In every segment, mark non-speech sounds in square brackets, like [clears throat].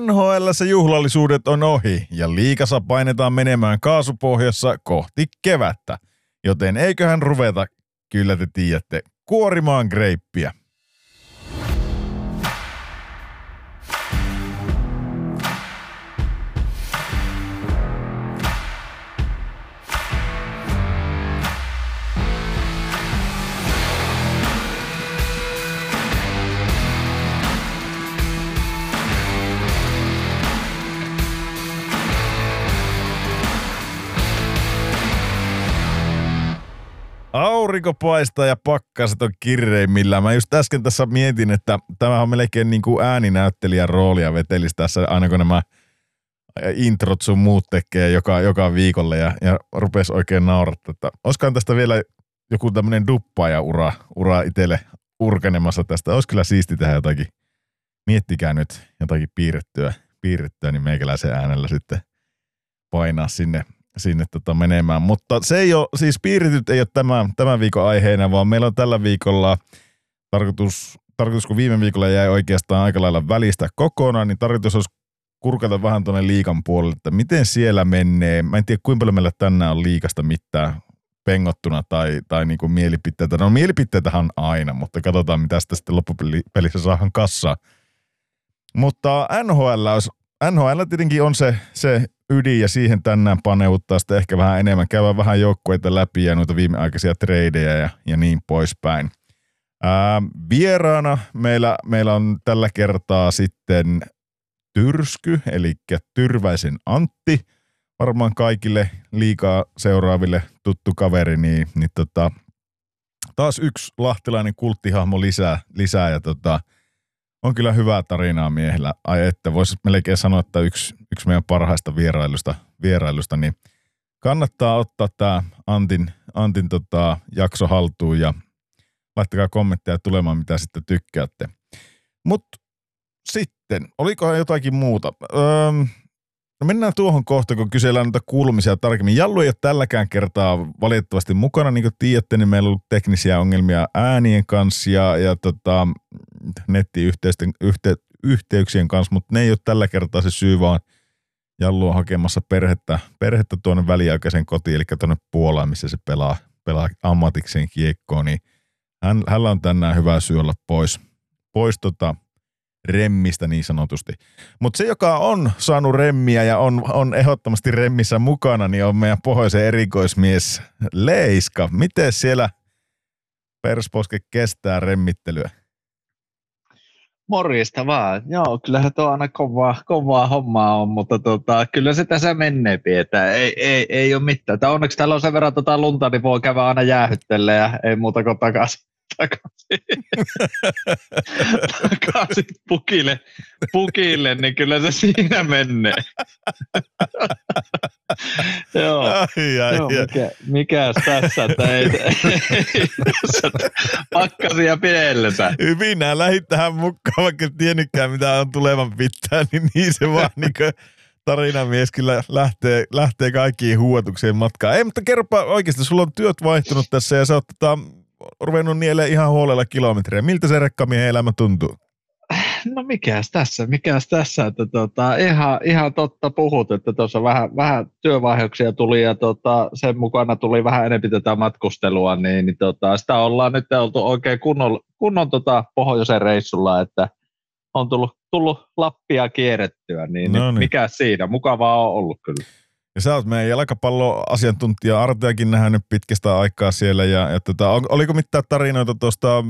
NHL juhlallisuudet on ohi ja liikasa painetaan menemään kaasupohjassa kohti kevättä, joten eiköhän ruveta, kyllä te tiedätte, kuorimaan greippiä. Aurinko paistaa ja pakkaset on kirreimmillä. Mä just äsken tässä mietin, että tämä on melkein niin kuin ääninäyttelijän roolia vetelisi tässä, aina kun nämä introt sun muut tekee joka, joka viikolle ja, ja rupesi oikein naurattaa, että olisikohan tästä vielä joku tämmöinen duppaaja ura, ura itselle urkenemassa tästä. Olisi kyllä siisti tehdä jotakin, miettikää nyt jotakin piirrettyä, piirrettyä niin meikäläisen äänellä sitten painaa sinne sinne tota menemään. Mutta se ei ole, siis piirityt ei ole tämän, tämän viikon aiheena, vaan meillä on tällä viikolla tarkoitus, tarkoitus kun viime viikolla jäi oikeastaan aika lailla välistä kokonaan, niin tarkoitus olisi kurkata vähän tuonne liikan puolelle, että miten siellä menee. Mä en tiedä, kuinka paljon meillä tänään on liikasta mitään pengottuna tai, tai niin kuin mielipiteitä. No mielipiteitähän aina, mutta katsotaan, mitä sitä sitten loppupelissä saadaan kassaa. Mutta NHL, olisi, NHL tietenkin on se, se ydin ja siihen tänään paneuttaa sitten ehkä vähän enemmän. Käydään vähän joukkueita läpi ja noita viimeaikaisia tradeja ja, ja niin poispäin. Ää, vieraana meillä, meillä on tällä kertaa sitten Tyrsky, eli Tyrväisen Antti. Varmaan kaikille liikaa seuraaville tuttu kaveri, niin, niin tota, taas yksi lahtilainen kulttihahmo lisää, lisää ja tota, on kyllä hyvää tarinaa miehillä. Ai että, voisi melkein sanoa, että yksi, yksi meidän parhaista vierailusta, vierailusta niin kannattaa ottaa tämä Antin, Antin tota, jakso haltuun ja laittakaa kommentteja tulemaan, mitä sitten tykkäätte. Mutta sitten, olikohan jotakin muuta? Öö, No mennään tuohon kohtaan, kun kysellään noita kuulumisia tarkemmin. Jallu ei ole tälläkään kertaa valitettavasti mukana, niin kuin tiedätte, niin meillä on ollut teknisiä ongelmia äänien kanssa ja, ja tota, nettiyhteyksien yhte, yhteyksien kanssa, mutta ne ei ole tällä kertaa se syy, vaan Jallu on hakemassa perhettä, perhettä tuonne väliaikaisen kotiin, eli tuonne Puolaan, missä se pelaa, pelaa ammatikseen kiekkoon, niin hän, hänellä on tänään hyvä syy olla pois, pois tota, remmistä niin sanotusti. Mutta se, joka on saanut remmiä ja on, on ehdottomasti remmissä mukana, niin on meidän pohjoisen erikoismies Leiska. Miten siellä Persposke kestää remmittelyä? Morjesta vaan. Joo, kyllähän tuo aina kovaa, kovaa hommaa on, mutta tota, kyllä se tässä menee että ei, ei, ei ole mitään. Tää onneksi täällä on sen verran tota lunta, niin voi käydä aina jäähyttelle ja ei muuta kuin takaisin takaisin, takaisin pukille, pukille, niin kyllä se siinä menee. Joo, ai, ai, Joo mikä, mikäs tässä, että ei, ei tässä pakkasia. Hyvin, nää lähit tähän mukaan, vaikka tiennytkään mitä on tulevan pitää, niin niin se vaan [laughs] niin tarinamies kyllä lähtee, lähtee kaikkiin huuatukseen matkaan. Ei, mutta kerropa oikeasti, sulla on työt vaihtunut tässä ja sä oot tota, ruvennut nieleen ihan huolella kilometriä. Miltä se rekkamiehen elämä tuntuu? No mikäs tässä, mikäs tässä, että tota, ihan, ihan totta puhut, että tuossa vähän, vähän työvaiheuksia tuli ja tota, sen mukana tuli vähän enemmän tätä matkustelua, niin, niin tota, sitä ollaan nyt oltu oikein kunnon, kunnon tota, pohjoisen reissulla, että on tullut, tullut Lappia kierrettyä, niin, no niin. mikä siinä, mukavaa on ollut kyllä. Ja sä oot meidän jalkapalloasiantuntija Arteakin nähnyt pitkästä aikaa siellä. Ja, ja tota, oliko mitään tarinoita tuosta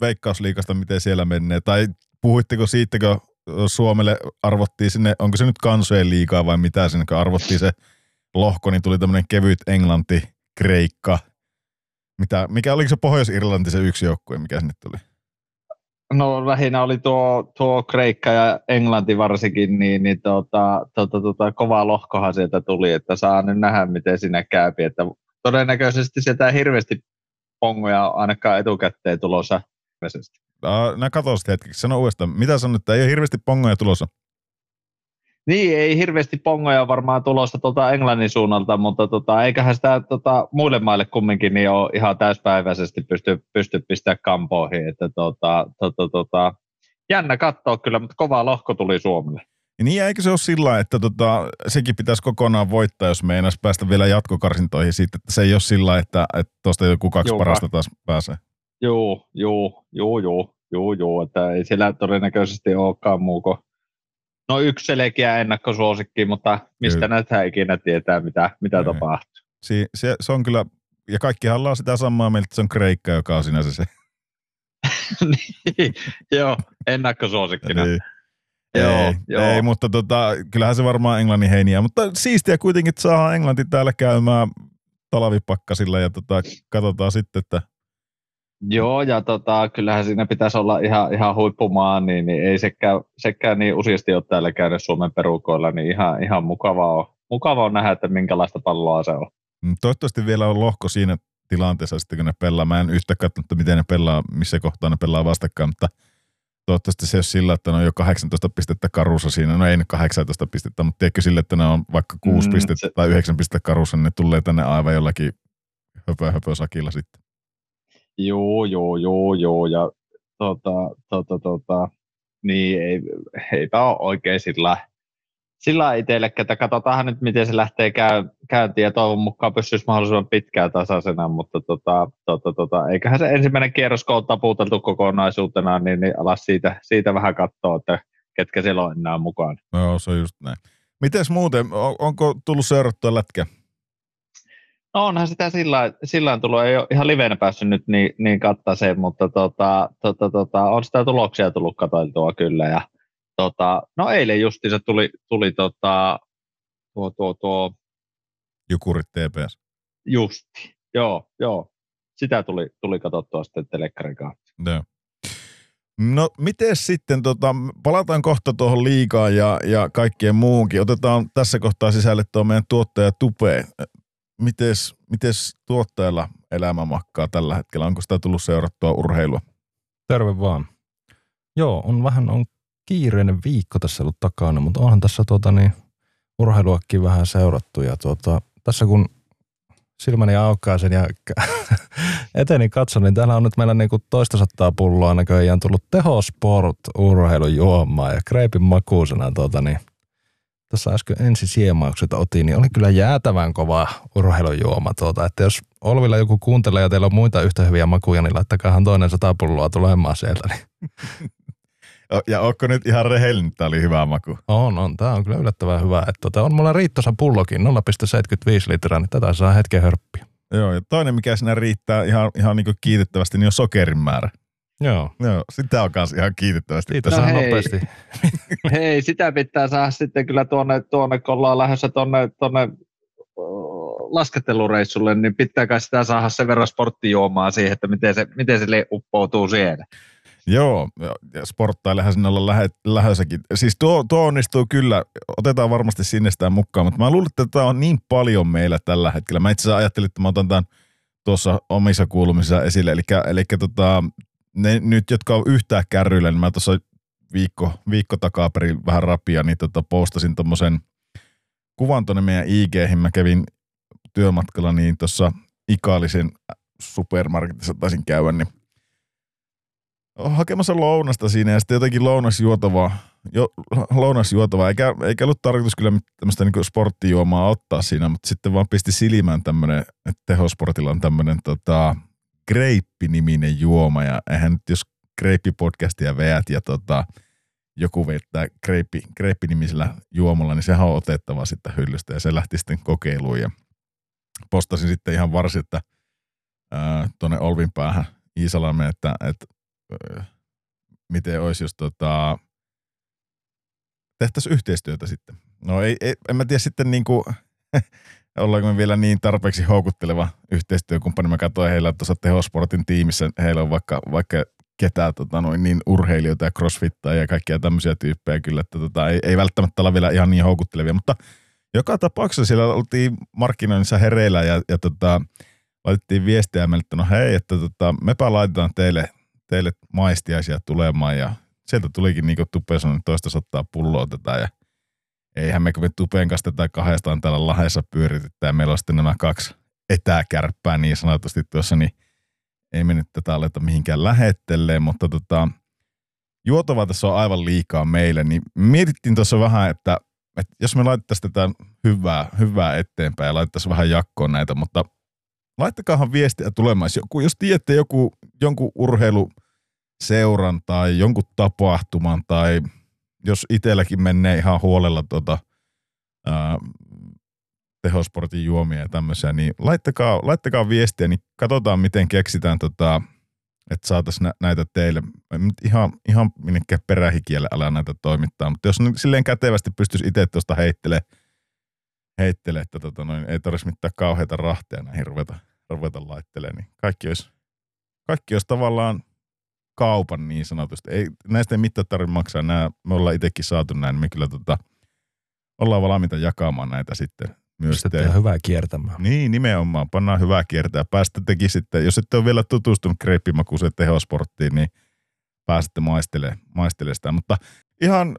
veikkausliikasta, miten siellä menee? Tai puhuitteko siitä, kun Suomelle arvottiin sinne, onko se nyt kansojen liikaa vai mitä sinne, kun arvottiin se lohko, niin tuli tämmöinen kevyt Englanti, Kreikka. Mitä, mikä oliko se Pohjois-Irlanti se yksi joukkue, mikä sinne tuli? No lähinnä oli tuo, tuo Kreikka ja Englanti varsinkin, niin, niin tuota, tuota, tuota, kova lohkohan sieltä tuli, että saa nyt nähdä, miten siinä käypi. Että todennäköisesti sieltä ei hirveästi pongoja ainakaan etukäteen tulossa. Mä katson sitä hetkeksi, sano uudestaan. Mitä sanot, että ei ole hirveästi pongoja tulossa? Niin, ei hirveästi pongoja varmaan tulossa tuolta Englannin suunnalta, mutta tota, eiköhän sitä tota, muille maille kumminkin niin ole ihan täyspäiväisesti pysty, pysty pistämään kampoihin. Että tota, tota, tota, jännä katsoa kyllä, mutta kova lohko tuli Suomelle. Niin eikö se ole sillä että tota, sekin pitäisi kokonaan voittaa, jos meinaisi päästä vielä jatkokarsintoihin siitä, että se ei ole sillä että tuosta joku kaksi Joka. parasta taas pääsee. Joo, joo, joo, joo, joo, joo, että ei siellä todennäköisesti olekaan muu kuin No yksi selkeä ennakkosuosikki, mutta mistä kyllä. näitä ikinä tietää, mitä, mitä tapahtuu. Si- se, se, on kyllä, ja kaikki haluaa sitä samaa mieltä, että se on Kreikka, joka on sinänsä se. [laughs] niin, joo, ennakkosuosikkina. niin. Joo, ei, joo. ei, mutta tota, kyllähän se varmaan Englannin heiniä, mutta siistiä kuitenkin, että saadaan Englanti täällä käymään talavipakkasilla ja tota, katsotaan sitten, että Joo, ja tota, kyllähän siinä pitäisi olla ihan, ihan huippumaan, niin, niin ei sekään, sekään niin useasti ole täällä käynyt Suomen perukoilla, niin ihan, ihan mukava, on, mukava on nähdä, että minkälaista palloa se on. Mm, toivottavasti vielä on lohko siinä tilanteessa sitten, kun ne pelaa. Mä en yhtä katsonut, miten ne pelaa, missä kohtaa ne pelaa vastakkain, mutta toivottavasti se on sillä, että ne on jo 18 pistettä karussa siinä. No ei 18 pistettä, mutta tiedätkö sille, että ne on vaikka 6 mm, pistettä se... tai 9 pistettä karussa, niin ne tulee tänne aivan jollakin höpö, höpö sakilla sitten. Joo, joo, joo, joo. Ja tota, tota, tota, niin ei, eipä ole oikein sillä, sillä itselle, että katsotaan nyt, miten se lähtee käy, käyntiin ja toivon mukaan pysyisi mahdollisimman pitkään tasaisena, mutta tota, tota, tota, eiköhän se ensimmäinen kierros, kun on taputeltu kokonaisuutena, niin, niin alas siitä, siitä vähän katsoa, että ketkä siellä on enää mukaan. No, se on just näin. Mites muuten, on, onko tullut seurattua lätkä? No onhan sitä sillä, sillä tullut, ei ole ihan livenä päässyt nyt niin, niin kattaseen, mutta tota, tota, tota, on sitä tuloksia tullut katsoiltua kyllä. Ja, tota, no eilen se tuli, tuli tota, tuo, tuo, tuo, Jukurit TPS. Justi, joo, joo. Sitä tuli, tuli katsottua sitten telekkarin kautta. Joo. No miten sitten, tota, palataan kohta tuohon liikaan ja, ja kaikkien muunkin. Otetaan tässä kohtaa sisälle tuo meidän tuottaja Tupe mites, mites tuottajalla elämä makkaa tällä hetkellä? Onko sitä tullut seurattua urheilua? Terve vaan. Joo, on vähän on kiireinen viikko tässä ollut takana, mutta onhan tässä tuota, niin, urheiluakin vähän seurattu. Ja tuota, tässä kun silmäni aukaisen ja [laughs] eteni katson, niin täällä on nyt meillä niinku toista sattaa pulloa näköjään tullut tehosport urheilujuomaa ja kreipin makuusena tuota, niin – tuossa äsken ensisiemaukset otin, niin oli kyllä jäätävän kova urheilujuoma. Tuota, että jos Olvilla joku kuuntelee ja teillä on muita yhtä hyviä makuja, niin laittakahan toinen sata pulloa tulemaan sieltä. Niin. [laughs] Ja onko nyt ihan rehellinen, tämä oli hyvä maku? On, on. Tämä on kyllä yllättävän hyvä. Että tuota, on mulla riittosa pullokin, 0,75 litraa, niin tätä saa hetken hörppiä. Joo, ja toinen mikä siinä riittää ihan, ihan niin kiitettävästi, niin on sokerin määrä. Joo. Joo, sitä on kanssa ihan kiitettävästi. Siitä no hei. nopeasti. [laughs] hei, sitä pitää saada sitten kyllä tuonne, tuonne kun ollaan lähdössä tuonne, tuonne laskettelureissulle, niin pitääkö sitä saada sen verran sporttijuomaa siihen, että miten se, miten se uppoutuu siellä. Joo, ja sporttailehan sinne olla lähe, lähössäkin. Siis tuo, tuo onnistuu kyllä, otetaan varmasti sinnestään mukaan, mutta mä luulen, että tämä on niin paljon meillä tällä hetkellä. Mä itse asiassa ajattelin, että mä otan tämän tuossa omissa kuulumisissa esille. Eli, eli tota, ne nyt, jotka on yhtään kärryillä, niin mä tuossa viikko, viikko takaperin vähän rapia, niin tota postasin tuommoisen kuvan tuonne meidän ig Mä kävin työmatkalla niin tuossa Ikaalisen supermarketissa taisin käydä, niin hakemassa lounasta siinä ja sitten jotenkin lounasjuotavaa, jo, lounasjuotavaa. Eikä, eikä ollut tarkoitus kyllä tämmöistä niin sporttijuomaa ottaa siinä, mutta sitten vaan pisti silmään tämmöinen, että tehosportilla on tämmöinen tota, Greippi-niminen juoma ja eihän nyt jos Greippi-podcastia veät ja tota, joku veittää Greippi, Greippi-nimisellä juomalla, niin sehän on otettava sitten hyllystä ja se lähti sitten kokeiluun ja postasin sitten ihan varsin, että tuonne Olvin päähän Iisalamme, että, että äh, miten olisi, jos tota, tehtäisiin yhteistyötä sitten. No ei, ei, en mä tiedä sitten niin kuin, [laughs] ollaanko me vielä niin tarpeeksi houkutteleva yhteistyökumppani. Mä katsoin heillä tuossa tehosportin tiimissä, heillä on vaikka, vaikka ketään tota, noin, niin urheilijoita ja crossfittaa ja kaikkia tämmöisiä tyyppejä kyllä, että tota, ei, ei, välttämättä olla vielä ihan niin houkuttelevia, mutta joka tapauksessa siellä oltiin markkinoinnissa hereillä ja, ja tota, laitettiin viestiä meille, että no hei, että tota, mepä laitetaan teille, teille maistiaisia tulemaan ja sieltä tulikin niin kuin Tupe sanoi, toista sattaa pulloa tätä ja eihän me kovin Tupen kanssa tätä kahdestaan täällä lahessa pyöritetään. Meillä on sitten nämä kaksi etäkärppää niin sanotusti tuossa, niin ei me nyt tätä aleta mihinkään lähettelee, mutta tota, juotavaa tässä on aivan liikaa meille, niin mietittiin tuossa vähän, että, että jos me laitettaisiin tätä hyvää, hyvää eteenpäin ja laitettaisiin vähän jakkoon näitä, mutta laittakaahan viestiä tulemaan. Jos, jos tiedätte joku, jonkun urheiluseuran tai jonkun tapahtuman tai jos itselläkin menee ihan huolella tuota, ää, tehosportin juomia ja tämmöisiä, niin laittakaa, laittakaa viestiä, niin katsotaan miten keksitään, tota, että saataisiin nä- näitä teille. Ihan, ihan minnekään perähikielle ala näitä toimittaa, mutta jos silleen kätevästi pystyisi itse tuosta heittelee, heittele, että tota noin, ei tarvitsisi mitään kauheita rahteja näihin ruveta, ruveta laittelemaan, niin kaikki olisi, kaikki olisi tavallaan kaupan niin sanotusti. Ei, näistä ei mitään tarvitse maksaa. Nämä, me ollaan itsekin saatu näin, niin me kyllä tota, ollaan valmiita jakamaan näitä sitten myös Pistetään hyvää kiertämään. Niin, nimenomaan. Pannaan hyvää kiertää. Päästä teki sitten, jos ette ole vielä tutustunut kreippimakuiseen tehosporttiin, niin pääsette maistelemaan, maistelemaan sitä. Mutta ihan,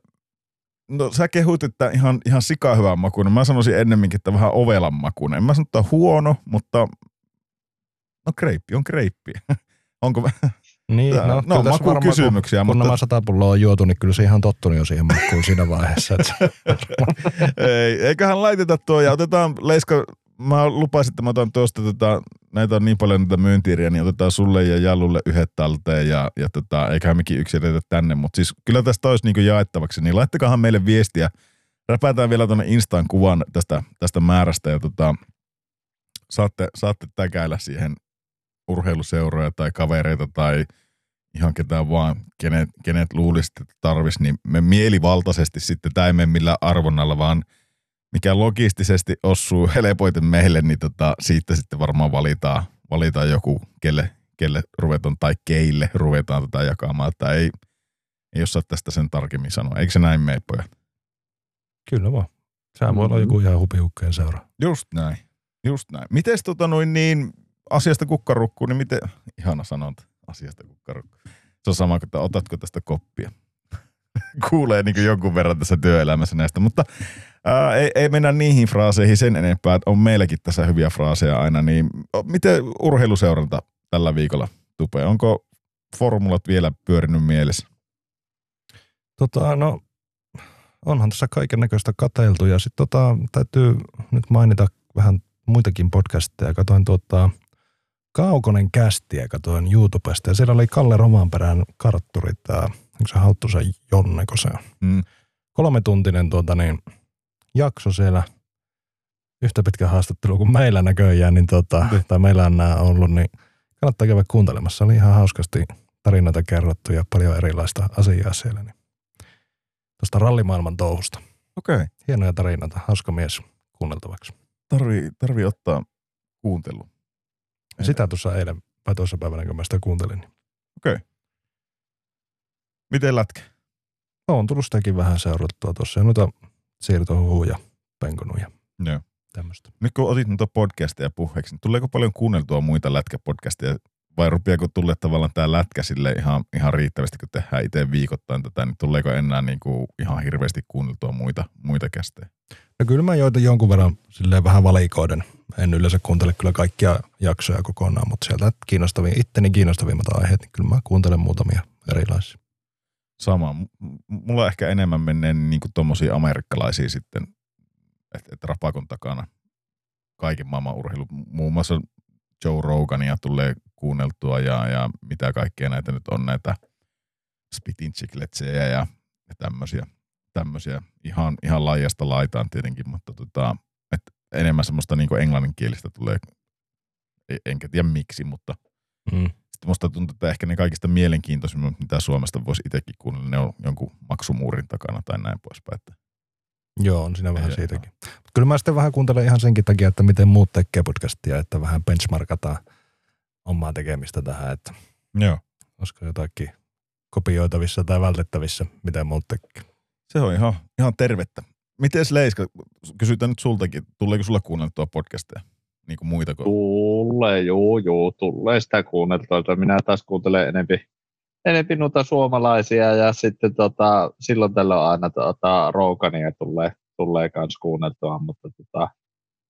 no sä kehut, että ihan, ihan sika hyvä makuinen. Mä sanoisin ennemminkin, että vähän ovelan makuinen. En mä sano, että huono, mutta no kreippi on kreippi. [laughs] Onko Niin, Tää- no, no, kyllä tässä varmaan, makukysymyksiä, kun, kun mutta- nämä sata pulloa on juotu, niin kyllä se ihan tottunut jo siihen makuun siinä vaiheessa. Että, [laughs] Ei, eiköhän laiteta tuo ja otetaan Leiska, mä lupasin, että mä otan tuosta tota, näitä on niin paljon näitä myyntiiriä, niin otetaan sulle ja Jallulle yhdet talteen ja, ja tota, eiköhän mekin yksi edetä tänne, mutta siis kyllä tästä olisi niinku jaettavaksi, niin laittakahan meille viestiä. Räpätään vielä tuonne Instaan kuvan tästä, tästä määrästä ja tota, saatte, saatte täkäillä siihen urheiluseuroja tai kavereita tai ihan ketään vaan, kenet, kenet luulisi, että tarvisi, niin me mielivaltaisesti sitten, tämä ei mene millään arvonnalla, vaan mikä logistisesti osuu [laughs] helpoiten meille, niin tota, siitä sitten varmaan valitaan, valitaan joku, kelle, kelle ruvetaan tai keille ruvetaan tätä jakamaan, että ei, ei osaa tästä sen tarkemmin sanoa. Eikö se näin mene, pojat? kyllä vaan. Sehän voi olla joku ihan hupihukkeen seura. Just näin. Just näin. Mites tota noin niin, asiasta kukkarukku, niin miten, ihana sanonta, asiasta kukkarukku. Se on sama, että otatko tästä koppia. [laughs] Kuulee niin jonkun verran tässä työelämässä näistä, mutta ää, ei, ei, mennä niihin fraaseihin sen enempää, että on meilläkin tässä hyviä fraaseja aina, niin miten urheiluseuranta tällä viikolla tupee? Onko formulat vielä pyörinyt mielessä? Tota, no, onhan tässä kaiken näköistä kateiltu ja sitten tota, täytyy nyt mainita vähän muitakin podcasteja. Katoin tuota, Kaukonen kästiä, katoin YouTubesta ja siellä oli Kalle Romanperän kartturi, tää, onko se Hauttusen Jonne, kun se on. Mm. Kolmetuntinen tuota, niin, jakso siellä, yhtä pitkä haastattelu kuin meillä näköjään, niin tota, tai meillä on nämä ollut, niin kannattaa käydä kuuntelemassa. Oli ihan hauskasti tarinoita kerrottu ja paljon erilaista asiaa siellä. Niin. Tuosta rallimaailman touhusta. Okei. Okay. Hienoja tarinoita, hauska mies kuunneltavaksi. Tarvii, tarvii ottaa kuuntelu. Sitä tuossa eilen vai toisessa päivänä, kun mä sitä kuuntelin. Niin Miten lätkä? on tullut sitäkin vähän seurattua tuossa ja noita siirtohuhuja, penkonuja, Joo. tämmöistä. Nyt kun otit noita podcasteja puheeksi, niin tuleeko paljon kuunneltua muita lätkäpodcasteja vai rupeako tulle tavallaan tämä lätkä sille ihan, ihan riittävästi, kun tehdään itse viikoittain tätä, niin tuleeko enää niin kuin ihan hirveästi kuunneltua muita, muita kästejä? No kyllä mä joita jonkun verran silleen vähän valikoiden. En yleensä kuuntele kyllä kaikkia jaksoja kokonaan, mutta sieltä kiinnostavia, itteni kiinnostavimmat aiheet, niin kyllä mä kuuntelen muutamia erilaisia. Sama. Mulla ehkä enemmän menee niin kuin tommosia amerikkalaisia sitten, että et rapakon takana kaiken maailman urheilu. Muun muassa Joe Rogania tulee kuunneltua ja, ja mitä kaikkea näitä nyt on näitä Spitin ja, ja tämmöisiä, tämmöisiä ihan, ihan laajasta laitaan tietenkin, mutta tota, enemmän semmoista niin kuin englanninkielistä tulee, E- enkä tiedä miksi, mutta Mm. sitten musta tuntuu, että ehkä ne kaikista mielenkiintoisimmat, mitä Suomesta voisi itsekin kuunnella, ne on jonkun maksumuurin takana tai näin poispäin. Että Joo, on siinä vähän Ei, siitäkin. Mut kyllä mä sitten vähän kuuntelen ihan senkin takia, että miten muut tekee podcastia, että vähän benchmarkataan omaa tekemistä tähän, että Joo. olisiko jotakin kopioitavissa tai vältettävissä, miten muut tekee. Se on ihan, ihan tervettä. Miten Leiska, kysytään nyt sultakin, tuleeko sulla kuunneltua podcasteja? Niin kuin muita kuin... Tulee, juu, juu, tulee sitä kuunneltua. Minä taas kuuntelen enempi, enempi noita suomalaisia ja sitten tota, silloin tällöin aina tota, Rogania tulee, tulee kans kuunneltua, mutta tota,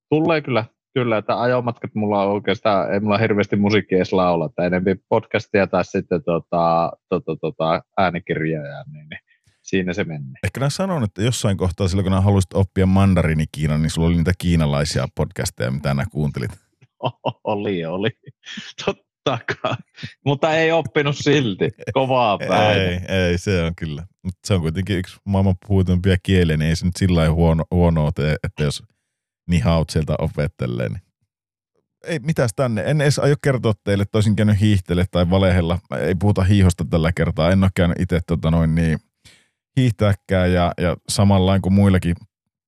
tulee kyllä, Kyllä, että ajomatkat mulla on oikeastaan, ei mulla hirveästi musiikkia edes laula, että enemmän podcastia tai sitten tota, tota, tota, äänikirjoja, niin, niin siinä se menee. Ehkä mä sanon, että jossain kohtaa silloin, kun nää halusit oppia mandarini Kiinan, niin sulla oli niitä kiinalaisia podcasteja, mitä nää kuuntelit. [laughs] oli, oli. Totta kai. Mutta ei oppinut silti. Kovaa päin. Ei, ei, se on kyllä. Mutta se on kuitenkin yksi maailman puhutumpia kieliä, niin ei se nyt sillä lailla huono, huonoa tee, että jos nihaut sieltä opettelee. Niin. Ei mitäs tänne. En edes aio kertoa teille, että olisin käynyt hiihtele tai valehella. Ei puhuta hiihosta tällä kertaa. En ole käynyt itse tota noin niin hiihtääkään ja, ja samanlain kuin muillakin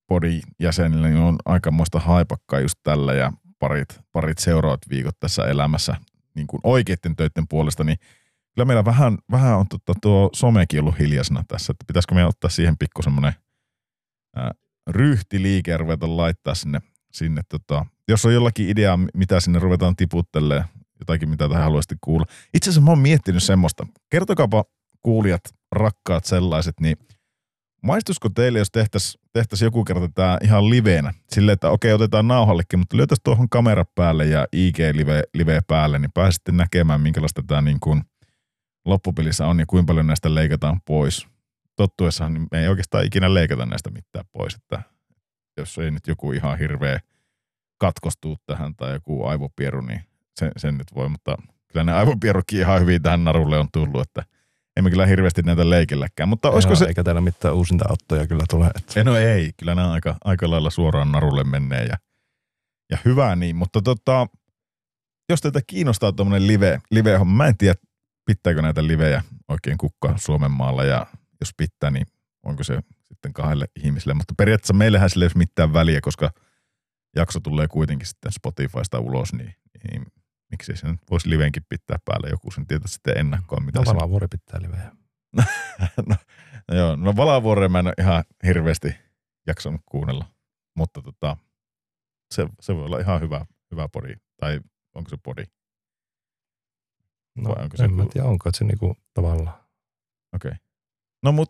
podin jäsenillä, niin on aikamoista haipakkaa just tällä ja parit, parit seuraavat viikot tässä elämässä niin kuin oikeiden töiden puolesta, niin kyllä meillä vähän, vähän on tota, tuo somekin ollut hiljaisena tässä, että pitäisikö meidän ottaa siihen pikku semmoinen ryhtiliike ja ruveta laittaa sinne, sinne tota, jos on jollakin idea, mitä sinne ruvetaan tiputtelee, jotakin mitä tähän haluaisitte kuulla. Itse asiassa mä oon miettinyt semmoista. Kertokaapa kuulijat, rakkaat sellaiset, niin maistuisiko teille, jos tehtäisiin tehtäisi joku kerta tämä ihan liveenä? Silleen, että okei, otetaan nauhallekin, mutta lyötäisiin tuohon kamera päälle ja IG-live live päälle, niin pääsitte näkemään, minkälaista tämä niin kuin loppupelissä on ja kuinka paljon näistä leikataan pois. Tottuessahan niin me ei oikeastaan ikinä leikata näistä mitään pois, että jos ei nyt joku ihan hirveä katkostuu tähän tai joku aivopieru, niin sen, sen nyt voi, mutta kyllä ne aivopierukin ihan hyvin tähän narulle on tullut, että – emme kyllä hirveästi näitä leikilläkään. Mutta olisiko se... Eikä täällä mitään uusinta autoja kyllä tule. Että... No ei, kyllä nämä aika, aika lailla suoraan narulle menee ja, ja hyvä niin. Mutta tota, jos teitä kiinnostaa tuommoinen live, live mä en tiedä, pitääkö näitä livejä oikein kukkaa Suomen maalla ja jos pitää, niin onko se sitten kahdelle ihmiselle. Mutta periaatteessa meillähän sillä ei ole mitään väliä, koska jakso tulee kuitenkin sitten Spotifysta ulos, niin, niin miksi se nyt voisi livenkin pitää päälle joku sen tietää sitten ennakkoon. Mitä no Valavuori pitää livejä. [laughs] no, no, joo, no Valavuoria mä en ole ihan hirveästi jaksanut kuunnella, mutta tota, se, se voi olla ihan hyvä, hyvä podi. Tai onko se podi? No, onko se en ku... tiedä, onko se niinku tavallaan. Okei. Okay. No mut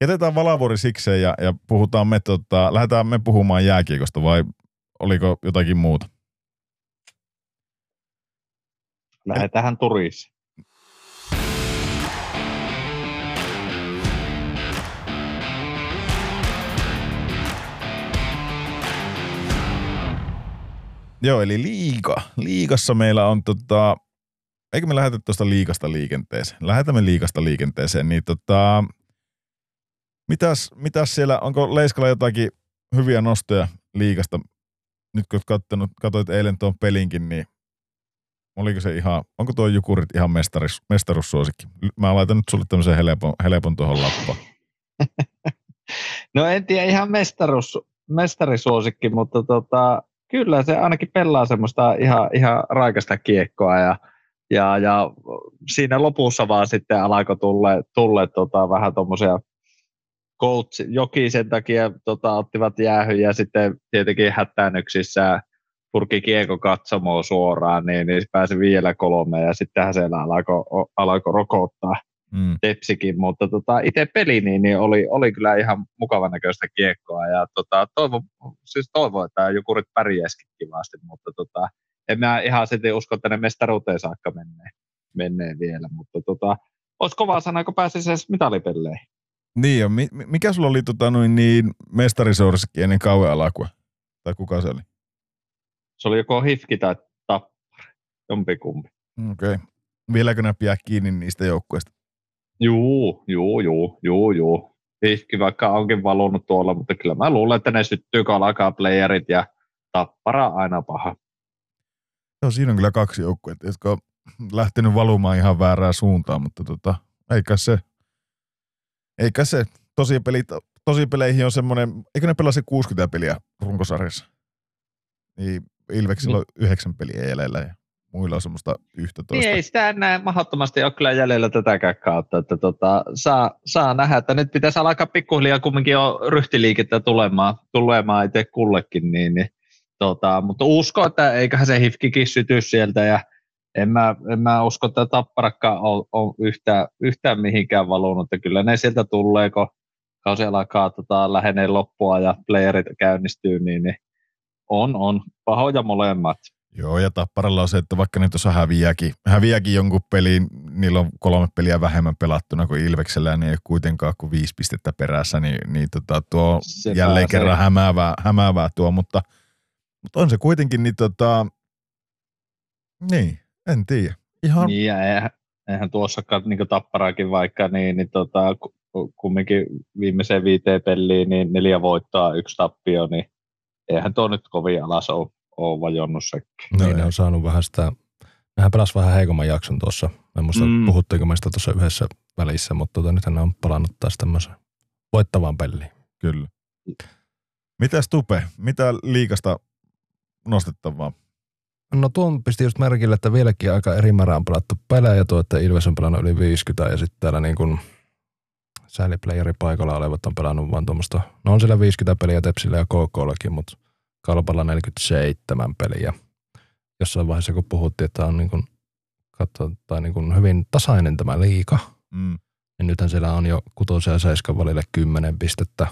jätetään Valavuori sikseen ja, ja puhutaan me, tota, lähdetään me puhumaan jääkiekosta vai oliko jotakin muuta? Lähdetään turissa. Joo, eli liiga. Liigassa meillä on tota, eikö me lähetä tuosta liikasta liikenteeseen? Lähetämme liikasta liikenteeseen, niin tota, mitäs, mitäs siellä, onko Leiskalla jotakin hyviä nostoja liikasta? Nyt kun katsoit eilen tuon pelinkin, niin oliko se ihan, onko tuo Jukurit ihan mestaris, mestarussuosikki? Mä laitan nyt sulle tämmöisen helpon, helpon tuohon lappaan. [laughs] no en tiedä ihan mestarus, mestarisuosikki, mutta tota, kyllä se ainakin pelaa semmoista ihan, ihan raikasta kiekkoa ja, ja, ja siinä lopussa vaan sitten alkoi tulle, tulle tota, vähän tuommoisia coach, joki sen takia tota, ottivat jäähy ja sitten tietenkin hätäännyksissä purki kiekko katsomoon suoraan, niin, niin pääsi vielä kolme ja sitten siellä alkoi, alkoi rokottaa mm. tepsikin, mutta tota, itse peli niin, niin oli, oli, kyllä ihan mukavan näköistä kiekkoa ja tota, toivon, siis toivon, että Jukurit pärjäisikin kivasti, mutta tota, en mä ihan sitten usko, että ne mestaruuteen saakka menee, menee vielä, mutta tota, olisi kovaa sanoa, kun pääsisi edes mitalipelleihin. Niin, mikä sulla oli tota, noin niin mestarisorski ennen kauan alakua? Tai kuka se oli? Se oli joko hifki tai tappari, jompikumpi. Okei. Okay. Vieläkö ne pidä kiinni niistä joukkueista? Juu, juu, juu, juu, juu. Hifki vaikka onkin valunut tuolla, mutta kyllä mä luulen, että ne syttyy, kun alkaa playerit ja tappara aina paha. Joo, siinä on kyllä kaksi joukkuetta, jotka on lähtenyt valumaan ihan väärään suuntaan, mutta tota, eikä se, eikä se, tosi, pelit, tosi peleihin on semmoinen, eikö ne pelaa se 60 peliä runkosarjassa? Niin Ilveksillä niin. on yhdeksän peliä jäljellä ja muilla on semmoista 11. Niin ei sitä enää mahdottomasti ole kyllä jäljellä tätäkään kautta, että tota, saa, saa nähdä, että nyt pitäisi alkaa pikkuhiljaa kumminkin jo ryhtiliikettä tulemaan, tulemaan itse kullekin, niin, niin tota, mutta usko, että eiköhän se hifkikin syty sieltä ja en mä, en mä usko, että tapparakka on, on yhtään, yhtään mihinkään valunut, että kyllä ne sieltä tulee, kun kausi alkaa tota, lähenee loppua ja playerit käynnistyy, niin, niin On, on. Pahoja molemmat. Joo, ja Tapparalla on se, että vaikka ne tuossa häviääkin, häviääkin jonkun peliin, niillä on kolme peliä vähemmän pelattuna kuin Ilveksellä, niin ei ole kuitenkaan kuin viisi pistettä perässä, niin, niin tota, tuo Se jälleen pääsee. kerran hämäävää, hämäävää tuo, mutta, mutta on se kuitenkin, niin tota, niin, en tiedä. Ihan, Niin, ja eihän, eihän tuossakaan niin tapparaakin vaikka, niin, niin tota, ku- ku- kumminkin viimeiseen viiteen peliin, niin neljä voittaa, yksi tappio, niin eihän tuo nyt kovin alas ole, ole vajonnut sekin. No niin ne on saanut vähän sitä, nehän pelas vähän heikomman jakson tuossa. En muista, Mm. mm. puhuttiinko meistä tuossa yhdessä välissä, mutta tota, nythän ne on palannut taas tämmöisen voittavaan peliin. kyllä. Mitäs Tupe, mitä liikasta nostettavaa? No tuon pisti just merkille, että vieläkin aika eri määrä on pelattu pelejä, tuo, että Ilves on pelannut yli 50 ja sitten täällä niin kuin sääliplayeri paikalla olevat on pelannut vaan tuommoista, no on siellä 50 peliä Tepsillä ja KKllakin, mutta Kalpalla 47 peliä. Jossain vaiheessa kun puhuttiin, että on niin kuin, katso, tai niin kuin hyvin tasainen tämä liika, Mm. niin nythän siellä on jo kutosen ja seiskan välillä 10 pistettä.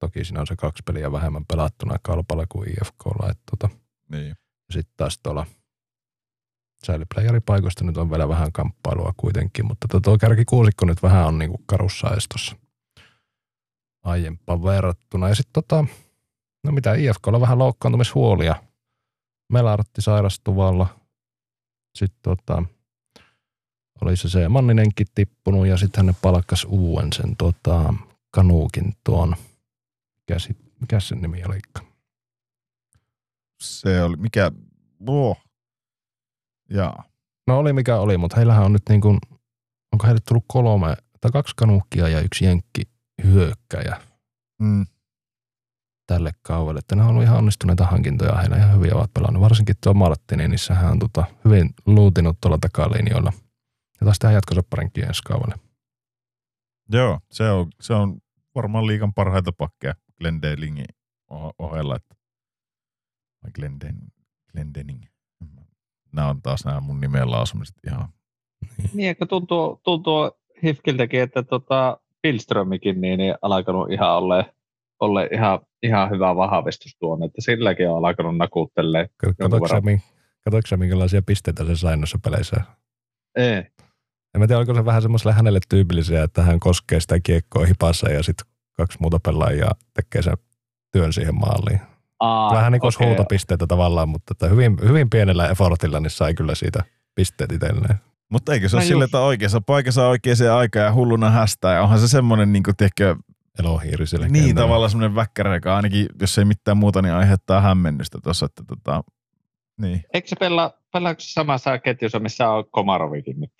Toki siinä on se kaksi peliä vähemmän pelattuna Kalpalla kuin IFKlla. Että tota, Niin. sitten taas tuolla sääliplayeripaikoista nyt on vielä vähän kamppailua kuitenkin, mutta tuo- tuo kärki kuusikko nyt vähän on niinku karussa estossa aiempaan verrattuna. Ja sitten tota, no mitä IFKlla vähän loukkaantumishuolia. Melartti sairastuvalla. Sitten tota, oli se se Manninenkin tippunut ja sitten hän palkkas uuden sen tota, kanuukin tuon, mikä, sit, mikä sen nimi oli? Se oli, mikä, oh. Jaa. No oli mikä oli, mutta heillähän on nyt niin kuin, onko heille tullut kolme tai kaksi kanuukkia ja yksi jenkki hyökkäjä Mm. tälle kaudelle. Että ne on ollut ihan onnistuneita hankintoja, heillä ihan hyviä ovat pelannut. Varsinkin tuo Marttini, niin sehän on tota, hyvin luutinut tuolla takalinjoilla. Ja taas tehdään jatkosopparinkin ensi kaudelle. Joo, se on, se on varmaan liikan parhaita pakkeja Glendelingin oh- ohella. Että, vai Glenden, Glendening. Nämä on taas nämä mun nimen lausumiset ihan. Niin, ehkä tuntuu, tuntuu Hifkiltäkin, että tota, Pilströmikin niin, niin alkanut ihan ole, ole ihan, ihan hyvä vahvistus tuon, että silläkin on alkanut nakuttelee. Katoiko sä, minkälaisia pisteitä se sai noissa peleissä? Ei. En mä tiedä, oliko se vähän semmoiselle hänelle tyypillisiä, että hän koskee sitä kiekkoa hipassa ja sitten kaksi muuta pelaajaa tekee sen työn siihen maaliin. Aa, Vähän niin kuin okei. huutopisteitä tavallaan, mutta että hyvin, hyvin pienellä effortilla niin sai kyllä siitä pisteet itselleen. Mutta eikö se ole No sille, just. että oikeassa paikassa oikeaan aikaan ja hulluna hästää. Ja onhan se semmoinen, niin kuin, tiedätkö, Elohiiri sille niin kentällä. tavallaan semmoinen väkkärä, joka ainakin, jos ei mitään muuta, niin aiheuttaa hämmennystä tuossa. Että tota, niin. Eikö se pelaa, pelaako se samassa ketjussa, missä on Komarovikin nyt?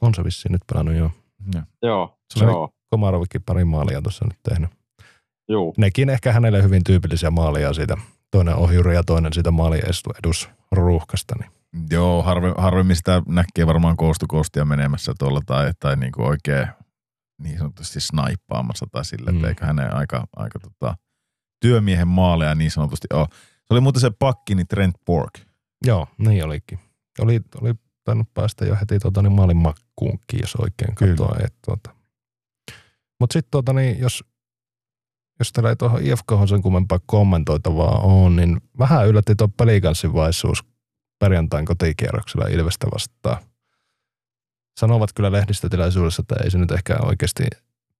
On se vissiin nyt pelannut jo. Joo. Joo, Se joo, Komarovikin pari maalia tuossa nyt tehnyt. Juu. Nekin ehkä hänelle hyvin tyypillisiä maalia siitä. Toinen ohjuri ja toinen siitä maalin edusruuhkasta. Niin. Joo, harve, harvemmin sitä näkee varmaan koostukoostia menemässä tuolla tai, tai niin kuin oikein niin sanotusti snaippaamassa tai sille, mm. Eikö hänen aika, aika tota, työmiehen maaleja niin sanotusti ole. Se oli muuten se pakki, niin Trent Borg. Joo, niin olikin. Oli, oli tainnut päästä jo heti tuota, niin maalin makkuunkin, jos oikein katsoa. Tuota. Mutta sitten tuota, niin, jos, jos teillä ei tuohon IFK sen kummempaa kommentoitavaa on, niin vähän yllätti tuo pelikanssivaisuus perjantain kotikierroksella Ilvestä vastaan. Sanovat kyllä lehdistötilaisuudessa, että ei se nyt ehkä oikeasti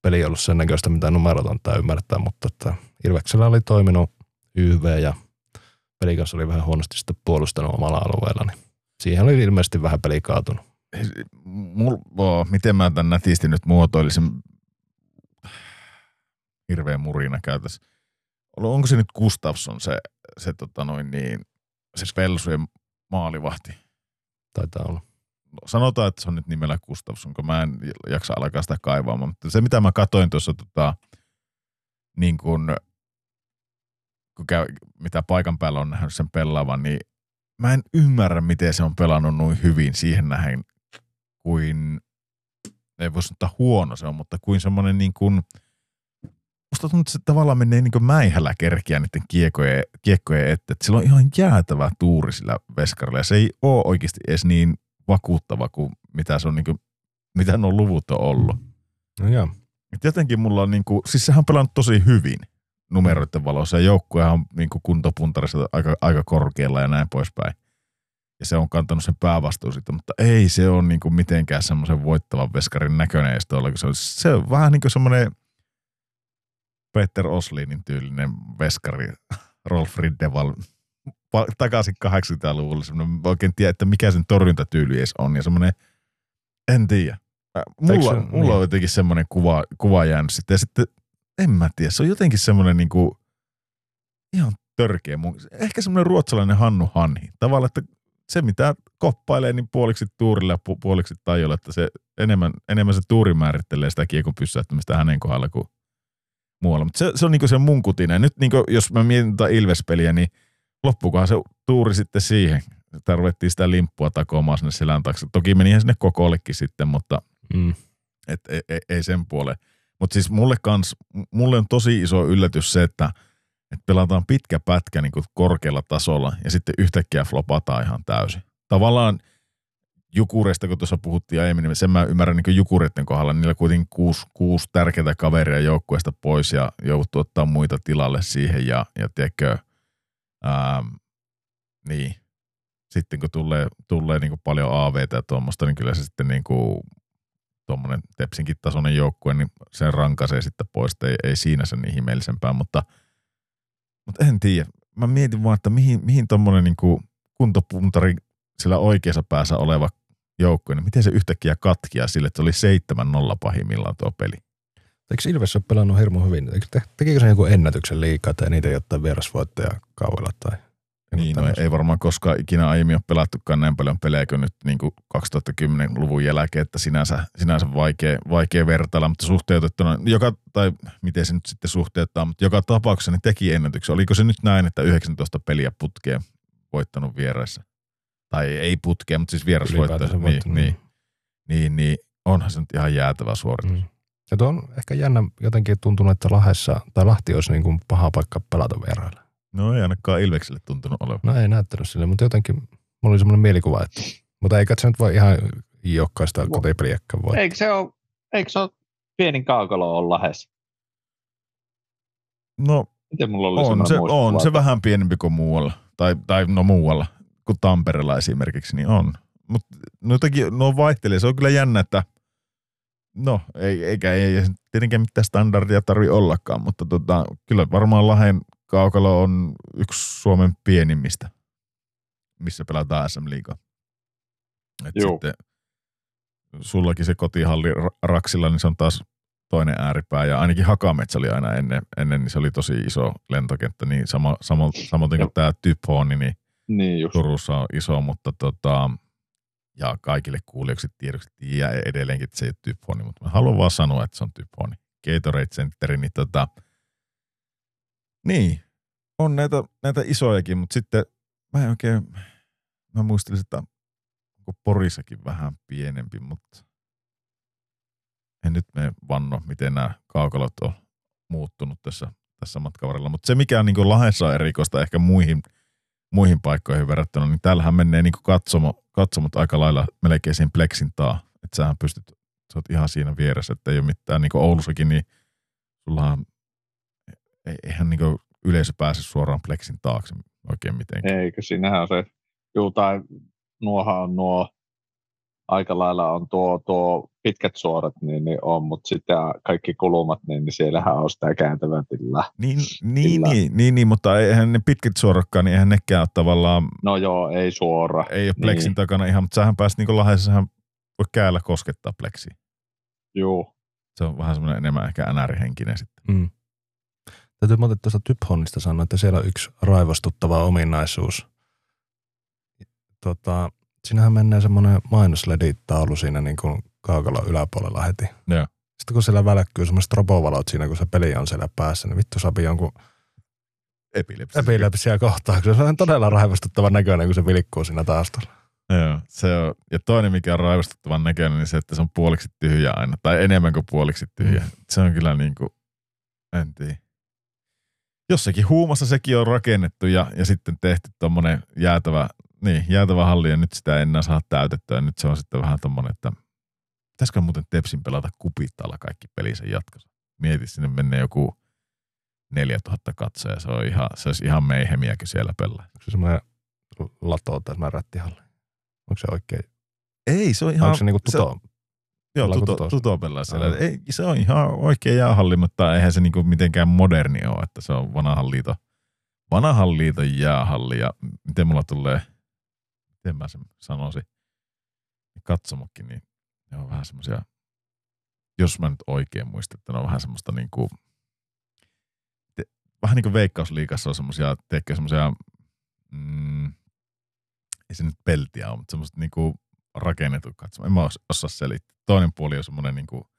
peli ollut sen näköistä, mitä numerot antaa ymmärtää, mutta että Ilveksellä oli toiminut YV ja Pelikans oli vähän huonosti sitten puolustanut omalla alueella, niin siihen oli ilmeisesti vähän peli kaatunut. Mul, miten mä tämän nätisti nyt muotoilisin? Hirveä murina käytös. Onko se nyt Gustafsson se, se, tota noin niin, se Pelsujen maalivahti? Taitaa olla. sanotaan, että se on nyt nimellä Gustafsson, kun mä en jaksa alkaa sitä kaivaamaan. Mutta se, mitä mä katoin tuossa, tota, niin kun, kun käy, mitä paikan päällä on nähnyt sen pelaavan, niin mä en ymmärrä, miten se on pelannut noin hyvin siihen nähden, kuin, ei voi sanoa huono se on, mutta kuin semmoinen niin kuin, musta tuntuu, että se tavallaan menee niin mäihällä kerkiä niiden kiekkojen, kiekkojen eteen. Että sillä on ihan jäätävä tuuri sillä veskarilla ja se ei ole oikeasti edes niin vakuuttava kuin mitä, se on niin kuin, mitä nuo luvut on ollut. No joo. Et jotenkin mulla on niin kuin, siis sehän on pelannut tosi hyvin. numeroiden valossa. Ja joukkuehan on niin kuin kuntopuntarissa aika, aika korkealla ja näin poispäin. Ja se on kantanut sen päävastuun siitä, mutta ei se ole niin kuin mitenkään semmoisen voittavan veskarin näköinen edes tuolla, se on, se on vähän niin kuin semmoinen Peter Oslinin tyylinen veskari, Rolf Riddeval, takaisin 80-luvulle, semmoinen, oikein tiedä, että mikä sen torjuntatyyli edes on, ja semmoinen, en tiedä. Mulla, se- mulla on niin. jotenkin semmoinen kuva, kuva jäänyt sitten, ja sitten en mä tiedä, se on jotenkin semmoinen niin kuin, ihan törkeä. Ehkä semmoinen ruotsalainen Hannu Hanhi. Tavallaan, että se mitä koppailee, niin puoliksi tuurilla ja pu- puoliksi tajolla, että se enemmän, enemmän se tuuri määrittelee sitä kiekon pysäyttämistä hänen kohdalla kuin muualla. Mutta se, se on niinku se mun kutina. Nyt niinku, jos mä mietin tätä Ilves-peliä, niin loppukohan se tuuri sitten siihen. Tarvittiin sitä limppua takomaan sinne selän taakse. Toki menihän sinne kokollekin sitten, mutta Mm. et ei, ei, ei sen puoleen. Mutta siis mulle kans, mulle on tosi iso yllätys se, että et pelataan pitkä pätkä niin korkealla tasolla ja sitten yhtäkkiä flopataan ihan täysin. Tavallaan Jukureista, kun tuossa puhuttiin aiemmin, niin sen mä ymmärrän niin Jukureiden kohdalla, niillä kuitenkin kuusi, kuusi tärkeää kaveria joukkueesta pois ja jouduttu ottaa muita tilalle siihen ja, ja tiedätkö, ää, niin, sitten kun tulee, tulee niin paljon AVtä ja tuommoista, niin kyllä se sitten niin tuommoinen Tepsinkin tasoinen joukkue, niin sen rankaisee sitten pois, ei, ei siinä sen ihmeellisempää, mutta, mutta en tiedä. Mä mietin vaan, että mihin, mihin tuommoinen niin kuntopuntari sillä oikeassa päässä oleva joukkue, niin miten se yhtäkkiä katkia sille, että se oli 7-0 pahimmillaan tuo peli. Eikö Ilves ole pelannut hirmu hyvin? Eikö te, tekikö se joku ennätyksen liikaa tai niitä jotain vierasvoittoja kauella tai Niin, no, ei varmaan koskaan ikinä aiemmin ole pelattukaan näin paljon pelejä kuin nyt niin kuin 2010-luvun jälkeen, että sinänsä, sinänsä vaikea, vaikea vertailla, mutta suhteutettuna, joka, tai miten se nyt sitten suhteuttaa, mutta joka tapauksessa niin teki ennätyksen. Oliko se nyt näin, että 19 peliä putkeen voittanut vieraissa? Tai ei putkeen, mutta siis vierasvoittoja. Ylipäätänsä Niin, voittanut, niin, niin, niin, onhan se nyt ihan jäätävä suoritus. Mm. Ja tuo on ehkä jännä jotenkin tuntunut, että Lahdessa, tai Lahti olisi niin kuin paha paikka pelata vierailla. No ei ainakaan Ilvekselle tuntunut olevan. No ei näyttänyt sille, mutta jotenkin mulla oli semmoinen mielikuva, että mutta eikä se nyt voi ihan jokaista Vo- kotipeliäkään voi. Eikö se ole, eikö se ole pienin kaukalo on lähes? No Miten mulla oli On se, on se vähän pienempi kuin muualla. Tai, tai no muualla kuin Tampereella esimerkiksi, niin on. Mutta no jotenkin, no vaihtelee. Se on kyllä jännä, että no ei, eikä ei tietenkään mitään standardia tarvi ollakaan, mutta tota, kyllä varmaan Lahden kaukalo on yksi Suomen pienimmistä, missä pelataan SM. Et Juu. sitten sullakin se kotihalli Ra- Raksilla, niin se on taas toinen ääripää. Ja ainakin Hakametsä oli aina ennen, ennen niin se oli tosi iso lentokenttä, niin sama, samo, samoin kuin tämä Typhoni, niin Niin just. Turussa on iso, mutta tota, ja kaikille kuulijoiksi tiedoksi ja edelleenkin, että se ei ole Typhoni, mutta mä haluan vaan sanoa, että se on Typhoni. Gatorade Centeri, niin tota, niin, on näitä, näitä isojakin, mutta sitten mä en oikein, mä muistelin, että onko Porissakin vähän pienempi, mutta en nyt me vanno, miten nämä kaukalot on muuttunut tässä, tässä matkan varrella. Mutta se, mikä on niin Lahdessa on erikoista ehkä muihin, muihin paikkoihin verrattuna, niin täällähän menee niin katsomo, katsomot aika lailla melkein siihen pleksin taa. Että sähän pystyt, sä oot ihan siinä vieressä, että ei ole mitään, niin kuin Oulussakin, niin sullahan, ei- eihän niin yleisö pääse suoraan pleksin taakse oikein mitenkään. Eikö, siinähän on se, juu, tai nuohan on nuo, aika lailla on tuo, tuo pitkät suorat, niin, niin on, mutta sitten kaikki kulumat, niin, niin siellähän on sitä kääntävää tilaa. Niin, niin, niin, niin, niin, mutta eihän ne pitkät suorakkaan, niin eihän nekään ole tavallaan, No joo, ei suora. ei ole pleksin Niin. takana ihan, mutta sähän pääsit niin Lahdessahan voi käällä koskettaa pleksiin. Juu, Se on vähän semmoinen enemmän ehkä NR-henkinen sitten. Mm. Täytyy muuten tuosta Typhonista sanoa, että siellä on yksi raivostuttava ominaisuus. Tota, siinähän menee semmoinen mainosleditaulu siinä niin kuin kaukalon yläpuolella heti. Joo. Sitten kun siellä välkkyy semmoiset robovalot siinä, kun se peli on siellä päässä, niin vittu saapi jonkun Epilepsia. epilepsia kohtauksen. Se on todella raivostuttavan näköinen, kun se vilkkuu siinä taustolla. Joo, se on. Ja toinen, mikä on raivostuttavan näköinen, niin se, että se on puoliksi tyhjä aina. Tai enemmän kuin puoliksi tyhjä. Mm. Se on kyllä niin kuin, en tiedä. Jossakin huumassa sekin on rakennettu ja, ja sitten tehty tuommoinen jäätävä, niin, jäätävä halli ja nyt sitä ei enää saa täytettyä. Ja nyt se on sitten vähän tommonen, että pitäisikö muuten Tepsin pelata kupitalla kaikki pelinsä jatkossa. Mieti, sinne menee joku 4000 katsoja. Se on ihan, se olisi ihan meihemiäkin siellä pelaa. Onko se semmoinen lato tai semmoinen rättihalli? Onko se oikein? Ei, se on ihan... Onko se niinku se- tuto? Joo, Pelaako tuto, tutossa? tuto pelaa siellä. Ei, se on ihan oikea jäähalli, mutta eihän se niinku mitenkään moderni ole, että se on vanhan liiton, vanhan liiton jäähalli ja miten mulla tulee, miten mä sen sanoisin, katsomokin, niin ne on vähän semmoisia, jos mä nyt oikein muistan, että ne on vähän semmoista niinku, te, vähän niin kuin Veikkausliigassa on semmoisia, teekö semmoisia, mm, ei se nyt peltiä ole, mutta semmoiset niinku rakennetut katsomo. En mä os- osaa selittää. Toinen puoli on semmoinen niinku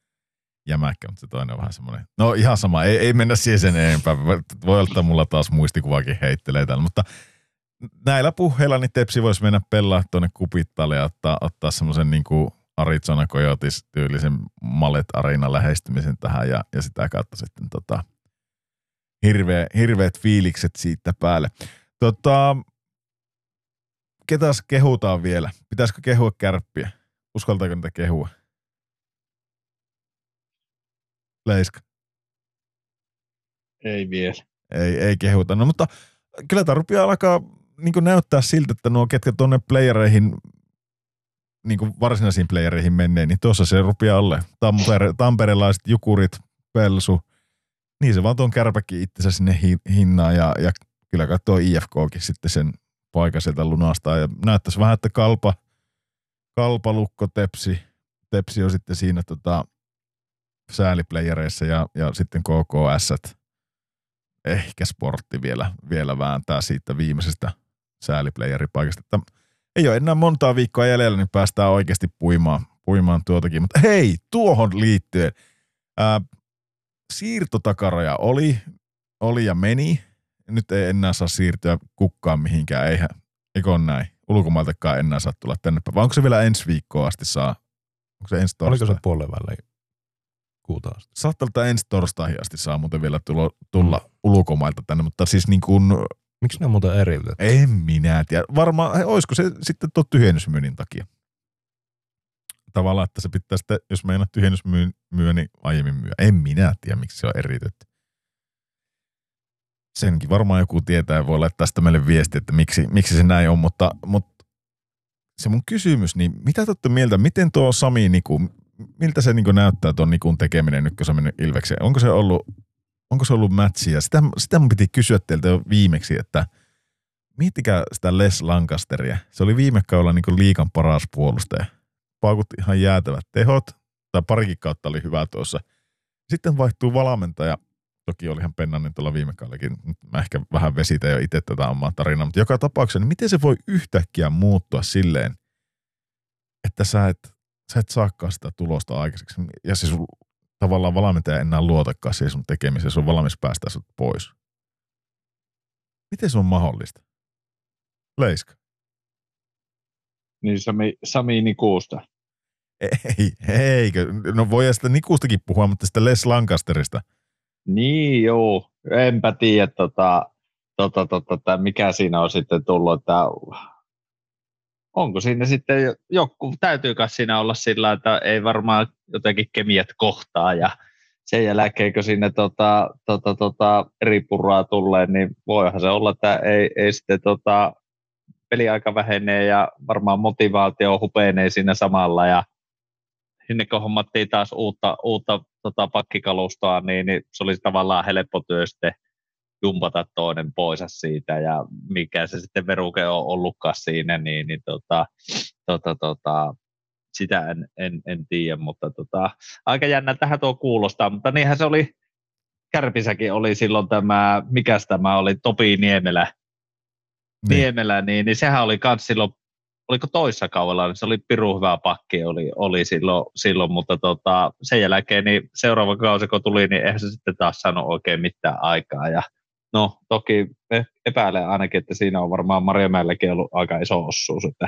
jämäkkä, mutta se toinen on vähän semmoinen. No ihan sama, ei, ei mennä siihen sen enempää. Voi olla, että mulla taas muistikuvakin heittelee täällä, mutta näillä puheilla niin Tepsi voisi mennä pelaa tuonne kupittalle ja ottaa, ottaa semmoisen niinku Arizona Coyotes tyylisen Mallet Arena lähestymisen tähän ja, ja sitä kautta sitten tota, hirveä, hirveät fiilikset siitä päälle. Tota, ketäs kehutaan vielä? Pitäisikö kehua kärppiä? Uskaltaako niitä kehua? Leiska. Ei vielä. Ei, ei kehuta. No mutta kyllä tämä rupeaa alkaa niin näyttää siltä, että nuo ketkä tuonne playereihin, niin varsinaisiin playereihin menee, niin tuossa se rupeaa olla. Tampere, tamperelaiset, jukurit, pelsu. Niin se vaan tuon kärpäkin itsensä sinne hi- hinnaan ja, ja kyllä kai tuo IFKkin sitten sen paikan sieltä lunastaa. Ja näyttäisi vähän, että kalpa, kalpa lukko, tepsi, tepsi on sitten siinä tota, sääliplayereissa ja, ja sitten KKS ehkä sportti vielä, vielä vääntää siitä viimeisestä sääliplayeripaikasta. Että ei ole enää montaa viikkoa jäljellä, niin päästään oikeasti puimaan, puimaan tuotakin. Mutta hei, tuohon liittyen. Ää, siirtotakaroja oli, oli ja meni. Nyt ei enää saa siirtyä kukkaan mihinkään, eihän, eikö näin? Ulkomailtakaan enää saa tulla tänne. Vai onko se vielä ensi viikkoa asti saa? Onko se ensi Oliko torstai? se puolen väliin kuuta asti? Saattaa että ensi torstaihin asti saa muuten vielä tulla, tulla ulkomailta tänne, mutta siis niin kuin, Miksi ne on muuten eriytetty? en minä tiedä. Varmaan, hei, olisiko se sitten tuo tyhjennysmyynnin takia? Tavallaan, että se pitää sitten, jos meinaa tyhjennysmyynnin niin aiemmin myy. En minä tiedä, miksi se on eriytetty. Senkin varmaan joku tietää ja voi laittaa tästä meille viesti, että miksi, miksi se näin on, mutta, mutta se mun kysymys, niin mitä te olette mieltä, miten tuo Sami Niku, miltä se niin näyttää tuon Nikun tekeminen nyt, kun se on mennyt Ilvekseen? Onko se ollut, onko se ollut matchia? Sitä, sitä mun piti kysyä teiltä jo viimeksi, että miettikää sitä Les Lancasteria. Se oli viime kaudella niin liikan paras puolustaja. Paukutti ihan jäätävät tehot, tai parikin kautta oli hyvä tuossa. Sitten vaihtuu valmentaja. Toki oli ihan pennanen tuolla viime kaudellakin. Nyt Mä ehkä vähän vesitän jo itse tätä omaa tarinaa, mutta joka tapauksessa, niin miten se voi yhtäkkiä muuttua silleen, että sä et, sä et saakaan sitä tulosta aikaiseksi. Ja siis sun tavallaan valmentaja enää luotakaan siihen sun tekemiseen, se on valmis päästä sut pois. Miten se on mahdollista? Leiska. Niin Sami, Sami Nikuusta. Ei, eikö? No voi sitä Nikustakin puhua, mutta sitä Les Lancasterista. Niin joo, enpä tiedä tota, tota, tota, tota, mikä siinä on sitten tullut, että onko siinä sitten jo- joku, täytyy kai siinä olla sillä, että ei varmaan jotenkin kemiat kohtaa ja sen jälkeen, kun sinne tota, tota, tota, eri purraa tulee, niin voihan se olla, että ei, ei sitten tota, peliaika vähenee ja varmaan motivaatio hupenee siinä samalla ja sinne kun hommattiin taas uutta, uutta tota, pakkikalustoa, niin, niin, se oli tavallaan helppo työ sitten jumpata toinen pois siitä ja mikä se sitten veruke on ollutkaan siinä, niin, niin tota, tota, tota, sitä en, en, en tiedä, mutta tota, aika jännä tähän tuo kuulostaa, mutta niinhän se oli, Kärpissäkin oli silloin tämä, mikäs tämä oli, Topi Niemelä, Niin. Niemelä, niin, niin sehän oli kans silloin, oliko toissa kaudella, niin se oli piru hyvä pakki oli, oli silloin, silloin, mutta tota, sen jälkeen niin seuraava kausi kun tuli, niin eihän se sitten taas saanut oikein mitään aikaa ja no toki e- epäilen ainakin, että siinä on varmaan Marjamäelläkin ollut aika iso osuus, että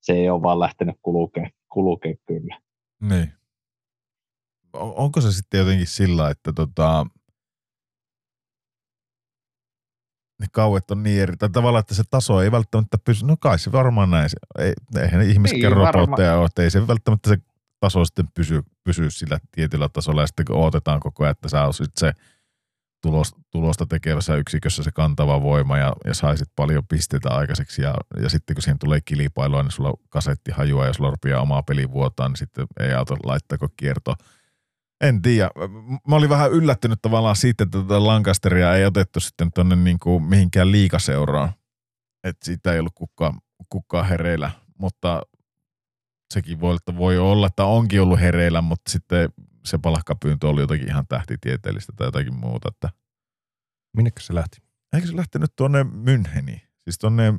se ei ole vaan lähtenyt kulkea kyllä. Niin. On- Onko se sitten jotenkin sillä, että tota, ne kauet on niin eri, tai tavallaan, että se taso ei välttämättä pysy, no kai se varmaan näin, ei, eihän ihmiskään Niin, varma- robotteja ole, että ei se välttämättä se taso sitten pysy, pysy sillä tietyllä tasolla, ja sitten kun odotetaan koko ajan, että sä olisit se tulos, tulosta tekevässä yksikössä se kantava voima ja, ja saisit paljon pisteitä aikaiseksi. Ja, ja sitten kun siihen tulee kilpailua, niin sulla kasetti hajua ja sulla rupeaa omaa peli vuotaan, niin sitten ei auta laittaako kierto. En tiedä. Mä olin vähän yllättynyt tavallaan siitä, että tätä Lancasteria ei otettu sitten tuonne niin kuin mihinkään liikaseuraan. Että siitä ei ollut kukaan, kukaan hereillä, mutta sekin voi, että voi olla, että onkin ollut hereillä, mutta sitten se palkkapyyntö oli jotakin ihan tähtitieteellistä tai jotakin muuta. Että Minnekä se lähti? eikö se lähtenyt tuonne Müncheniin, siis tuonne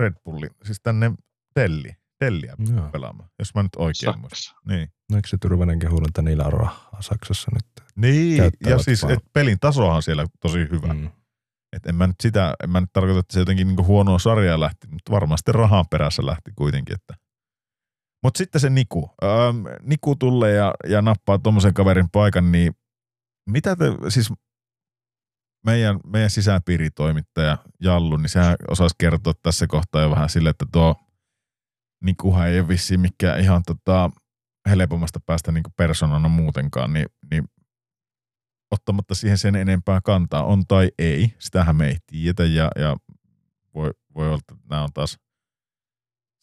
Red Bullin, siis tänne Delli, Delliä Joo. pelaamaan, jos mä nyt oikein muistan. Niin, No eikö se Tyrvänen kehunut, että niillä on rahaa Saksassa nyt? niin ja siis vaan. et pelin tasohan siellä tosi hyvä. Mm. Mm. Et en mä nyt sitä, en mä nyt tarkoita, että se jotenkin niinku huonoa sarjaa lähti, mutta varmasti rahan perässä lähti kuitenkin. Että. Mutta sitten se Niku. Ähm, Niku tulee ja, ja nappaa tuommoisen kaverin paikan, niin mitä te, siis meidän, meidän sisäpiiritoimittaja Jallu, niin sehän osasi kertoa tässä kohtaa jo vähän sille, että tuo Nikuhan ei ole vissiin mikään ihan tota, helpommasta päästä niin persoonana muutenkaan, niin, niin ottamatta siihen sen enempää kantaa, on tai ei, sitähän me ei tiedetä ja, ja voi, voi olla, että nämä on taas,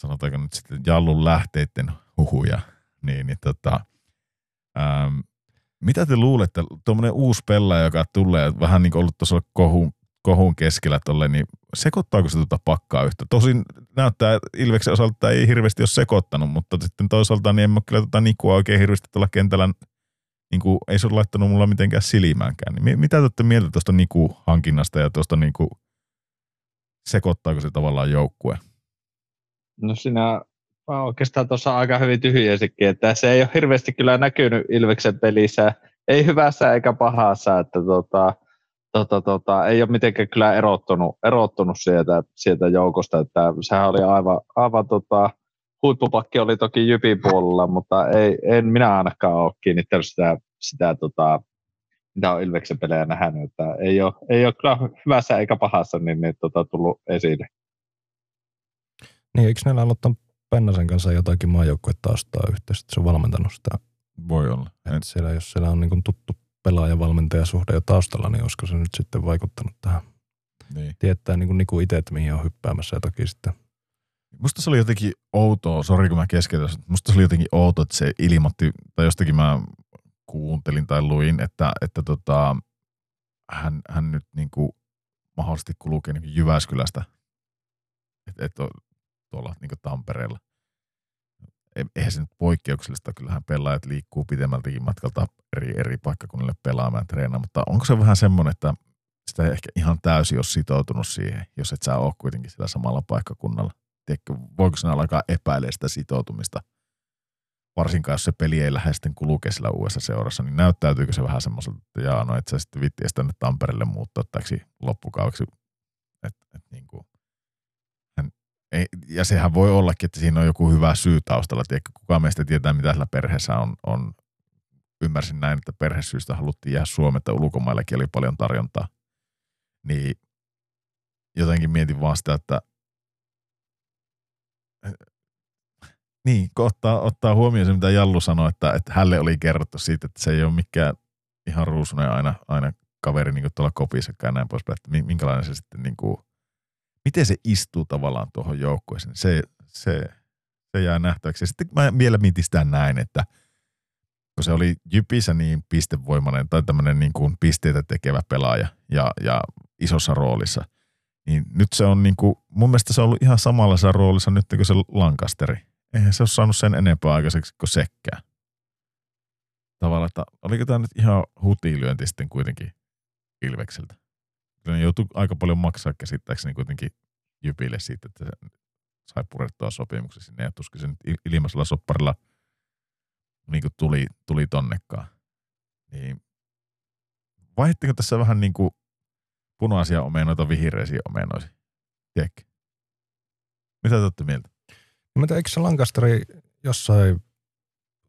sanotaanko nyt sitten Jallun lähteiden huhuja, niin, niin tota, ähm, mitä te luulette, tuommoinen uusi pelaaja, joka tulee, vähän niin kuin ollut tuossa kohun, kohun keskellä tolle, niin sekoittaako se tuota pakkaa yhtä? Tosin näyttää Ilveksen osalta että ei hirveästi ole sekoittanut, mutta sitten toisaalta niin en mä kyllä tuota Nikua oikein hirveästi tuolla kentällä niin kuin, ei se ole laittanut mulla mitenkään silmäänkään. Niin mi- mitä te olette mieltä tuosta Niku-hankinnasta ja tuosta niinku, sekoittaako se tavallaan joukkue? No sinä mä oikeastaan tuossa aika hyvin tyhjäsikin, että se ei ole hirveästi kyllä näkynyt Ilveksen pelissä, ei hyvässä eikä pahassa, että tota, tota, tota, ei ole mitenkään kyllä erottunut, erottunut sieltä, sieltä joukosta, että sehän oli aivan, aivan tota, huippupakki oli toki Jypin puolella, mutta ei, en minä ainakaan ole kiinnittänyt sitä, sitä tota, mitä on Ilveksen pelejä nähnyt, että ei ole, ei ole kyllä hyvässä eikä pahassa niin, niin tota, tullut esille. Niin, eikö näillä ollut tämän Pennasen kanssa jotakin maajoukkuetaustaa yhteistä, että se on valmentanut sitä? Voi olla. En, Että siellä, jos siellä on niin kuin tuttu pelaaja-valmentajasuhde jo taustalla, niin olisiko se nyt sitten vaikuttanut tähän? niin. Tietää niin kuin Niku itse, että mihin on hyppäämässä ja toki sitten. Musta se oli jotenkin outoa, sori kun mä keskeytän, mutta musta se oli jotenkin outoa, että se ilmoitti, tai jostakin mä kuuntelin tai luin, että, että tota, hän, hän nyt niinku mahdollisesti kulkee niinku Jyväskylästä, että et on tuolla niinku Tampereella. Eihän se nyt poikkeuksellista, kyllähän pelaajat liikkuu pidemmältäkin matkalta eri, eri paikkakunnille pelaamaan ja treenaamaan, mutta onko se vähän semmoinen, että sitä ei ehkä ihan täysin ole sitoutunut siihen, jos et sä ole kuitenkin sillä samalla paikkakunnalla? tiedätkö, voiko sinä alkaa epäilemään sitä sitoutumista, varsinkaan jos se peli ei lähde sitten kulkea sillä uudessa seurassa, niin näyttäytyykö se vähän semmoiselta, että jaa, no et sä sitten vitti edes tänne Tampereelle muuttaa täksi loppukaudeksi, että et niin kuin, ei, ja sehän voi ollakin, että siinä on joku hyvä syy taustalla, tiedätkö, kuka meistä tietää, mitä sillä perheessä on, on. Ymmärsin näin, että perhesyystä haluttiin jäädä Suomeen, että ulkomaillakin oli paljon tarjontaa, niin jotenkin mietin vaan sitä, että niin, kun ottaa, ottaa huomioon se, mitä Jallu sanoi, että, että hälle oli kerrottu siitä, että se ei ole mikään ihan ruusunen aina, aina kaveri niin tuolla kopissakaan ja näin poispäin, että mi- minkälainen se sitten, niin kuin, miten se istuu tavallaan tuohon joukkueeseen, se, se, se jää nähtäväksi. Sitten mä vielä mietin sitä näin, että kun se oli Jypissä niin pistevoimainen tai tämmöinen niin kuin pisteitä tekevä pelaaja ja, ja isossa roolissa, niin nyt se on niin kuin, mun mielestä se on ollut ihan samanlaisessa roolissa nyt kuin se Lankasteri. Eihän se ole saanut sen enempää aikaiseksi kuin sekkään. Tavallaan, että oliko tämä nyt ihan hutilyönti sitten kuitenkin Ilvekseltä. Kyllä ne joutui aika paljon maksaa käsittääkseni kuitenkin Jypille siitä, että se sai purettua sopimuksen sinne ja tuskin se nyt il- ilmaisella sopparilla niin kuin tuli, tuli tonnekaan. Niin vaihtiko tässä vähän niin kuin punaisia omenoita vihreisiä omenoisia? Tiedätkö? Mitä te olette mieltä? Tiedä, eikö se Lankasteri jossain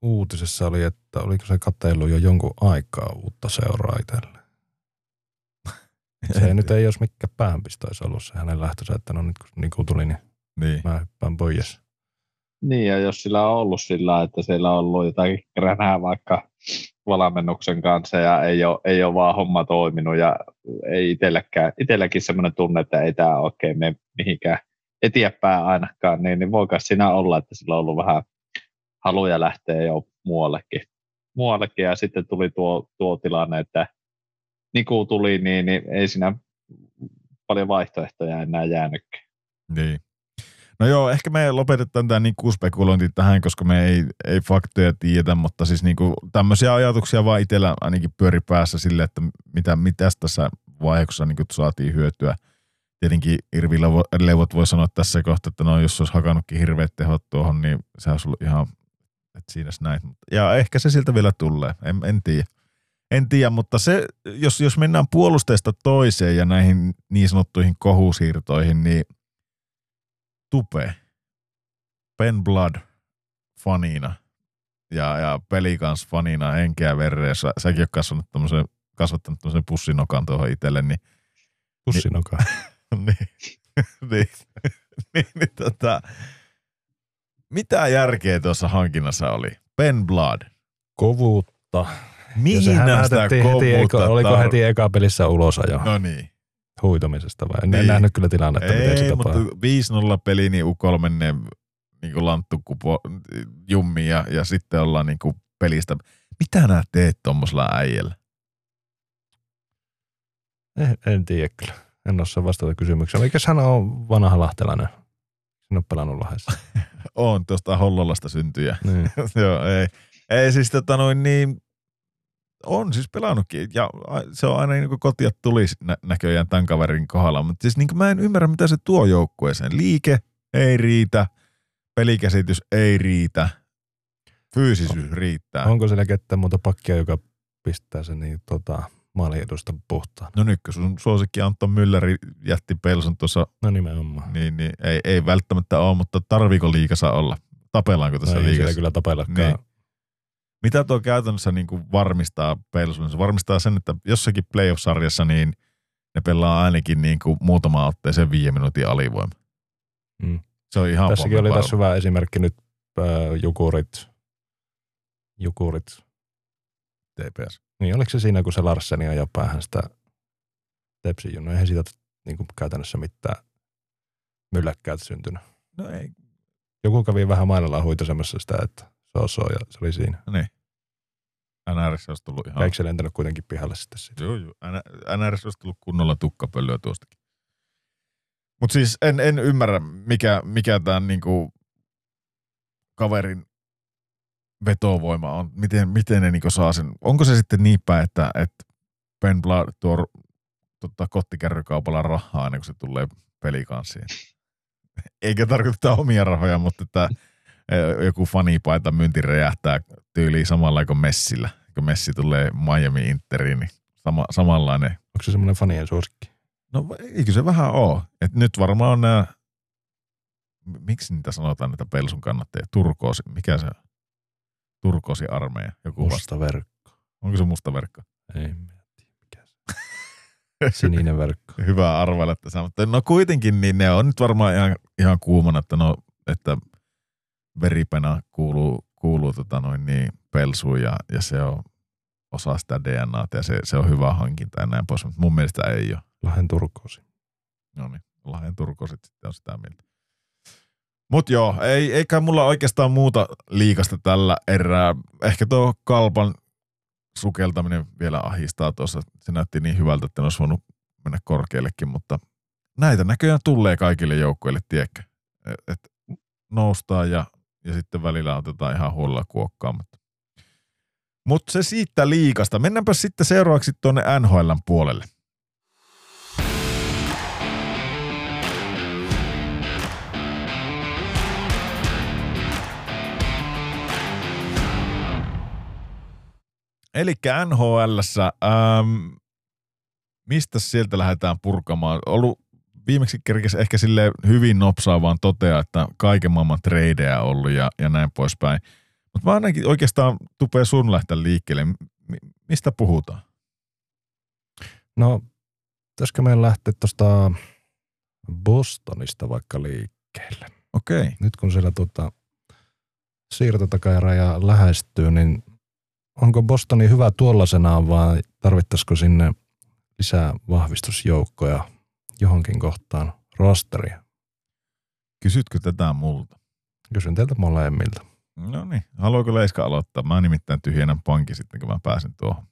uutisessa oli, että oliko se katsellut jo jonkun aikaa uutta seuraa itselle. Se nyt ei olisi mikään pääänpistö olisi ollut se hänen lähtönsä, että no nyt kun Niku tuli, niin Niin. mä hyppään pois. Niin, ja jos sillä on ollut sillä, että siellä on ollut jotakin kränää vaikka valmennuksen kanssa ja ei ole, ei ole vaan homma toiminut ja ei itselläkään, itselläkin semmoinen tunne, että ei tämä oikein mene mihinkään eteenpäin ainakaan, niin, niin voikaan siinä olla, että sillä on ollut vähän haluja lähteä jo muuallekin. muuallekin ja sitten tuli tuo, tuo tilanne, että Niku tuli, niin, niin ei siinä paljon vaihtoehtoja enää jäänytkään. Niin. No joo, ehkä me lopetetaan tämä niin spekulointi tähän, koska me ei, ei faktoja tiedetä, mutta siis niin kuin tämmöisiä ajatuksia vaan itsellä ainakin pyöri päässä sille, että mitä, mitä tässä vaiheessa niin saatiin hyötyä. Tietenkin Irvi Levot voi sanoa tässä kohtaa, että no jos olisi hakannutkin hirveät tehot tuohon, niin se olisi ollut ihan, että siinä näin. Ja ehkä se siltä vielä tulee, en, en tiedä. En tiedä, mutta se, jos, jos mennään puolusteesta toiseen ja näihin niin sanottuihin kohusiirtoihin, niin Tupe, Ben Blood fanina ja, ja Pelikans fanina henkeä verreä. Sä, säkin oot kasvanut tämmöisen, kasvattanut tämmöisen pussinokan tuohon itselle, niin... Pussinokan? [laughs] Niin, niin, [laughs] niin, niin, niin tota, mitä järkeä tuossa hankinnassa oli? Ben Blood. Kovuutta. Mihin sitä heti eka, Oliko heti eka pelissä ulos jo? No niin huitamisesta vai? En niin. nähnyt kyllä tilannetta, Ei, miten se tapahtuu. mutta 5-0 peli, niin U3 menee niin lanttukupo jummi ja, ja sitten ollaan niin kuin pelistä. Mitä nää teet tuommoisella äijällä? En, en tiedä kyllä. En osaa vastata kysymykseen. Mikä hän on vanha lahtelainen? Sinä on pelannut Lahdessa. [laughs] on, tuosta Hollolasta syntyjä. Niin. [laughs] Joo, ei. Ei siis tota noin niin, on siis pelannutkin ja se on aina niin kuin kotia tuli nä- näköjään tämän kaverin kohdalla, mutta siis niin kuin mä en ymmärrä mitä se tuo joukkueeseen. Liike ei riitä, pelikäsitys ei riitä, fyysisyys riittää. Onko siellä ketään muuta pakkia, joka pistää sen niin tota, maaliedusta puhtaan? No nyt kun sun suosikki Anton Mülleri jätti Pelson tuossa. No nimenomaan. Niin, niin ei, ei välttämättä ole, mutta tarviiko liikassa olla? Tapellaanko tässä no liikassa? Ei kyllä tapellakaan. Niin. Mitä tuo käytännössä niin kuin varmistaa Pelsuun? Se varmistaa sen, että jossakin playoff-sarjassa niin ne pelaa ainakin niin kuin muutama otteeseen viiden minuutin alivoima. Mm. Se on ihan Tässäkin oli tässä hyvä esimerkki nyt äh, Jukurit. Jukurit. TPS. Niin, oliko se siinä, kun se Larsseni ajoi päähän sitä Tepsin? Eihän siitä niin kuin käytännössä mitään mylläkkäät syntynyt. No ei. Joku kävi vähän mailalla huitasemassa sitä, että so, ja se oli siinä. Niin. NRS olisi tullut ihan... Eikö se lentänyt kuitenkin pihalle sitten siitä? Joo, joo. NRS olisi tullut kunnolla tukkapölyä tuostakin. Mutta siis en, en ymmärrä, mikä, mikä tämän niinku kaverin vetovoima on. Miten, miten ne niinku saa sen. Onko se sitten niin päin, että, että Ben Blood tuo tota, kottikärrykaupalla rahaa ennen kuin se tulee pelikanssiin? Eikä tarkoita omia rahoja, mutta että joku fanipaita myynti räjähtää tyyliin samalla kuin Messillä. Kun Messi tulee Miami Interiin, niin sama, samanlainen. Onko se semmoinen fanien suosikki? No eikö se vähän ole? Et nyt varmaan on nämä, miksi niitä sanotaan näitä Pelsun kannattajia? Turkoosi, mikä se on? Turkoosi armeija. Joku musta vasta. verkko. Onko se musta verkko? Ei, mikä se [laughs] Sininen verkko. Hyvä arvailla, että se Mutta no kuitenkin, niin ne on nyt varmaan ihan, ihan kuumana, että, no, että veripena kuuluu, kuuluu tota noin niin, pelsuun ja, ja se on osa sitä DNAta ja se, se on hyvä hankinta ja näin pois, mutta mun mielestä ei ole. Lahden turkoosi. No niin, Lahden turkoosit sitten on sitä mieltä. Mutta joo, ei, eikä mulla oikeastaan muuta liikasta tällä erää. Ehkä tuo kalpan sukeltaminen vielä ahistaa tuossa. Se näytti niin hyvältä, että ne olisi voinut mennä korkeallekin, mutta näitä näköjään tulee kaikille joukkoille, tiedätkö? Et, et noustaan ja ja sitten välillä otetaan ihan huolella kuokkaamatta. Mutta se siitä liikasta. Mennäänpä sitten seuraavaksi tuonne NHLn puolelle. Eli NHL, ähm, mistä sieltä lähdetään purkamaan? Ollut viimeksi kerkesi ehkä sille hyvin nopsaa vaan totea, että kaiken maailman tradeja ollut ja, ja näin poispäin. Mutta mä ainakin oikeastaan tupee sun lähteä liikkeelle. M- mistä puhutaan? No, pitäisikö meidän lähteä tuosta Bostonista vaikka liikkeelle? Okei. Okay. Nyt kun siellä tuota, siirtotakajaraja lähestyy, niin onko Bostoni hyvä tuollaisenaan vai tarvittaisiko sinne lisää vahvistusjoukkoja johonkin kohtaan rosteria? Kysytkö tätä multa? Kysyn teiltä molemmilta. No niin, haluaako Leiska aloittaa? Mä nimittäin tyhjennän pankki sitten, kun mä pääsen tuohon.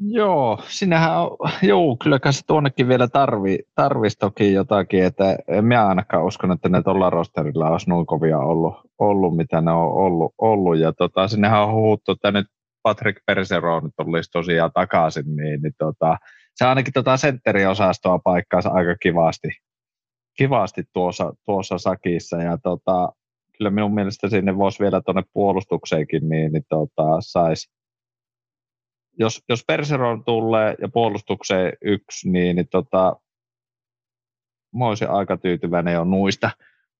Joo, sinähän on, joo, kyllä se tuonnekin vielä tarvi, tarvisi toki jotakin, että en minä ainakaan uskon, että ne tuolla rosterilla olisi noin kovia ollut, ollut mitä ne on ollut, ollut. ja tota, sinnehän on huuttu, että nyt Patrick Persero nyt olisi tosiaan takaisin, niin, niin tota, se ainakin tota sentteriosastoa paikkaansa aika kivasti, kivasti tuossa, tuossa sakissa, ja tota, kyllä minun mielestä sinne voisi vielä tuonne puolustukseenkin, niin, niin tota, saisi jos, jos Perseron tulee ja puolustukseen yksi, niin, niin tota, mä olisin aika tyytyväinen jo nuista,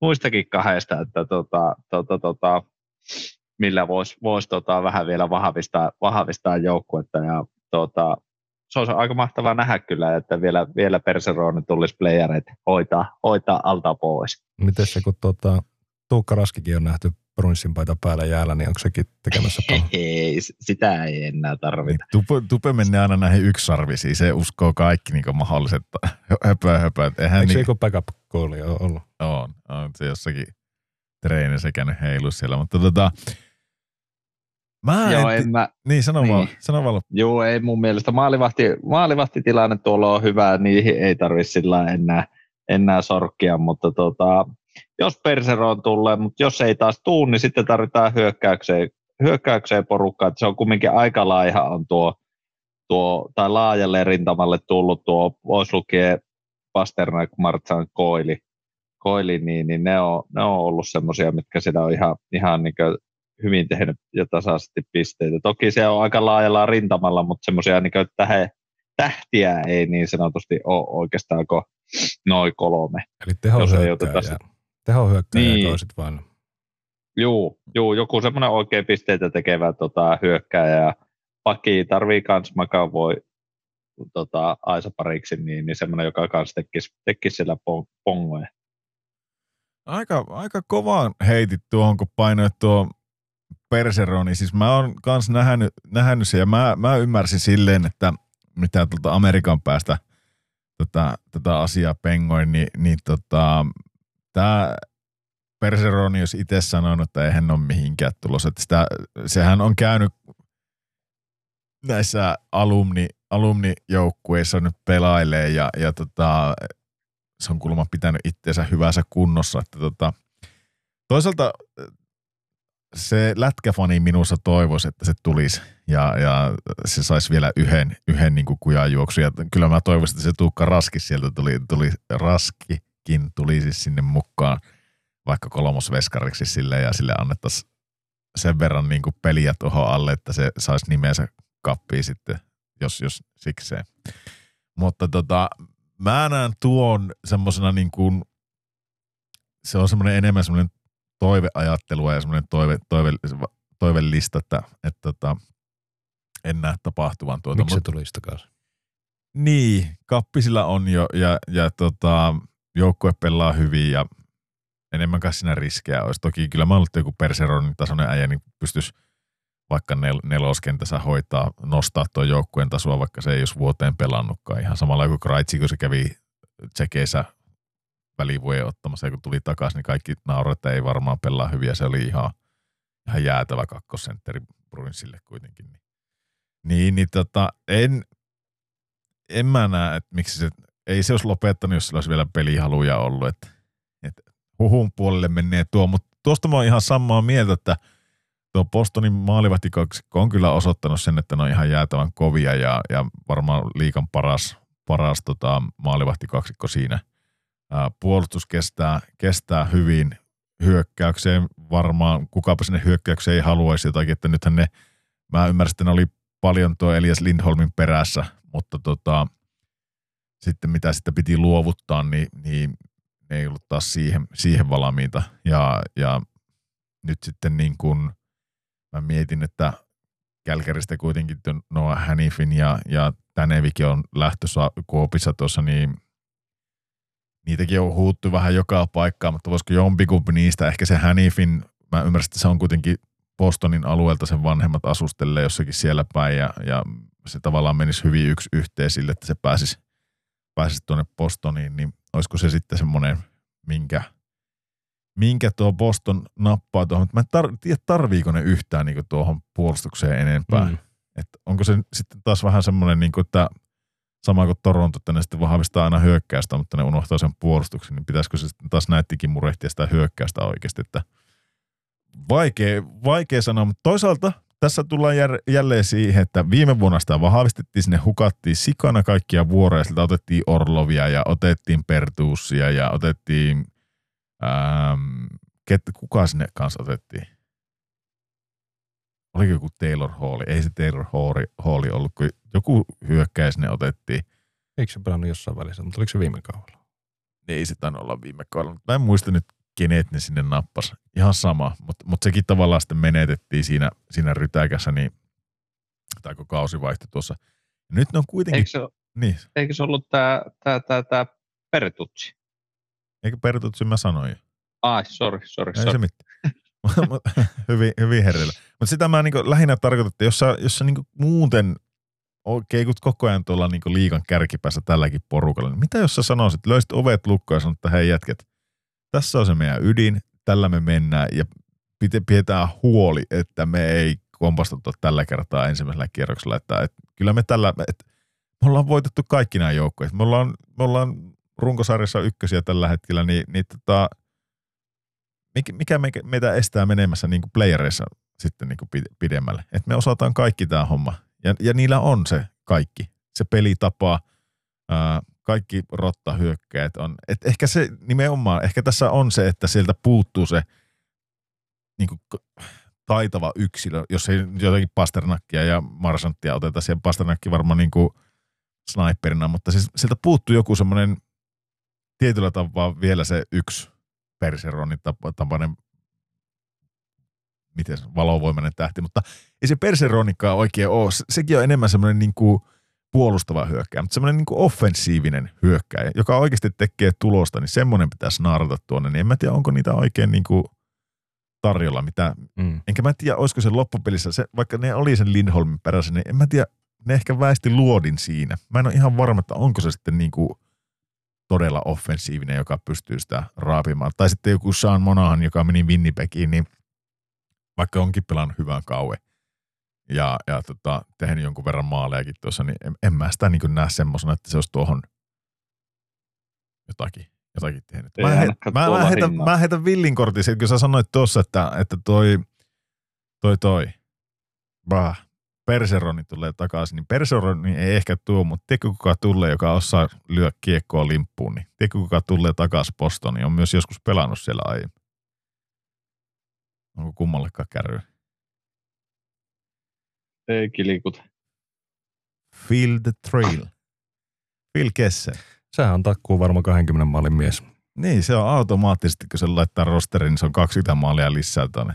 nuistakin kahdesta, että tota, tota, tota, millä voisi vois, tota, vähän vielä vahvistaa, vahvistaa joukkuetta. Ja, tota, se olisi aika mahtavaa nähdä kyllä, että vielä, vielä Perseron tulisi playereita hoitaa, hoitaa alta pois. Miten se, kun tota, Tuukka Raskikin on nähty brunssin paita päällä jäällä, niin onko sekin tekemässä paljon? [laughs] Ei, sitä ei enää tarvita. Niin, tupe, tupe menee aina näihin yksisarvisiin, se uskoo kaikki niin mahdolliset [laughs] höpö höpö. Eihän Eikö niin... se backup goali ole ollut? On, on se jossakin treenissä käynyt heilu siellä, mutta tota, Mä Joo, en, en mä, niin, sano niin. vaan, sano vaan. Joo, ei mun mielestä. Maalivahti, maalivahtitilanne tuolla on hyvä, niihin ei tarvitse sillä enää, enää sorkkia, mutta tota, jos Perseroon tulee, mutta jos ei taas tuu, niin sitten tarvitaan hyökkäykseen, hyökkäykseen porukkaa. Että se on kumminkin aika laiha on tuo, tuo tai laajalle rintamalle tullut tuo, voisi lukea Pasternak, Martsan, Koili, Koili niin, niin ne, on, ne on ollut semmoisia, mitkä sitä on ihan, ihan niin hyvin tehnyt ja tasaisesti pisteitä. Toki se on aika laajalla rintamalla, mutta semmoisia niin tähe, tähtiä ei niin sanotusti ole oikeastaan kuin noin kolme. Eli teho Tehohyökkäjä niin. toiset vain. Joo, joo, joku semmoinen oikein pisteitä tekevä tota, hyökkääjä ja paki tarvii kans voi tota, Aisa pariksi, niin, niin semmoinen, joka kans tekisi, tekisi siellä pongoja. Aika, aika kovaan heitit tuohon, kun painoit tuo Perseroni. Siis mä oon kans nähnyt, nähnyt sen ja mä, mä ymmärsin silleen, että mitä tuolta Amerikan päästä tota, tätä asiaa pengoin, niin, niin tota, tämä Perseroni jos itse sanonut, että eihän ole mihinkään tulossa. Että sitä, sehän on käynyt näissä alumni, alumnijoukkueissa nyt pelailee ja, ja tota, se on kuulemma pitänyt itseensä hyvässä kunnossa. Että tota, toisaalta se lätkäfani minussa toivoisi, että se tulisi ja, ja se saisi vielä yhden, yhden niin kujajuoksun. Ja kyllä mä toivoisin, että se Tuukka Raski sieltä tuli, tuli Raski Kin tuli siis sinne mukaan vaikka kolmosveskariksi sille ja sille annettaisiin sen verran niin kuin peliä tuohon alle, että se saisi nimensä kappiin sitten, jos, jos sikseen. Mutta tota, mä näen tuon semmoisena niin kuin, se on semmoinen enemmän semmoinen toiveajattelua ja semmoinen toive, toive, toivelista, että, että tota, en näe tapahtuvan tuota. Miksi se tuli Niin, kappi sillä on jo ja, ja tota, joukkue pelaa hyvin ja enemmän siinä riskejä olisi. Toki kyllä mä ollut joku Perseronin tasoinen äijä, niin pystyisi vaikka nel- neloskentässä hoitaa, nostaa tuo joukkueen tasoa, vaikka se ei olisi vuoteen pelannutkaan. Ihan samalla kuin Kreitsi, kun se kävi tsekeissä välivuoden ottamassa ja kun tuli takaisin, niin kaikki nauroivat, että ei varmaan pelaa hyviä. Se oli ihan, ihan jäätävä kakkosentteri Bruinsille kuitenkin. Niin, niin, niin tota, en, en mä näe, että miksi se ei se olisi lopettanut, jos sillä olisi vielä pelihaluja ollut. Että, että huhun puolelle menee tuo, mutta tuosta mä oon ihan samaa mieltä, että tuo Bostonin maalivahtikaksikko on kyllä osoittanut sen, että ne on ihan jäätävän kovia ja, ja varmaan liikan paras, paras tota, maalivahtikaksikko siinä. Puolustus kestää, kestää hyvin hyökkäykseen varmaan, kukapa sinne hyökkäykseen ei haluaisi jotakin, että nythän ne, mä ymmärsin, että ne oli paljon tuo Elias Lindholmin perässä, mutta tota, sitten mitä sitten piti luovuttaa, niin, niin ne ei ollut taas siihen, siihen valmiita. Ja, ja nyt sitten niin kuin mä mietin, että Kälkäristä kuitenkin Noah Hanifin ja, ja Tänevikin on lähtössä Kuopissa tuossa, niin niitäkin on huuttu vähän joka paikkaan, mutta voisiko jompikumpi niistä, ehkä se Hanifin, mä ymmärrän, että se on kuitenkin Bostonin alueelta sen vanhemmat asustelee jossakin siellä päin ja, ja se tavallaan menisi hyvin yksi yhteen sille, että se pääsisi, pääsisi tuonne Bostoniin, niin olisiko se sitten semmoinen, minkä, minkä tuo Boston nappaa tuohon. Mä en tar- tiedä, tarviiko ne yhtään niin tuohon puolustukseen enempää. Mm. Että onko se sitten taas vähän semmoinen, niin kuin, että sama kuin Toronto, että ne sitten vahvistaa aina hyökkäystä, mutta ne unohtaa sen puolustuksen, niin pitäisikö se sitten taas näettikin murehtia sitä hyökkäystä oikeasti, että vaikea, vaikea sanoa, mutta toisaalta tässä tullaan jär, jälleen siihen, että viime vuonna sitä vahvistettiin, sinne hukattiin sikana kaikkia vuoroja, sieltä otettiin Orlovia ja otettiin Pertuussia ja otettiin, ähm, ket, kuka sinne kanssa otettiin? Oliko joku Taylor Hall? Ei se Taylor Hall, Hall ollut, kun joku hyökkäys ne otettiin. Eikö se pelannut jossain välissä, mutta oliko se viime kaudella? Ei se tainnut olla viime kaudella. Mä en muista nyt, kenet ne sinne nappas. Ihan sama, mutta mut sekin tavallaan sitten menetettiin siinä, siinä rytäkässä, niin tämä kun kausi vaihtui tuossa. Ja nyt ne on kuitenkin... Eikö se, niin. eikö se ollut tämä tää, tää, tää Pertutsi? Eikö Pertutsi mä sanoin jo? Ai, sorry, sorry, Ei sorry. se mitään. [laughs] hyvin, hyvin herrillä. Mutta sitä mä niin lähinnä tarkoitan, että jos sä, jos sä niin muuten oikein kun koko ajan tuolla niin liikan kärkipäässä tälläkin porukalla, niin mitä jos sä sanoisit, löysit ovet lukkoon ja sanoit, että hei jätket, tässä on se meidän ydin, tällä me mennään ja pidetään huoli, että me ei kompastuta tällä kertaa ensimmäisellä kierroksella, että, että kyllä me tällä, että me ollaan voitettu kaikki nämä joukkueet, me ollaan, me ollaan runkosarjassa ykkösiä tällä hetkellä, niin, niin tota, mikä meitä estää menemässä niin kuin playereissa sitten niin kuin pidemmälle. Että me osataan kaikki tämä homma. Ja, ja niillä on se kaikki. Se pelitapa, ää, kaikki rottahyökkäät on. Et ehkä se nimenomaan, ehkä tässä on se, että sieltä puuttuu se niin kuin, taitava yksilö, jos ei jotenkin Pasternakkia ja Marsanttia oteta siihen Pasternakki varmaan niin kuin sniperina, mutta siis sieltä puuttuu joku semmoinen tietyllä tavalla vielä se yksi Perseronin tapainen miten valovoimainen tähti, mutta ei se Perseronikaan oikein ole. Sekin on enemmän semmoinen niin kuin puolustava hyökkäjä, mutta semmoinen niin kuin offensiivinen hyökkäjä, joka oikeasti tekee tulosta, niin semmoinen pitäisi naarata tuonne. Niin en mä tiedä, onko niitä oikein niin kuin tarjolla. Mitä, mm. Enkä mä tiedä, olisiko se loppupelissä, se, vaikka ne oli sen Lindholmin perässä, niin en mä tiedä, ne ehkä väisti luodin siinä. Mä en ole ihan varma, että onko se sitten niin kuin todella offensiivinen, joka pystyy sitä raapimaan. Tai sitten joku Sean Monahan, joka meni Winnipegiin, niin vaikka onkin pelannut hyvän kauan ja, ja tota, tehnyt jonkun verran maalejakin tuossa, niin en, en mä sitä niin näe semmoisena, että se olisi tuohon jotakin, jotakin tehnyt. Mä, he, mä, mä, heitän, mä heitän villin kortin, kun sä sanoit tuossa, että, että toi, toi, toi, bah, Perseroni tulee takaisin, niin Perseroni ei ehkä tuo, mutta tiedätkö kuka tulee, joka osaa lyö kiekkoa limppuun, niin tiedätkö kuka tulee takaisin Bostoniin, on myös joskus pelannut siellä aiemmin. Onko kummallekaan kärry? Ei kilikuta. Feel the trail. Phil Kessel. Sehän on takkuu varmaan 20 maalin mies. Niin, se on automaattisesti, kun se laittaa rosterin, niin se on 20 maalia lisää tuonne.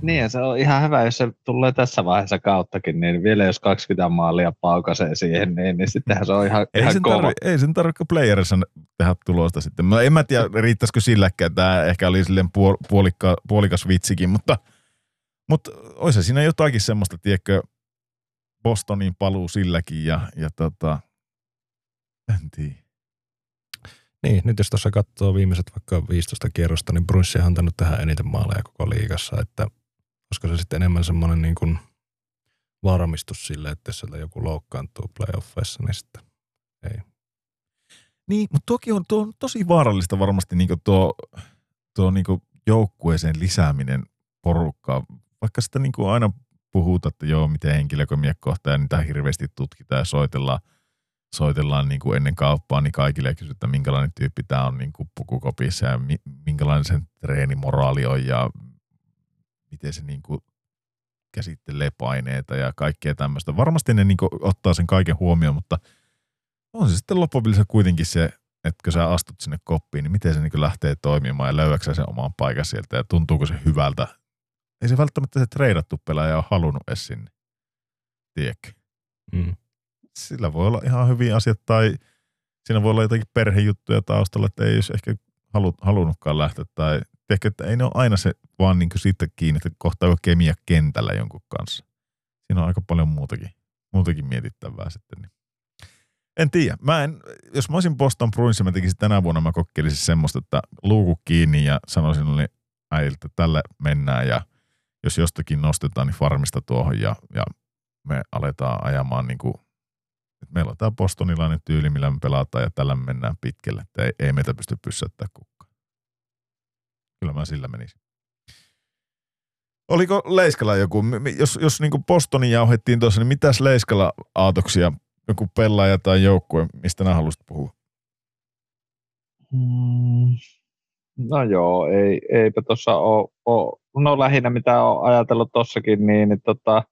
Niin, ja se on ihan hyvä, jos se tulee tässä vaiheessa kauttakin, niin vielä jos 20 maalia paukasee siihen, niin, niin sittenhän se on ihan, ei ihan sen kova. Tarvi, ei sen tarvitse playerissa tehdä tulosta sitten. Mä en mä tiedä, riittäisikö silläkään. Tämä ehkä oli silleen puol, puolikka, puolikas vitsikin, mutta, mutta olisi siinä jotakin semmoista, tiedätkö, Bostonin paluu silläkin ja, ja tota, en tiedä. Niin, nyt jos tuossa katsoo viimeiset vaikka 15 kierrosta, niin Brunssi on antanut tähän eniten maaleja koko liigassa, että koska se sitten enemmän semmoinen niin kuin varmistus sille, että sieltä joku loukkaantuu playoffeissa, niin sitten ei. Niin, mutta toki on, tuo on tosi vaarallista varmasti niin tuo, tuo niin joukkueeseen lisääminen porukkaa. Vaikka sitä niin aina puhutaan, että joo, miten henkilökomiak kohtaa ja niitä hirveästi tutkitaan ja soitellaan, soitellaan niin kuin ennen kauppaa, niin kaikille kysytään, että minkälainen tyyppi tämä on niin kuin pukukopissa ja minkälainen sen treenimoraali on ja miten se niin kuin käsittelee paineita ja kaikkea tämmöistä. Varmasti ne niin kuin ottaa sen kaiken huomioon, mutta on se sitten loppupeleissä kuitenkin se, että kun sä astut sinne koppiin, niin miten se niin lähtee toimimaan ja löydäksä sen oman paikan sieltä ja tuntuuko se hyvältä. Ei se välttämättä se treidattu pelaaja ole halunnut edes sinne. Tiedätkö? Mm. Sillä voi olla ihan hyviä asiat tai siinä voi olla jotakin perhejuttuja taustalla, että ei olisi ehkä halu, halunnutkaan lähteä tai tiedätkö, että ei ne ole aina se vaan niin sitten kiinni, että kohtaako kemia kentällä jonkun kanssa. Siinä on aika paljon muutakin, muutakin mietittävää sitten. Niin. En tiedä. Mä en, jos mä olisin Boston Bruins mä tekisin tänä vuonna, mä kokeilisin semmoista, että luuku kiinni ja sanoisin oli äiltä, että tälle mennään ja jos jostakin nostetaan, niin farmista tuohon ja, ja me aletaan ajamaan niin kuin, että meillä on tämä bostonilainen tyyli, millä me pelataan ja tällä me mennään pitkälle, että ei, ei meitä pysty pysäyttämään kukaan. Kyllä mä sillä menisin. Oliko Leiskalla joku, jos, jos niin kuin Bostonin jauhettiin tuossa, niin mitäs Leiskalla aatoksia, joku pelaaja tai joukkue, mistä nämä haluaisit puhua? Mm, no joo, ei, eipä tuossa ole, no lähinnä mitä olen ajatellut tuossakin, niin, niin tota,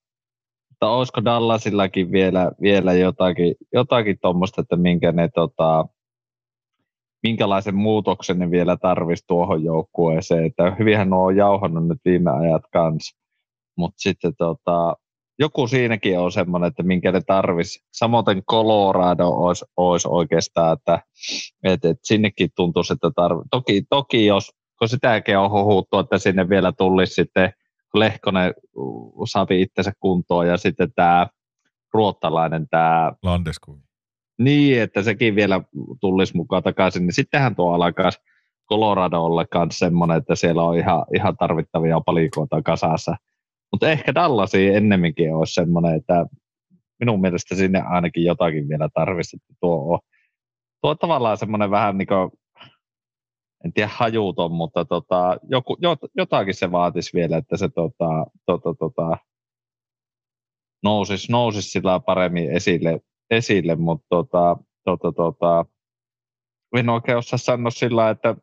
että olisiko Dallasillakin vielä, vielä jotakin, jotakin tuommoista, että minkä ne, tota, minkälaisen muutoksen ne vielä tarvisi tuohon joukkueeseen. Että hyvinhän nuo on jauhannut nyt viime ajat kanssa. Mutta sitten tota, joku siinäkin on semmoinen, että minkä ne tarvisi. Samoin Colorado olisi, olisi oikeastaan, että, että, että sinnekin tuntuisi, että tarvi. Toki, toki jos, kun sitäkin on huhuttu, että sinne vielä tulisi sitten Lehkonen saapi itsensä kuntoon ja sitten tämä ruottalainen tämä... Landeskog. Niin, että sekin vielä tulisi mukaan takaisin, niin sittenhän tuo alkaa Coloradolle kanssa semmoinen, että siellä on ihan, ihan tarvittavia palikoita kasassa. Mutta ehkä Dallasi ennemminkin olisi semmoinen, että minun mielestä sinne ainakin jotakin vielä tarvitsisi. Tuo on, tuo on tavallaan semmoinen vähän niin kuin en tiedä hajuton, mutta tota, joku, jot, jotakin se vaatisi vielä, että se tota, tota, tota, nousisi, nousisi sillä paremmin esille, esille mutta tota, tota, tota, en oikein osaa sanoa sillä, että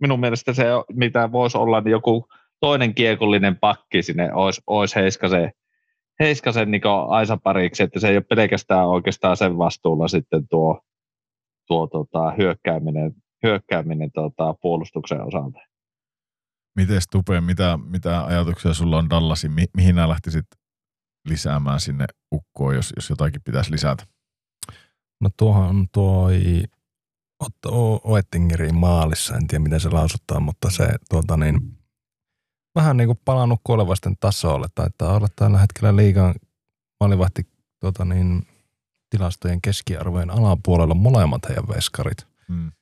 minun mielestä se, mitä voisi olla, niin joku toinen kiekollinen pakki sinne olisi, olisi Heiskasen, Heiskasen niin Aisa pariksi, että se ei ole pelkästään oikeastaan sen vastuulla sitten tuo, tuo tota, hyökkääminen, hyökkääminen tota, puolustuksen osalta. Miten Tupe, mitä, mitä ajatuksia sulla on Dallasin, mi, mihin nämä lähtisit lisäämään sinne ukkoon, jos, jos jotakin pitäisi lisätä? No tuohan on toi Oettingerin maalissa, en tiedä miten se lausutaan, mutta se tuota niin, vähän niin kuin palannut kuolevaisten tasolle. Taitaa olla tällä hetkellä liigan maalivahti tuota niin, tilastojen keskiarvojen alapuolella molemmat heidän veskarit. Hmm.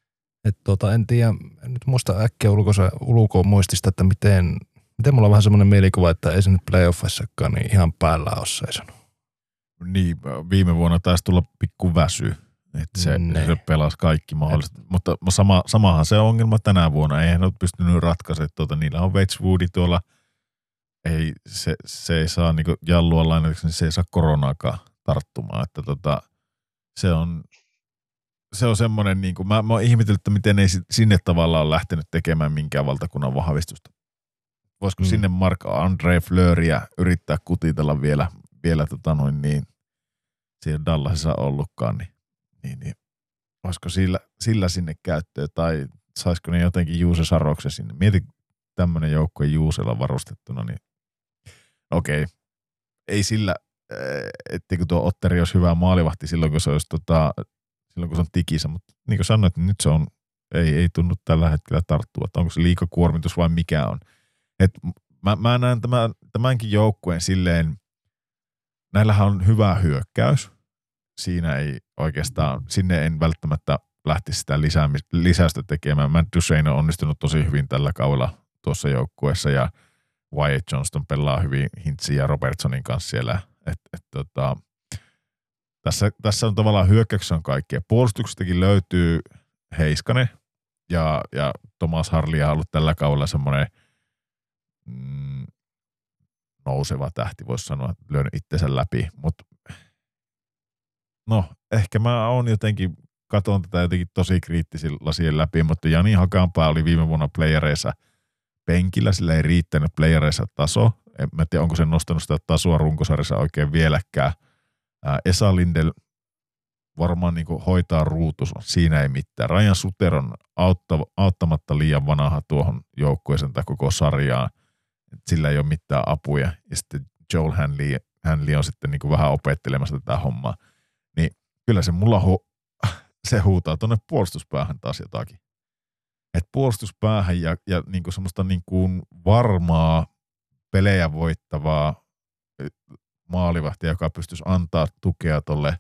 Et tota, en tiedä, en nyt muista äkkiä ulkoisa, ulkomuistista, että miten, miten mulla on vähän semmoinen mielikuva, että ei se nyt playoffissakaan niin ihan päällä ole seisonut. Niin, viime vuonna taisi tulla pikku väsy, että se, ne. se pelasi kaikki mahdolliset. Et. Mutta sama, samahan se ongelma tänä vuonna. Eihän ole pystynyt ratkaisemaan. Tuota, niillä on Wedgwoodi tuolla. Ei, se, se ei saa niin jallua lainataksi, niin se ei saa koronaakaan tarttumaan. Että tota, se on, se on semmoinen, niin kuin, mä, mä oon ihmetellyt, että miten ei sinne tavallaan ole lähtenyt tekemään minkään valtakunnan vahvistusta. Voisiko mm. sinne Mark Andre Fleuria yrittää kutitella vielä, vielä tota noin niin, siellä Dallasissa ollutkaan, niin, niin, niin olisiko sillä, sillä sinne käyttöä tai saisiko ne jotenkin Juuse Saroksen sinne. Mieti tämmöinen joukko Juusella varustettuna, niin okei, okay. ei sillä, etteikö tuo Otteri olisi hyvä maalivahti silloin, kun se olisi tota, silloin, kun se on tikissä. Mutta niin kuin sanoit, niin nyt se on, ei, ei tunnu tällä hetkellä tarttua, että onko se liikakuormitus vai mikä on. Et mä, mä näen tämän, tämänkin joukkueen silleen, näillähän on hyvä hyökkäys. Siinä ei oikeastaan, sinne en välttämättä lähtisi sitä lisäystä tekemään. Matt Duchesne on onnistunut tosi hyvin tällä kaudella tuossa joukkueessa ja Wyatt Johnston pelaa hyvin Hintsin ja Robertsonin kanssa siellä. Et, et, tota, tässä, tässä on tavallaan hyökkäyksessä on kaikkea. Puolustuksestakin löytyy Heiskanen ja, ja Thomas Harli on ollut tällä kaudella semmoinen mm, nouseva tähti, voisi sanoa, lyönyt itsensä läpi. Mutta no, ehkä mä oon jotenkin, katon tätä jotenkin tosi kriittisillä lasien läpi, mutta Jani Hakanpää oli viime vuonna playereissa penkillä, sillä ei riittänyt playereissa taso. En mä tiedä, onko se nostanut sitä tasoa runkosarjassa oikein vieläkään – Esa Lindel varmaan niin hoitaa ruutus, siinä ei mitään. Rajan Suter on auttamatta liian vanha tuohon joukkueeseen tai koko sarjaan. Sillä ei ole mitään apuja. Ja sitten Joel Hanley, Hanley on sitten niin vähän opettelemassa tätä hommaa. Niin kyllä se mulla hu- se huutaa tuonne puolustuspäähän taas jotakin. että puolustuspäähän ja, ja niin kuin semmoista niin kuin varmaa pelejä voittavaa maalivahtia, joka pystyisi antaa tukea tuolle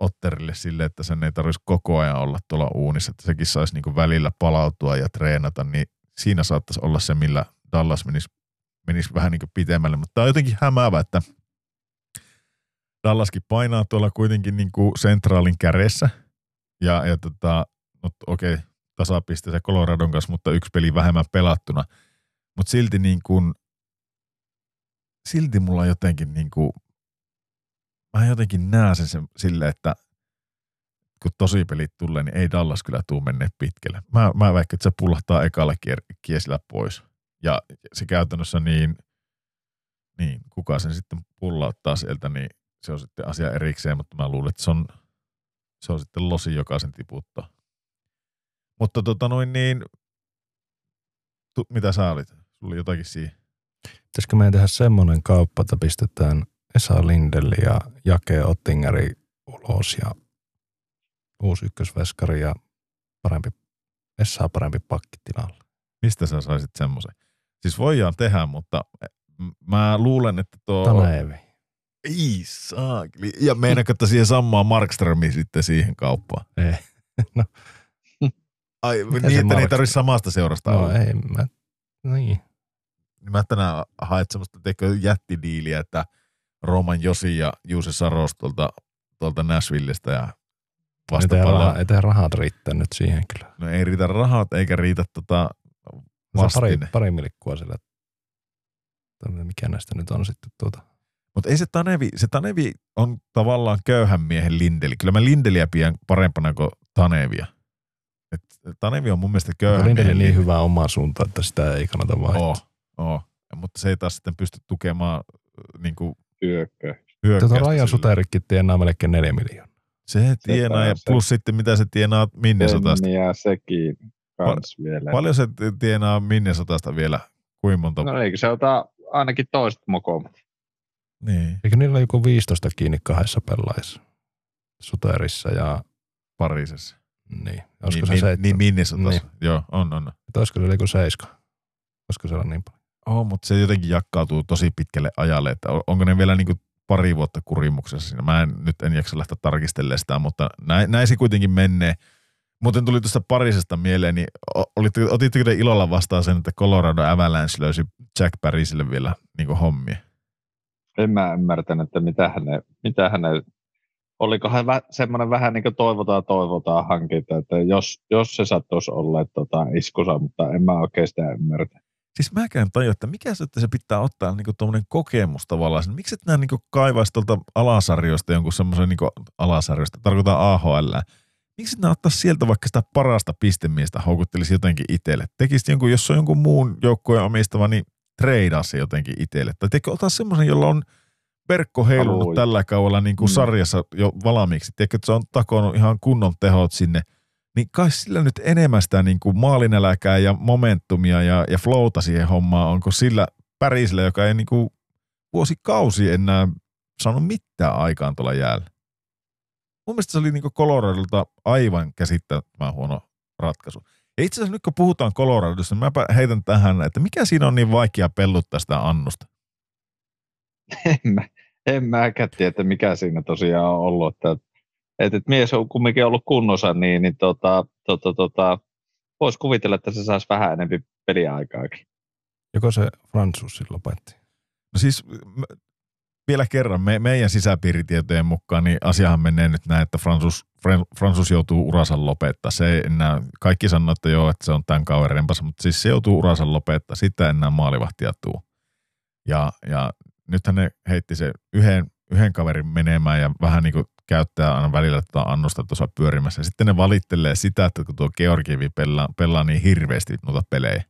Otterille sille, että sen ei tarvitsisi koko ajan olla tuolla uunissa, että sekin saisi niin kuin välillä palautua ja treenata, niin siinä saattaisi olla se, millä Dallas menisi, menisi vähän niin kuin pitemmälle. Mutta tämä on jotenkin hämäävä, että Dallaskin painaa tuolla kuitenkin niin kuin sentraalin kädessä. Ja, ja tota, no, okei, tasapiste se Coloradon kanssa, mutta yksi peli vähemmän pelattuna. Mutta silti niin kuin, silti mulla jotenkin niin kuin, mä jotenkin näen sen silleen, että kun tosi pelit tulee, niin ei Dallas kyllä tuu menne pitkälle. Mä, mä väikkä, että se pullahtaa ekalla kiesillä pois. Ja se käytännössä niin, niin kuka sen sitten pullauttaa sieltä, niin se on sitten asia erikseen, mutta mä luulen, että se on, se on sitten losi, joka sen tiputtaa. Mutta tota noin niin, tu, mitä sä olit? Sulla oli jotakin siihen. Pitäisikö meidän tehdä semmoinen kauppa, että pistetään Esa Lindelli ja Jake Ottingeri ulos ja uusi ykkösveskari ja parempi, Essa parempi pakki tilalle. Mistä sä saisit semmoisen? Siis voidaan tehdä, mutta mä luulen, että tuo... Tanevi. Ei saakeli. Ja meinaatko, että siihen samaa Markströmiä sitten siihen kauppaan? Ei. [laughs] No. Ai, niin, että ne ei tarvitse samasta seurasta no, olla. ei, mä, niin. Niin mä tänään haet semmoista teikö jättidiiliä, että Roman Josi ja Juuse Saros tuolta, tuolta Nashvillestä ja vastapallo. Ei, ei rahat riittänyt siihen kyllä. No ei riitä rahat eikä riitä tota vastine. Pari, pari milikkua sillä. Mikä näistä nyt on sitten tuota. Mutta ei se Tanevi, se Tanevi on tavallaan köyhän miehen Lindeli. Kyllä mä Lindeliä pidän parempana kuin Tanevia. Et Tanevi on mun mielestä köyhän Lindeli miehen niin hyvää omaa suuntaan, että sitä ei kannata vaihtaa. Oh, oh. Mutta se ei taas sitten pysty tukemaan niin kuin hyökkäystä. Tuota Rajan. Suterikki tienaa melkein neljä miljoonaa. Se tienaa, ja se- plus sitten mitä se tienaa Minnesotasta. Ja sekin kans vielä. Paljon se tienaa Minnesotasta vielä? Kuinka monta? No eikö se ota ainakin toiset mokomat? Niin, Eikö niillä joku 15 kiinni kahdessa pelaajassa? Suterissa ja Parisessa. niin. Olisiko niin, se niin, seitsemän? niin Minnesotassa. Niin. Joo, on, on. Että olisiko se joku seiska? Olisiko siellä niin paljon? Oh, mutta se jotenkin jakautuu tosi pitkälle ajalle, että on- onko ne vielä niin kuin pari vuotta kurimuksessa siinä. Mä en, nyt en jaksa lähteä tarkistelemaan sitä, mutta näin, näin se kuitenkin menee. Muuten tuli tuosta parisesta mieleen, niin olitte, otitteko te ilolla vastaan sen, että Colorado Avalanche löysi Jack Parisille vielä niin hommia? En mä ymmärtänyt, että mitä häne, mitä häne olikohan vä, semmoinen vähän niin kuin toivotaan toivotaan hankinta, että jos, jos se sattuisi olla tota, iskusa, mutta en mä oikein sitä ymmärtä. Siis mäkään tajua, että mikä se, että se pitää ottaa niin tuommoinen kokemus tavallaan. Sen- Miksi et nää niin kaivaisi tuolta alasarjoista jonkun semmoisen niin alasarjoista, tarkoitan AHL. Miksi nää ottaa sieltä vaikka sitä parasta pistemiestä houkuttelisi jotenkin itselle? Tekisi jonkun, jos on jonkun muun joukkueen omistava, niin treidaa se jotenkin itselle. Tai teikö ottaa semmoisen, jolla on verkko heilunut Oi. tällä kaudella niin kuin Mm. sarjassa jo valmiiksi. Tiedätkö, että se on takonut ihan kunnon tehot sinne. Niin kai sillä nyt enemmän sitä niin kuin maalinäläkää ja momentumia ja, ja flowta siihen hommaan onko sillä Pärisillä, joka ei niin kuin vuosikausi enää saanut mitään aikaan tuolla jäällä. Mun mielestä se oli niin Coloradolta aivan käsittämättömän huono ratkaisu. Ja itse asiassa nyt kun puhutaan Coloradosta, niin mäpä heitän tähän, että mikä siinä on niin vaikea pelluttaa sitä annosta? [laughs] En, mä, en mäkään tiedä, että mikä siinä tosiaan on ollut. Että, että, että mies on kumminkin ollut kunnossa, niin, niin tota, tota, tota, voisi kuvitella, että se saisi vähän enemmän peliaikaakin. Joko se Fransus lopetti? No siis vielä kerran, me, meidän sisäpiiritietojen mukaan, niin asiahan menee nyt näin, että Fransus, Fran- Fransus joutuu urasan lopettaa. Se enää, kaikki sanoo, että joo, että se on tämän kauden rempas, mutta siis se joutuu urasan lopettaa. Sitä enää maalivahtia tuu. Ja, ja nythän ne heitti se yhden, yhden kaverin menemään ja vähän niin kuin käyttää aina välillä tuota annosta tuossa pyörimässä. Sitten ne valittelee sitä, että kun tuo Georgievi pelaa, pelaa niin hirveästi noita pelejä.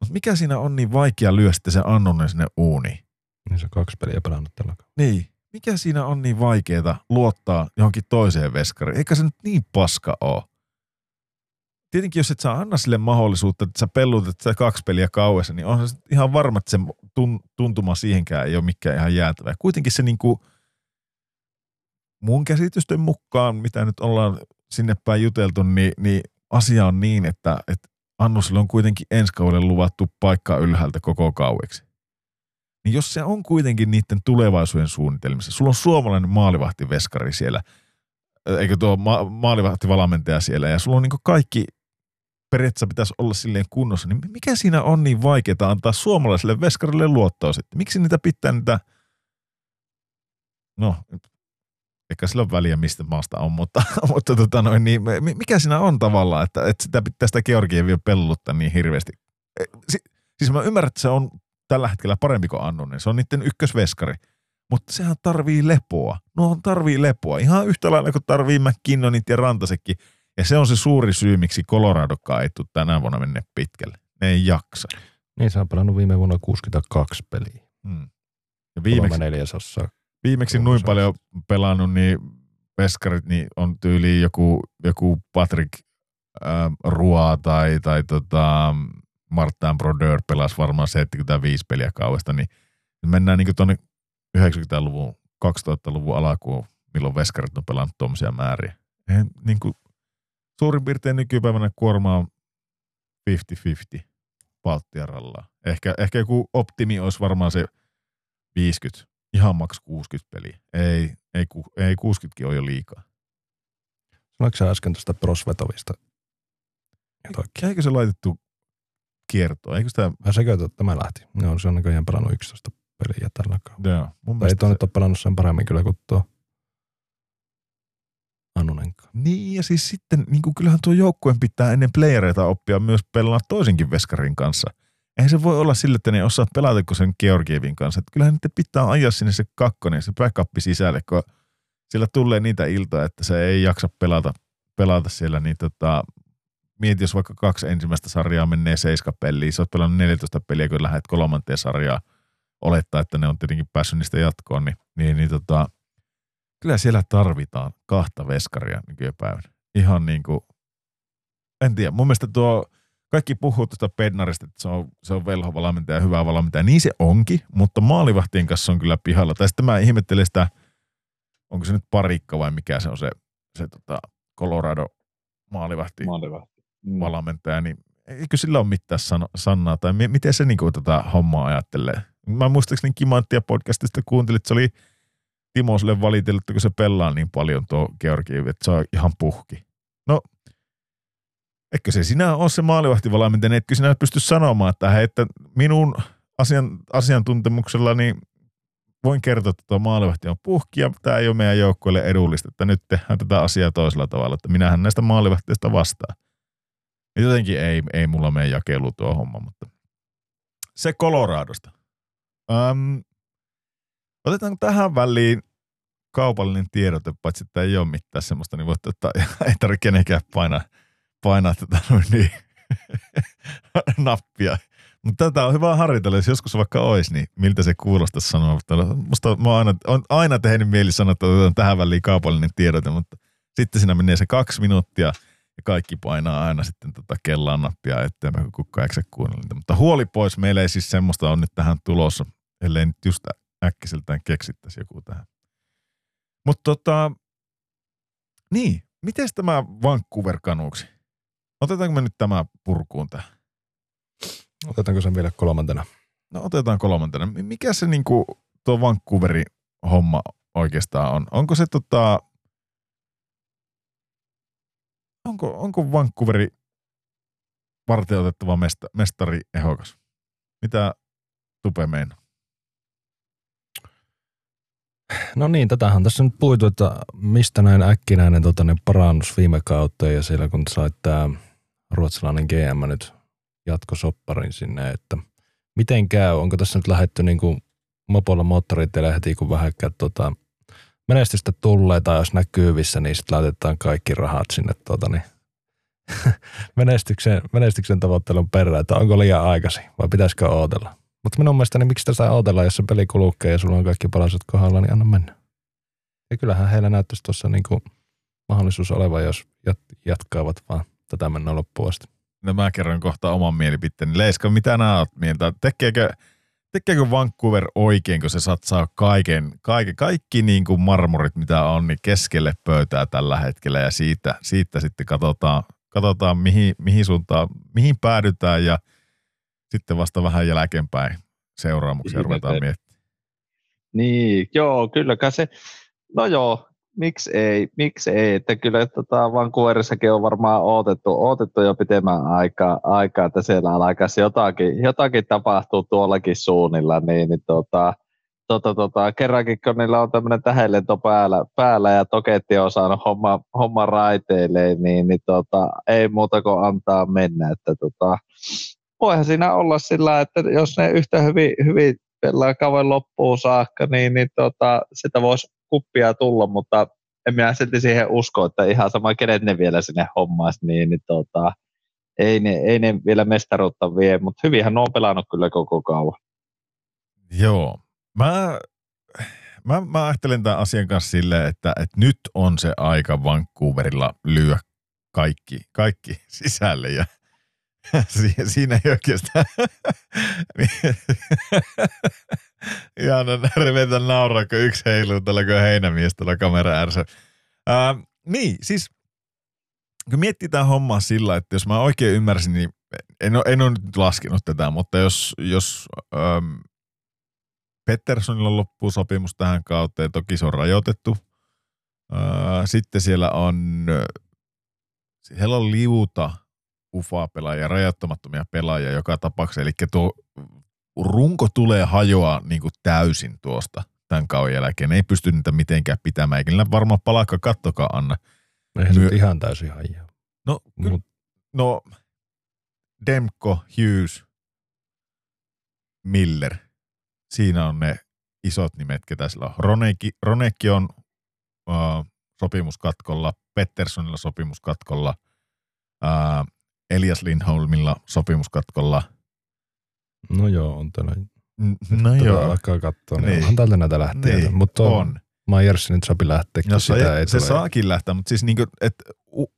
Mutta mikä siinä on niin vaikea lyö sitten se annonen sinne uuniin? Niin se on kaksi peliä pelannut tällä. Niin. Mikä siinä on niin vaikeaa luottaa johonkin toiseen veskariin? Eikä se nyt niin paska ole. Tietenkin jos et saa anna sille mahdollisuutta, että sä pellutat sitä kaksi peliä kauessa, niin on se ihan varma, että se tun- tuntuma siihenkään ei ole mikään ihan jäätävä. Kuitenkin se niinku, mun käsitysten mukaan, mitä nyt ollaan sinne päin juteltu, niin, niin asia on niin, että, että Annusille on kuitenkin ensi kaudelle luvattu paikka ylhäältä koko kaueksi. Niin jos se on kuitenkin niiden tulevaisuuden suunnitelmissa, sulla on suomalainen maalivahtiveskari siellä, eikö tuo ma- maalivahtivalmentaja siellä, ja sulla on niin kaikki periaatteessa pitäisi olla silleen kunnossa, niin mikä siinä on niin vaikeaa antaa suomalaiselle veskarille luottoa sitten? Miksi niitä pitää niitä, no, eikä sillä ole väliä, mistä maasta on, mutta, [laughs] mutta tota noin, niin, mikä siinä on tavallaan, että, että sitä pitää sitä Georgievia pelluttaa niin hirveästi. E, si, siis mä ymmärrän, että se on tällä hetkellä parempi kuin Annunen, niin se on niiden ykkösveskari, mutta sehän tarvii lepoa. No tarvii lepoa, ihan yhtä lailla kuin tarvii McKinnonit ja Rantasekin – ja se on se suuri syy, miksi Coloradokaan ei tule tänä vuonna mennä pitkälle. Ne ei jaksa. Niin, se on pelannut viime vuonna 62 peliä. Hmm. Ja viimeksi, neljäsossa. Viimeksi noin paljon pelannut, niin veskarit niin on tyyli joku, joku Patrick äh, Rua tai, tai tota, Martin Brodeur pelasi varmaan 75 peliä kauesta, niin mennään niin tuonne 90-luvun, 2000-luvun alakuun, milloin veskarit on pelannut tuommoisia määriä. Ei, niin kuin, suurin piirtein nykypäivänä kuorma on 50-50 Baltiaralla. Ehkä, ehkä joku optimi olisi varmaan se 50, ihan maks 60 peliä. Ei, ei, ei 60kin ole jo liikaa. Sanoitko sä äsken tuosta Prosvetovista? Eikö se laitettu kiertoa? Eikö sitä... Ja sekö tämä lähti? Joo, se on näköjään pelannut 11 peliä tällä kaudella. Joo. Mun ei tuo se... nyt ole pelannut sen paremmin kyllä kuin tuo Annunenkaan. Niin ja siis sitten niin kuin kyllähän tuo joukkueen pitää ennen playereita oppia myös pelaa toisenkin veskarin kanssa. Eihän se voi olla sille, että ne osaa pelata kuin sen Georgievin kanssa. Että kyllähän niiden pitää ajaa sinne se kakkonen, se backup sisälle, kun sillä tulee niitä iltoja, että se ei jaksa pelata, pelata siellä. Niin tota, mieti, jos vaikka kaksi ensimmäistä sarjaa menee seiska peliin, sä oot pelannut 14 peliä, kun lähdet kolmanteen sarjaan, olettaa, että ne on tietenkin päässyt niistä jatkoon, niin, niin, niin tota, kyllä siellä tarvitaan kahta veskaria nykypäivänä. Ihan niin kuin, en tiedä, mun mielestä tuo, kaikki puhuu tuosta Bednarista, että se on, se on velhova valmentaja, hyvä valmentaja. Niin se onkin, mutta maalivahtien kanssa on kyllä pihalla. Tai sitten mä ihmettelen sitä, onko se nyt parikka vai mikä se on se, se tota Colorado maalivahti, maalivahti. Mm. valmentaja, niin eikö sillä ole mitään sano, sanaa, tai miten se niin kuin, tätä hommaa ajattelee? Mä muistaakseni Kimanttia podcastista kuuntelin, että se oli – Timo sille valitellut, kun se pelaa niin paljon tuo Georgi, että se on ihan puhki. No, eikö se sinä ole se maalivahtivalmentaja, niin etkö sinä pysty sanomaan, että, hei, että minun asian, asiantuntemuksellani voin kertoa, että tuo maalivahti on puhki ja tämä ei ole meidän joukkueelle edullista, että nyt tehdään tätä asiaa toisella tavalla, että minähän näistä maalivahtiista vastaan. Jotenkin ei, ei mulla mene jakelu tuo homma, mutta se Coloradosta. Öm, Otetaan tähän väliin kaupallinen tiedote, paitsi että ei ole mitään semmoista, niin voitte ottaa, [laughs] ei tarvitse kenenkään painaa, painaa tätä niin, [laughs] nappia. Mutta tätä on hyvä harjoitella, jos joskus vaikka olisi, niin miltä se kuulostaa sanoa. Mutta musta mä oon aina, on aina tehnyt mieli sanoa, että otetaan tähän väliin kaupallinen tiedote, mutta sitten siinä menee se kaksi minuuttia ja kaikki painaa aina sitten tota kellaan nappia eteen, kun kukaan eikö kuunnella. Mutta huoli pois, meillä ei siis semmoista on nyt tähän tulossa, ellei nyt just äkkiseltään keksittäisi joku tähän. Mutta tota, niin, miten tämä Vancouver kanuuksi? Otetaanko me nyt tämä purkuun tähän? Otetaanko sen vielä kolmantena? No otetaan kolmantena. Mikä se niinku tuo Vancouverin homma oikeastaan on? Onko se tota, onko, onko Vancouveri varten otettava mesta, mestari ehokas? Mitä Tupe meinaa? No niin, tätähän tässä nyt puitu, että mistä näin äkkinäinen tota, niin parannus viime kautta ja siellä kun sait tämä ruotsalainen GM nyt jatkosopparin sinne, että miten käy, onko tässä nyt lähetty niin kuin mopolla moottoriteille heti kun vähäkään tota, menestystä tulee tai jos näkyvissä, niin sitten laitetaan kaikki rahat sinne tota, niin, [laughs] menestyksen, menestyksen tavoittelun perään, että onko liian aikaisin vai pitäisikö odotella? Mutta minun mielestäni niin miksi tässä odotellaan, jos se peli kulkee ja sulla on kaikki palaset kohdalla, niin anna mennä. Ja kyllähän heillä näyttäisi tuossa niinku mahdollisuus oleva, jos jat- jatkaavat vaan tätä mennä loppuun asti. No mä kerron kohta oman mielipiteeni. Leiska, mitä nää oot mieltä? Tekeekö, tekeekö Vancouver oikein, kun se satsaa kaiken, kaiken kaikki niin kuin marmorit, mitä on, niin keskelle pöytää tällä hetkellä ja siitä, siitä sitten katsotaan, katsotaan mihin, mihin suuntaan, mihin päädytään ja sitten vasta vähän jälkeenpäin seuraamuksia ruvetaan miettimään. Niin, joo, kylläkään se, no joo, miksi ei, miksi ei, että kyllä tota, Vancouverissakin on varmaan odotettu, odotettu jo pitemmän aikaa, aikaa että siellä alkaisi jotakin, jotakin tapahtuu tuollakin suunnilla, niin, niin tota, tota, tota, kerrankin kun niillä on tämmöinen tähdenlento päällä, päällä ja Toketti on saanut homma, homma raiteille, niin, niin tota, ei muuta kuin antaa mennä, että tota, voihan siinä olla sillä, että jos ne yhtä hyvin, hyvin pelaa kauan loppuun saakka, niin, niin tota, sitä voisi kuppia tulla, mutta en minä silti siihen usko, että ihan sama kenet ne vielä sinne hommaisi, niin, niin tota, ei, ne, ei ne vielä mestaruutta vie, mutta hyvinhän ne on pelannut kyllä koko kauan. Joo. Mä, mä, mä ajattelen tämän asian kanssa silleen, että, että nyt on se aika Vancouverilla lyö kaikki, kaikki [laughs] sisälle ja [laughs] si- siinä ei oikeastaan [laughs] ihan revetä nauraa, kun yksi heiluu tällä kuin heinämies tuolla kamera ääressä. Ää, niin, siis kun miettii tämä hommaa sillä, että jos mä oikein ymmärsin, niin en ole, en ole nyt laskenut tätä, mutta jos, jos äm, Petterssonilla loppuu sopimus tähän kauteen, toki se on rajoitettu. Ää, sitten siellä on, siellä on liuta UFA-pelaajia, rajoittamattomia pelaajia joka tapauksessa. Eli tuo runko tulee hajoa niin kuin täysin tuosta tämän kauden jälkeen. Ei pysty niitä mitenkään pitämään, eikä niillä varmaan palakka kattokaan anna. Eihän se Myö- nyt ihan täysin haijaa. No, kyllä, Mut no Demko, Hughes, Miller. Siinä on ne isot nimet, ketä sillä on. Ronekki, Ronekki on uh, sopimuskatkolla, Petterssonilla sopimuskatkolla, uh, Elias Lindholmilla sopimuskatkolla. No joo, on täällä. No Tätä joo, alkaa katsoa, niin, Niin. onhan täältä näitä lähteä. niin, mutta on. Myers nyt sopi lähteäkin, No sitä se, ei se tule. saakin lähteä, mutta siis niinku, että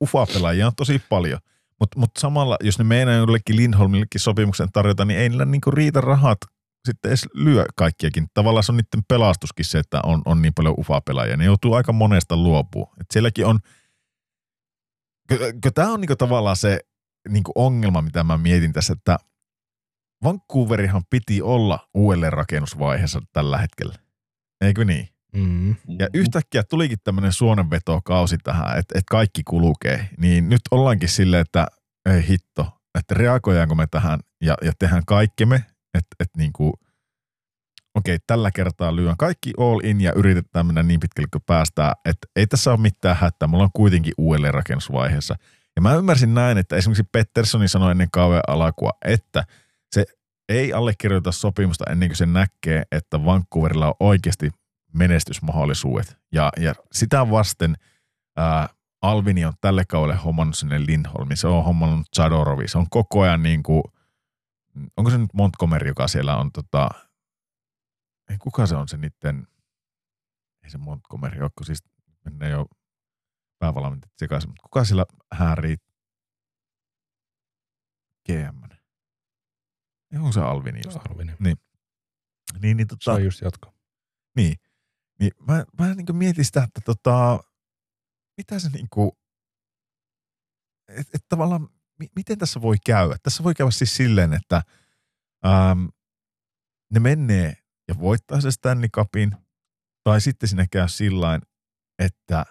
UFA-pelaajia on tosi paljon. Mutta mut samalla, jos ne meinaa jollekin Lindholmillekin sopimuksen tarjota, niin ei niillä niinku riitä rahat sitten edes lyö kaikkiakin. Tavallaan se on niiden pelastuskin se, että on, on niin paljon UFA-pelaajia. Ne joutuu aika monesta luopua. Et sielläkin on, tämä on niinku tavallaan se niinku ongelma, mitä mä mietin tässä, että Vancouverihan piti olla uudelleen rakennusvaiheessa tällä hetkellä. Eikö niin? Mm. Ja yhtäkkiä tulikin tämmöinen suonenvetokausi tähän, että, että kaikki kulkee. Niin nyt ollaankin silleen, että ei hitto, että reagoidaanko me tähän ja, ja tehdään kaikkemme, että, että niin kuin, okei, tällä kertaa lyön kaikki all in ja yritetään mennä niin pitkälle kuin päästään, että ei tässä ole mitään hätää, mulla on kuitenkin uudelleen rakennusvaiheessa. Ja mä ymmärsin näin, että esimerkiksi Petterssoni sanoi ennen kauden alkua, että ei allekirjoita sopimusta ennen kuin se näkee, että Vancouverilla on oikeasti menestysmahdollisuudet. Ja, ja sitä vasten ää, Alvini on tälle kaudelle hommannut sinne Lindholmi, se on hommannut Zadorovi, se on koko ajan niin kuin, onko se nyt Montgomery, joka siellä on tota, ei, kuka se on se niiden, ei se Montgomery ole, kun siis menee jo päävalmentit sekaisin, mutta kuka siellä häärii GM? Onko se Alvini just? Alvini. Niin, niin tota, Saa just jatko. niin. Niin mä, mä niin mietin sitä, että tota, mitä se niinku, että et tavallaan, mi, miten tässä voi käydä? Tässä voi käydä siis silleen, että äm, ne menee ja voittaa se Stanley Cupin, tai sitten siinä käy sillain, että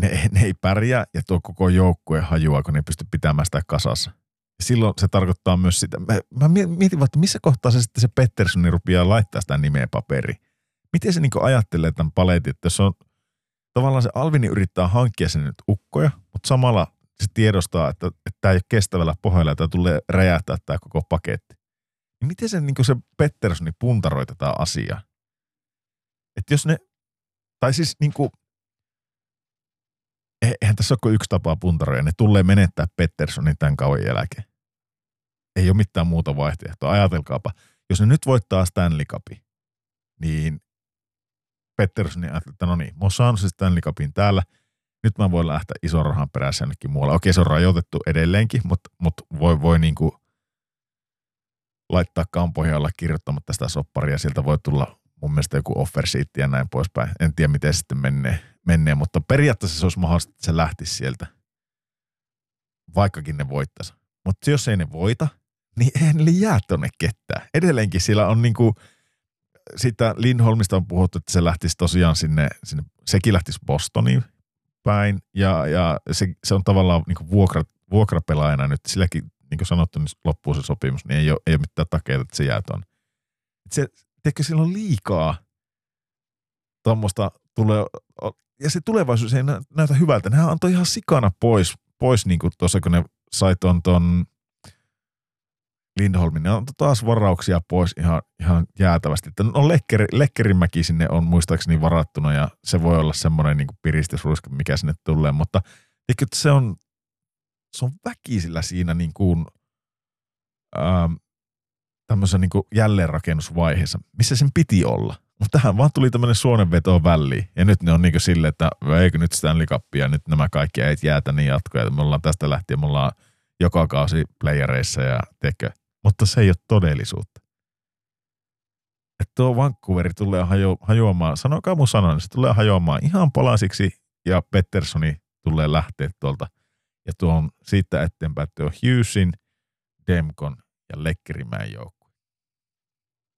ne, ne ei pärjää ja tuo koko joukkue hajuaa, kun ne ei pysty pitämään sitä kasassa. Silloin se tarkoittaa myös sitä, mä, mä mietin että missä kohtaa se sitten se Petterssoni rupeaa laittaa sitä nimeä paperiin miten se niinku ajattelee tämän paletin, että jos on tavallaan se Alvini yrittää hankkia sen nyt ukkoja, mutta samalla se tiedostaa, että, että tämä ei ole kestävällä pohjalla, että tulee räjähtää tämä koko paketti. Niin miten se, niinku se Petterssoni puntaroi tätä asiaa? Että jos ne, tai siis niinku, e- eihän tässä ole kuin yksi tapa puntaroida, ne tulee menettää Petterssonin tämän kauan jälkeen. Ei ole mitään muuta vaihtoehtoa. Ajatelkaapa, jos ne nyt voittaa Stanley Cupin, niin Pettersson ajatteli, että no niin, mä oon saanut se Stanley Cupin täällä, nyt mä voin lähteä ison rahan perässä jonnekin muualle. Okei, se on rajoitettu edelleenkin, mutta, mutta voi, voi niinku laittaa kampoihin alla kirjoittamatta sitä sopparia. Sieltä voi tulla mun mielestä joku offer ja näin poispäin. En tiedä, miten sitten menee, menee mutta periaatteessa se olisi mahdollista, että se lähtisi sieltä. vaikkakin ne voittaisi. Mutta jos ei ne voita, niin eihän niille jää tonne ketään. Edelleenkin siellä on niinku, sitä Lindholmista on puhuttu, että se lähtisi tosiaan sinne, sinne sekin lähtisi Bostoniin päin, ja, ja se, se on tavallaan niinku vuokra, vuokrapelaajana nyt, silläkin niin kuin sanottu, niin loppuu se sopimus, niin ei ole, ei ole mitään takeita, että se jää tuonne. Se, tekee silloin liikaa tuommoista tulee, ja se tulevaisuus ei näytä hyvältä. Nehän antoi ihan sikana pois, pois niin kuin tuossa, kun ne sai ton Lindholmin, ne antoi taas varauksia pois ihan, ihan jäätävästi. Että no Lekkeri, Lekkerimäki sinne on muistaakseni varattuna ja se voi olla semmoinen niin piristysruiska, mikä sinne tulee, mutta eikö se on, se on väkisillä siinä niin kuin, ähm, tämmöisessä niin kuin jälleenrakennusvaiheessa, missä sen piti olla. Mutta tähän vaan tuli tämmöinen suonenveto väliin. Ja nyt ne on niin silleen, että eikö nyt Stanley Cupia, nyt nämä kaikki ei jäätä niin jatkoja. Me ollaan tästä lähtien, me ollaan joka kausi playereissa ja tekö. Mutta se ei ole todellisuutta. Että tuo Vancouveri tulee hajo, hajoamaan, sanokaa mun sanon, se tulee hajoamaan ihan palasiksi ja Petterssoni tulee lähteä tuolta. Ja tuo on siitä eteenpäin, on Hughesin, Demkon ja Lekkerimäen joukko.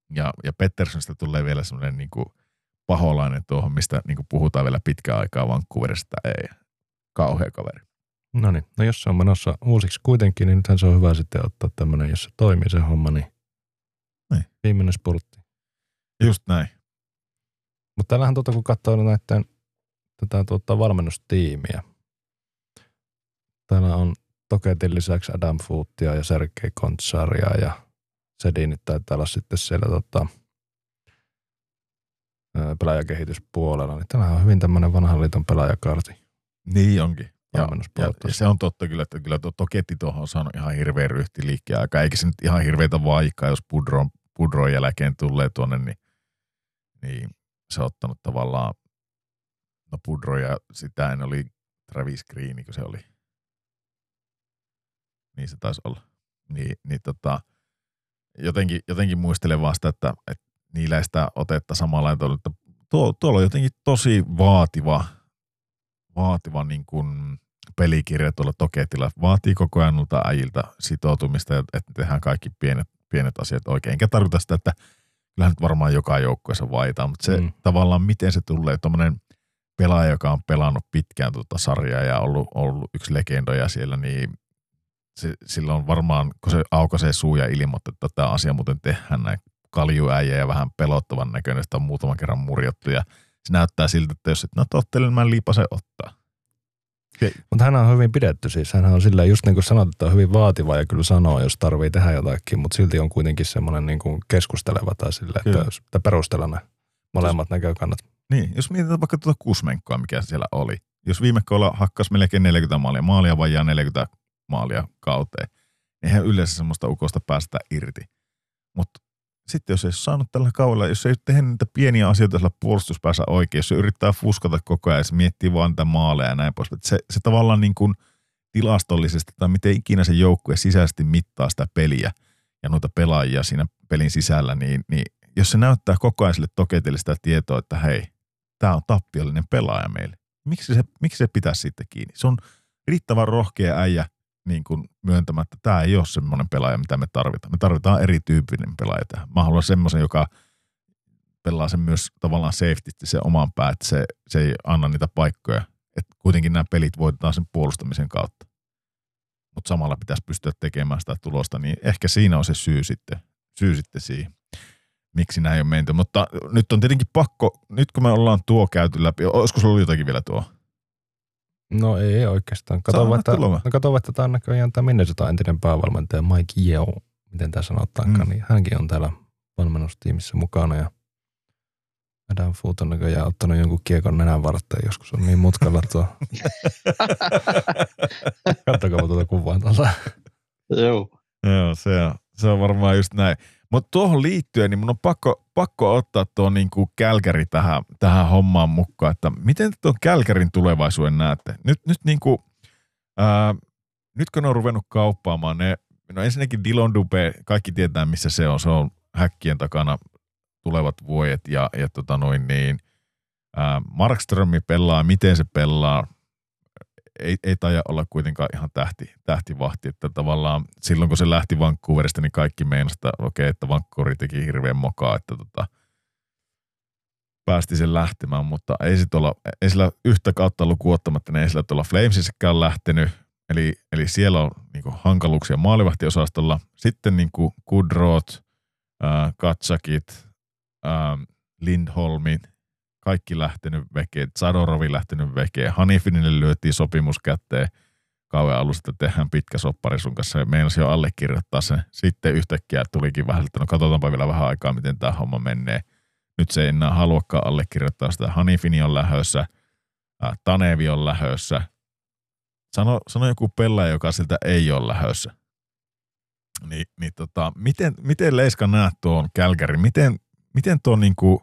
Ja, ja Petterssonista tulee vielä semmoinen niin paholainen tuohon, mistä niin kuin puhutaan vielä pitkään aikaa Vancouverista. Ei, kauhea kaveri. No niin, no jos se on menossa uusiksi kuitenkin, niin nythän se on hyvä sitten ottaa tämmöinen, jos se toimii se homma, niin, niin. viimeinen spurtti. Just näin. Mutta täällähän tuota, kun katsoo näiden tätä tuota, valmennustiimiä, täällä on Toketin lisäksi Adam Footia ja Sergei Kontsaria ja Sedinit taitaa olla sitten siellä tota, pelaajakehityspuolella. Niin tämähän on hyvin tämmöinen vanhan liiton pelaajakarti. Niin onkin. Ja, ja, ja, se on totta kyllä, että kyllä tuo Toketti tuohon on saanut ihan hirveä ryhti liikkeen aika. Eikä se nyt ihan hirveitä vaikka, jos Pudron, Pudron jälkeen tulee tuonne, niin, niin se on ottanut tavallaan, no Pudro ja sitä en oli Travis Green, kun se oli. Niin se taisi olla. Niin, niin tota, jotenkin, jotenkin muistelen vasta, että, että niillä ei sitä otetta samalla tavalla, että tuo, tuolla on jotenkin tosi vaativa, vaativa niin kuin pelikirja tuolla Toketilla. Vaatii koko ajan noilta äijiltä sitoutumista, että tehdään kaikki pienet, pienet asiat oikein. Enkä tarkoita sitä, että kyllähän nyt varmaan joka joukkueessa vaihtaa, mutta se mm. tavallaan miten se tulee, tuommoinen pelaaja, joka on pelannut pitkään tuota sarjaa ja ollut, ollut yksi legendoja siellä, niin se, silloin varmaan, kun se aukaisee suu ja ilmoittaa, että tämä asia muuten tehdään näin kaljuäijä ja vähän pelottavan näköinen, sitä on muutaman kerran murjottu ja se näyttää siltä, että jos et no tottelen, mä liipasen ottaa. Mutta hän on hyvin pidetty siis. Hän on sillä just niin kuin sanot, että on hyvin vaativa ja kyllä sanoo, jos tarvii tehdä jotakin, mutta silti on kuitenkin semmoinen niin kuin keskusteleva tai sille, että, että perustella ne molemmat jos, näkökannat. Niin, jos mietitään vaikka tuota kusmenkkoa, mikä siellä oli. Jos viime kohdalla hakkas melkein 40 maalia, maalia vajaa 40 maalia kauteen. Eihän yleensä semmoista ukosta päästä irti. Mutta sitten jos ei saanut tällä kaudella, jos ei tehdä niitä pieniä asioita sillä puolustuspäässä oikein, jos se yrittää fuskata koko ajan ja se miettii vaan niitä maaleja ja näin pois. Se, se tavallaan niin kuin tilastollisesti tai miten ikinä se joukkue sisäisesti mittaa sitä peliä ja noita pelaajia siinä pelin sisällä, niin, niin jos se näyttää koko ajan sille toketille sitä tietoa, että hei, tämä on tappiollinen pelaaja meille. Miksi se, miksi se pitää sitten kiinni? Se on riittävän rohkea äijä niin kuin myöntämään, että tämä ei ole semmoinen pelaaja, mitä me tarvitaan. Me tarvitaan erityyppinen pelaaja tähän. Mä haluan semmoisen, joka pelaa sen myös tavallaan safety se oman pää, että se, se ei anna niitä paikkoja. Että kuitenkin nämä pelit voitetaan sen puolustamisen kautta. Mutta samalla pitäisi pystyä tekemään sitä tulosta, niin ehkä siinä on se syy sitten, syy sitten siihen, miksi näin on menty. Mutta nyt on tietenkin pakko, nyt kun me ollaan tuo käyty läpi, olisiko sulla jotakin vielä tuo? No ei oikeastaan. Kato, että, no kato, että tämä on näköjään tämä Minnesota entinen päävalmentaja Mike Yeo, miten tämä sanotaankaan, mm. niin hänkin on täällä valmennustiimissä mukana ja Adam Foot on näköjään ottanut jonkun kiekon nenän varten, joskus on niin mutkalla tuo. [laughs] Katsokaa tuota kuvaa tuolta. Joo. Joo, se on, se on varmaan just näin. Mutta tuohon liittyen, niin mun on pakko, pakko ottaa tuo niinku Kälkäri tähän, tähän hommaan mukaan, että miten te tuon Kälkärin tulevaisuuden näette? Nyt, nyt, niinku, ää, nyt kun ne on ruvennut kauppaamaan, ne, no ensinnäkin Dillon Dupe, kaikki tietää missä se on, se on häkkien takana tulevat vuodet ja, ja tota noin niin, ää, Markströmi pelaa, miten se pelaa, ei, ei taida olla kuitenkaan ihan tähti, tähtivahti, että tavallaan silloin kun se lähti Vancouverista, niin kaikki meinasi, että okei, okay, että Vancouver teki hirveän mokaa, että tota, päästi sen lähtemään, mutta ei, sit olla, ei sillä yhtä kautta lukuottamatta, niin ei sillä tuolla Flamesissäkään lähtenyt, eli, eli siellä on niin kuin, hankaluuksia maalivahtiosastolla. Sitten niin Kudrot, äh, Katsakit, äh, Lindholmin, kaikki lähtenyt vekeen, Zadorovi lähtenyt vekeen, Hanifinille lyötiin sopimus kätteen kauan alusta, tehdään pitkä soppari sun kanssa ja meinasi jo allekirjoittaa sen. Sitten yhtäkkiä tulikin vähän, että no katsotaanpa vielä vähän aikaa, miten tämä homma menee. Nyt se ei enää haluakaan allekirjoittaa sitä. Hanifini on lähössä, Tanevi on lähössä. Sano, sano joku pelaaja, joka siltä ei ole lähössä. Niin, niin tota, miten, miten Leiska näet tuon Kälkäri? Miten, miten tuo niinku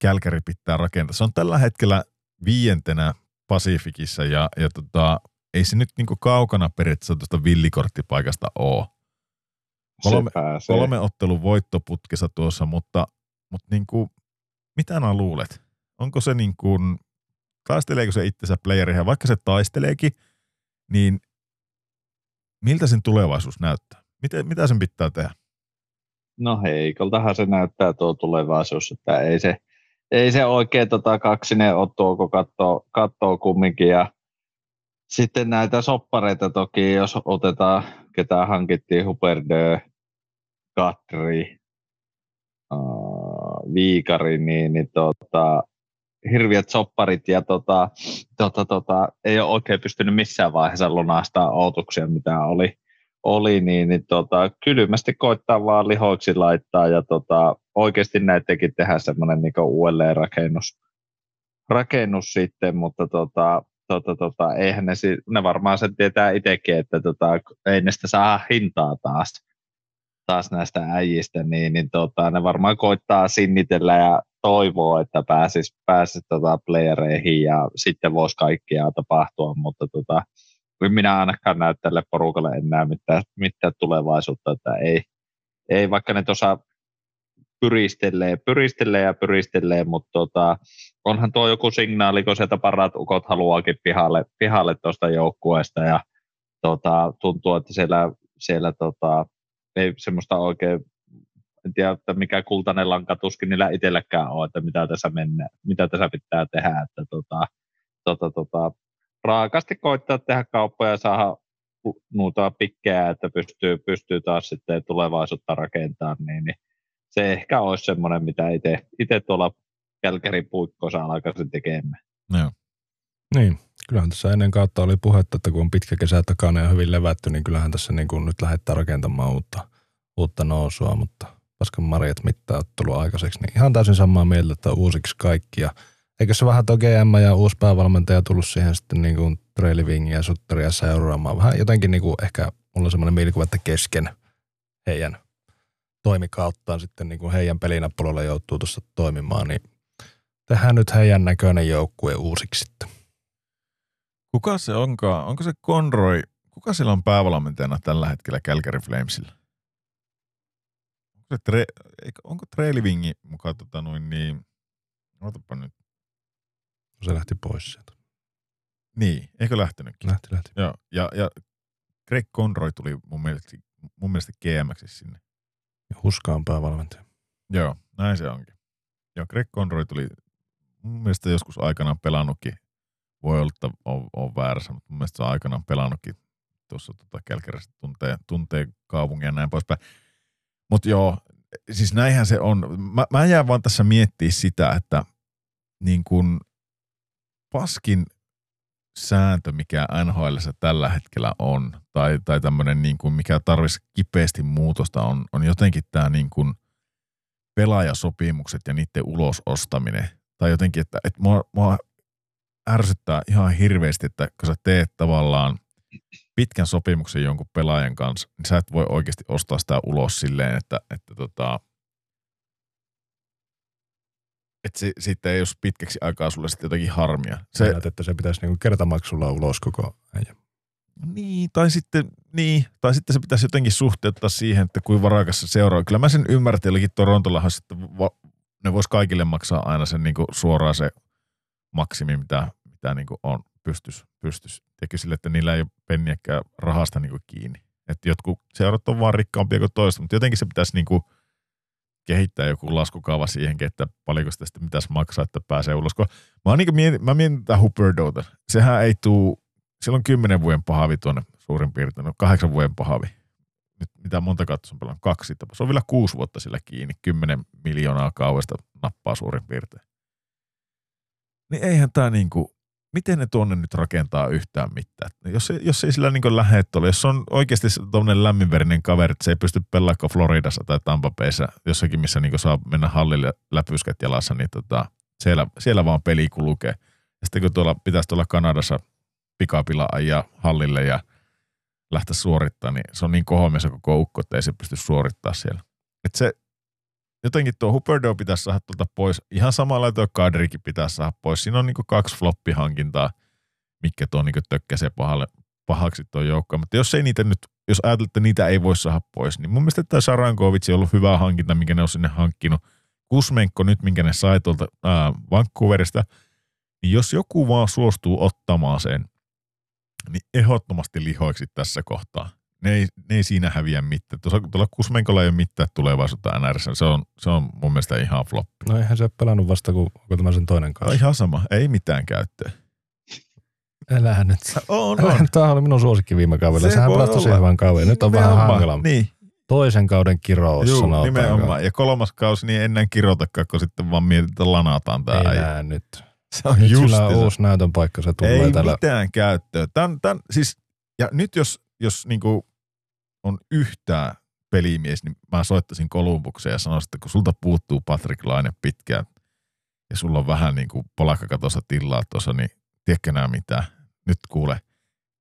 Kälkäri pitää rakentaa? Se on tällä hetkellä viientenä Pasifikissa ja, ja tota, ei se nyt niinku kaukana periaatteessa tuosta villikorttipaikasta ole. Kolme, kolme ottelun voittoputkessa tuossa, mutta, mutta niinku, mitä nämä luulet? Onko se niin kuin, taisteleeko se itsensä playeriin, vaikka se taisteleekin, niin miltä sen tulevaisuus näyttää? Mitä, mitä sen pitää tehdä? No heikoltahan se näyttää tuo tulevaisuus, että ei se, ei se oikein tota kaksinen ole tuo, kun katsoo, katsoo kumminkin. Ja sitten näitä soppareita toki, jos otetaan, ketä hankittiin, Huperdö, Katri, uh, Viikari, niin, niin tota, hirviät sopparit ja tota, tota, tota, ei ole oikein pystynyt missään vaiheessa lunastaa outuksia, mitä oli, oli niin, niin tota, kylmästi koittaa vaan lihoiksi laittaa ja tota, oikeasti näidenkin tehdä semmoinen niin uudelleen rakennus, sitten, mutta tota, tota, tota, eihän ne, ne varmaan sen tietää itsekin, että tota, ei ne sitä saa hintaa taas, taas näistä äijistä, niin, niin tota, ne varmaan koittaa sinnitellä ja toivoo, että pääsis, pääsis tota playereihin ja sitten voisi kaikkia tapahtua, mutta tota, minä ainakaan näy tälle porukalle enää mitään, mitään tulevaisuutta, että ei, ei vaikka ne tuossa pyristelee, pyristelee ja pyristelee, mutta tota, onhan tuo joku signaali, kun sieltä parat ukot haluaakin pihalle, pihalle tuosta joukkueesta ja tota, tuntuu, että siellä, siellä tota, ei semmoista oikein en tiedä, että mikä kultainen lanka tuskin niillä itselläkään on, että mitä tässä, mennä, mitä tässä pitää tehdä. Että tota, tota, tota, raakasti koittaa tehdä kauppoja ja saada muuta pikkejä, että pystyy, pystyy taas sitten tulevaisuutta rakentamaan, niin, niin se ehkä olisi semmoinen, mitä itse tuolla Kälkärin puikkossa alkaisin tekemään. Joo. Niin, kyllähän tässä ennen kautta oli puhetta, että kun on pitkä kesä takana ja hyvin levätty, niin kyllähän tässä niin kuin nyt lähdetään rakentamaan uutta, uutta nousua, mutta paskan marjat mittaa tullut aikaiseksi, niin ihan täysin samaa mieltä, että uusiksi kaikki. Ja eikö se vähän tuo GM ja uusi päävalmentaja tullut siihen sitten niin kuin Trailing ja Sutteria seuraamaan. Vähän jotenkin niin kuin ehkä mulla on semmoinen mielikuva, että kesken heidän toimikauttaan sitten niin kuin heidän pelinappulolla joutuu tuossa toimimaan, niin tehdään nyt heidän näköinen joukkue uusiksi sitten. Kuka se onkaan? Onko se Conroy? Kuka sillä on päävalmentajana tällä hetkellä Calgary Flamesilla? se tre, onko Trailvingi mukaan tota noin niin, otapa nyt. Se lähti pois sieltä. Niin, eikö lähtenytkin? Lähti, lähti. Joo, ja, ja Greg Conroy tuli mun mielestä, mun mielestä GMX sinne. Ja Huska on päävalmentaja. Joo, näin se onkin. Joo, Greg Conroy tuli mun mielestä joskus aikanaan pelannutkin, voi olla, että on, on väärässä, mutta mun mielestä se on aikanaan pelannutkin tuossa tota, Kälkärässä tuntee, tuntee kaupungin ja näin poispäin. Mutta joo, siis näinhän se on. Mä, mä jään vaan tässä miettiä sitä, että niin kun paskin sääntö, mikä NHL tällä hetkellä on, tai, tai tämmöinen, niin kuin mikä tarvitsisi kipeästi muutosta, on, on jotenkin tämä niin kuin pelaajasopimukset ja niiden ulosostaminen. Tai jotenkin, että, että mua, mua ärsyttää ihan hirveästi, että kun sä teet tavallaan pitkän sopimuksen jonkun pelaajan kanssa, niin sä et voi oikeasti ostaa sitä ulos silleen, että, että tota, että se, siitä ei olisi pitkäksi aikaa sulle sitten jotakin harmia. Se, Näet, että se pitäisi niinku kertamaksulla ulos koko ajan. Niin, tai sitten, niin, tai sitten se pitäisi jotenkin suhteuttaa siihen, että kuin varakas se seuraa. Kyllä mä sen ymmärrän, että jollakin Torontollahan sitten va, ne vois kaikille maksaa aina sen niin suoraan se maksimi, mitä, mitä niin kuin on, pystys, pystys. Tiedätkö sille, että niillä ei ole penniäkään rahasta niin kuin kiinni. Että jotkut seurat on vaan rikkaampia kuin toista, mutta jotenkin se pitäisi niin kuin kehittää joku laskukaava siihenkin, että paljonko sitä sitten pitäisi maksaa, että pääsee ulos. Mä, niin mietin, mä mietin tätä Hubbardota. Sehän ei tuu, silloin kymmenen vuoden pahavi tuonne suurin piirtein, no kahdeksan vuoden pahavi. Nyt mitä monta kautta on pelannut? Kaksi. Se on vielä kuusi vuotta sillä kiinni. Kymmenen miljoonaa kauesta nappaa suurin piirtein. Niin eihän tämä niinku, miten ne tuonne nyt rakentaa yhtään mitään. Jos, jos ei sillä niin lähde tuolla, jos on oikeasti tuommoinen lämminverinen kaveri, että se ei pysty pelaamaan Floridassa tai Tampa Bayssä, jossakin missä niin saa mennä hallille läpyskät jalassa, niin tota, siellä, siellä vaan peli kulkee. Ja sitten kun tuolla pitäisi tuolla Kanadassa pikapila ajaa hallille ja lähteä suorittamaan, niin se on niin kohomissa koko ukko, että ei se pysty suorittamaan siellä. Et se, jotenkin tuo Huberdo pitäisi saada tuolta pois. Ihan samalla tuo Kadrikin pitäisi saada pois. Siinä on niin kaksi floppihankintaa, mikä tuo niin tökkäsee pahalle, pahaksi tuo joukko. Mutta jos ei niitä nyt, jos ajatellaan, että niitä ei voi saada pois, niin mun mielestä tämä Sarankovic on ollut hyvä hankinta, minkä ne on sinne hankkinut. Kusmenko nyt, minkä ne sai tuolta ää, Vancouverista, niin jos joku vaan suostuu ottamaan sen, niin ehdottomasti lihoiksi tässä kohtaa ne ei, ne ei siinä häviä mitään. Tuolla, tuolla Kusmenkolla ei ole mitään tulevaisuutta NRS. Se on, se on mun mielestä ihan floppi. No eihän se ole pelannut vasta, kun onko tämä sen toinen kanssa. No ihan sama. Ei mitään käyttöä. Älähän nyt. On, on. Tämä oli minun suosikki viime kaudella. Se Sehän pelasi tosi hyvän kauden. Nyt on nimenomaan. vähän hankalampi. Niin. Toisen kauden kirous Juu, sanotaan. nimenomaan. Ja kolmas kausi niin ennen kirotakaan, kun sitten vaan mietitään, lanataan tämä. Ei nää nyt. Se on nyt just sillä on uusi näytön paikka, se tulee Ei tällä. mitään käyttöä. Tän, tän, siis, ja nyt jos, jos niinku on yhtään pelimies, niin mä soittaisin Kolumbukseen ja sanoisin, että kun sulta puuttuu Patrick Laine pitkään ja sulla on vähän niin kuin polakkakatossa tilaa tuossa, niin tiedätkö nää mitä? Nyt kuule,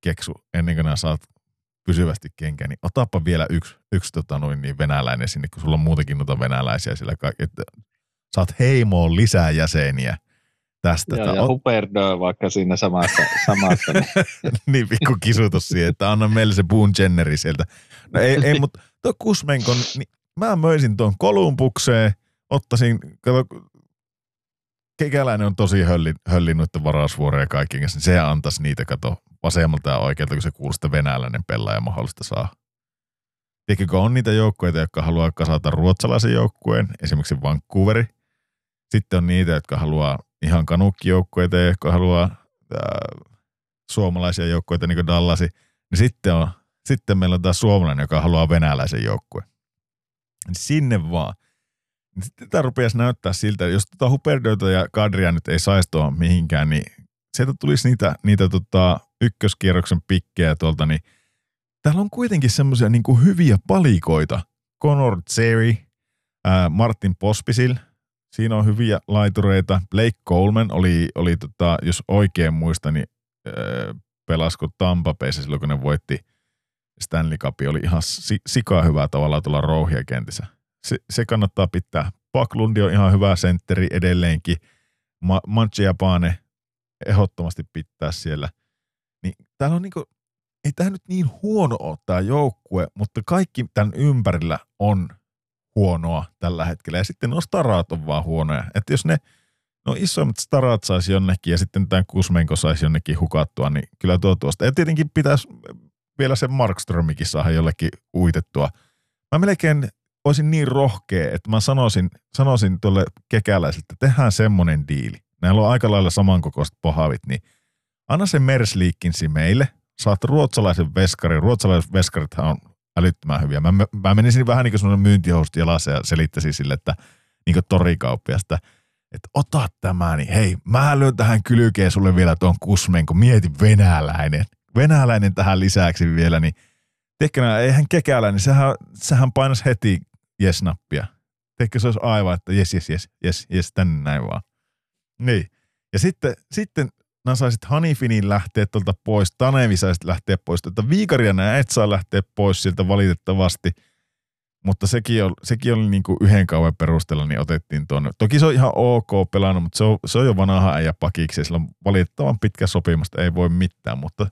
keksu, ennen kuin nää saat pysyvästi kenkään, niin otapa vielä yksi, yksi tota noin, niin venäläinen sinne, kun sulla on muutenkin noita venäläisiä sillä kaikki, että saat heimoon lisää jäseniä tästä. Joo, ja Huberdo vaikka siinä samassa. [laughs] samassa niin. [laughs] niin pikku kisutus siihen, että anna meille se Boone Jenneri sieltä. No ei, ei mutta tuo Kusmenkon, niin mä möisin tuon Kolumbukseen, ottaisin, kato, kekäläinen on tosi hölli, hölli noiden varausvuoroja ja kaikkien kanssa, niin se antaisi niitä, kato, vasemmalta ja oikealta, kun se kuulostaa venäläinen pelaaja mahdollista saa. Tiedätkö, on niitä joukkueita, jotka haluaa kasata ruotsalaisen joukkueen, esimerkiksi Vancouveri. Sitten on niitä, jotka haluaa ihan kanukkijoukkueita, jotka haluaa ää, suomalaisia joukkueita, niin kuin Dallasi. Niin sitten, on, sitten meillä on taas suomalainen, joka haluaa venäläisen joukkueen. Niin sinne vaan. Niin sitten tämä rupeaisi näyttää siltä, jos tuota Huperdoita ja Kadria nyt ei saisi tuohon mihinkään, niin sieltä tulisi niitä, niitä tota ykköskierroksen pikkejä tuolta, niin täällä on kuitenkin semmoisia niin hyviä palikoita. Conor Zeri, Martin Pospisil, Siinä on hyviä laitureita. Blake Coleman oli, oli tota, jos oikein muistan, niin pelasko Tampa Bayssä silloin, kun ne voitti Stanley Cup, oli ihan si- sikaa hyvää tavalla tuolla rouhia kentissä. Se, se, kannattaa pitää. Paklundi on ihan hyvä sentteri edelleenkin. Ma- Manche Japane ehdottomasti pitää siellä. Niin täällä on niinku, ei tämä nyt niin huono ole tämä joukkue, mutta kaikki tämän ympärillä on huonoa tällä hetkellä. Ja sitten nuo starat on vaan huonoja. Että jos ne no isommat starat saisi jonnekin ja sitten tämän Kusmenko saisi jonnekin hukattua, niin kyllä tuo tuosta. Ja tietenkin pitäisi vielä se Markströmikin saada jollekin uitettua. Mä melkein olisin niin rohkea, että mä sanoisin, sanoisin tuolle kekäläiselle, että tehdään semmoinen diili. Näillä on aika lailla samankokoiset pohavit, niin anna se Mersliikkinsi meille. Saat ruotsalaisen veskarin. Ruotsalaiset veskarithan on älyttömän hyviä. Mä, mä menisin vähän niin kuin semmoinen myyntihosti jalassa ja selittäisin sille, että niin kuin torikauppiasta, että ota tämä, niin hei, mä lyön tähän kylkeen sulle vielä tuon kusmen, kun mieti venäläinen. Venäläinen tähän lisäksi vielä, niin tiedätkö, eihän kekällä, niin sehän, sehän painasi heti jes-nappia. Tiedätkö, se olisi aivan, että jes, jes, jes, jes, jes, tänne näin vaan. Niin. Ja sitten, sitten nää saisit Hanifinin lähteä tuolta pois, Tanevi saisit lähteä pois, että Viikaria nää et saa lähteä pois sieltä valitettavasti, mutta sekin, oli, sekin oli niin kuin yhden kauan perusteella, niin otettiin tuonne. Toki se on ihan ok pelannut, mutta se on, se on jo vanha äijä pakiksi sillä on valitettavan pitkä sopimusta, ei voi mitään, mutta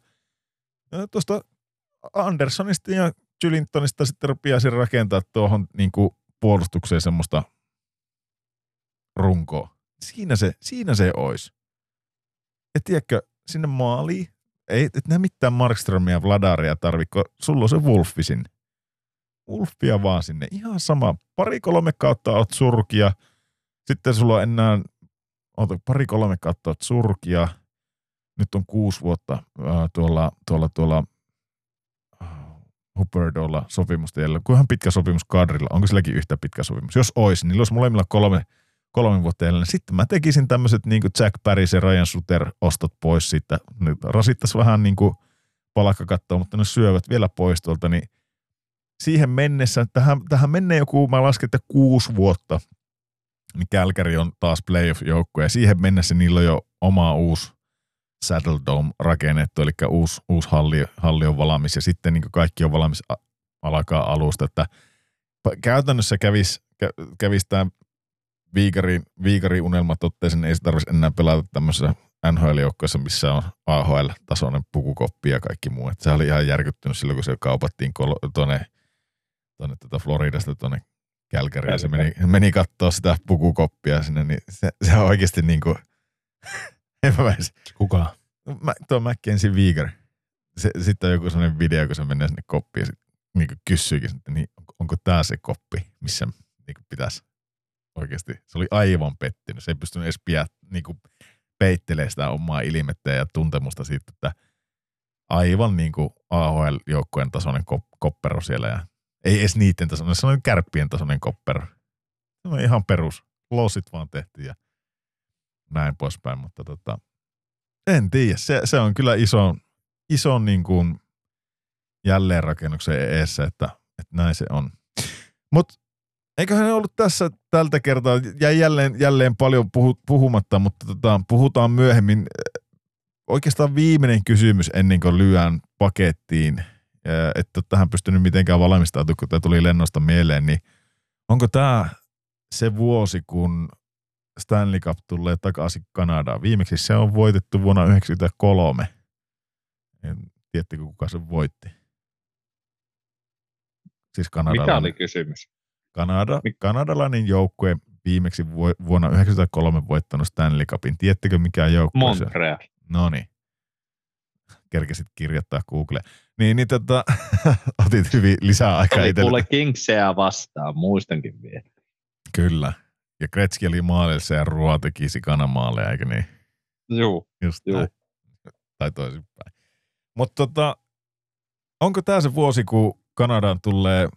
tuosta Anderssonista ja Gylintonista sitten rupiaisin rakentaa tuohon niin kuin puolustukseen semmoista runkoa. Siinä se, siinä se olisi. Et tiedätkö, sinne maaliin, ei et nää mitään Markströmiä ja Vladaria tarvitse, sulla on se Wolfi sinne. Wolfia vaan sinne. Ihan sama. Pari-kolme kautta oot surkia. Sitten sulla on enää oota, pari-kolme kautta oot surkia. Nyt on kuusi vuotta ää, tuolla, tuolla, tuolla Hupperdolla sopimusta jäljellä. Kuinka pitkä sopimus Kadrilla? Onko silläkin yhtä pitkä sopimus? Jos olisi, niin olisi molemmilla kolme, kolme vuotta jäljellä. Sitten mä tekisin tämmöiset niin Jack Paris ja Ryan Suter ostot pois siitä. Nyt rasittaisi vähän niin kuin palkkakattoa, mutta ne syövät vielä pois tuolta, niin siihen mennessä, tähän, tähän menee joku, mä lasken, että kuusi vuotta, niin Kälkäri on taas playoff-joukkue, ja siihen mennessä niillä on jo oma uusi Saddle Dome rakennettu, eli uusi, uusi halli, halli on valmis, ja sitten niin kaikki on valmis alkaa alusta, että käytännössä kävisi, kävis tämä viikari, viikari unelmatotteisen, niin ei se tarvitsisi enää pelata tämmöisessä NHL-joukkoissa, missä on AHL-tasoinen pukukoppi ja kaikki muu. Että se oli ihan järkyttynyt silloin, kun se kaupattiin tuonne tuonne tuota Floridasta tuonne Kälkäriin ja se meni, meni katsoa sitä pukukoppia sinne, niin se, se on oikeasti niin kuin, [laughs] en mä Kuka? Mä, tuo Mackenzie Wieger. Se, sitten on joku sellainen video, kun se menee sinne koppiin ja sit, niin kysyykin, että niin, onko, onko tämä se koppi, missä niin pitäisi oikeasti. Se oli aivan pettynyt. Se ei pystynyt edes piä, niin kuin peittelemään sitä omaa ilmettä ja tuntemusta siitä, että aivan niin kuin AHL-joukkueen tasoinen koppero siellä ja ei edes niiden tasoinen, se on kärppien tasoinen koppero. Se on ihan perus. Losit vaan tehty ja näin poispäin, mutta tota, en tiedä. Se, se on kyllä iso, iso niin kuin jälleenrakennuksen eessä, että, että näin se on. Mutta eiköhän ollut tässä tältä kertaa. Jäi jälleen, jälleen paljon puhu, puhumatta, mutta tota, puhutaan myöhemmin. Oikeastaan viimeinen kysymys ennen kuin lyön pakettiin – että tähän pystynyt mitenkään valmistautumaan, kun tämä tuli lennosta mieleen, niin onko tämä se vuosi, kun Stanley Cup tulee takaisin Kanadaan? Viimeksi se on voitettu vuonna 1993. Tiedättekö, kuka se voitti? Siis Mikä oli kysymys? Kanada, kanadalainen joukkue viimeksi vuonna 1993 voittanut Stanley Cupin. Tiedättekö mikä joukkue Montreal. No niin kerkesit kirjoittaa Google. Niin, niin tota, [laughs] otit hyvin lisää aikaa itselle. Kuule Kingseä vastaan, muistankin vielä. Kyllä. Ja Kretski oli maalissa ja Ruo teki sikanamaaleja, eikö niin? Joo. Just juu. Näin. Tai toisinpäin. Mutta tota, onko tämä se vuosi, kun Kanadaan tulee,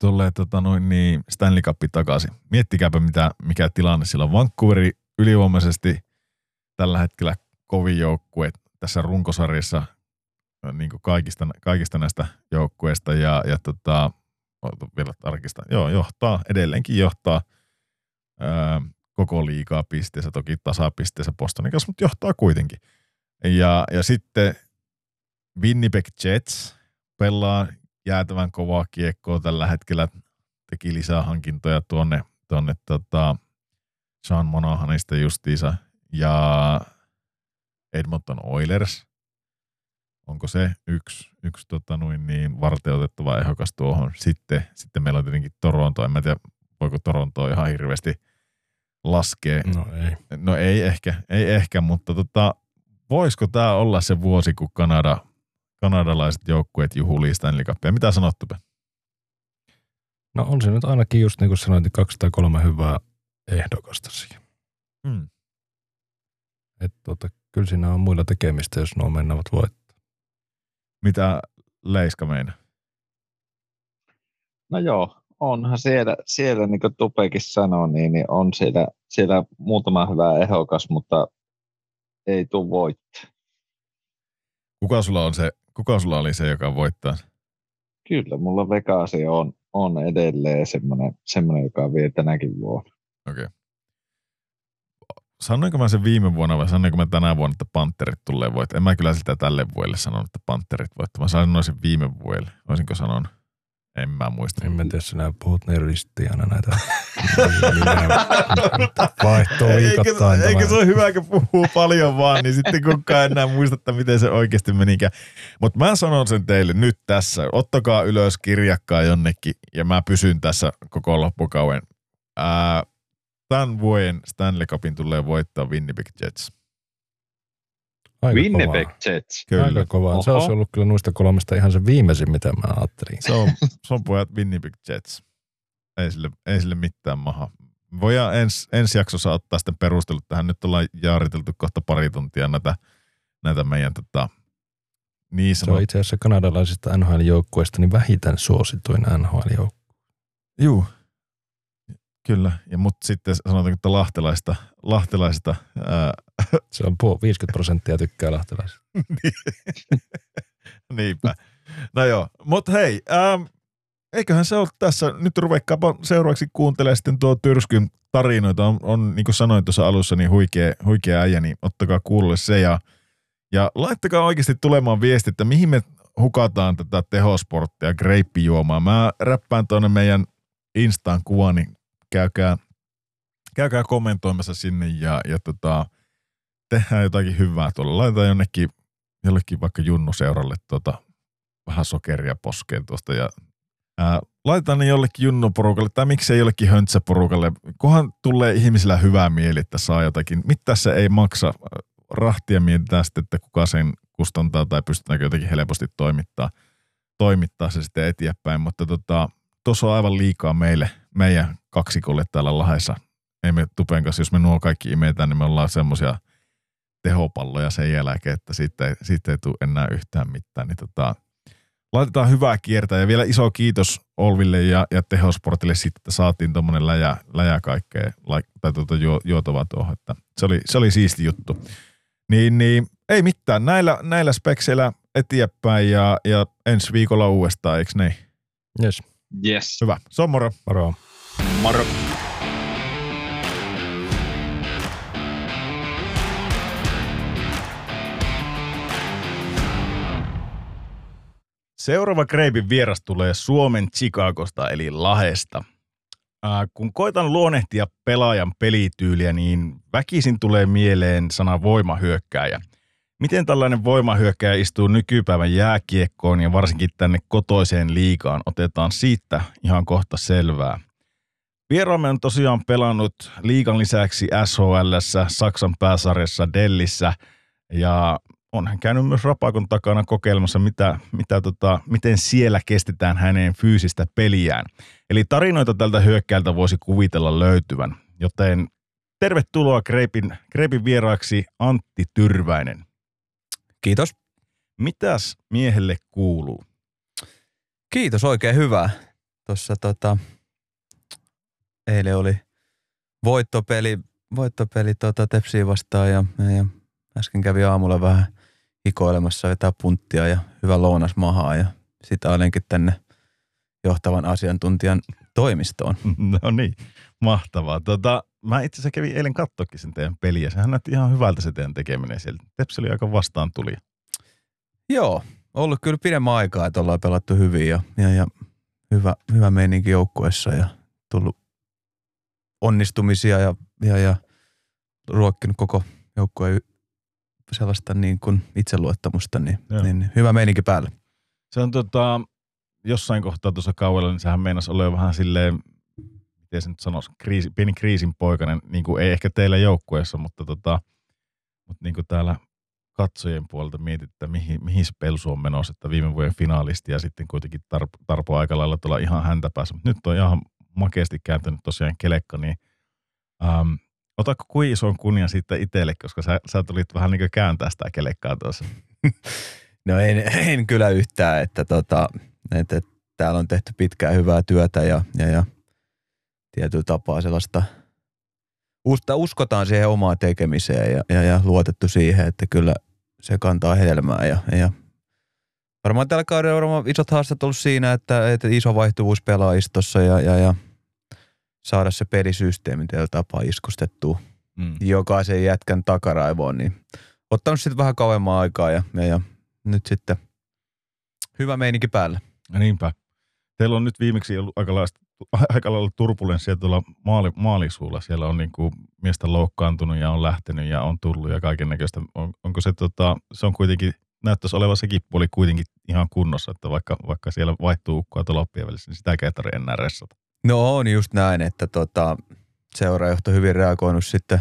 tulee tota noin niin Stanley Cup takaisin? Miettikääpä, mitä, mikä tilanne sillä on. Vancouveri ylivoimaisesti tällä hetkellä kovin joukkue tässä runkosarjassa niin kuin kaikista, kaikista näistä joukkueista ja, ja tota, vielä tarkistan, joo, johtaa, edelleenkin johtaa ää, koko liikaa pisteessä, toki tasapisteessä Bostonin kanssa, mutta johtaa kuitenkin. Ja, ja sitten Winnipeg Jets pelaa jäätävän kovaa kiekkoa tällä hetkellä, teki lisää hankintoja tuonne, tuonne tota Sean Monahanista justiinsa, ja Edmonton Oilers. Onko se yksi, yksi tota noin niin varteutettava ehdokas tuohon? Sitten, sitten meillä on tietenkin Toronto. En mä tiedä, voiko Toronto ihan hirveästi laskea. No ei. No ei ehkä, ei ehkä, mutta tota, voisiko tämä olla se vuosi, kun Kanada, kanadalaiset joukkueet juhulii Stanley Cupia? Mitä sanot, No on se nyt ainakin just niin kuin sanoit, niin kaksi tai kolme hyvää ehdokasta siihen. Hmm. Et tota, kyllä siinä on muilla tekemistä, jos nuo mennävät voittaa. Mitä Leiska meina? No joo, onhan siellä, siellä niin kuin Tupekin sanoi, niin, niin on siellä, siellä muutama hyvä ehokas, mutta ei tule voittaa. Kuka sulla, on se, kuka sulla oli se, joka voittaa? Kyllä, mulla Vegasi on, on edelleen semmoinen, semmoinen, joka vie tänäkin vuonna. Okei. Okay sanoinko mä sen viime vuonna vai sanoinko mä tänä vuonna, että Panterit tulee voit. En mä kyllä sitä tälle vuodelle sanonut, että Panterit voittaa. Mä sanoin sen viime vuodelle. Olisinko sanonut? En mä muista. En mä tiedä, sinä puhut ristiin aina näitä [laughs] vaihtoa viikoittain. Eikö, eikö se ole hyvä, kun puhuu paljon vaan, niin sitten kukaan enää muista, miten se oikeasti menikään. Mutta mä sanon sen teille nyt tässä. Ottakaa ylös kirjakkaa jonnekin ja mä pysyn tässä koko loppukauden. Ää, tämän vuoden Stanley Cupin tulee voittaa Winnipeg Jets. Aika Winnipeg kovaa. Jets. Kyllä. Aika kovaa. Se Oho. olisi ollut kyllä noista kolmesta ihan se viimeisin, mitä mä ajattelin. Se on, se on pojat Winnipeg Jets. Ei sille, ei sille mitään maha. Voidaan ens, ensi jaksossa ottaa sitten perustelut tähän. Nyt ollaan jaariteltu kohta pari tuntia näitä, näitä meidän tota, niin Se on itse asiassa kanadalaisista NHL-joukkueista niin vähiten suosituin NHL-joukkue. Juu. Kyllä, ja mutta sitten sanotaanko, että lahtelaista, lahtelaista ää, [laughs] Se on puol- 50 prosenttia tykkää lahtelaisista. [laughs] Niinpä. No joo, mutta hei, ähm, eiköhän se ole tässä. Nyt ruveikkaapa seuraavaksi kuuntelemaan sitten tuo Tyrskyn tarinoita. On, on niin kuin sanoin tuossa alussa, niin huikea, huikea äijä, niin ottakaa kuulolle se. Ja, ja laittakaa oikeasti tulemaan viesti, että mihin me hukataan tätä tehosporttia, greippijuomaa. Mä räppään tuonne meidän Instaan kuvan, niin käykää, käykää kommentoimassa sinne ja, ja tota, tehdään jotakin hyvää tuolla. Laitetaan jonnekin jollekin vaikka Junnu-seuralle tuota, vähän sokeria poskeen tuosta ja ää, laitetaan ne jollekin Junnu-porukalle tai miksei jollekin höntsäporukalle. Kunhan tulee ihmisillä hyvää mieli, että saa jotakin. Mitä se ei maksa? Rahtia mietitään sitten, että kuka sen kustantaa tai pystytäänkö jotenkin helposti toimittaa, toimittaa se sitten eteenpäin. Mutta tota, tuossa on aivan liikaa meille, meidän kaksikolle täällä Lahdessa. Ei me Tupen kanssa, jos me nuo kaikki imetään, niin me ollaan semmoisia tehopalloja sen jälkeen, että siitä ei, siitä ei tule enää yhtään mitään. Niin tota, laitetaan hyvää kiertää ja vielä iso kiitos Olville ja, ja Tehosportille siitä, että saatiin tuommoinen läjä, läjä kaikkea tai tuota juo, juotavaa tuohon. Että se, oli, se oli siisti juttu. Niin, niin ei mitään. Näillä, näillä spekseillä eteenpäin ja, ja ensi viikolla uudestaan, eikö niin? Yes, Yes. Hyvä. Se on moro. moro. Moro. Seuraava Kreipin vieras tulee Suomen Chicagosta eli Lahesta. Ää, kun koitan luonnehtia pelaajan pelityyliä, niin väkisin tulee mieleen sana voimahyökkääjä. Miten tällainen voimahyökkääjä istuu nykypäivän jääkiekkoon ja varsinkin tänne kotoiseen liikaan, otetaan siitä ihan kohta selvää. Vieraamme on tosiaan pelannut liikan lisäksi SHL, Saksan pääsarjassa, Dellissä ja on hän käynyt myös Rapakon takana kokeilemassa, mitä, mitä tota, miten siellä kestetään hänen fyysistä peliään. Eli tarinoita tältä hyökkäältä voisi kuvitella löytyvän. Joten tervetuloa Kreipin, Kreipin vieraaksi Antti Tyrväinen. Kiitos. Mitäs miehelle kuuluu? Kiitos, oikein hyvä. Tuossa tota, eilen oli voittopeli, voittopeli tota Tepsiä vastaan ja, ja, ja äsken kävi aamulla vähän hikoilemassa jotain punttia ja hyvä lounas mahaa ja sitä olenkin tänne johtavan asiantuntijan toimistoon. [laughs] No niin, mahtavaa. Tota, mä itse asiassa kävin eilen katsoakin sen teidän peliä. Sehän näytti ihan hyvältä se teidän tekeminen sieltä. Tepsi oli aika vastaan tuli. Joo, ollut kyllä pidemmän aikaa, että ollaan pelattu hyvin ja, ja, ja hyvä, hyvä meininki joukkueessa ja tullut onnistumisia ja, ja, ja ruokkinut koko joukkueen sellaista niin kuin itseluottamusta, niin, Joo. niin hyvä meininki päällä. Se on tota, jossain kohtaa tuossa kauella, niin sehän meinasi olla jo vähän silleen, miten se nyt sanoisi, kriisi, pieni kriisin poikainen, niin kuin ei ehkä teillä joukkueessa, mutta, tota, mutta niin kuin täällä katsojien puolelta mietit, että mihin, mihin pelsu on menossa, että viime vuoden finaalisti ja sitten kuitenkin tarp, Tarpo aika lailla tuolla ihan häntä päässä. Mutta nyt on ihan makeasti kääntynyt tosiaan kelekka, niin ähm, otatko kuin ison kunnian siitä itselle, koska sä, sä tulit vähän niin kuin kääntää sitä kelekkaa tuossa. [laughs] No en, en kyllä yhtään, että, tota, että, että täällä on tehty pitkää hyvää työtä ja, ja, ja tietyllä tapaa sellaista, usta, uskotaan siihen omaan tekemiseen ja, ja, ja luotettu siihen, että kyllä se kantaa hedelmää ja, ja varmaan tällä kaudella on varmaan isot haasteet ollut siinä, että, että iso vaihtuvuus pelaajistossa ja, ja, ja saada se pelisysteemi tällä tapaa iskustettua Mm. jokaisen jätkän takaraivoon, niin ottanut sitten vähän kauemman aikaa ja, ja, ja nyt sitten hyvä meininki päällä. Ja niinpä. Teillä on nyt viimeksi ollut aika lailla, aika lailla turbulenssia tuolla maali, maalisuulla. Siellä on niin kuin miestä loukkaantunut ja on lähtenyt ja on tullut ja kaiken näköistä. On, onko se, tota, se on kuitenkin, näyttäisi olevan sekin puoli kuitenkin ihan kunnossa, että vaikka, vaikka siellä vaihtuu ukkoa tuolla loppien välissä, niin sitä ei tarvitse enää ressata. No on just näin, että tota, seuraajohto hyvin reagoinut sitten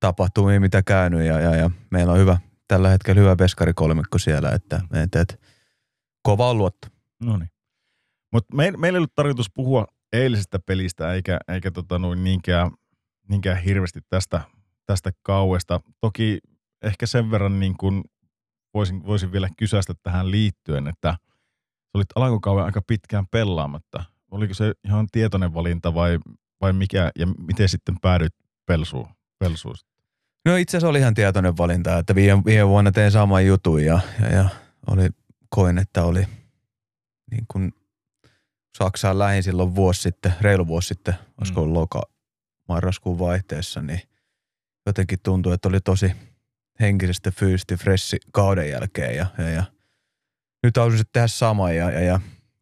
tapahtumiin, mitä käynyt ja, ja, ja meillä on hyvä tällä hetkellä hyvä veskarikolmikko siellä, että et, et, kova on luotto. No niin. Mutta me, meillä ei ollut tarkoitus puhua eilisestä pelistä, eikä, eikä tota noin niinkään, niinkään hirveästi tästä, tästä kauesta. Toki ehkä sen verran niin kuin voisin, voisin vielä kysästä tähän liittyen, että olit alkukauden aika pitkään pelaamatta. Oliko se ihan tietoinen valinta vai, vai mikä, ja miten sitten päädyit pelsuun? pelsuun? No itse asiassa oli ihan tietoinen valinta, että viime, viime vuonna tein saman jutun ja, ja, ja oli, koin, että oli niin kuin Saksaan lähin silloin vuosi sitten, reilu vuosi sitten, olisiko mm. loka, marraskuun vaihteessa, niin jotenkin tuntui, että oli tosi henkisesti, fyysisesti, fressi kauden jälkeen ja, ja, ja nyt haluaisin tehdä sama ja, ja, ja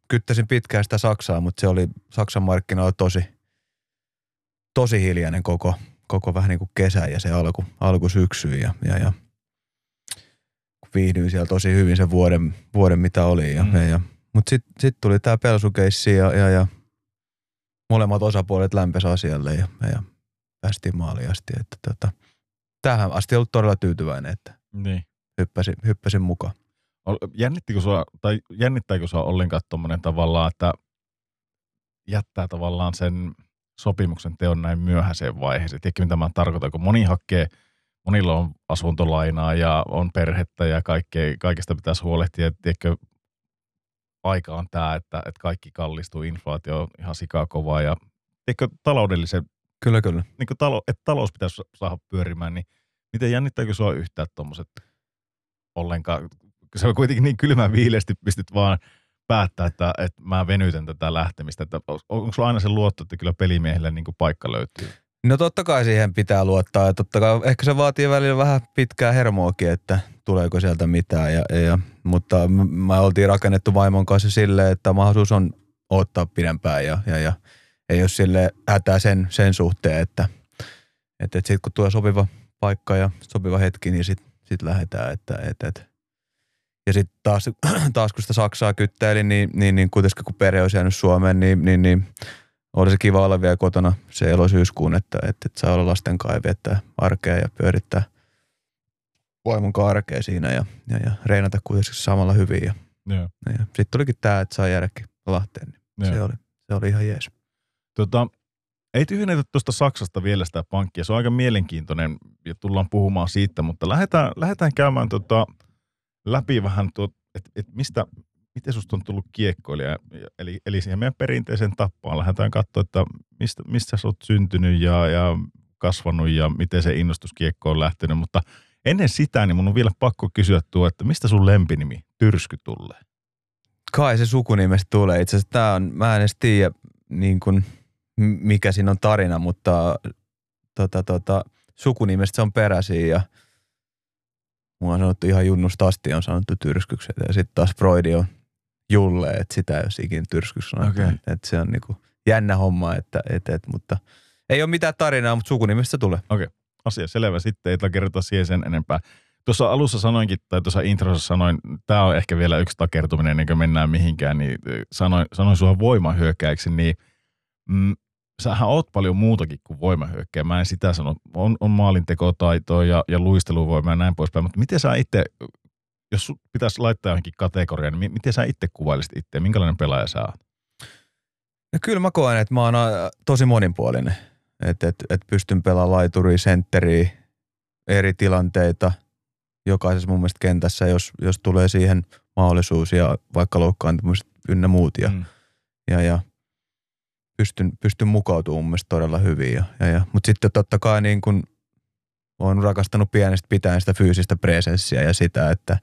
kyttäsin pitkään sitä Saksaa, mutta se oli Saksan markkinoilla tosi, tosi hiljainen koko, koko vähän niin kuin kesä ja se alku, alku syksy ja, ja, ja viihdyin siellä tosi hyvin sen vuoden, vuoden mitä oli. Ja, mm. ja, ja, mutta sitten sit tuli tämä pelsukeissi ja, ja, ja molemmat osapuolet lämpes asialle ja, ja, ja päästiin maaliin asti. Että tota, tähän asti ollut todella tyytyväinen, että niin. hyppäsin, hyppäsin mukaan. Jännittikö sua, tai jännittääkö sua ollenkaan tuommoinen tavallaan, että jättää tavallaan sen sopimuksen teon näin myöhäiseen vaiheeseen. Tiedätkö, mitä mä tarkoitan, kun moni hakee, monilla on asuntolainaa ja on perhettä ja kaikkea, kaikesta pitäisi huolehtia. Tiedätkö, aika on tämä, että, että kaikki kallistuu, inflaatio on ihan sikaa kovaa ja tiedätkö, taloudellisen, Kyllä, kyllä. niin kuin talo, että talous pitäisi saada pyörimään, niin miten jännittääkö sua yhtään tuommoiset ollenkaan, se on kuitenkin niin kylmän viileesti pystyt vaan päättää, että, että mä venytän tätä lähtemistä. Että onko sulla aina se luotto, että kyllä pelimiehille niin kuin paikka löytyy? No totta kai siihen pitää luottaa ja totta kai ehkä se vaatii välillä vähän pitkää hermoakin, että tuleeko sieltä mitään. Ja, ja, mutta mä oltiin rakennettu vaimon kanssa silleen, että mahdollisuus on ottaa pidempään ja, ja, ja ei ole sille hätää sen, sen suhteen, että, että, että sitten kun tulee sopiva paikka ja sopiva hetki, niin sitten sit lähdetään. Että, että, että. Ja sitten taas, [clears throat] taas kun sitä Saksaa kyttäilin, niin, niin, niin kuitenkin kun perhe olisi jäänyt Suomeen, niin, niin, niin oli se kiva olla vielä kotona se elosyyskuun, että, että, että saa olla lasten kai viettää arkea ja pyörittää vaimon arkea siinä ja, ja, ja reinata kuitenkin samalla hyvin. Ja, Joo. ja sitten tulikin tämä, että saa jäädäkin Lahteen, niin se oli, se oli ihan jees. Tota, ei tyhjennetä tuosta Saksasta vielä sitä pankkia. Se on aika mielenkiintoinen ja tullaan puhumaan siitä, mutta lähdetään, lähdetään käymään tota, läpi vähän, että et mistä, miten susta on tullut kiekkoilija? Eli, eli siihen meidän perinteisen tappaan lähdetään katsoa, että mistä, mistä sä oot syntynyt ja, ja kasvanut ja miten se innostus kiekko on lähtenyt. Mutta ennen sitä, niin mun on vielä pakko kysyä tuo, että mistä sun lempinimi Tyrsky tulee? Kai se sukunimestä tulee. Itse asiassa tää on, mä en edes tiedä, niin kuin, mikä siinä on tarina, mutta tota, tota, sukunimestä se on peräisin ja mulla on sanottu ihan junnusta asti on sanottu tyrskyksi. Ja sitten taas Freudi on Julle, että sitä ei olisi ikinä tyrskyksi sanottu. Okei. Että se on niinku jännä homma, että, et, et, mutta ei ole mitään tarinaa, mutta sukunimestä tulee. Asia selvä, sitten ei takerrota siihen sen enempää. Tuossa alussa sanoinkin, tai tuossa introssa sanoin, tämä on ehkä vielä yksi takertuminen ennen kuin mennään mihinkään, niin sanoin, sanoin sua voimahyökkäiksi, niin mm, sähän oot paljon muutakin kuin voimahyökkäjä. Mä en sitä sano. On, on maalintekotaitoa ja, ja luisteluvoimaa ja näin poispäin, mutta miten sä itse, jos sun pitäisi laittaa johonkin kategoriaan, niin mi- miten sä itse kuvailisit itse? Minkälainen pelaaja sä oot? No kyllä mä koen, että mä oon ä, tosi monipuolinen. Että et, et pystyn pelaamaan laituria, sentteriä, eri tilanteita jokaisessa mun mielestä kentässä, jos, jos tulee siihen mahdollisuus ja vaikka loukkaantumiset ynnä muut. Ja, Mm. ja, ja pystyn, pystyn mukautumaan mun mielestä todella hyvin. Ja, ja, ja. Mutta sitten totta kai niin kun olen rakastanut pienestä pitäen sitä fyysistä presenssiä ja sitä, että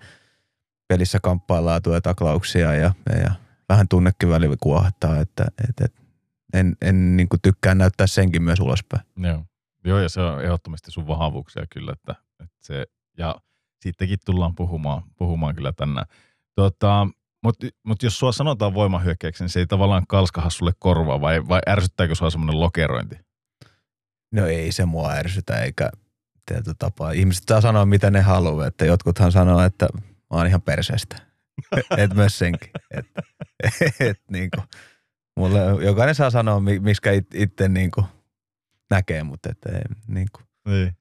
pelissä kamppaillaan tulee taklauksia ja, ja, vähän tunnekin välillä kuohtaa, että et, et, en, en niin tykkää näyttää senkin myös ulospäin. Joo. Joo, ja se on ehdottomasti sun vahvuuksia kyllä, että, että se, ja siitäkin tullaan puhumaan, puhumaan kyllä tänään. Tota, mutta mut jos sua sanotaan voimahyökkäyksi, niin se ei tavallaan kalskaha sulle korvaa, vai, vai ärsyttääkö sua semmoinen lokerointi? No ei se mua ärsytä eikä tietyllä tapaa. Ihmiset saa sanoa mitä ne haluaa, että jotkuthan sanoo, että mä oon ihan perseestä. [laughs] et myös senkin. Et, [laughs] et, niinku, mulle, jokainen saa sanoa, mi- miskä it, itse niinku näkee, mutta et, ei, niinku, Niin.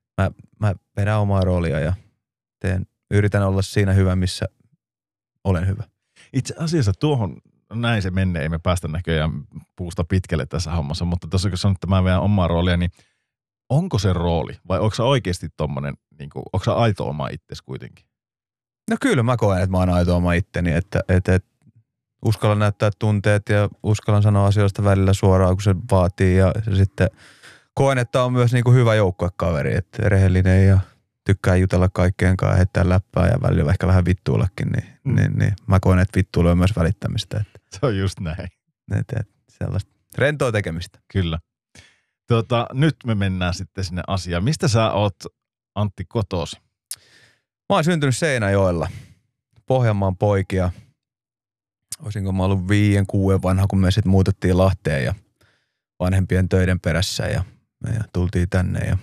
mä vedän omaa roolia ja teen yritän olla siinä hyvä, missä olen hyvä. Itse asiassa tuohon, näin se menee, ei me päästä näköjään puusta pitkälle tässä hommassa, mutta tuossa kun sanoit, että mä veän omaa roolia, niin onko se rooli vai onko sä oikeasti tommonen, niin kuin, onko sä aito oma itsesi kuitenkin? No kyllä mä koen, että mä oon aito oma itteni, että, että, että uskallan näyttää tunteet ja uskallan sanoa asioista välillä suoraan, kun se vaatii ja sitten koen, että on myös niin kuin hyvä joukkuekaveri, että rehellinen ja tykkää jutella kaikkien kanssa, heittää läppää ja välillä ehkä vähän vittuullakin, niin, mm. niin, niin mä koen, että vittuilu on myös välittämistä. Että, Se on just näin. että, että sellaista rentoa tekemistä. Kyllä. Tota, nyt me mennään sitten sinne asiaan. Mistä sä oot, Antti, kotosi? Mä oon syntynyt Seinäjoella, Pohjanmaan poikia. Olisinko mä ollut viien, kuuden vanha, kun me sitten muutettiin Lahteen ja vanhempien töiden perässä ja, ja tultiin tänne. Ja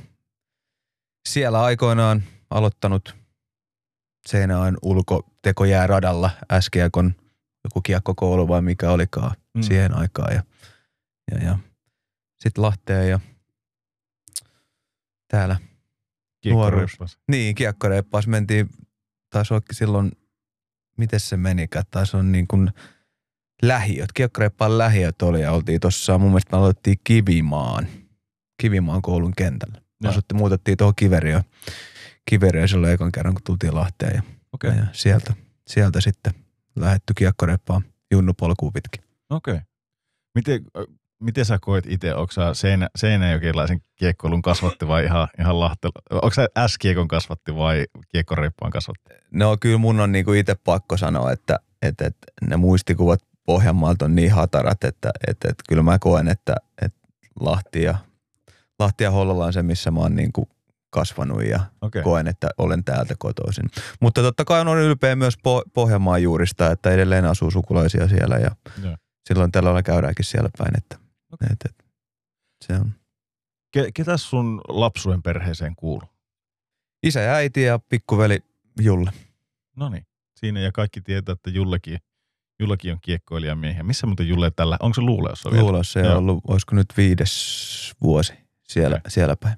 siellä aikoinaan aloittanut Seinäjoen ulkotekojääradalla SGKon joku kiekkokoulu vai mikä olikaan mm. siihen aikaan. Ja, ja, ja sitten Lahteen ja täällä Nuoruus. Niin, kiekkoreippaus mentiin, taisi olla silloin, miten se menikään, taisi olla niin kuin lähiöt, kiekkoreippaan lähiöt oli ja oltiin tuossa, mun mielestä me aloitettiin Kivimaan, Kivimaan koulun kentällä. Joo. Asutti, muutettiin tuohon Kiverioon, Kiverioon silloin ekan kerran, kun tultiin Lahteen ja, Okei, ja sieltä, sieltä sitten lähetty kiekkoreippaan junnupolkuun pitkin. okei. Miten, ö, miten sä koet itse, onko sä Seinä, Seinäjokilaisen kiekkoilun kasvatti vai ihan, ihan Lahtela? Onko sä S-kiekon kasvatti vai kiekkoreippaan kasvatti? No kyllä mun on niinku itse pakko sanoa, että, että, että ne muistikuvat Pohjanmaalta on niin hatarat, että, että, että kyllä mä koen, että, että Lahti ja, Lahti ja Hollola on se, missä mä oon niinku kasvanut ja Okei. koen, että olen täältä kotoisin. Mutta totta kai on ylpeä myös po- Pohjanmaan juurista, että edelleen asuu sukulaisia siellä ja Joo. silloin tällä lailla käydäänkin siellä päin, että, Okei. että, että se on Ke, ketä sun lapsuuden perheeseen kuuluu? isä ja äiti ja pikkuveli Julle. No niin, siinä ja kaikki tietää, että Jullekin, Jullekin on kiekkoilijamiehiä. Missä muuten Julle tällä, onko se Luuleossa vielä? Joo. on ollut, olisiko nyt viides vuosi siellä, Okei. siellä päin.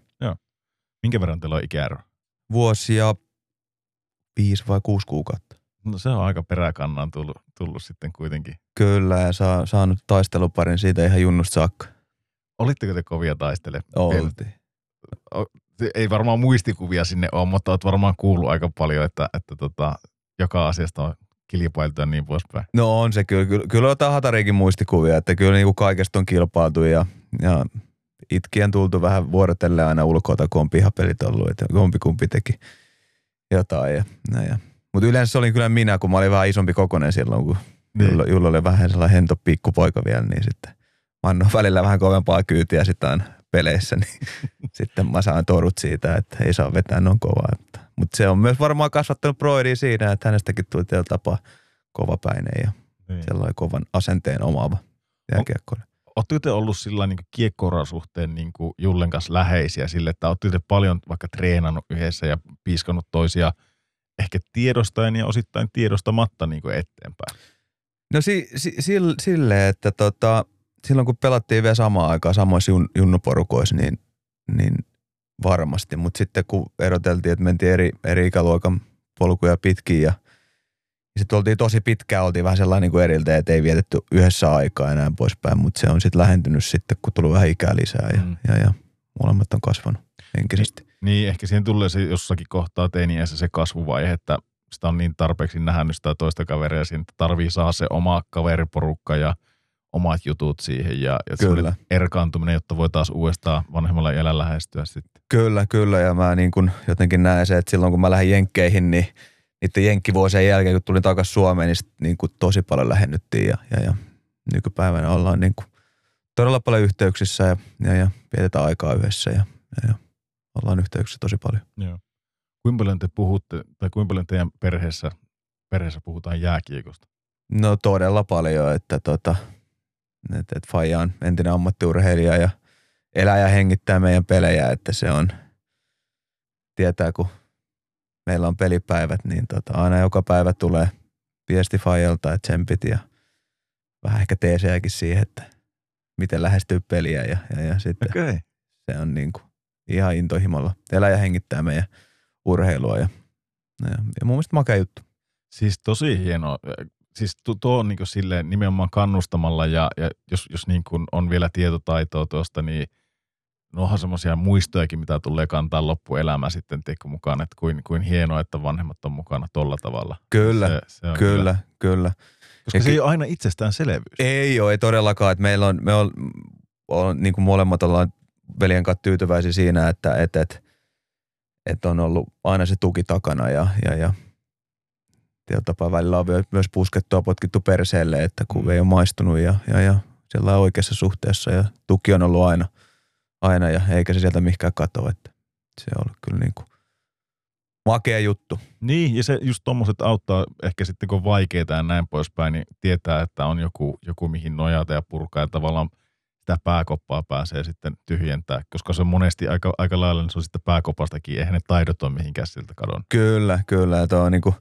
Minkä verran teillä on ikäero? vuosi ja viisi vai kuusi kuukautta. No se on aika peräkannaan tullut, tullut sitten kuitenkin. Kyllä, ja saa, saanut taisteluparin siitä ihan junnusta saakka. Olitteko te kovia taistele? Oltiin. Ei varmaan muistikuvia sinne ole, mutta oot varmaan kuullut aika paljon, että, että tota, joka asiasta on kilpailtu ja niin poispäin. No on se kyllä. Kyllä, kyllä on hatariikin muistikuvia, että kyllä niinku kaikesta on kilpailtu ja, ja itkien tultu vähän vuorotellen aina ulkoa, kun on pihapelit ollut, että kumpi kumpi teki jotain. Ja, ja, ja. Mutta yleensä se oli kyllä minä, kun mä olin vähän isompi kokonen silloin, kun Niin. Julla, Julla oli vähän sellainen hento pikkupoika vielä, niin sitten mä annoin välillä vähän kovempaa kyytiä sitten aina peleissä, niin [laughs] sitten mä saan torut siitä, että ei saa vetää noin kovaa. Mutta se on myös varmaan kasvattanut Broidia siinä, että hänestäkin tuli tietyllä tapaa kovapäinen ja Niin. sellainen kovan asenteen omaava jääkiekkoilija. Oletteko te ollut sillä niin kiekkouran suhteen niin Jullen kanssa läheisiä sille, että olette te paljon vaikka treenannut yhdessä ja piiskannut toisia ehkä tiedostaen ja osittain tiedostamatta niin eteenpäin? No si, si, sille, sille, että tota, silloin kun pelattiin vielä samaan aikaan samoissa jun, junnuporukoissa, niin, niin varmasti. Mutta sitten kun eroteltiin, että mentiin eri, eri ikäluokan polkuja pitkin ja, ja sitten oltiin tosi pitkään, oltiin vähän sellainen niin kuin eriltä, että ei vietetty yhdessä aikaa ja näin poispäin. Mutta se on sitten lähentynyt sitten, kun tuli vähän ikää lisää ja, Mm. mm. ja, ja molemmat on kasvanut henkisesti. Niin, ehkä siihen tulee se jossakin kohtaa teiniässä se kasvuvaihe, että sitä on niin tarpeeksi nähnyt sitä toista kaveria, siinä että tarvii saada se oma kaveriporukka ja omat jutut siihen ja, ja Kyllä. erkaantuminen, jotta voi taas uudestaan vanhemmalla iällä lähestyä sitten. Kyllä, kyllä. Ja mä niin kun jotenkin näen se, että silloin kun mä lähdin Jenkkeihin, niin niiden jenkkivuosien jälkeen, kun tulin takaisin Suomeen, niin, sit niin kuin tosi paljon lähennyttiin. Ja, ja, ja nykypäivänä ollaan niin kuin todella paljon yhteyksissä ja, ja, ja vietetään aikaa yhdessä ja, ja, ja ollaan yhteyksissä tosi paljon. Joo. Kuinka paljon te puhutte, tai kuinka paljon teidän perheessä, perheessä puhutaan jääkiekosta? No todella paljon, että tota, et, et Faija on entinen ammattiurheilija ja elää ja hengittää meidän pelejä, että se on, tietää kun meillä on pelipäivät, niin tota, aina joka päivä tulee viesti Fajalta, että tsempit ja vähän ehkä teesejäkin siihen, että miten lähestyy peliä ja, ja, ja sitten. Okay. se on niin kuin ihan intohimolla. Elää ja hengittää meidän urheilua ja, Ja, ja mun mielestä makea juttu. Siis tosi hieno. Siis tu- tuo on niin silleen nimenomaan kannustamalla ja, ja jos, jos niin kuin on vielä tietotaitoa tuosta, niin no onhan semmoisia muistojakin, mitä tulee kantaa loppuelämä sitten tiedätkö, mukaan, että kuin, kuin hienoa, että vanhemmat on mukana tolla tavalla. Kyllä, se, se on kyllä, kyllä. Koska Ja se ky- ei ole aina itsestäänselvyys. Ei ole, ei todellakaan. Että meillä on, me on, on niin kuin molemmat ollaan veljen kanssa tyytyväisiä siinä, että, että, että, että on ollut aina se tuki takana ja, ja, ja tapaa välillä on myös puskettua potkittu perseelle, että kun Mm. ei ole maistunut ja, ja, ja sillä oikeassa suhteessa ja tuki on ollut aina, aina ja eikä se sieltä mihinkään katoa, että se on ollut kyllä niin kuin makea juttu. Niin, ja se just tommoset auttaa ehkä sitten kun on vaikeita ja näin poispäin, niin tietää, että on joku, joku mihin nojata ja purkaa ja tavallaan sitä pääkoppaa pääsee sitten tyhjentää, koska se on monesti aika, aika lailla, niin se on sitten pääkopastakin, eihän ne taidot ole mihinkään siltä kadon. Kyllä, kyllä. Ja on niinku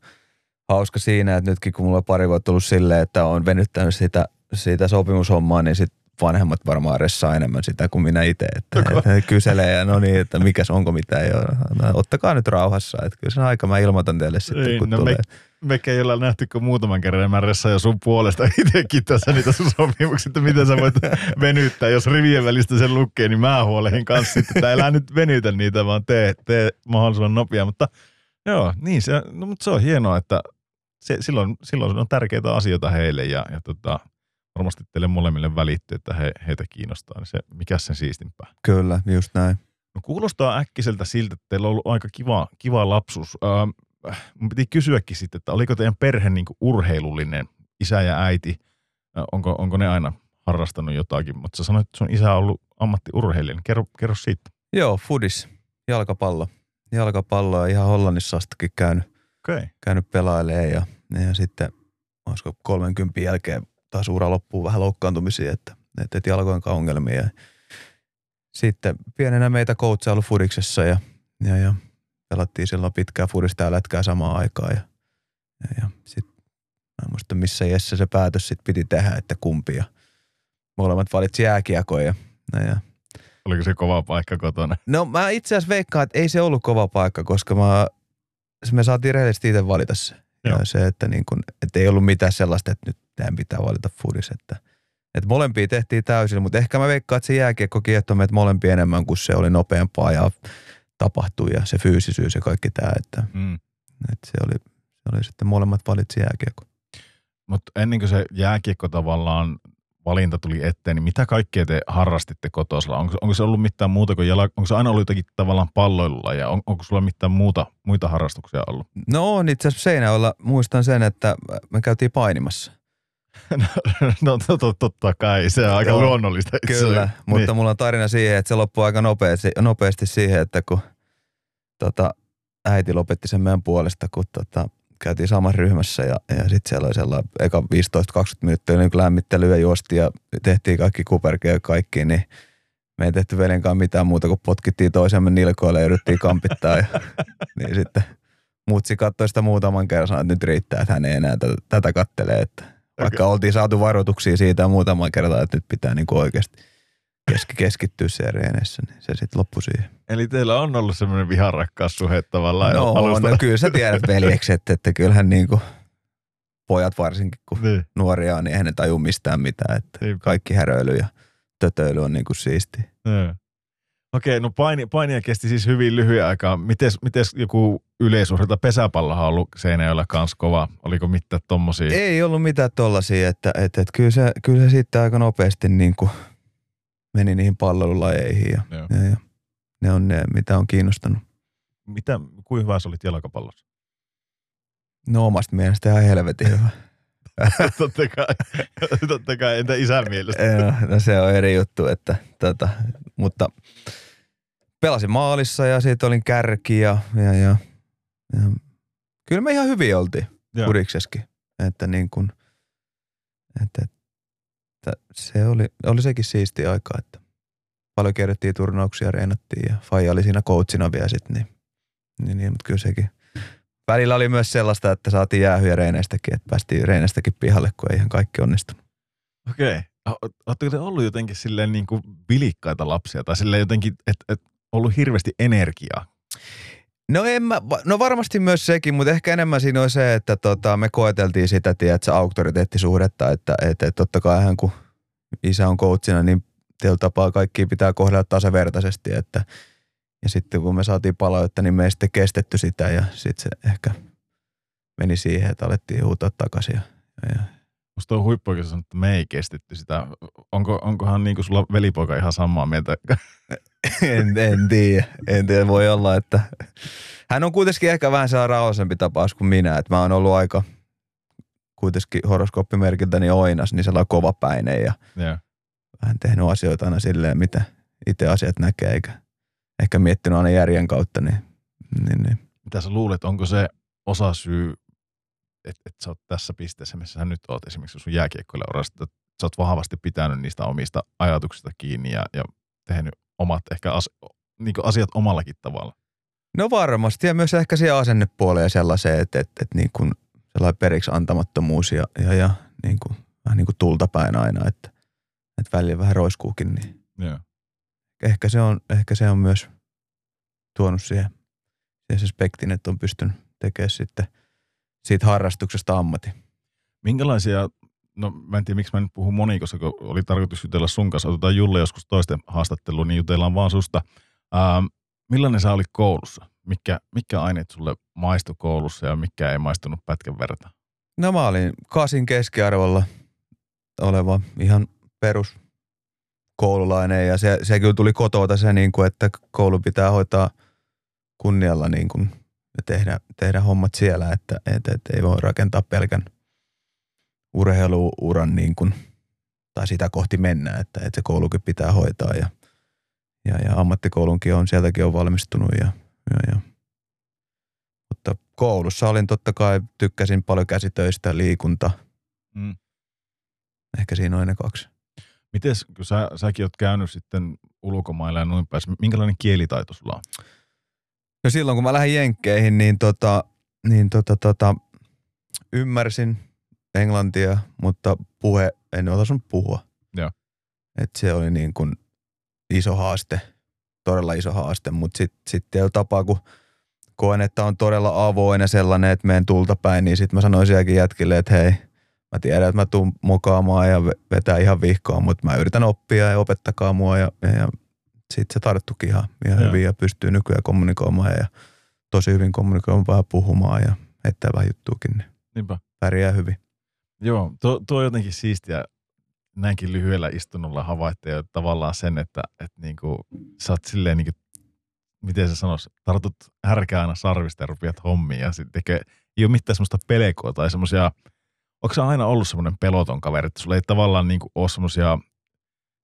hauska siinä, että nytkin kun mulla on pari vuotta tullut silleen, että on venyttänyt sitä, sitä sopimushommaa, niin sit vanhemmat varmaan ressaa enemmän sitä kuin minä itse. Että, että he kyselee ja no niin, että mikäs onko mitään. Ja, no, ottakaa nyt rauhassa. Että kyllä sen aika mä ilmoitan teille sitten, Ei, kun no tulee. Mekä ei olla nähty kuin muutaman kerran, ja mä ressaan jo sun puolesta itsekin tässä niitä sun sopimuksia, että miten sä voit venyttää. Jos rivien välistä sen lukee, niin mä huolehin kanssa että älä nyt venytä niitä, vaan tee, tee mahdollisimman nopea. Mutta joo, niin se, no, mutta se on hienoa, että se, silloin, silloin on tärkeitä asioita heille ja, ja tota, varmasti teille molemmille välittyy, että he, heitä kiinnostaa. Niin se, mikä sen siistimpää. Kyllä, just näin. No kuulostaa äkkiseltä siltä, että teillä on ollut aika kiva, kiva lapsuus. Öö, mun piti kysyäkin sitten, että oliko teidän perhe niin urheilullinen, isä ja äiti? Ö, onko, onko ne aina harrastanut jotakin? Mutta sä sanoit, että sun isä on ollut ammattiurheilija. Niin kerro, kerro siitä. Joo, fudis, jalkapallo. Jalkapalloa ihan Hollannissa astakin käynyt. Okay. käynyt pelailemaan ja, ja sitten olisiko 30 jälkeen taas ura loppuu vähän loukkaantumisia, että, että, jalkojen kanssa ongelmia. Ja sitten pienenä meitä coachailu Fudiksessa ja, ja, ja pelattiin silloin pitkää Fudista ja lätkää samaan aikaan. Ja, ja, ja sitten mä en muista missä iässä se päätös sitten piti tehdä, että kumpi. Ja molemmat valitsi jääkiekon ja, ja, Oliko se kova paikka kotona? No mä itse asiassa veikkaan, että ei se ollut kova paikka, koska mä, me saatiin rehellisesti itse valita se. Joo. Ja se, että, niin kun, että ei ollut mitään sellaista, että nyt teidän pitää valita foodis. Että, että molempia tehtiin täysin, mutta ehkä mä veikkaan, että se jääkiekko kiehtoi meitä molempia enemmän, kun se oli nopeampaa ja tapahtui ja se fyysisyys ja kaikki tämä. Että, Mm. että se, oli, se oli sitten molemmat valitsi jääkiekko. Mutta ennen kuin se jääkiekko tavallaan valinta tuli eteen, niin mitä kaikkea te harrastitte kotosalla? Onko, onko se ollut mitään muuta kuin jala, onko se aina ollut jotakin tavallaan palloilulla ja on, onko sulla mitään muuta, muita harrastuksia ollut? No on itse asiassa Seinäjoella, muistan sen, että me käytiin painimassa. No totta, totta kai, se on aika Joo, luonnollista. Kyllä, asiassa. mutta Niin. mulla on tarina siihen, että se loppui aika nopeasti, nopeasti siihen, että kun tota, äiti lopetti sen meidän puolesta, kun tota, käytiin samassa ryhmässä ja, ja sitten siellä oli sellainen eka 15-20 minuuttia niin lämmittelyä juosti ja tehtiin kaikki kuperkeja ja kaikki, niin me ei tehty veljen kanssa mitään muuta kuin potkittiin toisemme nilkoille ja yritettiin kampittaa. Ja, [laughs] niin sitten mutsi katsoi sitä muutaman kerran sanoi, että nyt riittää, että hän ei enää tätä, tätä kattelee. Että vaikka oltiin saatu varoituksia siitä muutaman kerran, että nyt pitää niin oikeasti keski, keskittyä siellä reeneissä, niin se sitten loppui siihen. Eli teillä on ollut semmoinen viharakkaus suhe tavallaan No, alusta. no kyllä sä tiedät veljeksi, että, että kyllähän niin kuin pojat varsinkin, kun Niin. nuoria on, niin eihän ne taju mistään mitään. Että Niinpä. kaikki häröily ja tötöily on niin kuin siistiä. Joo. Okei, no paini, painia kesti siis hyvin lyhyen aikaa. Mites, mites joku yleisurheilta pesäpallohan on ollut Seinäjoella kans kova? Oliko mitään tommosia? Ei ollut mitään tollasia, että, että, että kyllä, se, kyllä se sitten aika nopeasti niin kuin meni niihin palvelulajeihin ja, Joo. ja, ja ne on ne, mitä on kiinnostanut. Mitä, kuinka hyvä sä olit jalkapallossa? No omasta mielestä ihan helvetin hyvä. [laughs] totta kai, totta kai, entä isän mielestä? Joo, no se on eri juttu, että tota, mutta pelasin maalissa ja siitä olin kärki ja, ja, ja, ja kyllä me ihan hyvin oltiin Joo. Kuriksessakin. Että niin kuin, että, että se oli, oli sekin siisti aika, että paljon kierrettiin turnauksia, reenattiin ja Faija oli siinä coachina vielä sitten, niin, niin, niin, mutta kyllä sekin. Välillä oli myös sellaista, että saatiin jäähyjä reeneistäkin, että päästiin reeneistäkin pihalle, kun ei ihan kaikki onnistunut. Okei. Oletteko te ollut jotenkin silleen niin kuin vilikkaita lapsia tai silleen jotenkin, että et ollut hirveästi energiaa? No, en mä, no varmasti myös sekin, mutta ehkä enemmän siinä on se, että tota, me koeteltiin sitä, tiedätkö, auktoriteettisuhdetta, että, että, että totta kai hän kun isä on coachina, niin tietyllä tapaa kaikki pitää kohdella tasavertaisesti, että ja sitten kun me saatiin palautetta, niin me ei sitten kestetty sitä ja sitten se ehkä meni siihen, että alettiin huutaa takaisin. Ja, ja. Musta on huippuakin sanonut, että me ei kestetty sitä. Onko, onkohan niinku sulla velipoika ihan samaa mieltä? [laughs] en, en tiedä. En tiedä, voi olla, että hän on kuitenkin ehkä vähän saa rauhallisempi tapaus kuin minä. Että mä oon ollut aika kuitenkin horoskooppimerkiltäni oinas, niin sellainen kovapäinen ja Joo. vähän tehnyt asioita aina silleen, mitä itse asiat näkee, eikä ehkä miettinyt aina järjen kautta. Niin, niin, niin. Mitä sä luulet, onko se osa syy, että et sä oot tässä pisteessä, missä sä nyt oot esimerkiksi sun jääkiekkoille urasta, että sä oot vahvasti pitänyt niistä omista ajatuksista kiinni ja, ja tehnyt omat ehkä as, niin asiat omallakin tavalla. No varmasti ja myös ehkä siihen asennepuoleen ja sellaiseen, että, että, että niin kuin sellainen periksi antamattomuus ja, ja, ja niin kuin, vähän niin kuin tultapäin aina, että, että välillä vähän roiskuukin, niin Joo. Ehkä se on, ehkä se on myös tuonut siihen, siihen se spektin, että on pystynyt tekemään sitten siitä harrastuksesta ammatti. Minkälaisia, no mä en tiedä miksi mä nyt puhun monikossa, kun oli tarkoitus jutella sun kanssa, otetaan Julle joskus toisten haastatteluun, niin jutellaan vaan susta. Ähm, millainen sä olit koulussa? Mikä, mikä aineet sulle maistui koulussa ja mikä ei maistunut pätkän verran? No mä olin kasin keskiarvolla oleva ihan perus koululainen ja se, se kyllä tuli kotota se, niin kuin, että koulu pitää hoitaa kunnialla niin kuin, ja tehdä, tehdä hommat siellä, että, että, että ei voi rakentaa pelkän urheiluuran niin kuin, tai sitä kohti mennä, että, että se koulukin pitää hoitaa ja, ja, ja ammattikoulunkin on, sieltäkin on valmistunut ja, ja, ja mutta koulussa olin totta kai, tykkäsin paljon käsitöistä, liikunta. Mm. Ehkä siinä on ne kaksi. Mites, kun sä, säkin oot käynyt sitten ulkomailla ja noin päässä, minkälainen kielitaito sulla on? No silloin kun mä lähdin Jenkkeihin, niin, tota, niin tota, tota, ymmärsin englantia, mutta puhe, en osannut puhua. Joo. Et se oli niin kuin iso haaste, todella iso haaste, mutta sitten sit tietyllä tapaa, kun koen, että on todella avoin ja sellainen, että menen tulta päin, niin sitten mä sanoin sielläkin jätkille, että hei, mä tiedän, että mä tuun mokaamaan ja vetää ihan vihkoon, mutta mä yritän oppia ja opettakaa mua ja, ja, ja sitten se tarttukin ihan, ihan Joo. hyvin ja pystyy nykyään kommunikoimaan ja tosi hyvin kommunikoimaan vähän puhumaan ja heittää vähän juttuukin, niin Niinpä. pärjää hyvin. Joo, tuo, tuo on jotenkin siistiä näinkin lyhyellä istunnolla havaittaa jo tavallaan sen, että, että niinku, sä oot silleen, niinku, miten se sanois, tartut härkää aina sarvista ja rupeat hommiin ja sitten tekee, ei ole mitään semmoista pelkoa tai semmoisia, onko se aina ollut semmoinen peloton kaveri, että sulla ei tavallaan niinku ole semmoisia,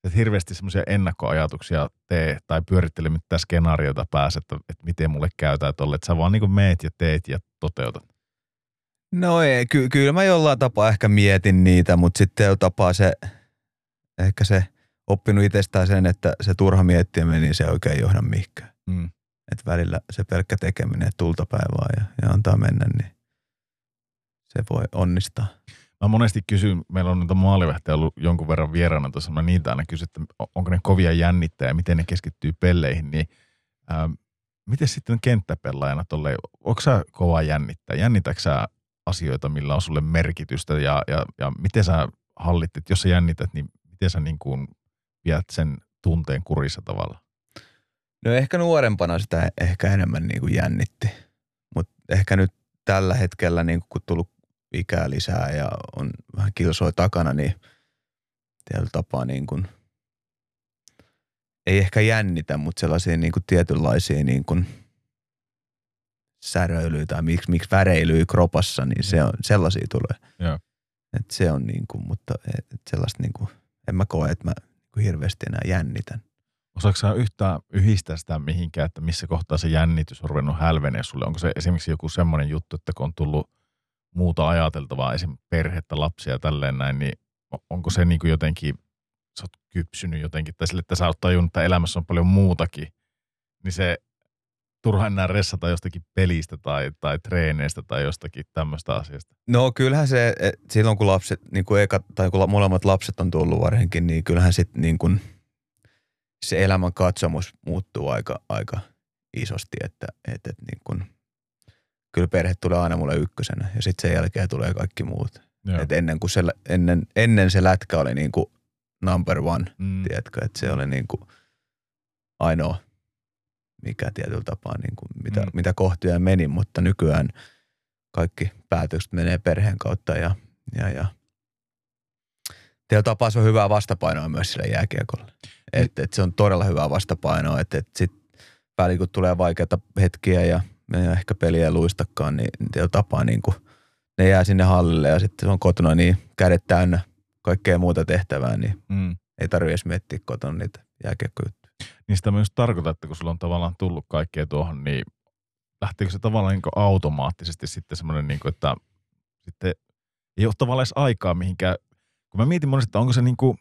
että hirveästi semmoisia ennakkoajatuksia tee tai pyörittele mitään skenaariota päässä, että, että miten mulle käy tai tolle, että sä vaan niinku meet ja teet ja toteutat. No ei, ky- kyllä mä jollain tapaa ehkä mietin niitä, mutta sitten jo tapaa se, ehkä se oppinut itsestään sen, että se turha miettiminen, niin se ei oikein johda mihinkään. Mm. Että välillä se pelkkä tekeminen, tulta päivää ja, ja antaa mennä, niin se voi onnistaa. Mä monesti kysyn, meillä on noita maalivähtejä ollut jonkun verran vieraana tuossa, mä niitä aina kysyn, että on- onko ne kovia jännittäjä, miten ne keskittyy pelleihin, niin ähm, miten sitten kenttäpelaajana tolle, onko sä kova jännittäjä, jännitätkö sä asioita, millä on sulle merkitystä ja, ja, ja miten sä hallit, että jos sä jännität, niin miten sä niin kuin viet sen tunteen kurissa tavalla? No ehkä nuorempana sitä ehkä enemmän niin kuin jännitti, mutta ehkä nyt tällä hetkellä niin kuin kun tullut ikää lisää ja on vähän kilsoi takana, niin tietyllä tapaa niin kuin, ei ehkä jännitä, mutta sellaisia niin kuin tietynlaisia niin kuin säröilyä tai miksi, miksi väreilyä kropassa, niin se on, sellaisia tulee. Joo. Et se on niin kuin, mutta et, sellaista niin kuin, en mä koe, että mä niin kuin hirveästi enää jännitän. Osaatko sä yhtään yhdistää sitä mihinkään, että missä kohtaa se jännitys on ruvennut hälvenee sulle? Onko se esimerkiksi joku semmoinen juttu, että kun on tullut muuta ajateltavaa, esim. perhettä, lapsia ja tälleen näin, niin onko se niin kuin jotenkin, sä oot kypsynyt jotenkin, tai sille, että sä oot tajunnut, että elämässä on paljon muutakin, niin se turha enää ressata jostakin pelistä tai, tai treeneistä tai jostakin tämmöistä asiasta. No kyllähän se, et silloin kun lapset, niin kuin eka, tai kun molemmat lapset on tullut varsinkin, niin kyllähän sitten niin kuin se elämän katsomus muuttuu aika, aika isosti, että, että, että niin kun, kyllä perhe tulee aina mulle ykkösenä ja sitten sen jälkeen tulee kaikki muut. Joo. Et ennen, kuin se, ennen, ennen se lätkä oli niin kuin number one, Mm. tiedätkö, että se oli niin kuin ainoa, mikä tietyllä tapaa, niin kuin mitä, Mm. mitä kohtia meni, mutta nykyään kaikki päätökset menee perheen kautta ja, ja, ja tietyllä tapaa se on hyvää vastapainoa myös sille jääkiekolle. Et, et se on todella hyvää vastapainoa, että et sit väliin kun tulee vaikeita hetkiä ja me ei ehkä peliä luistakaan, niin tietyllä tapaa niin kuin ne jää sinne hallille ja sitten se on kotona niin kädet täynnä kaikkea muuta tehtävää, niin Mm. ei tarvitse edes miettiä kotona niitä jääkiekkojuttuja. Niin sitä myös tarkoittaa, että kun sulla on tavallaan tullut kaikkea tuohon, niin lähteekö se tavallaan niin automaattisesti sitten semmoinen, niin kuin, että sitten ei ole tavallaan edes aikaa mihinkään. Kun mä mietin monesti, että onko se niin kuin,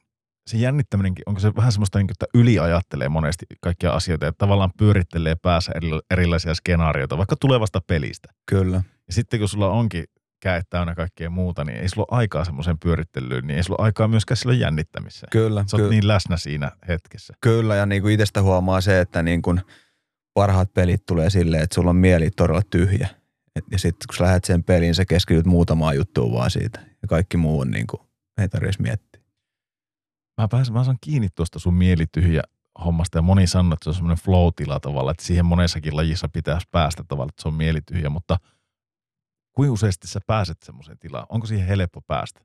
se jännittäminenkin, onko se vähän semmoista, niin kuin, että yliajattelee monesti kaikkia asioita ja tavallaan pyörittelee päässä eri- erilaisia skenaarioita, vaikka tulevasta pelistä. Kyllä. Ja sitten kun sulla onkin käet täynnä kaikkea muuta, niin ei sulla ole aikaa semmoiseen pyörittelyyn, niin ei sulla ole aikaa myöskään silloin jännittämiseen. Kyllä, Sä oot ky- niin läsnä siinä hetkessä. kyllä ja niin kuin itsestä huomaa se, että niin kuin parhaat pelit tulee silleen, että sulla on mieli todella tyhjä. Et, ja sitten kun sä lähdet sen peliin, sä keskityt muutamaan juttuun vaan siitä. Ja kaikki muu on niin kuin, ei tarvitsisi miettiä. Mä, pääsen, mä saan kiinni tuosta sun mielityhjä hommasta ja moni sanoo, että se on semmoinen flow-tila tavalla, että siihen monessakin lajissa pitäisi päästä tavalla, että se on mielityhjä, mutta kuinka useasti sä pääset semmoiseen tilaan? Onko siihen helppo päästä?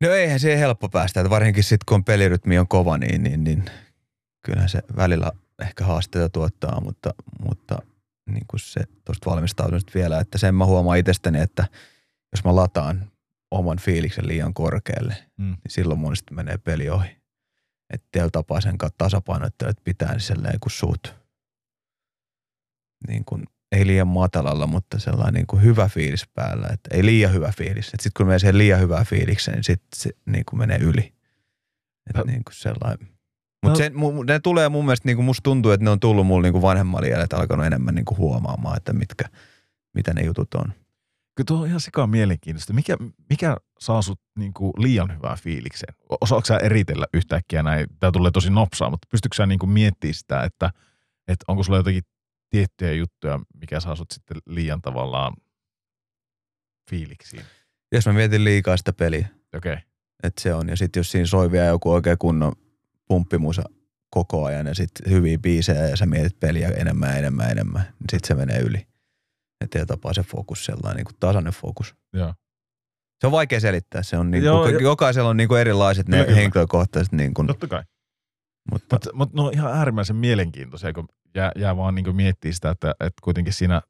No eihän se helppo päästä, että varsinkin sitten kun pelirytmi on kova, niin, niin, niin kyllähän se välillä ehkä haasteita tuottaa, mutta, mutta niin kuin se tuosta valmistautumista vielä, että sen mä huomaan itsestäni, että jos mä lataan oman fiiliksen liian korkealle, Mm. niin silloin mun sitten menee peli ohi. Että tietyllä tapaa sen kanssa tasapainottelut pitää niin sellainen kuin suut. Niin kuin, ei liian matalalla, mutta sellainen niin kuin hyvä fiilis päällä. Että ei liian hyvä fiilis. Sitten kun menee siihen liian hyvää fiilikseen, niin sitten se niin kuin menee yli. Että niin kuin sellainen. No- Mutta se, mu- ne tulee mun mielestä, niin kuin musta tuntuu, että ne on tullut mulle niin kuin vanhemmalla iällä, että alkanut enemmän niin kuin huomaamaan, että mitkä, mitä ne jutut on. Kyllä tuo on ihan sikaa mielenkiintoista. Mikä, mikä saa sut niin kuin liian hyvää fiilikseen? Osaatko sä eritellä yhtäkkiä näin? Tämä tulee tosi nopsaa, mutta pystytkö sä niin kuin miettimään sitä, että, että onko sulla jotakin tiettyjä juttuja, mikä saa sut sitten liian tavallaan fiiliksiin? Jos mä mietin liikaa sitä peliä, Okei. Okay. että se on. Ja sitten jos siinä soi vielä joku oikein kunnon pumppimusa koko ajan ja sitten hyviä biisejä ja sä mietit peliä enemmän ja enemmän ja enemmän, niin sitten se menee yli. Ja tapaa se fokus sellainen niin kuin tasainen fokus. Joo. Se on vaikea selittää. Se on niin Joo, kuin, jo- jokaisella on niin kuin erilaiset Kyllä, ne kyllä. henkilökohtaiset, niin kuin, Totta kai. mutta mut ne on ihan äärimmäisen mielenkiintoisia, kun jää, jää vaan niin miettiä sitä, että, että kuitenkin siinä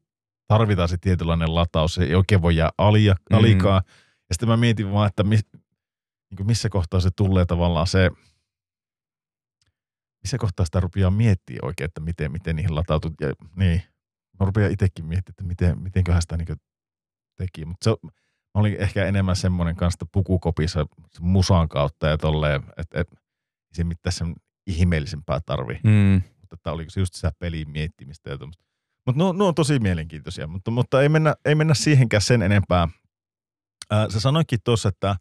tarvitaan se tietynlainen lataus. Se ei oikein voi jää alia, Mm. alikaa. Ja sitten mä mietin vaan, että mis, niin missä kohtaa se tulee tavallaan se, missä kohtaa sitä rupeaa miettiä oikein, että miten, miten niihin latautuu. Ja, niin, mä rupean itsekin miettimään, että miten, mitenköhän sitä niin teki. Mutta se, mä olin ehkä enemmän semmoinen kanssa että pukukopissa musan kautta ja tolleen, että, ei se mitään sen ihmeellisempää tarvi. mm, Mutta että oliko se just sitä pelin miettimistä ja tuommoista. Mutta no, no on tosi mielenkiintoisia, mutta, mutta ei, mennä, ei mennä siihenkään sen enempää. Ää, sä sanoitkin tuossa, että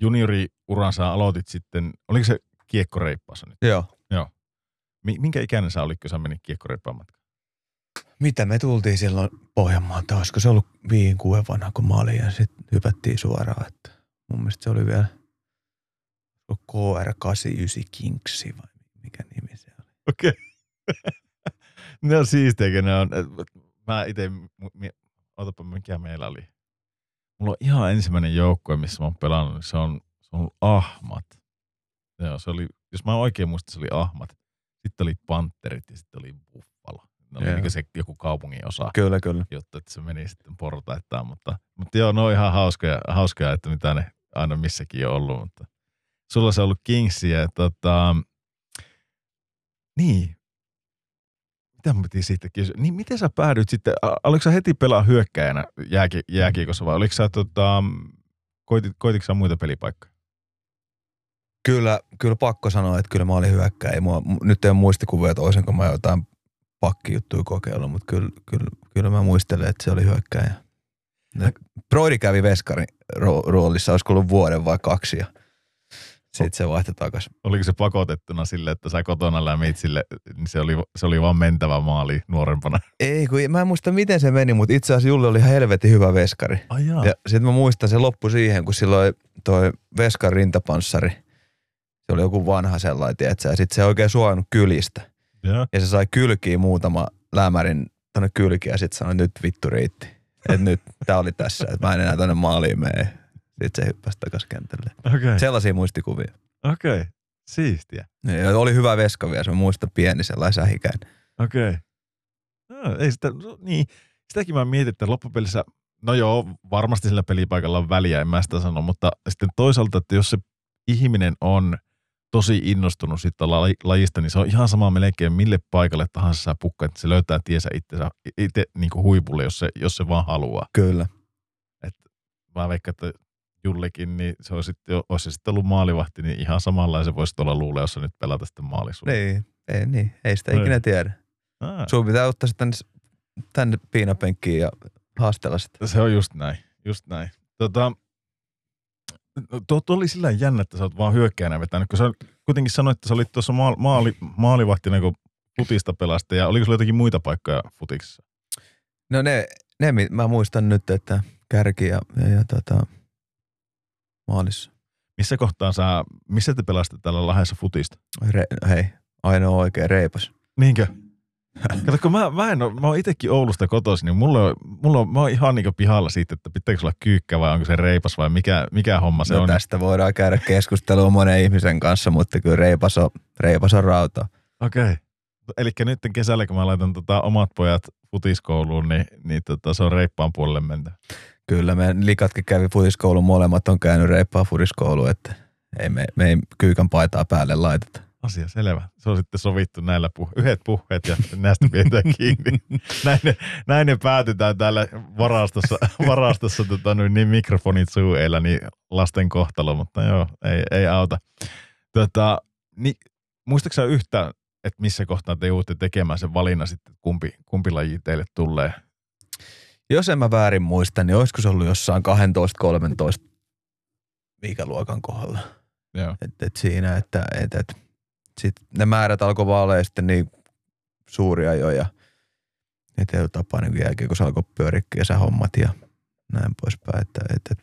junioriuran sä aloitit sitten, oliko se kiekkoreippaassa nyt? joo. Mi- Minkä ikäinen sä olit, kun sä menit kiekkoreippaan matkaan? Mitä me tultiin silloin Pohjanmaalta? Olisiko se ollut viin kuuden vanha, kun mä olin ja sitten hypättiin suoraan. Että mun mielestä se oli vielä KR89 Kingsi vai mikä nimi se oli. Okei. [laughs] ne on siistejä, ne on. Mä itse, otapa mikä meillä oli. Mulla on ihan ensimmäinen joukkue, missä mä oon pelannut, niin se on, se on Ahmat. Joo, se oli, jos mä oikein muistan, se oli Ahmat. Sitten oli Panterit ja sitten oli Buffalo. Ne oli niin se joku kaupungin osa Kyllä, kyllä. jotta että se meni sitten portaittain, mutta, mutta joo, ne on ihan hauskoja, hauskoja, että mitä ne aina missäkin on ollut, mutta sulla se on ollut Kingsia, ja tota, niin, mitä mun piti siitä kysyä, niin miten sä päädyit sitten, oliko sä heti pelaa hyökkäjänä jääki, jääkiekossa vai oliko sä tota, koitit, koititko sä muita pelipaikkoja? Kyllä, kyllä pakko sanoa, että kyllä mä olin hyökkäjä. Mua, nyt ei ole muistikuvia, että olisinko mä jotain pakkijuttuja kokeillut, mutta kyllä, kyllä, kyllä mä muistelen, että se oli hyökkäjä. Broidi kävi veskarin ro- roolissa, olisiko ollut vuoden vai kaksi. Ja sitten se vaihtoi takaisin. Oliko se pakotettuna sille, että sä kotona lämmit sille, niin se oli, se oli vaan mentävä maali nuorempana? Ei, kun mä en muista miten se meni, mutta itse asiassa Julle oli ihan helvetin hyvä veskari. Ai jaa. Ja sitten mä muistan, se loppu siihen, kun silloin toi veskan rintapanssari, se oli joku vanha sellainen, tiedätkö, ja sitten se oikein suojannut kylistä. Ja se sai kylkiä muutama lämärin tonne kylkiä ja sitten sanoi, nyt vittu riitti. Että nyt tää oli tässä, että mä en enää tonne maaliin mene. Sitten se hyppäsi takas kentälle. Okay. Sellaisia muistikuvia. okei. Okay. Siistiä. Ja oli hyvä veska vielä, se mä muistan pieni sellainen sähikäinen. Okei. Okay. No, ei sitä, no, niin, sitäkin mä mietin, että loppupelissä, no joo, varmasti sillä pelipaikalla on väliä, en mä sitä sano, mutta sitten toisaalta, että jos se ihminen on tosi innostunut siitä laji- lajista, niin se on ihan sama melkein mille paikalle tahansa sä pukkaat, että se löytää tiesä itsensä, itse niin kuin huipulle, jos se, jos se vaan haluaa. Kyllä. Mä veikkaan, että Jullekin, niin se olisi, sitten, olisi se sitten ollut maalivahti, niin ihan samanlaisen voisi olla luulee, jos nyt pelata sitten maalisuutta. Niin, ei, niin. ei sitä ikinä tiedä. Ah, Sun pitää ottaa sitten tänne, tänne piinapenkkiin ja haastella sitä. Se on just näin, just näin. Tota, tuo, tuo oli sillä jännä, että sä oot vaan hyökkäänä vetänyt, kun sä kuitenkin sanoit, että sä olit tuossa maali, maali, maalivahtina, kun futista pelasta, ja oliko sulla jotakin muita paikkoja futiksessa? No ne, ne mä muistan nyt, että kärki ja, ja, ja tota, maalissa. Missä kohtaa sä, missä te pelaste täällä Lahdessa futista? Re, hei, ainoa oikea reipas. Niinkö? Kato, kun mä, mä, en oo, mä oon itekin Oulusta kotoisin, niin mulla on, mulla on, mä oon ihan niin pihalla siitä, että pitääkö sulla kyykkä vai onko se reipas vai mikä, mikä homma se no on. tästä voidaan käydä keskustelua monen ihmisen kanssa, mutta kyllä reipas on, reipas on rauta. Okei. Okay. Eli nyt kesällä, kun mä laitan tota omat pojat futiskouluun, niin, niin tota, se on reippaan puolelle mentä. Kyllä, meidän likatkin kävi futiskoulun, molemmat on käynyt reippaa futiskouluun, että ei me, me ei kyykän paitaa päälle laiteta. Asia selvä. Se on sitten sovittu näillä puh- yhdet puheet ja näistä pidetään kiinni. [laughs] näin, ne, näin ne päätetään täällä varastossa, [laughs] varastossa tota, niin mikrofonit suueilla, niin lasten kohtalo, mutta joo, ei, ei auta. Tota, niin, muistatko sä yhtään, että missä kohtaa te joudutte tekemään sen valinnan sitten, kumpi, kumpi laji teille tulee? Jos en mä väärin muista, niin olisiko se ollut jossain 12-13 ikäluokan kohdalla. Joo. Et, et siinä, että et, et, sit ne määrät alkoi vaan olemaan sitten niin suuria jo ja et ei tapaa niin jälkeen, kun se alkoi pyöriä kesähommat ja näin poispäin. Että, et, et,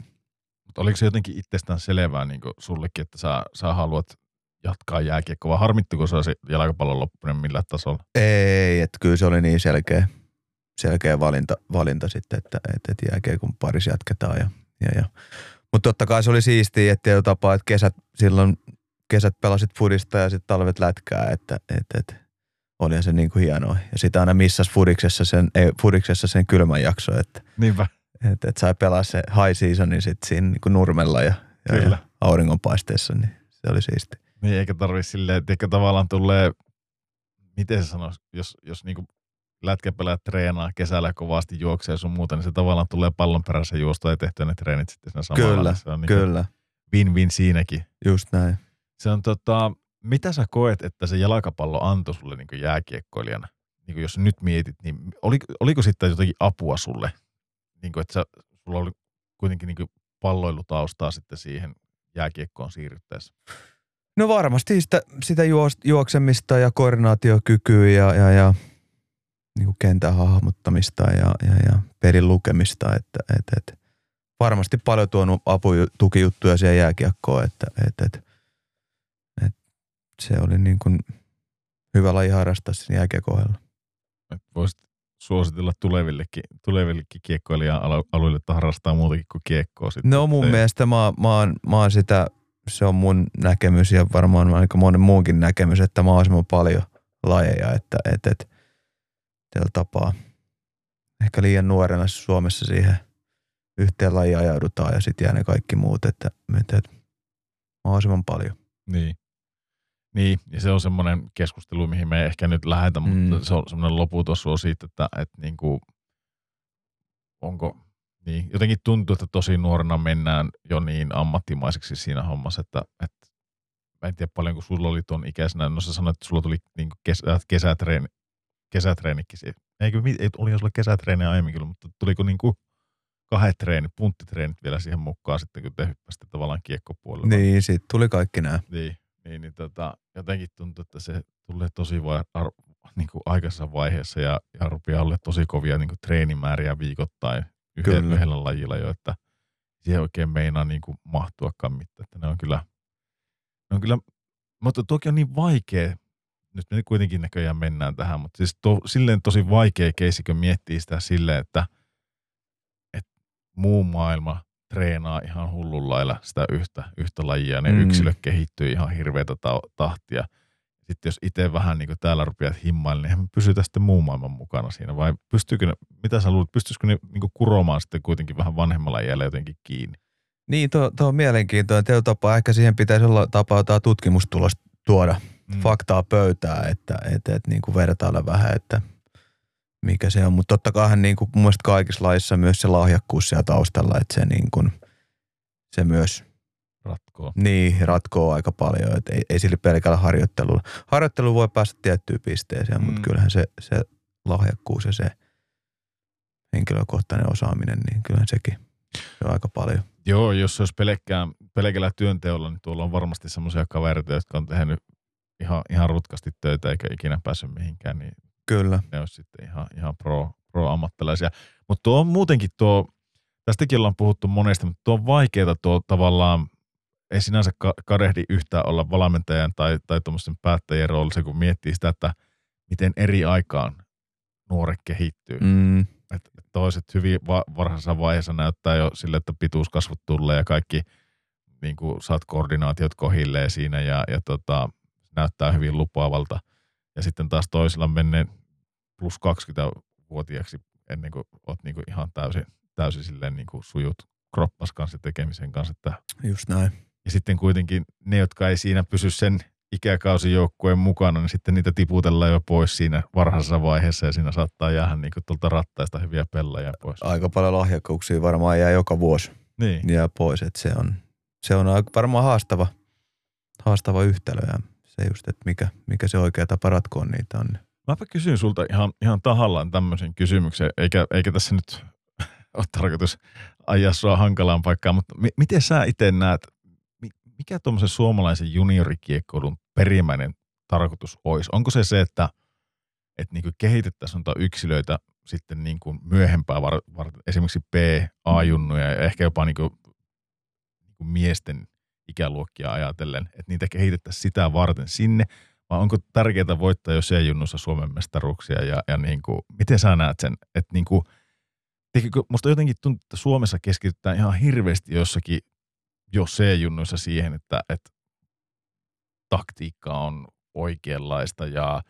Mutta oliko se jotenkin itsestään selvää niin sullekin, että sä, sä haluat jatkaa jääkiekkoa, vai harmittiko se jalkapallon loppuminen millään tasolla? ei, että kyllä se oli niin selkeä, selkeä valinta, valinta sitten, että et, et jääkiekon parissa jatketaan. Ja, ja, ja. Mutta totta kai se oli siistiä, että tietyllä tapaa, että kesät, silloin kesät pelasit fudista ja sitten talvet lätkää, että et, et, olihan se niin kuin hienoa. Ja sitä aina missas fudiksessa sen, ei, fudiksessa sen kylmän jakso, että Niinpä. et, et sai pelaa se high seasonin sitten siinä niin kuin nurmella ja, ja, Kyllä. ja auringonpaisteessa, niin se oli siisti. Niin eikä tarvi silleen, että ehkä tavallaan tulee, miten se sanoisi, jos, jos niinku lätkäpelaajat treenaa kesällä kovasti juoksee sun muuta, niin se tavallaan tulee pallon perässä juosta ja tehtyä ne treenit sitten siinä samalla. Kyllä, se on niinku Kyllä, win-win siinäkin. just näin. Se on tota, mitä sä koet, että se jalkapallo antoi sulle niin jääkiekkoilijana? Niin jos nyt mietit, niin oliko, oliko sitten jotenkin apua sulle? Niin kuin, että sä, sulla oli kuitenkin niin palloilutaustaa sitten siihen jääkiekkoon siirryttäessä. No varmasti sitä, sitä juoksemista ja koordinaatiokykyä ja, ja, ja niin kuin kentän hahmottamista ja, ja, ja pelin lukemista. Että, et, et, varmasti paljon tuonut apu- tukijuttuja siihen jääkiekkoon, että et, et, et, se oli niin kuin hyvä laji harrastaa siinä jääkiekohdella. Voisit suositella tulevillekin, tulevillekin kiekkoilijan alueille, että harrastaa muutakin kuin kiekkoa. Sitten. No mun mielestä mä, mä, oon, mä oon sitä, se on mun näkemys ja varmaan aika monen muunkin näkemys, että mahdollisimman paljon lajeja, että et, et, tällä tapaa ehkä liian nuorena Suomessa siihen yhteen lajiin ajaudutaan ja sitten jää ne kaikki muut, että, että, että mahdollisimman paljon. Niin. Niin, ja se on semmoinen keskustelu, mihin me ei ehkä nyt lähetä, Mm. mutta se on semmoinen loputon suo siitä, että, että niin kuin, onko, niin, jotenkin tuntuu, että tosi nuorena mennään jo niin ammattimaiseksi siinä hommassa, että, että mä en tiedä paljonko sulla oli tuon ikäisenä, no sä sanoit, että sulla tuli niin kuin kesä, kesätreeni, kesätreenikin, eikö, ei, oli sulla kesätreeniä aiemmin kyllä, mutta tuliko niin kuin kahdet treenit, punttitreenit vielä siihen mukaan sitten, kun te hyppäsitte tavallaan kiekkopuolella. Niin, siitä tuli kaikki nämä. Niin, niin, niin tota, jotenkin tuntuu, että se tulee tosi vai, ar, niin kuin aikaisessa vaiheessa ja, ja rupeaa olla tosi kovia niin kuin treenimääriä viikoittain yhdellä, Kyllä. yhdellä lajilla jo, että siihen oikein meinaa niin kuin mahtuakaan mitään. Että ne on kyllä, ne on kyllä, mutta toki on niin vaikea, nyt me kuitenkin näköjään mennään tähän, mutta siis to, silleen tosi vaikea keisi, kun miettii sitä silleen, että, että muu maailma treenaa ihan hullun lailla sitä yhtä, yhtä lajia. Ne Mm. yksilöt kehittyy ihan hirveätä ta- tahtia. Sitten jos itse vähän niin kuin täällä rupeat himmailemaan, niin eihän me pysytä sitten muun maailman mukana siinä. Vai pystyykö ne, mitä sä luulet, pystyisikö ne niin kuin kuromaan sitten kuitenkin vähän vanhemmalla iällä jotenkin kiinni? Niin, tuo, tuo on mielenkiintoinen teotapa. Ehkä siihen pitäisi olla tapa jotain tutkimustulosta tuoda mm. faktaa pöytää, että, että, että niin kuin vertailla vähän, että mikä se on. Mutta totta kai niin kuin mun mielestä kaikissa laissa myös se lahjakkuus siellä taustalla, että se, niin kuin, se myös Ratkoo. niin, ratkoo aika paljon. Että ei, ei sillä pelkällä harjoittelulla. Harjoittelu voi päästä tiettyyn pisteeseen, mm. mutta kyllähän se, se lahjakkuus ja se henkilökohtainen osaaminen, niin kyllähän sekin se on aika paljon. Joo, jos se olisi pelkkään, pelkällä työnteolla, niin tuolla on varmasti semmoisia kavereita, jotka on tehnyt ihan, ihan rutkasti töitä eikä ikinä päässyt mihinkään, niin Kyllä. ne olisi sitten ihan, ihan pro, pro-ammattilaisia. Mutta tuo on muutenkin tuo, tästäkin ollaan puhuttu monesti, mutta tuo on vaikeaa tuo tavallaan, ei sinänsä ka- kadehdi yhtään olla valmentajan tai, tai tuommoisen päättäjän roolissa, kun miettii sitä, että miten eri aikaan nuoret kehittyy. Mm, Et, et toiset hyvin va- varhaisessa vaiheessa näyttää jo sille, että pituuskasvut tulee ja kaikki niin kuin saat koordinaatiot kohilleen siinä ja, ja tota, näyttää hyvin lupaavalta. Ja sitten taas toisilla menee plus 20-vuotiaaksi ennen kuin oot niin kuin ihan täysin, täysin silleen niin kuin sujut kroppas kanssa tekemisen kanssa. Että, just näin. ja sitten kuitenkin ne, jotka ei siinä pysy sen ikäkausijoukkueen mukana, niin sitten niitä tiputellaan jo pois siinä varhaisessa vaiheessa ja siinä saattaa jäädä niin kuin tuolta rattaista hyviä pelejä pois. Aika paljon lahjakkuuksia varmaan jää joka vuosi Niin. jää pois, että se on, se on aika- varmaan haastava, haastava yhtälö ja se just, että mikä, mikä se oikea tapa ratkoa niitä on. Mäpä kysyn sulta ihan, ihan tahallaan tämmöisen kysymyksen, eikä, eikä tässä nyt [laughs] ole tarkoitus ajaa sua hankalaan paikkaan, mutta mi- miten sä itse näet, mi- mikä tuommoisen suomalaisen juniorikiekkoilun perimmäinen tarkoitus olisi? Onko se se, että, että niin kehitettäisiin yksilöitä sitten niin kuin myöhempää var, varten, esimerkiksi B, A-junnuja ja ehkä jopa niin kuin, niin kuin miesten ikäluokkia ajatellen, että niitä kehitettäisiin sitä varten sinne, vai onko tärkeää voittaa jo C-junnussa Suomen mestaruuksia ja, ja niin kuin, miten sä näet sen, että niin kuin, musta jotenkin tuntuu, että Suomessa keskitytään ihan hirveästi jossakin jo C-junnuissa siihen, että, että taktiikka on oikeanlaista ja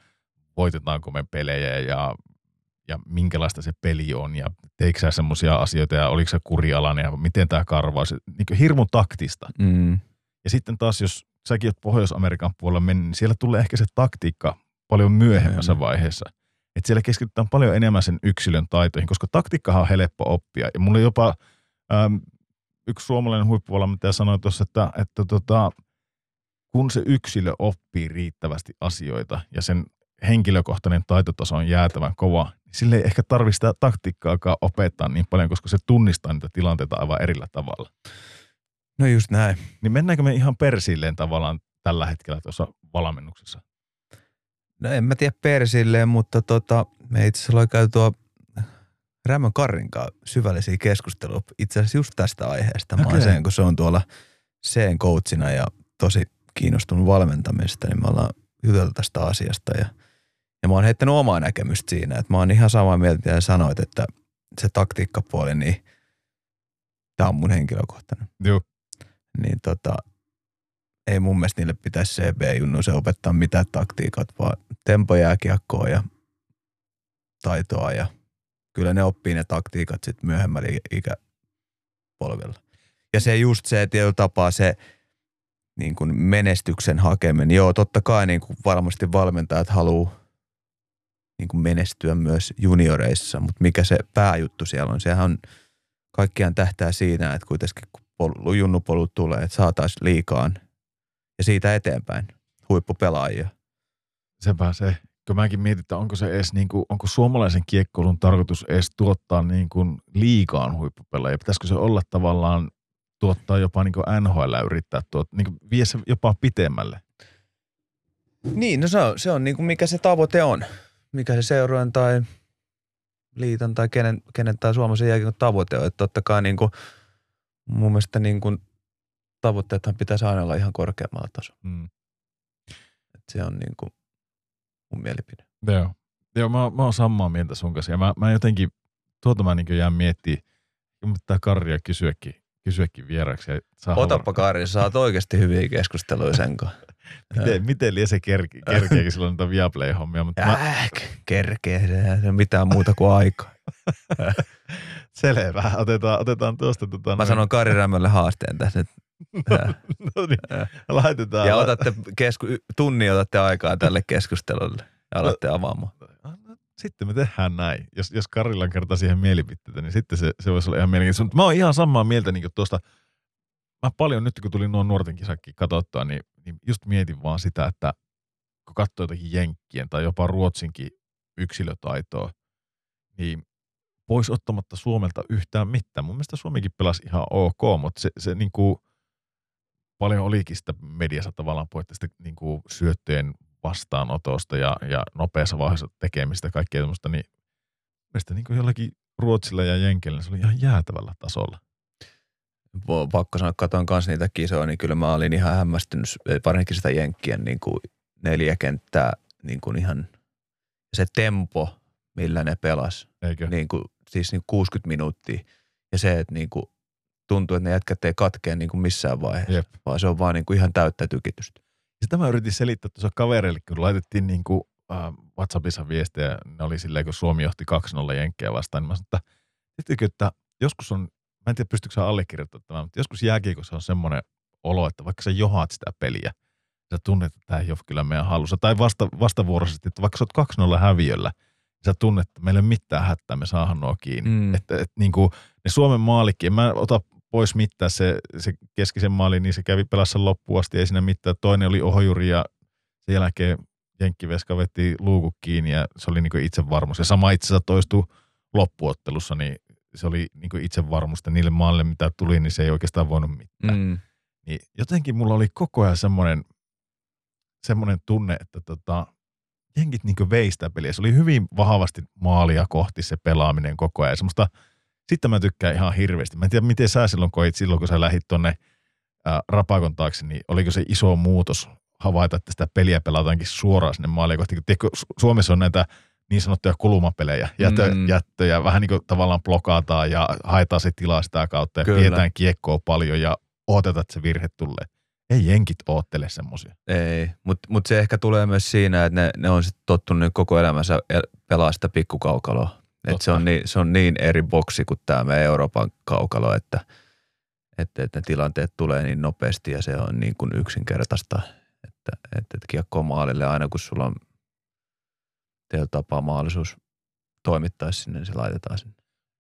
voitetaanko me pelejä ja, ja minkälaista se peli on ja teikö sä semmoisia asioita ja oliko se kurialainen ja miten tämä karvaus, niin hirmu taktista. Mm. Ja sitten taas, jos säkin oot Pohjois-Amerikan puolella mennyt, niin siellä tulee ehkä se taktiikka paljon myöhemmässä Mm. vaiheessa. Että siellä keskitytään paljon enemmän sen yksilön taitoihin, koska taktiikkahan on helppo oppia. Ja mulla jopa äm, yksi suomalainen huippuvalmentaja sanoi tuossa, että, että tota, kun se yksilö oppii riittävästi asioita ja sen henkilökohtainen taitotaso on jäätävän kova, niin sille ei ehkä tarvitse sitä taktiikkaakaan opettaa niin paljon, koska se tunnistaa niitä tilanteita aivan erillä tavalla. No just näin. Niin mennäänkö me ihan persilleen tavallaan tällä hetkellä tuossa valmennuksessa? No en mä tiedä persilleen, mutta tota, me itse asiassa ollaan käyty tuo Rämön Karrin kanssa syvällisiä keskusteluja itse asiassa just tästä aiheesta. Mä Okei. okay. sen, kun se on tuolla C:n coachina ja tosi kiinnostunut valmentamisesta, niin me ollaan juteltu tästä asiasta ja, ja mä oon heittänyt omaa näkemystä siinä, että mä oon ihan samaa mieltä ja sanoit, että se taktiikkapuoli, niin tää on mun henkilökohtainen. Joo. Niin tota, ei mun mielestä niille pitäisi CB-junnu se opettaa mitään taktiikat, vaan tempojääkiekkoa ja taitoa ja kyllä ne oppii ne taktiikat sitten myöhemmällä ikäpolvella. Ja se just se tietyllä tapaa se niin kuin menestyksen hakeminen. Joo, totta kai niin kuin varmasti valmentajat haluaa niin kuin menestyä myös junioreissa, mutta mikä se pääjuttu siellä on, sehän on kaikkiaan tähtää siinä, että kuitenkin kun pol- junnupolut tulee, että saataisiin liikaan ja siitä eteenpäin huippupelaajia. Se. kun mäkin mietin, että onko se edes niin kuin, onko suomalaisen kiekkoilun tarkoitus edes tuottaa niin kuin liikaan huippupelejä. Pitäisikö se olla tavallaan tuottaa jopa niin kuin NHL yrittää tuot, niin kuin vie se jopa pitemmälle. Niin, no se on, se on niin kuin mikä se tavoite on. Mikä se seurojen tai liiton tai kenen, kenen tai suomalaisen jälkeen tavoite on. Että totta kai niin kuin, mun mielestä niin kuin, tavoitteethan pitäisi aina olla ihan korkeammalla tasolla. Mm. Et se on niin kuin mun mielipide. Joo. Joo, mä, mä oon samaa mieltä sun kanssa. Ja mä, mä jotenkin, tuota mä niin jään miettimään, mutta Karria kysyäkin, kysyäkin vieraksi. Ja saa Otappa Kari, sä saat oikeasti hyviä keskusteluja sen kanssa. [laughs] miten, miten liian se kerke, kerkeekin silloin niitä Viaplay-hommia. Mutta mä, Äh, kerkee, se ei ole mitään muuta kuin aikaa. [laughs] selvä, otetaan, otetaan tuosta. Tota, Mä sanon Kari Rämmölle haasteen tässä nyt. No niin, laitetaan. Ja otatte kesku, tunnin otatte aikaa tälle keskustelulle ja alatte avaamaan. No, Sitten me tehdään näin. Jos, jos Karilla on kerta siihen mielipiteitä, niin sitten se, se voisi olla ihan mielenkiintoista. Mutta mä oon ihan samaa mieltä niin tuosta. Mä paljon nyt, kun tuli nuo nuorten kisakki katsottua, niin, niin just mietin vaan sitä, että kun katsoo jotakin Jenkkien tai jopa Ruotsinkin yksilötaitoa, niin pois ottamatta Suomelta yhtään mitään. Mun mielestä Suomikin pelasi ihan ok, mutta se, se niin kuin, paljon olikin sitä mediassa tavallaan sitä niin syöttöjen vastaanotosta ja, ja nopeassa vaiheessa tekemistä ja kaikkea tämmöistä, niin mielestäni niin jollakin Ruotsilla ja Jenkellä se oli ihan jäätävällä tasolla. Pakko sanoa, katoin kanssa niitä kisoja, niin kyllä mä olin ihan hämmästynyt, varsinkin sitä Jenkkien niin kuin neljä kenttää, niin kuin ihan se tempo, millä ne pelas, Eikö? niin kuin, siis niin 60 minuuttia. Ja se, että niin kuin, tuntuu, että ne jätkät ei katkea niin kuin missään vaiheessa, Jep. vaan se on vaan niin kuin ihan täyttä tykitystä. Sitä mä yritin selittää tuossa kavereille, kun laitettiin niin kuin, äh, WhatsAppissa viestejä, ne oli silleen, kun Suomi johti 2-0 Jenkkejä vastaan, niin mä sanoin, että, että joskus on, mä en tiedä pystyykö sä allekirjoittamaan tämän, mutta joskus jääkiekossa on semmoinen olo, että vaikka sä johaat sitä peliä, sä tunnet, että tämä ei ole kyllä meidän hallussa. Tai vasta, vastavuoroisesti, että vaikka sä oot 2-0 häviöllä, sä tunnet, että meillä ei ole mitään hätää, me saadaan nuo kiinni. Mm. Että, että niin kuin, ne Suomen maalikin, en mä ota pois mitään se, se keskisen maali, niin se kävi pelassa loppuun asti, ei siinä mitään. Toinen oli ohjuri ja sen jälkeen Jenkkiveska veti luukut kiinni ja se oli niin kuin itsevarmuus. Ja sama itse asiassa toistui loppuottelussa, niin se oli niin kuin itsevarmuus, niille maalle mitä tuli, niin se ei oikeastaan voinut mitään. Mm. Niin jotenkin mulla oli koko ajan semmoinen, semmoinen tunne, että tota, jenkit niin vei sitä peliä. Se oli hyvin vahvasti maalia kohti se pelaaminen koko ajan. Semmoista, sitten mä tykkään ihan hirveästi. Mä en tiedä, miten sä silloin koit silloin, kun sä lähit tonne ää, rapakon taakse, niin oliko se iso muutos havaita, että sitä peliä pelataankin suoraan sinne maalia kohti. Tiedätkö, Su- Suomessa on näitä niin sanottuja kulumapelejä, jätö, Mm. mm. jättöjä, vähän niin kuin tavallaan blokataan ja haetaan se tilaa sitä kautta ja Kyllä. pidetään kiekkoa paljon ja odotetaan, että se virhe tulee. Ei jenkit oottele semmoisia. Ei, mutta mut se ehkä tulee myös siinä, että ne, ne on sit tottunut koko elämänsä el- pelaa sitä pikkukaukaloa. Et se, on niin, se on niin eri boksi kuin tämä meidän Euroopan kaukalo, että, että, että ne tilanteet tulee niin nopeasti ja se on niin kuin yksinkertaista, että, että, että kiekko maalille aina kun sulla on teillä tapaa mahdollisuus toimittaa sinne, niin se laitetaan sinne.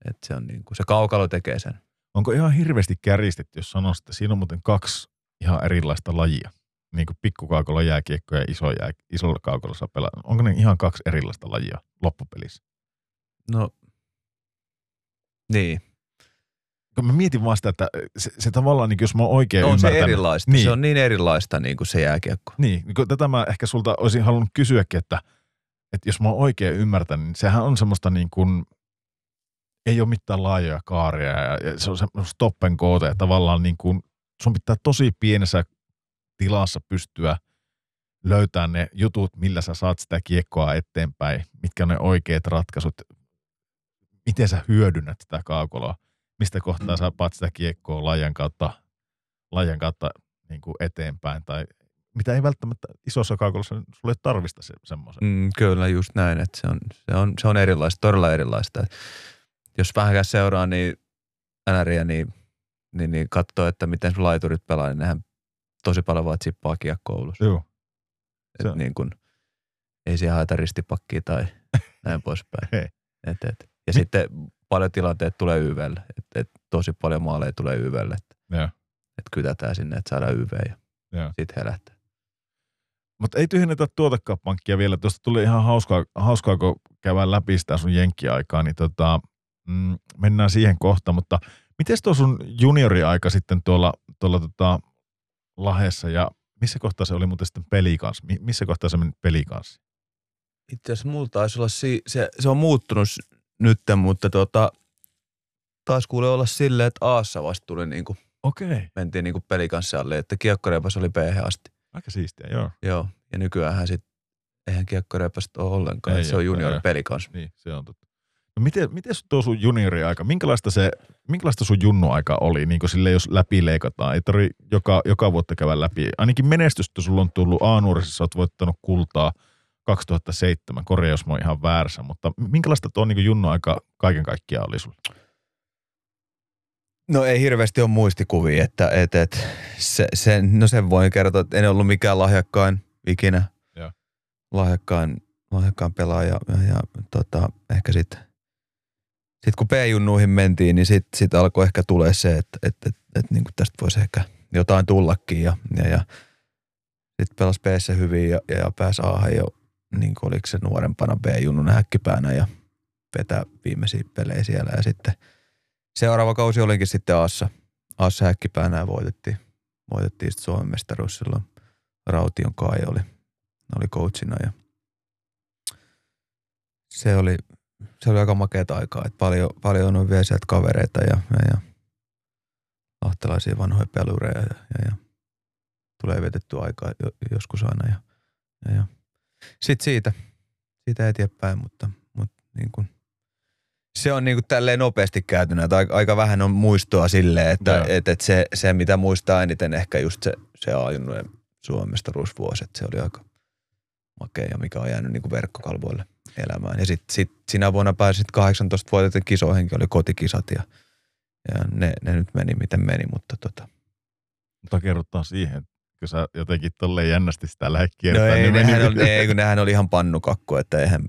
Et se, on niin kuin, se kaukalo tekee sen. Onko ihan hirveästi kärjistetty, jos sanoisi, että siinä on muuten kaksi ihan erilaista lajia? Niin kuin pikkukaukolla jääkiekko ja iso jää, isolla kaukolla saa pelata. Onko ne ihan kaksi erilaista lajia loppupelissä? No, niin. Kun mä mietin vaan sitä, että se, se tavallaan, niin jos mä oon oikein on se erilaista. Niin. Se on niin erilaista niin kuin se jääkiekko. Niin, niin kun tätä mä ehkä sulta olisin halunnut kysyäkin, että, että jos mä oon oikein ymmärtänyt, niin sehän on semmoista niin kuin, ei ole mitään laajoja kaaria ja, ja se on semmoista stop and go, ja tavallaan niin kuin, sun pitää tosi pienessä tilassa pystyä löytämään ne jutut, millä sä saat sitä kiekkoa eteenpäin, mitkä on ne oikeat ratkaisut, miten sä hyödynnät sitä kaukoloa, mistä kohtaa Mm. sä paat sitä kiekkoa laajan kautta, laajan kautta niin kuin eteenpäin tai mitä ei välttämättä isossa kaukolossa, sulle tarvista se, semmoisen. Mm, kyllä, just näin. Että se, on, se, on, se on erilaista, todella erilaista. Jos vähänkään seuraa niin NRiä, niin, niin, niin katsoo, että miten sun laiturit pelaa, niin nehän tosi paljon vaan chippaa kiekkoa ulos. Joo. Se Et on- niin kun, ei siellä haeta ristipakkia tai [laughs] näin poispäin. Hei. Et, et. Ja Mi- sitten paljon tilanteet tulee YVlle. Et, et tosi paljon maaleja tulee YVlle. Että Joo. et kytätään sinne, että saadaan YV ja Joo. sitten herättää. Mutta ei tyhjennetä tuotakaan pankkia vielä. Tuosta tuli ihan hauskaa, hauskaa kun käydään läpi sitä sun jenkkiaikaa, niin tota, mm, mennään siihen kohta. Mutta miten tuo sun junioriaika sitten tuolla, tuolla tota, Lahessa ja missä kohtaa se oli muuten sitten peli kanssa? Mi- Missä kohtaa se meni peli kanssa? Itse asiassa mulla taisi olla, si- se, se on muuttunut nyt, mutta tota, taas kuule olla silleen, että Aassa vasta tuli niinku, Okei. mentiin niinku pelikanssalle, että kiekkoreipas oli b asti. Aika siistiä, joo. Joo, ja nykyään sit, eihän kiekkoreipasta ole ollenkaan, Ei se on junior ei. pelikans. Niin, se on totta. No miten, miten tuo sun junioriaika, minkälaista, se, minkälaista sun junnuaika oli, niin kuin sille jos läpi leikataan? Ei tarvi joka, joka vuotta käydä läpi. Ainakin menestystä sulla on tullut A-nuorisessa, sä oot voittanut kultaa 2007, korjaa jos mä oon ihan väärässä, mutta minkälaista tuo niin junnuaika kaiken kaikkiaan oli sulla? No ei hirveästi ole muistikuvia, että et, et, se, sen, no sen voin kertoa, että en ollut mikään lahjakkain ikinä. Joo. Lahjakkain, lahjakkain pelaaja ja, ja tota, ehkä sitten sit kun P-junnuihin mentiin, niin sitten sit alkoi ehkä tulee se, että et, et, et, niin tästä voisi ehkä jotain tullakin ja, ja, ja sitten pelasi p hyvin ja, ja, ja pääsi a jo, niin kuin oliko se nuorempana B-junnun häkkipäänä ja vetää viimeisiä pelejä siellä ja sitten seuraava kausi olinkin sitten Aassa, Aassa häkkipäänä ja voitettiin, voitettiin sitten Suomen mestaruus silloin. Raution Kai oli, oli coachina ja se oli, se oli aika makeata aikaa, että paljon, paljon on vielä sieltä kavereita ja, ja, ja lahtelaisia vanhoja pelureja ja, ja, ja tulee vietetty aikaa jo, joskus aina ja, ja, ja. sitten siitä, siitä eteenpäin, mutta, mutta niin kuin, se on niinku tälleen nopeasti käytynä, että aika, aika vähän on muistoa silleen, että Joo. et, et se, se, mitä muistaa eniten ehkä just se, se ajunnojen Suomestaruusvuosi, että se oli aika makea ja mikä on jäänyt niinku verkkokalvoille elämään. Ja sitten sit sinä vuonna pääsit 18 vuotiaiden kisoihinkin, oli kotikisat ja, ja ne, ne, nyt meni miten meni, mutta tota. Mutta kerrotaan siihen, kun sä jotenkin tolleen jännästi sitä lähdet No kiertämään. ei, niin nehän, oli, ei, kun nehän oli ihan pannukakku, että eihän,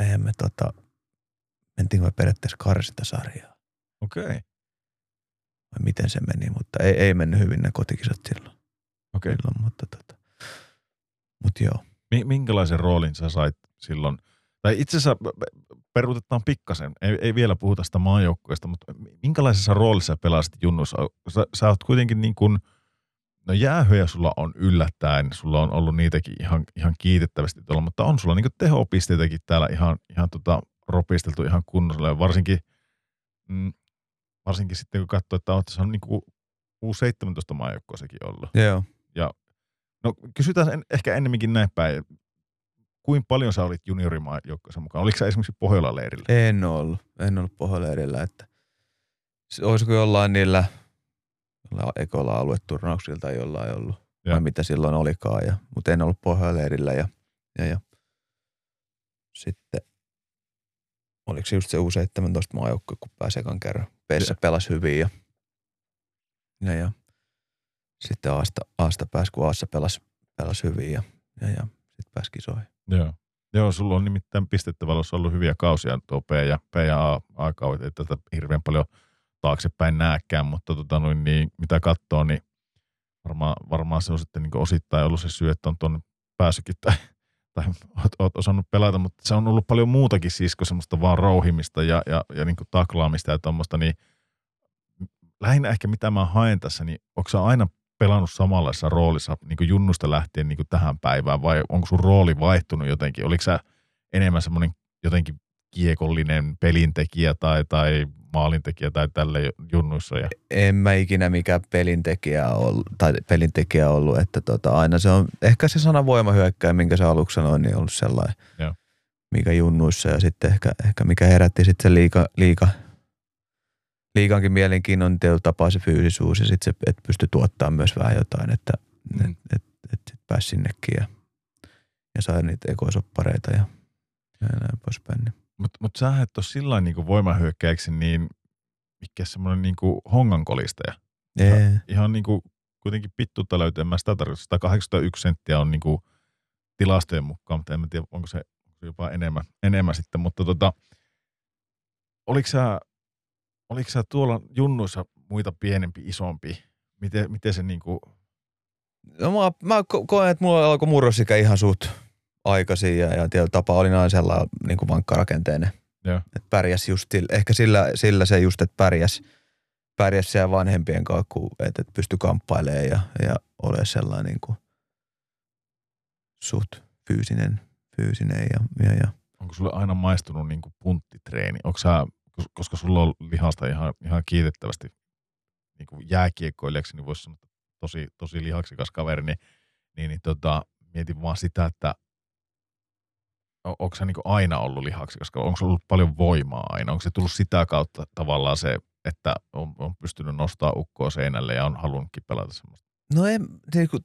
eihän me tota, mentiinkö me periaatteessa karsintasarjaa. Okei, okay. vai miten se meni, mutta ei, ei mennyt hyvin ne kotikisat silloin. okei. silloin mutta, tota, mutta joo. Mi- minkälaisen roolin sä sait silloin? Tai itse asiassa peruutetaan pikkasen, ei, ei vielä puhuta sitä maajoukkueesta, mutta minkälaisessa roolissa pelasit junnuissa? Sä, sä oot kuitenkin niin kuin, no jäähyjä sulla on yllättäen, sulla on ollut niitäkin ihan, ihan kiitettävästi tuolla, mutta on sulla niin kuin tehopisteitäkin täällä ihan, ihan tota ropisteltu ihan kunnolla ja varsinkin, mm, varsinkin sitten kun katsoo, että oot saanut niin kuin U17 maajoukkueessakin ollut. Joo. No kysytään en, ehkä ennemminkin näin päin. Kuinka paljon sä olit juniorimaajoukkueessa mukaan? Oliko sä esimerkiksi Pohjola-leirillä? En ollut. En ollut pohjoleirillä, että se- olisiko jollain niillä jollain ekoilla alueturnauksilla tai jollain ollut. Joo. Vai mitä silloin olikaan. Ja, mutta en ollut pohjoleirillä ja, ja, ja sitten oliko se just se U17 maajoukkue, kun pääsi ekan kerran. Peissä pelasi hyvin ja, ja, ja sitten Aasta, Aasta pääsi, kun Aassa pelasi, pelasi hyvin ja, ja, ja sitten pääsi kisoihin. Joo. Joo, sulla on nimittäin pistettä ollut hyviä kausia tuo P ja, P ja A, A-kaudet, ei tätä hirveän paljon taaksepäin näkään, mutta tota noin, niin, mitä katsoo, niin varmaan, varmaan se on sitten niin osittain ollut se syy, että on tuonne päässytkin tai, tai oot, oot, osannut pelata, mutta se on ollut paljon muutakin siis kuin semmoista vaan rouhimista ja, ja, ja niin taklaamista ja tuommoista, niin lähinnä ehkä mitä mä haen tässä, niin onko aina pelannut samanlaisessa roolissa niin junnusta lähtien niin tähän päivään vai onko sun rooli vaihtunut jotenkin? Oliko sä enemmän semmoinen jotenkin kiekollinen pelintekijä tai, tai maalintekijä tai tälle junnuissa? Ja, en mä ikinä mikään pelintekijä ollut, tai pelintekijä ollut, että tota, aina se on, ehkä se sana voimahyökkäjä, minkä sä aluksi sanoin, niin on ollut sellainen, Joo. mikä junnuissa ja sitten ehkä, ehkä mikä herätti sitten se liika, liika, liikankin mielenkiinnon tietyllä tapaa se fyysisuus ja sitten se, että pystyi tuottamaan myös vähän jotain, että Mm. et, et, et sit pääsi sinnekin ja, ja sai niitä ekosoppareita ja, ja näin poispäin. Niin. mutta mut sä et ole sillä niin voimahyökkäjäksi niin mikä semmoinen niin hongankolistaja. Ihan niin kuin kuitenkin pittuutta löytyy, en mä sitä tarkoita. 181 senttiä on niin kuin tilastojen mukaan, mutta en mä tiedä, onko se onko se jopa enemmän, enemmän sitten. Mutta tota, oliko sä, oliko sä tuolla junnuissa muita pienempi, isompi? Miten, miten se niin kuin, No mä, mä ko- koen, että mulla alkoi murrosikä ihan suht aikaisin ja, ja tietyllä tapaa olin aina sellainen niin kuin vankkarakenteinen. Joo. Että pärjäs just ehkä sillä, sillä se just, että pärjäs, pärjäs siellä vanhempien kanssa, kun, että, että pystyi kamppailemaan ja, ja olemaan sellainen niin kuin suht fyysinen, fyysinen ja, ja, ja Onko sulle aina maistunut niin kuin punttitreeni? Onko sä, koska sulla on lihasta ihan, ihan kiitettävästi niin kuin jääkiekkoilijaksi, niin voisi sanoa, että tosi, tosi lihaksikas kaveri, niin, niin, niin tota, mietin vaan sitä, että onko sä niin aina ollut lihaksikas, onko sulla ollut paljon voimaa aina? Onko se tullut sitä kautta tavallaan se, että on, on pystynyt nostaa ukkoa seinälle ja on halunnutkin pelata semmoista? No en, niin kuin,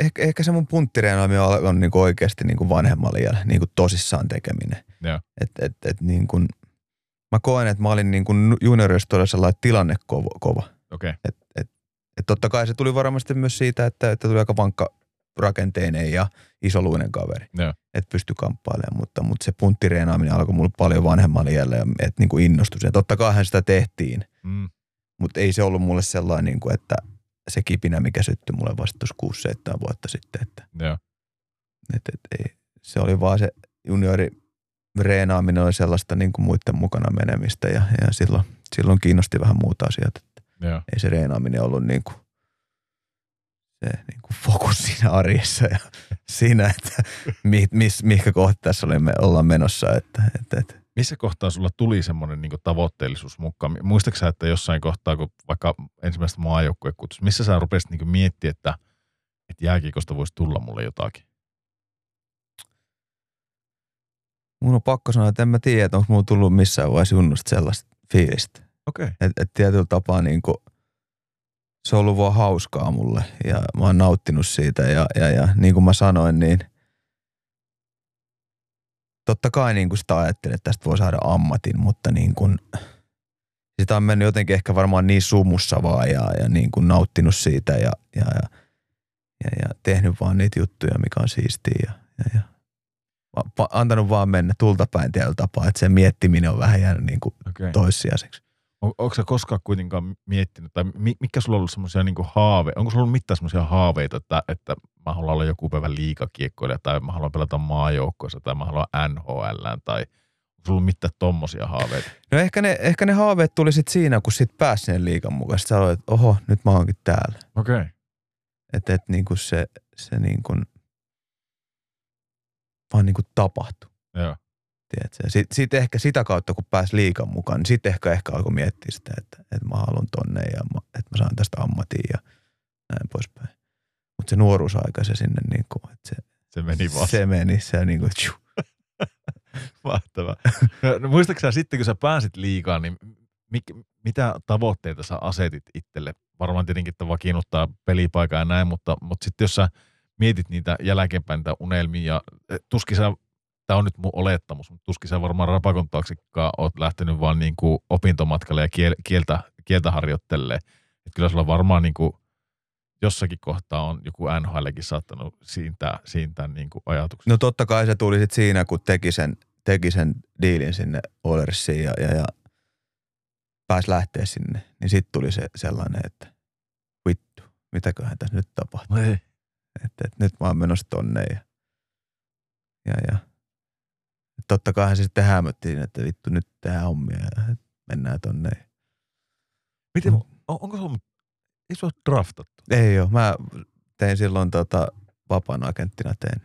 ehkä, ehkä se mun punttireenaaminen on, on niin kuin oikeasti niin kuin vanhemmalla iällä, niin kuin tosissaan tekeminen. Joo. Et, et, et niin kuin, mä koen, että mä olin niin kuin juniorissa todella sellainen tilanne kova. kova. Okay. Et, et, et totta kai se tuli varmasti myös siitä, että, että tuli aika vankka rakenteinen ja isoluinen kaveri. Joo. Että pystyi kamppailemaan, mutta, mutta se punttireenaaminen alkoi mulle paljon vanhemmalla iällä ja että niin kuin innostui. Ja totta kai sitä tehtiin, mm, mutta ei se ollut mulle sellainen, niin kuin, että se kipinä, mikä syttyi mulle vasta tuossa 6-7 vuotta sitten. Että, joo. et, et, ei, se oli vaan se juniori reenaaminen oli sellaista niin kuin muiden mukana menemistä ja, ja silloin, silloin kiinnosti vähän muuta asiat. Että joo. ei se reenaaminen ollut niin kuin, se niin kuin fokus siinä arjessa ja [laughs] siinä, että mi, mis, mihinkä kohta tässä olemme, ollaan menossa. Että, että, että. Missä kohtaa sulla tuli semmoinen niin tavoitteellisuus mukaan? Muistatko että jossain kohtaa, kun vaikka ensimmäistä maajoukkuekutsusta, missä sä rupesit niin miettimään, että, että jääkiekosta voisi tulla mulle jotakin? Mun on pakko sanoa, että en mä tiedä, että onko mulla tullut missään vaiheessa junnusta sellaista fiilistä. Okei. Okay. Että et tietyllä tapaa niin kuin, se on ollut vaan hauskaa mulle ja mä oon nauttinut siitä ja, ja, ja niin kuin mä sanoin, niin totta kai niin kuin sitä ajattelin, että tästä voi saada ammatin, mutta niin kuin, sitä on mennyt jotenkin ehkä varmaan niin sumussa vaan ja, ja niin kuin nauttinut siitä ja, ja, ja, ja, ja tehnyt vaan niitä juttuja, mikä on siistiä ja, ja, ja antanut vaan mennä tultapäin tietyllä tapaa, että se miettiminen on vähän jäänyt niin kuin Okay. toissijaiseksi. On, onko sä koskaan kuitenkaan miettinyt, tai mi, mikä sulla on ollut semmoisia niin haave, onko sulla ollut mitään semmoisia haaveita, että, että mä haluan olla joku päivä liikakiekkoilija, tai mä haluan pelata maajoukkoissa, tai mä haluan NHL, tai onko sulla ollut mitään tommosia haaveita? No ehkä ne, ehkä ne haaveet tuli sit siinä, kun sit pääsi sinne liikan mukaan. Sitten sä aloit, että oho, nyt mä oonkin täällä. Okei. Okay. Että et niinku se, se niinku vaan niinku tapahtui. Joo. Sitten sit, ehkä sitä kautta, kun pääsi liikan mukaan, niin sitten ehkä, ehkä alkoi miettiä sitä, että, että mä haluan tonne ja mä, että mä saan tästä ammatin ja näin poispäin. Mutta se nuoruusaika se sinne niinku, että se, Se meni vaan. se meni, se niinku, tju. [laughs] Mahtavaa. No, muistatko sä sitten, kun sä pääsit liikaan, niin mik, mitä tavoitteita sä asetit itselle? Varmaan tietenkin, että vakiinnuttaa pelipaikan ja näin, mutta, mutta sitten jos sä mietit niitä jälkeenpäin niitä unelmia, ja eh, tuskin sä, tämä on nyt mun olettamus, mutta tuskin sä varmaan rapakon taaksekaan oot lähtenyt vaan niin kuin opintomatkalle ja kiel, kieltä, kieltä harjoittelee. Että kyllä sulla varmaan niin kuin jossakin kohtaa on joku NHLkin saattanut siintää, siintää niin kuin ajatuksia. No totta kai se tuli sit siinä, kun teki sen, teki sen diilin sinne Oilersiin ja, ja, ja pääsi lähteä sinne. Niin sitten tuli se sellainen, että vittu, mitäköhän tässä nyt tapahtuu. No ei. Että, että nyt mä oon menossa tonne ja, ja, ja. Totta kai se sitten hämöttiin, että vittu nyt tehdään hommia ja mennään tonne. Miten, on, onko se ei ole draftattu? Ei joo, mä tein silloin tota, vapaan agenttina tein,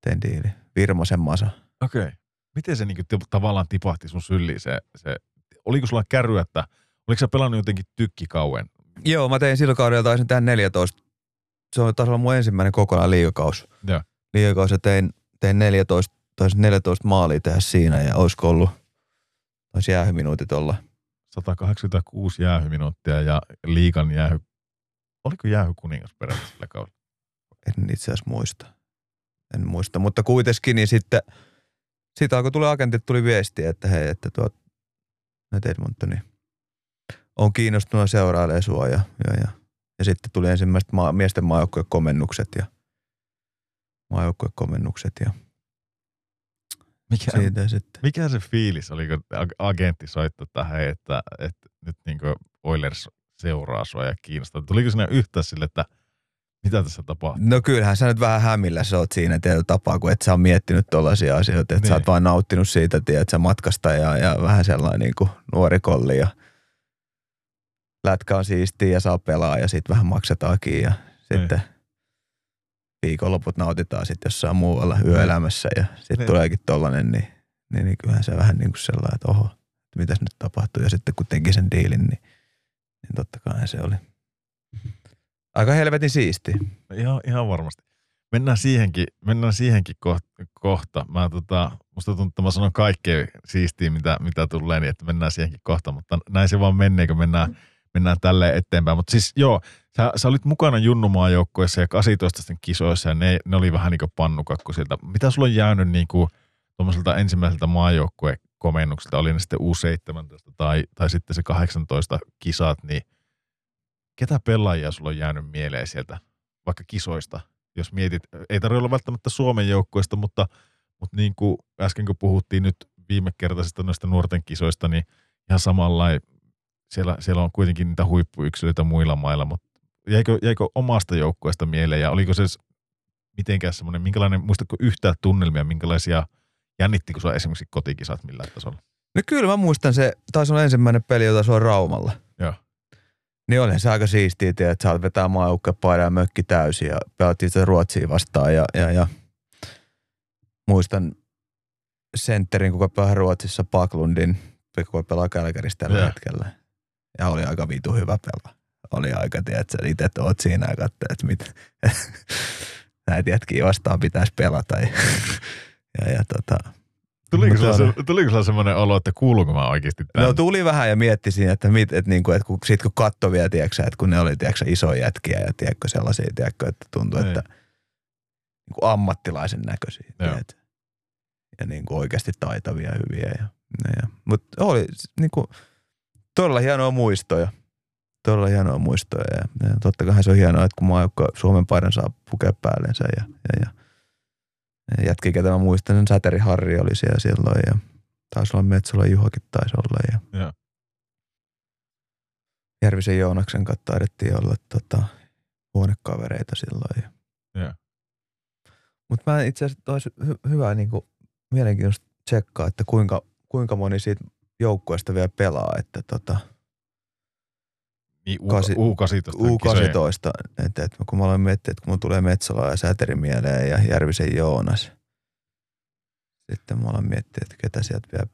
tein diili. Virmosen Masa. Okei. Okay. Miten se niinku tavallaan tipahti sun syliin se, se, oliko sulla kärry, että oliko sä pelannut jotenkin tykkikauen? Joo, mä tein sillä kaudella, taisin tehdä 14. Se on taas olla mun ensimmäinen kokonaan liigakaus. Joo. Liigakaus ja tein, tein 14, taisin 14 maalia tehdä siinä ja olisiko ollut, taisi jäähyminuutit olla. 186 jäähyminuuttia ja liikan jäähy, oliko jäähy kuningas peräti sillä kaudella? En itse asiassa muista. En muista, mutta kuitenkin niin sitten, siitä alkoi tulla agentit, tuli viesti, että hei, että tuot, että Edmontoni on kiinnostunut seurailemaan sua ja, ja, ja, ja sitten tuli ensimmäiset maa, miesten maajoukkojen komennukset ja maajoukkojen komennukset ja Mikä, siitä sitten. mikä se fiilis oli, kun ag- agentti soittoi tähän, että, että nyt niin Oilers seuraa sua ja kiinnostaa. Tuliko sinä yhtään sille, että Mitä tässä tapahtuu? No kyllähän sä nyt vähän hämillä sä oot siinä tietyllä tapaa, kun et sä on miettinyt tollaisia asioita, että niin. sä oot Niin. vaan nauttinut siitä, tiedät sä matkasta ja, ja vähän sellainen niin kuin nuori kolli ja lätkä on siistiä ja saa pelaa ja sitten vähän maksetaakin ja sitten viikonloput nautitaan sitten jossain muualla yöelämässä ja sitten Niin. tuleekin tollanen, niin, niin, niin kyllähän se vähän niin kuin sellainen, että oho, että mitäs nyt tapahtuu ja sitten kun teki sen diilin, niin, niin totta kai se oli aika helvetin siisti. Ihan, ihan varmasti. Mennään siihenkin, mennään siihenkin kohta. kohta. Mä, tota, musta tuntuu, että mä sanon kaikkea siistiä, mitä, mitä tulee, niin että mennään siihenkin kohta, mutta näin se vaan menee, kun mennään, mennään tälleen eteenpäin. Mutta siis joo, sä, sä olit mukana Junnumaajoukkueessa ja 18 kisoissa ja ne, ne oli vähän niin kuin pannukakku sieltä. Mitä sulla on jäänyt niin kuin tuommoiselta ensimmäiseltä maajoukkuekomennukselta, oli ne sitten U17 tai, tai sitten se 18 kisat, niin ketä pelaajia sulla on jäänyt mieleen sieltä vaikka kisoista, jos mietit, ei tarvitse olla välttämättä Suomen joukkueesta, mutta, mutta niin kuin äsken kun puhuttiin nyt viime kertaisista noista nuorten kisoista, niin ihan samalla siellä, siellä on kuitenkin niitä huippuyksilöitä muilla mailla, mutta jäikö, jäikö omasta joukkueesta mieleen ja oliko se mitenkään semmoinen, minkälainen, muistatko yhtään tunnelmia, minkälaisia jännittikö sua esimerkiksi kotikisat millään tasolla? No kyllä mä muistan se, taisi olla ensimmäinen peli, jota se on Raumalla. Joo. Niin olihan se aika siistiä, että saat vetää maajoukkuepaidan ja mökki täysin ja pelattiin sitä Ruotsia vastaan ja, ja, ja muistan sentterin, kuka pelaa Ruotsissa Paklundin, kuka pelaa Kälkärissä tällä Joo. hetkellä. Ja oli aika vitu hyvä pelaa. Oli aika, tiedätkö, itse oot siinä ja katsoit, että mit, [laughs] näitä jätkiä vastaan pitäisi pelata. Ja, [laughs] ja, ja tota, Tuliko sulla, se, tuliko sulla semmoinen olo, että kuuluuko mä oikeasti tänne? No tuli vähän ja mietti siinä, että, mit, että, niinku, että kun, sit kun katto vielä, tiedätkö, että kun ne oli tiedätkö, isoja jätkiä ja tiedätkö, sellaisia, tiedätkö, että tuntui, Niin. että niin kuin ammattilaisen näköisiä. Joo. Tiedät? Ja niin kuin oikeasti taitavia ja hyviä. Ja, ja, ja. Mutta oli niin kuin, todella hienoa muistoja. Todella hienoa muistoja. Ja, ja totta kai se on hienoa, että kun maajoukko Suomen paidan saa pukea päällensä. Ja, ja, ja, ja jätki, ketä mä muistan, sen Säteri Harri oli siellä silloin. Ja taisi olla Metsola Juhokin taisi olla. Ja, Joo. Järvisen Joonaksen kanssa taidettiin olla tota, huonekavereita silloin. Ja. Joo. Mutta mä itse asiassa olisi hy- hyvä niin kuin, mielenkiintoista tsekkaa, että kuinka, kuinka moni siitä joukkueesta vielä pelaa, että tota, Niin, U, kasi- U18. kisojen- U18, että, että kun mä aloin miettiä, että kun mun tulee Metsola ja Säteri mieleen ja Järvisen Joonas, sitten mä aloin miettiä, että ketä sieltä vielä,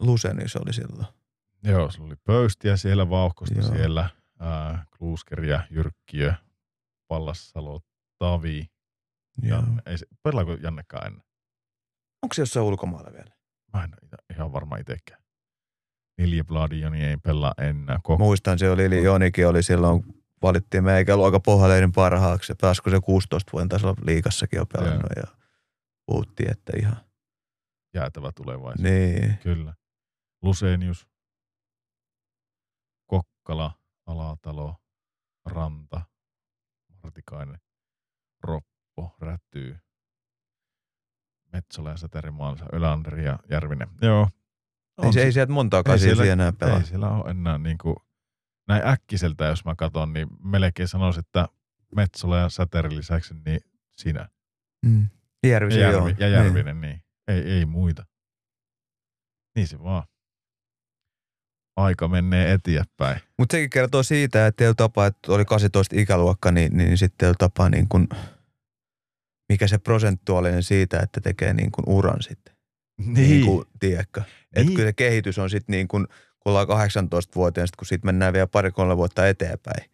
Lusenis oli silloin. Joo, sulla oli Pöystiä siellä, Vauhkosta Joo. siellä, ää, Kluuskeria, Jyrkkiö, Pallassalo, Tavi. Joo. Janne. Ei pelaako Jannekaan ennen? Onko se jossain ulkomailla vielä? Mä en ole ihan varma itsekään. Neljä Bladioni ei pelaa enää. Koko, Muistan, se oli, eli Jonikin oli silloin, valittiin meikä luokan pohjaleirin parhaaksi. Ja pääsikö se 16 vuoden tasolla liikassakin jo pelannut ja puhuttiin, että ihan. jäätävä tulevaisuus. Niin. Kyllä. Lusenius, Kokkala, Alatalo, Ranta, Martikainen, Roppo, Rätyy, Metsola ja Säterimaansa, Ölander ja Järvinen. Joo. Ei, se, ei sieltä montaa kasia siellä- siellä enää pelaa. Ei siellä ole enää niin kuin, näin äkkiseltä, jos mä katson, niin melkein sanoisin, että Metsola ja Säterin lisäksi, niin sinä. Mm. Ja, Järvisen Järvi, joo. ja Järvinen, niin. Ei, ei muita. Niin se vaan. Aika menee eteenpäin. Mutta sekin kertoo siitä, että tapa, että oli 18 ikäluokka, niin, niin sitten tapa niin kun, mikä se prosentuaalinen siitä, että tekee niin kun uran sitten. Niin kuin, tiedätkö? Että Niin. kyllä se kehitys on sitten niin kuin, kun ollaan 18-vuotiaana, sit kun siitä mennään vielä pari-kolme vuotta eteenpäin.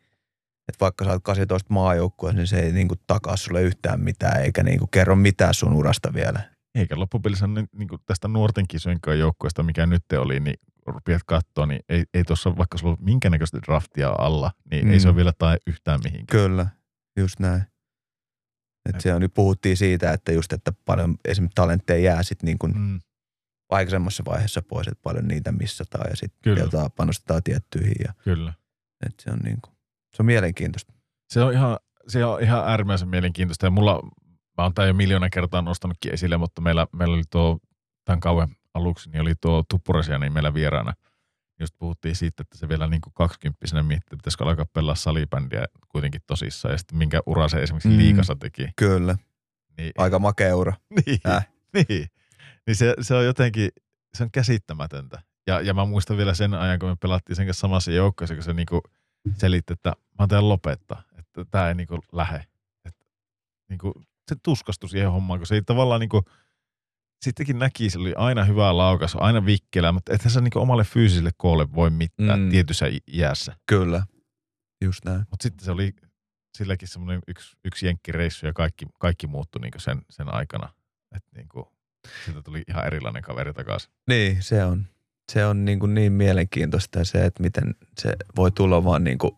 Että vaikka sä oot 18 maajoukkueessa, niin se ei niin kuin takaa sulle yhtään mitään, eikä niin kuin kerro mitään sun urasta vielä. Eikä loppupelissä niin, niin kuin tästä nuorten kisojen joukkueesta, mikä nyt oli, niin rupeat katsoa, niin ei, ei tuossa vaikka sulla ole minkäännäköistä draftia alla, niin mm. ei se Mm. ole vielä tai yhtään mihinkään. Kyllä, just näin. Et siellä nyt puhuttiin siitä, että just, että paljon esimerkiksi talentteja jää sitten niin kuin Mm. aikaisemmassa vaiheessa pois, että paljon niitä missataan ja sitten panostetaan tiettyihin. Ja, Kyllä. et se on niin kuin, se on mielenkiintoista. Se on ihan, se on ihan äärimmäisen mielenkiintoista. Ja mulla, mä oon tää jo miljoona kertaa nostanutkin esille, mutta meillä, meillä oli tuo tämän kauan aluksi, niin oli tuo Tuppurasia niin meillä vieraana. Just puhuttiin siitä, että se vielä niin kuin kaksikymppisenä miettii, että pitäisikö alkaa pelaa salibändiä kuitenkin tosissaan. Ja sitten minkä ura se esimerkiksi Mm. liikassa teki. Kyllä. Niin, Aika makea ura. [laughs] niin, Äh. niin, niin se, se, on jotenkin, se on käsittämätöntä. Ja, ja mä muistan vielä sen ajan, kun me pelattiin sen kanssa samassa joukkueessa, kun se niinku selitti, että mä teen lopettaa, että tämä ei niinku lähe. Että niinku, se tuskastui siihen hommaan, kun se ei tavallaan niinku, sittenkin näki, se oli aina hyvä laukas, aina vikkelä, mutta ethän se niinku omalle fyysiselle koolle voi mitään Mm. tietyssä iässä. Kyllä. Just näin. Mutta sitten se oli silläkin semmoinen yksi, yksi jenkkireissu ja kaikki, kaikki muuttui niinku sen, sen aikana. Että niinku, siitä tuli ihan erilainen kaveri takaisin. Niin, se on, se on niin, kuin niin mielenkiintoista se, että miten se voi tulla vaan niin kuin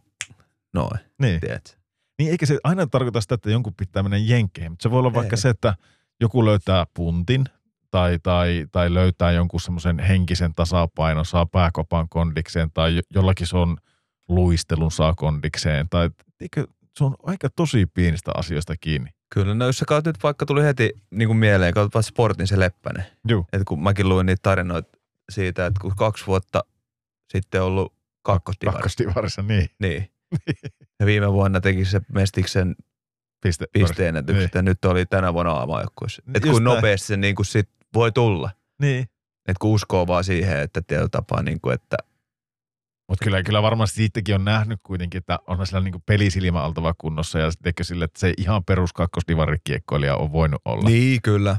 noin, Niin. tiedätkö? Niin eikä se aina tarkoita sitä, että jonkun pitää mennä jenkkeihin, mutta se voi olla Ei. vaikka se, että joku löytää puntin tai, tai, tai löytää jonkun semmoisen henkisen tasapainon, saa pääkopan kondikseen tai jo- jollakin se on luistelun saa kondikseen tai eikö, se on aika tosi pienistä asioista kiinni. Kyllä, no jos sä nyt vaikka tuli heti niin kuin mieleen, katsot vaikka sportin se Leppänen. Että kun mäkin luin niitä tarinoita siitä, että kun kaksi vuotta sitten ollut kakkostivari. Kakkostivarissa, niin. [laughs] Niin. Ja viime vuonna teki se Mestiksen Piste, pisteennätykset ja nyt oli tänä vuonna aamajoukkueessa. Että kun näin. nopeasti se niin kuin sit voi tulla. Niin. Että kun uskoo vaan siihen, että tietyllä tapaa, niin kuin, että Mutta kyllä, kyllä varmasti siitäkin on nähnyt kuitenkin, että on sillä niinku pelisilmä oltava kunnossa ja sitten sille, että se ihan perus kakkosdivarikiekkoilija on voinut olla. niin kyllä.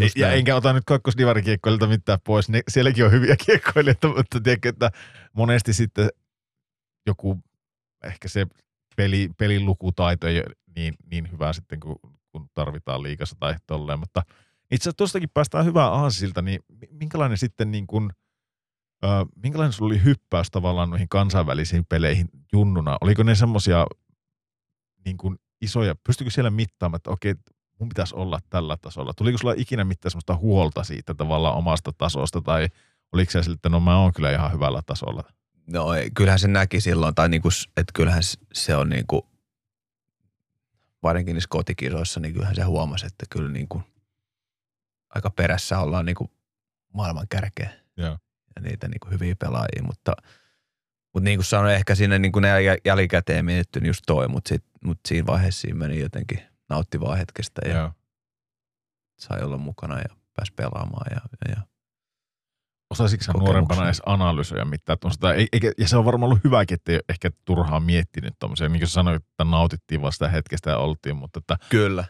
Just ja näin. enkä ota nyt kakkosdivarikiekkoilijoilta mitään pois. Ne, sielläkin on hyviä [laughs] kiekkoilijoita, mutta tiedätkö, että monesti sitten joku, ehkä se peli, pelin lukutaito ei ole niin, niin hyvä sitten, kun, kun tarvitaan liikassa tai tolleen. Mutta itse asiassa tuostakin päästään hyvää aasilta, niin mi- minkälainen sitten niin kuin, ö, minkälainen sulla oli hyppäys tavallaan noihin kansainvälisiin peleihin junnuna? Oliko ne semmoisia niin kuin isoja, pystyykö siellä mittaamaan, että okei, mun pitäisi olla tällä tasolla. Tuliko sulla ikinä mitään semmoista huolta siitä tavallaan omasta tasosta tai oliko se sille, että no mä oon kyllä ihan hyvällä tasolla? No ei, kyllähän se näki silloin, tai niinku, s- että kyllähän se on niinku, varsinkin niissä kotikisoissa, niin kyllähän se huomasi, että kyllä niinku, aika perässä ollaan niinku maailman kärkeä. Joo. Ja niitä niinku hyviä pelaajia, mutta, mutta niin kuin sanoin, ehkä sinne ne jäl- jälkikäteen mietitty niin just toi, mutta, sit, mutta siinä vaiheessa siinä meni jotenkin nautти vaan hetkestä ja Joo. sai olla mukana ja pääsi pelaamaan ja, ja, ja Osaisitko sä nuorempana edes analysoida mitään? Eikä, ja se on varmaan ollut hyväkin, että ei ole ehkä turhaan miettinyt tuommoisia. Niin kuin sanoit, että nautittiin vasta hetkestä ja oltiin, mutta että Kyllä.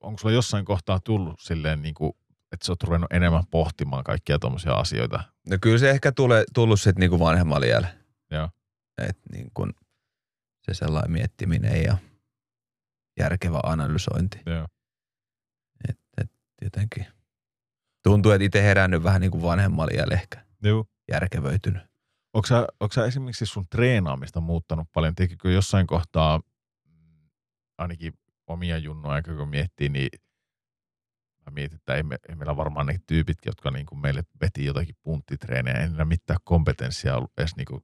Onko sulla jossain kohtaa tullut silleen, niin kuin, että sä oot ruvennut enemmän pohtimaan kaikkia tuommoisia asioita? No kyllä se ehkä tule, tullut sitten niinku vanhemmalla iällä. Joo. Et niin kun se sellainen miettiminen ja järkevä analysointi. Joo. Et, et jotenkin tuntuu, että itse herännyt vähän niin kuin vanhemmalla iällä ehkä Joo. järkevöitynyt. Onko sä, onko sä esimerkiksi sun treenaamista muuttanut paljon? Tiedätkö jossain kohtaa, mm, ainakin omia junnoja, kun miettii, niin mä mietin, että ei, me, ei meillä varmaan ne tyypit, jotka niin kuin meille veti jotakin punttitreenejä, ei niillä mitään kompetenssia ollut edes niin kuin,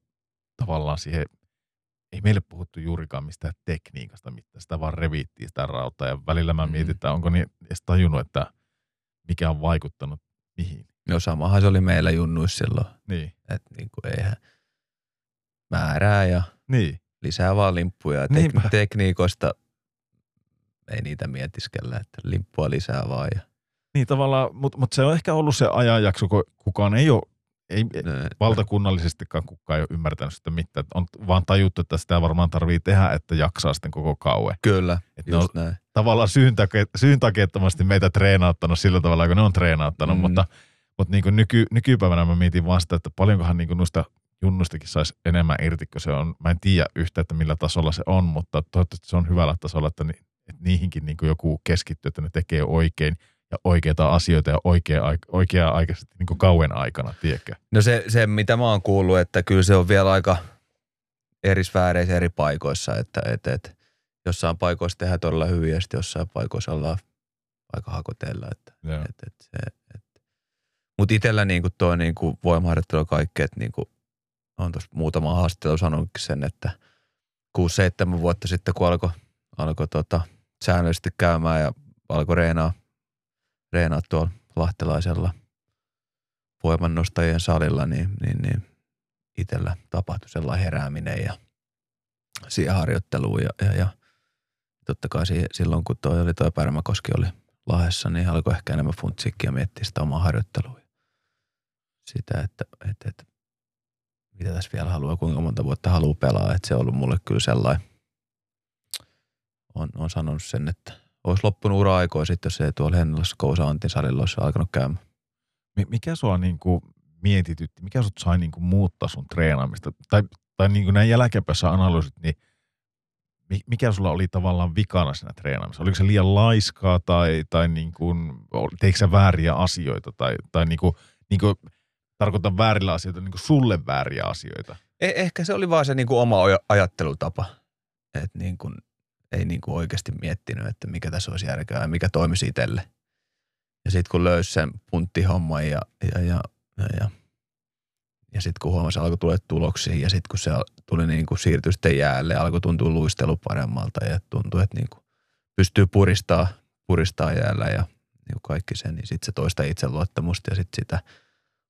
tavallaan siihen, ei meille puhuttu juurikaan mistään tekniikasta, mitään, sitä vaan revittiin sitä rautaa ja välillä mä Mm. mietin, että onko niin edes tajunnut, että mikä on vaikuttanut mihin. No samahan se oli meillä junnuissa silloin, Niin, että niin kuin eihän määrää ja niin, lisää vaan limppuja. Tek- tekniikoista ei niitä mietiskellä, että limppua lisää vaan. Ja, Niin tavallaan, mutta mut se on ehkä ollut se ajanjakso, kun kukaan ei ole, ei, valtakunnallisestikaan kukaan ei ole ymmärtänyt sitä mitään. On vaan tajuttu, että sitä varmaan tarvii tehdä, että jaksaa sitten koko kauan. Kyllä, Et ne on näin. tavallaan syyntake, syyntakeettomasti meitä treenauttanut sillä tavalla, kun ne on treenauttanut, Mm. mm. mutta, mutta niin kuin nyky, nykypäivänä mä mietin vaan sitä, että paljonkohan niin kuin noista junnustakin saisi enemmän irti, kun se on, mä en tiedä yhtä, että millä tasolla se on, mutta toivottavasti se on hyvällä tasolla, että, ni, että niihinkin niin kuin joku keskittyy, että ne tekee oikein ja oikeita asioita ja oikea, oikea aikaisesti niin kuin kauan aikana, tiedätkö? No se, se, mitä mä oon kuullut, että kyllä se on vielä aika eri sfääreissä eri paikoissa, että et, et, jossain paikoissa tehdään todella hyvin ja sitten jossain paikoissa ollaan aika hakoteilla. Että, Joo. et, et, se, et. Mutta itsellä niinku toi niinku voimaharjoittelu ja kaikki, että niinku, on tuossa muutama haastattelu sanonutkin sen, että 6-7 vuotta sitten, kun alkoi alko tota, säännöllisesti käymään ja alkoi reenaa, reenaa tuolla lahtelaisella voimannostajien salilla, niin, niin, niin itsellä tapahtui sellainen herääminen ja siihen harjoitteluun ja, ja, ja totta kai siihen, silloin kun toi oli toi Pärmäkoski oli lahessa, niin alkoi ehkä enemmän funtsikkiä miettiä sitä omaa harjoittelua. Sitä, että, että, että mitä tässä vielä haluaa, kuinka monta vuotta haluaa pelaa. Että se on ollut mulle kyllä sellainen, on, on sanonut sen, että olisi loppunut ura aikoja sitten, jos ei tuolla Hennilassa Kousa Antin salilla olisi alkanut käymään. Mikä sua niinku mietitytti, mikä sut sai niinku muuttaa sun treenaamista? Tai, tai niinku näin jälkeenpäin analyysit, niin mikä sulla oli tavallaan vikana siinä treenaamisessa? Oliko se liian laiskaa tai, tai niinku, teikö sä vääriä asioita? Tai, tai niinku, niinku, tarkoitan väärillä asioita, niinku sulle vääriä asioita? Eh, ehkä se oli vaan se niinku oma ajattelutapa. Että niinku, ei niinku oikeasti miettinyt, että mikä tässä olisi järkeä ja mikä toimisi itselle. Ja sitten kun löysi sen punttihomman ja, ja, ja, ja, ja, ja sitten kun huomasi, alkoi tulla tuloksia ja sitten kun se tuli niin kuin siirtyi jäälle, alkoi tuntua luistelu paremmalta ja tuntui, että niin kuin pystyy puristaa, puristaa jäällä ja niin kaikki sen, niin sitten se toista itseluottamusta ja sitten sitä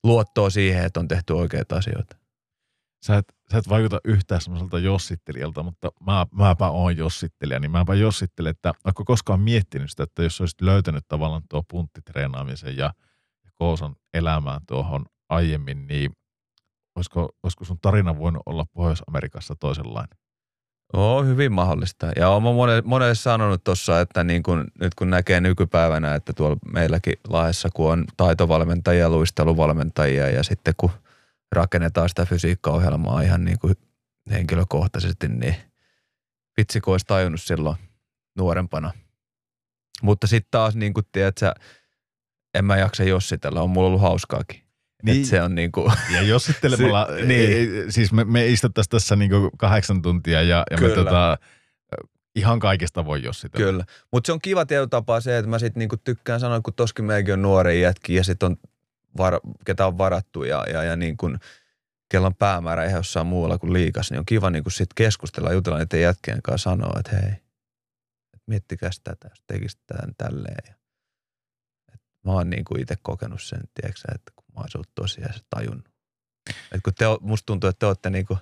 luottoa siihen, että on tehty oikeita asioita sä et, sä et vaikuta yhtään semmoiselta jossittelijalta, mutta mä, mäpä oon jossittelija, niin mäpä jossittelen, että onko koskaan miettinyt sitä, että jos olisit löytänyt tavallaan tuo punttitreenaamisen ja, ja Koosan elämään tuohon aiemmin, niin olisiko, olisiko sun tarina voinut olla Pohjois-Amerikassa toisenlainen? Oo, hyvin mahdollista. Ja olen monelle, monelle sanonut tuossa, että niin kun, nyt kun näkee nykypäivänä, että tuolla meilläkin lahdessa, kun on taitovalmentajia, luisteluvalmentajia ja sitten kun – rakennetaan sitä fysiikkaohjelmaa ihan niin kuin henkilökohtaisesti, niin vitsi kun olisi tajunnut silloin nuorempana. Mutta sitten taas niin kuin tiedät sä, en mä jaksa jossitella, on mulla ollut hauskaakin. Niin. Et se on niin kuin, ja jossittelemalla, [laughs] se, niin. siis me, me istuttaisiin tässä niin kuin kahdeksan tuntia ja, ja me tota, ihan kaikesta voi jossitella. Kyllä, mutta se on kiva tietotapa se, että mä sitten niinku tykkään sanoa, kun toskin meidänkin on nuori jätki ja sitten on var, ketä on varattu ja, ja, ja niin kuin, kello on päämäärä ihan jossain muualla kuin liikas, niin on kiva niin kuin sit keskustella jutella niiden jätkien kanssa sanoa, että hei, että miettikäs tätä, jos tekisit tämän tälleen. Ja, että mä oon niin kuin itse kokenut sen, tiedätkö, että kun mä oon tosiaan tajunnut. Että kun te, musta tuntuu, että te olette niin kuin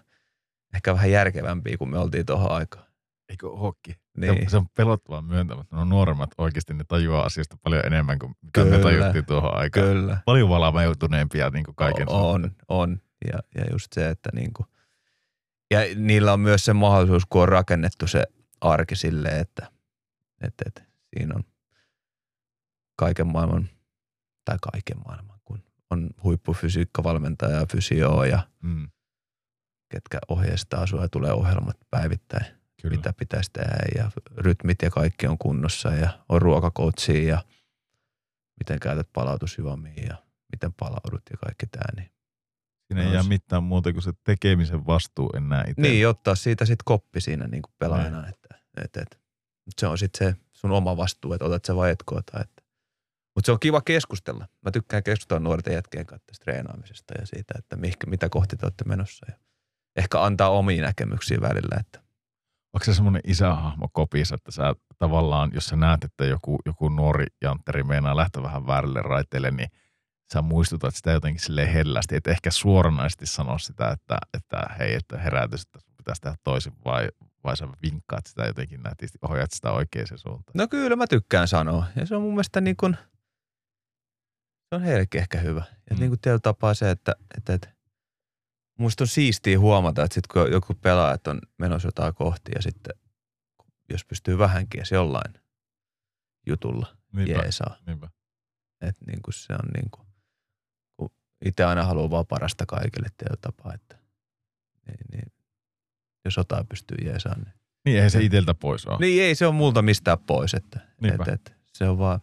ehkä vähän järkevämpiä kuin me oltiin tuohon aikaan. Eikö hokki? Niin. Se on pelottavaa myöntämättä. No nuoremmat oikeasti ne tajuaa asiasta paljon enemmän kuin mitä Kyllä. me tajuttiin tuohon aikaan. Kyllä. Paljon valameutuneempia niin kuin kaiken On, suhteen. on. Ja, ja just se, että niin kuin, ja niillä on myös se mahdollisuus, kun on rakennettu se arki silleen, että, että, että siinä on kaiken maailman, tai kaiken maailman, kun on huippufysiikkavalmentaja ja fysioa ja mm. ketkä ohjeistaa sua ja tulee ohjelmat päivittäin Kyllä. mitä pitäisi tehdä ja rytmit ja kaikki on kunnossa ja on ruokakoutsia ja miten käytät palautusjuomia ja miten palaudut ja kaikki tämä. Niin Siinä ei jää mitään muuta kuin se tekemisen vastuu enää itse. Niin, ottaa siitä sitten koppi siinä niin kuin pelaajana. Että, että, että, se on sitten se sun oma vastuu, että otat se vai ota. Että. Mutta se on kiva keskustella. Mä tykkään keskustella nuorten jätkien kanssa tästä treenaamisesta ja siitä, että mihkä, mitä kohti te olette menossa. Ja ehkä antaa omia näkemyksiä välillä, että onko se semmoinen isähahmo kopissa, että sä tavallaan, jos sä näet, että joku, joku nuori jantteri meinaa lähteä vähän väärille raiteille, niin sä muistutat sitä jotenkin sille hellästi, että ehkä suoranaisesti sanoa sitä, että, että hei, että herätys, että pitäisi tehdä toisin, vai, vai sä vinkkaat sitä jotenkin nätisti, ohjaat sitä oikeaan suuntaan? No kyllä mä tykkään sanoa, ja se on mun mielestä niin kuin, se on heillekin ehkä hyvä. Ja mm. niin kuin tapaa se, että, että, että Musta on siistiä huomata, että sit kun joku pelaajat on menossa jotain kohti ja sitten jos pystyy vähänkin ja jollain jutulla niinpä, jeesaa. Niinpä. Et niin kuin se on niin kuin, kun itse aina haluaa vaan parasta kaikille tapaa, että niin, niin, jos jotain pystyy jeesaan. Niin, niin ei se itseltä pois ole. Niin ei se on multa mistään pois, että et, et, se on vaan,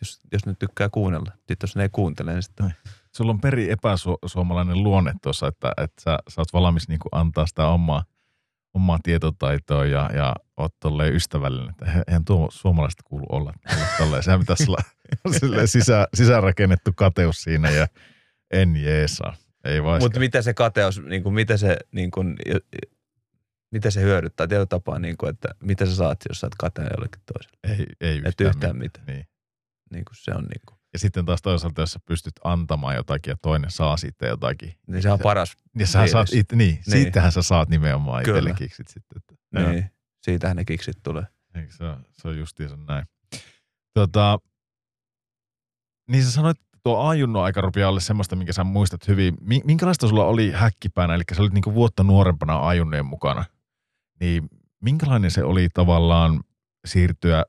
jos, jos nyt tykkää kuunnella. Sitten jos ne ei kuuntele, niin sitten sulla on peri epäsuomalainen luonne tuossa, että, että sä, sä oot valmis niin antaa sitä omaa, omaa tietotaitoa ja, ja oot tolleen ystävällinen. Että eihän tuo suomalaista kuulu olla, tolleen. Sehän pitäisi olla [laughs] sisä, sisäänrakennettu kateus siinä ja en jeesaa. Ei Mutta mitä se kateus, niin kuin, mitä se, niin kuin, mitä se hyödyttää tietyllä tapaa, niin kuin, että mitä sä saat, jos sä oot kateena jollekin toiselle? Ei, ei yhtään, yhtään mitään. mitään. Niin. niin kuin se on niin kuin. Ja sitten taas toisaalta, jos sä pystyt antamaan jotakin ja toinen saa sitten jotakin. Niin se on paras. Ja sä saat it, niin, Niin. siitähän sä saat nimenomaan Kyllä. itselle kiksit sitten. Että. Niin. Siitähän ne kiksit tulee. Eikö se, ole- se on justiinsa näin. Tota, niin sä sanoit, että tuo ajunnut aika rupeaa olla semmoista, minkä sä muistat hyvin. Mi- Minkälaista sulla oli häkkipäänä, eli sä olit niinku vuotta nuorempana ajunneen mukana. Niin minkälainen se oli tavallaan siirtyä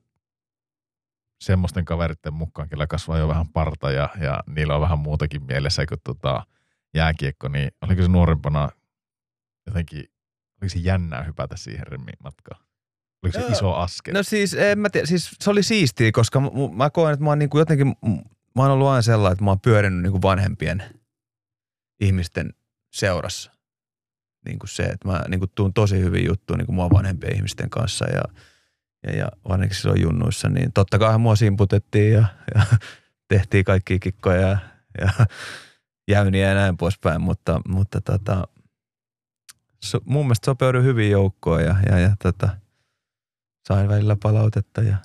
semmoisten kaveritten mukaan, kellä kasvaa jo vähän parta ja, ja niillä on vähän muutakin mielessä kuin tota jääkiekko, niin oliko se nuorempana jotenkin, oliko se jännää hypätä siihen remmiin matkaan? Oliko se Joo. iso askel? No siis, en mä tiedä, siis se oli siistiä, koska mu- mä koen, että mä oon niinku jotenkin, mä oon ollut aina sellainen, että mä oon pyörinyt niinku vanhempien ihmisten seurassa. Niin kuin se, että mä niin kuin tuun tosi hyvin juttuun niin kuin mua vanhempien ihmisten kanssa ja, ja, ja varsinkin silloin junnuissa, niin totta kai mua simputettiin ja, ja [laughs] tehtiin kaikki kikkoja ja, ja [laughs] jäyniä ja näin poispäin, mutta, mutta tota, so, mun mielestä sopeudun hyvin joukkoon ja, ja, ja tota, sain välillä palautetta ja,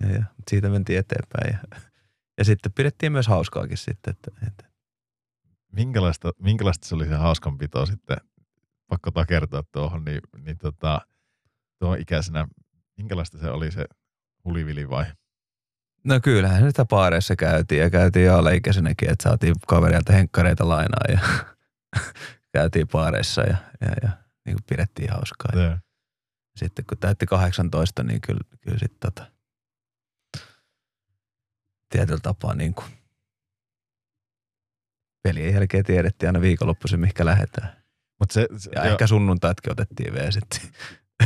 ja, ja siitä mentiin eteenpäin ja, [laughs] ja sitten pidettiin myös hauskaakin sitten, että, että. Minkälaista, minkälaista se oli se hauskanpito sitten, pakko takertaa tuohon, niin, niin tota, tuohon ikäisenä, minkälaista se oli se hulivili vai? No kyllähän sitä baareissa käytiin ja käytiin jo alaikäisenäkin, että saatiin kavereilta henkkareita lainaa ja [laughs] käytiin baareissa ja, ja, ja niin kuin pidettiin hauskaa. Ja Joo. sitten kun täytti 18, niin kyllä, kyllä sitten tota, tietyllä tapaa niin kuin pelien jälkeen tiedettiin aina viikonloppuisin, mihinkä lähdetään. Mut se, se, Ja ehkä sunnuntaitkin otettiin vielä sitten.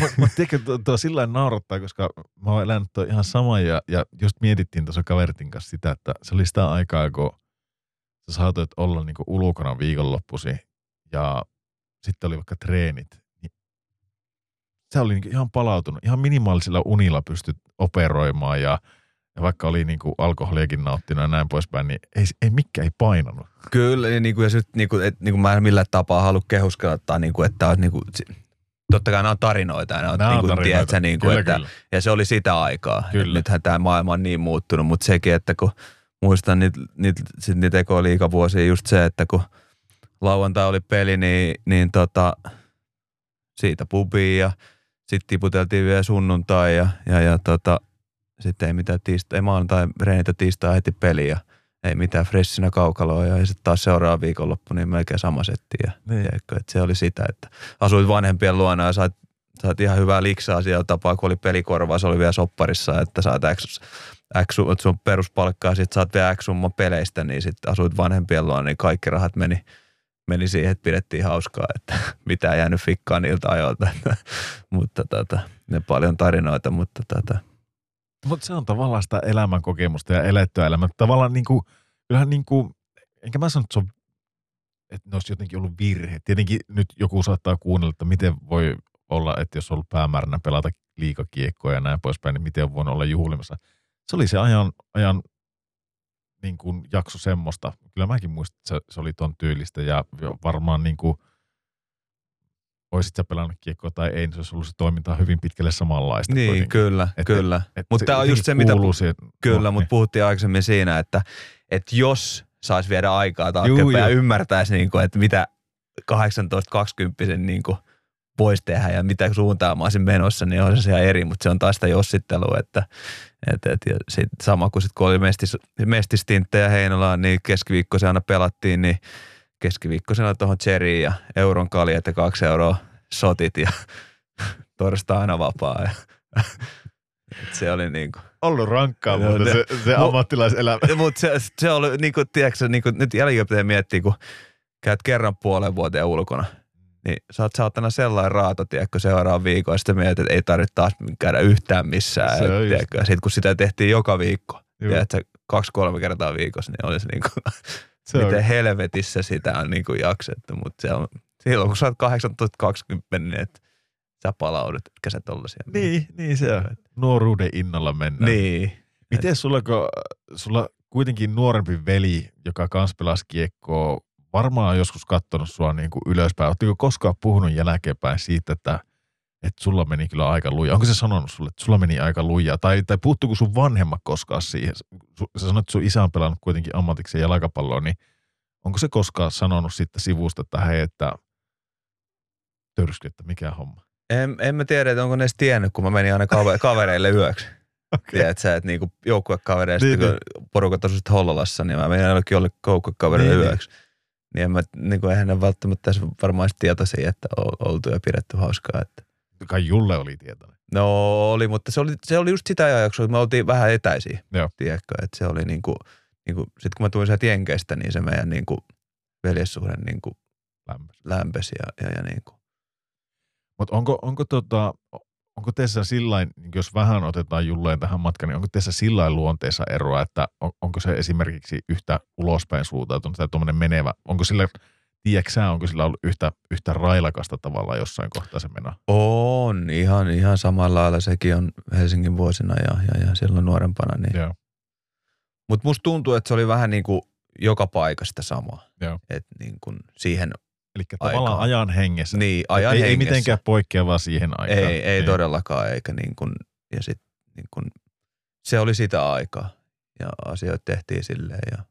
Mutta mut tiedätkö, tuo, sillä naurattaa, koska mä oon elänyt ihan sama ja, ja just mietittiin tuossa kaveritin kanssa sitä, että se oli sitä aikaa, kun sä saatoit olla niinku ulkona viikonloppusi ja sitten oli vaikka treenit. Niin se oli niinku ihan palautunut. Ihan minimaalisilla unilla pystyt operoimaan ja, ja vaikka oli niinku alkoholiakin nauttinut ja näin poispäin, niin ei, ei mikään ei painanut. Kyllä, ja, niin kuin, ja sit, niin kuin, et, niin kuin mä en millään tapaa halua kehuskella, tai niin kuin, että niin si- totta kai nämä on tarinoita, nämä on, Nämä niin kuin, tarinoita. tiedätkö, niin kuin, kyllä, että, kyllä. ja se oli sitä aikaa. Kyllä. Nythän tämä maailma on niin muuttunut, mutta sekin, että kun muistan niitä, niitä, sit niitä ekoliikavuosia, just se, että kun lauantai oli peli, niin, niin tota, siitä pubiin ja sitten tiputeltiin vielä sunnuntai ja, ja, ja tota, sitten ei mitään tiistai, ei maanantai reenitä tiistai heti peli ja ei mitään freshinä kaukaloa ja sitten taas seuraava viikonloppu niin melkein sama setti. Ja, Niin. tiedätkö, että se oli sitä, että asuit vanhempien luona ja sait, sait ihan hyvää liksaa siellä tapaa, kun oli pelikorvaa, se oli vielä sopparissa, että saat X, X sun peruspalkkaa ja sitten saat vielä X summa peleistä, niin sitten asuit vanhempien luona, niin kaikki rahat meni, meni siihen, että pidettiin hauskaa, että [laughs] mitään jäänyt fikkaan niiltä ajoilta. mutta tota, ne paljon tarinoita, mutta tota, Mutta se on tavallaan sitä elämänkokemusta ja elettyä elämää. Tavallaan niinku, kyllähän niinku, enkä mä sano, että se on, että ne olisi jotenkin ollut virhe. Tietenkin nyt joku saattaa kuunnella, että miten voi olla, että jos on ollut päämääränä pelata liikakiekkoa ja näin poispäin, niin miten voinut olla juhlimassa. Se oli se ajan, ajan niin kuin jakso semmoista. Kyllä mäkin muistan, että se, se oli ton tyylistä ja varmaan niin kuin, oisit sä pelannut kiekkoa tai ei, niin se olisi ollut se toiminta hyvin pitkälle samanlaista. niin kuitenkin. kyllä, Et- kyllä. Et Mut tää on just se, mitä- siihen- Kyllä, no, mutta puhuttiin aikaisemmin siinä, että, että jos saisi viedä aikaa taaksepäin ja ymmärtäisi, niin kuin, että mitä 18-20 niin kuin voisi tehdä ja mitä suuntaan mä olisin menossa, niin on se ihan eri, mutta se on taas sitä jossittelua, että et, et, ja sit sama kuin sit, kun oli mestis, mestistinttejä Heinolaan, niin keskiviikkoisen aina pelattiin, niin keskiviikkoisena tuohon Cherryin ja euron kaljat ja kaksi euroa sotit ja [laughs] torstaina vapaa. Ja, [laughs] et se oli niin kuin, ollut rankkaa, Joo, mutta se, se Mu- ammattilaiselämä. [laughs] mutta se, se oli, niin kuin, tiedätkö, niin kuin, nyt jälkikäteen miettii, kun käyt kerran puolen vuoteen ulkona, niin sä oot saatana sellainen raato, tiedätkö, seuraavan viikon, ja sitten mietit, että ei tarvitse taas käydä yhtään missään. Se just tiedätkö, ja sitten kun sitä tehtiin joka viikko, Juu. tiedätkö, kaksi-kolme kertaa viikossa, niin oli se niin Se on, miten helvetissä sitä on niin kuin jaksettu. Mutta se on, silloin kun sä oot 18-20, niin et sä palaudut, etkä sä tollasia. niin, niin se on. Nuoruuden innolla mennään. Niin. Miten sulla, kun sulla kuitenkin nuorempi veli, joka kans pelasi kiekkoa, varmaan on joskus katsonut sua niin kuin ylöspäin. Oletteko koskaan puhunut jälkeenpäin siitä, että, että sulla meni kyllä aika lujaa. Onko se sanonut sulle, että sulla meni aika lujaa? Tai, tai puuttuuko sun vanhemmat koskaan siihen? Sä sanoit, että sun isä on pelannut kuitenkin ammatikseen jalkapalloa, niin onko se koskaan sanonut sitten sivusta, että hei, että törsky, että mikä homma? En, en mä tiedä, että onko ne edes tiennyt, kun mä menin aina kave, [laughs] kavereille yöksi. Okei. Tiedät sä, että niinku joukkuekavereista, Niin, niin, kun porukat asuivat Hollolassa, niin mä menin ainakin jollekin joukkuekavereille Niin, niin. yöksi. Niin, en mä, niinku, eihän ne välttämättä varmaan tietoisia, että on oltu ja pidetty hauskaa. Että. Kai Julle oli tietoinen. No oli, mutta se oli, se oli just sitä ajanjaksoa, että me oltiin vähän etäisiä. Joo. Tiedätkö, että se oli niinku, niinku sitten kun mä tulin sieltä Jenkeistä, niin se meidän niinku veljessuhde niinku Lämpös. lämpesi ja, ja, ja niinku. Mutta onko, onko, tota, onko teissä sillain, niin jos vähän otetaan Julleen tähän matkaan, niin onko teissä sillain luonteessa eroa, että on, onko se esimerkiksi yhtä ulospäin suuntautunut tai tuommoinen menevä, onko sillä, tiedätkö onko sillä ollut yhtä, yhtä railakasta tavalla jossain kohtaa se meno? On, ihan, ihan samalla lailla sekin on Helsingin vuosina ja, ja, ja silloin nuorempana. Niin. Mutta musta tuntuu, että se oli vähän niin kuin joka paikasta sama. Joo. Et niin kuin siihen, Eli tavallaan ajan hengessä. niin ajan ei, ei hengessä. mitenkään poikkeavaa siihen aikaan. Ei, ei niin. todellakaan, eikä niin kuin, ja sit niin kuin, se oli sitä aikaa ja asioita tehtiin silleen ja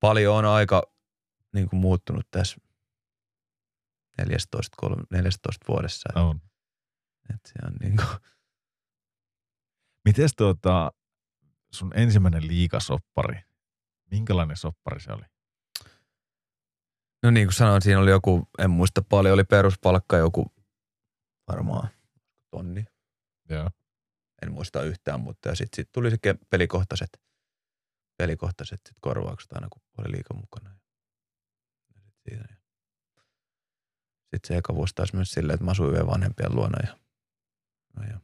paljon on aika niin kuin muuttunut tässä 14, 3, 14 vuodessa. On. et se on niin kuin, Mites tuota, sun ensimmäinen liikasoppari, minkälainen soppari se oli? no niin kuin sanoin, siinä oli joku, en muista paljon, oli peruspalkka joku varmaan tonni. Joo. En muista yhtään, mutta sitten sit tuli se pelikohtaiset, pelikohtaiset sit korvaukset aina, kun oli liika mukana. Siinä. Ja. Sitten se eka vuosi taas myös silleen, että mä asuin vielä vanhempien luona ja, no ja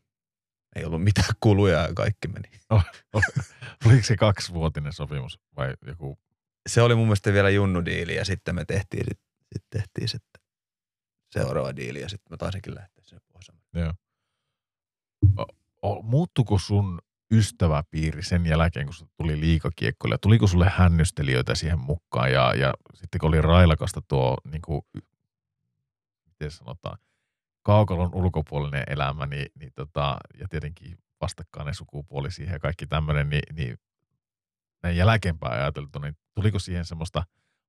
ei ollut mitään kuluja ja kaikki meni. [laughs] Oliko se kaksivuotinen sopimus vai joku? Se oli mun mielestä vielä junnudiili ja sitten me tehtiin, sit, sit tehtiin sitten seuraava diili ja sitten mä taisinkin lähteä sen pois. Joo. O, muuttuko sun ystäväpiiri sen jälkeen, kun tuli liikakiekkoille? Tuliko sulle hännystelijöitä siihen mukaan ja, ja sitten kun oli railakasta tuo, niin kuin, miten sanotaan, kaukalon ulkopuolinen elämä niin, niin tota, ja tietenkin vastakkainen sukupuoli siihen ja kaikki tämmöinen, niin, niin näin jälkeenpäin ajateltu, niin tuliko siihen semmoista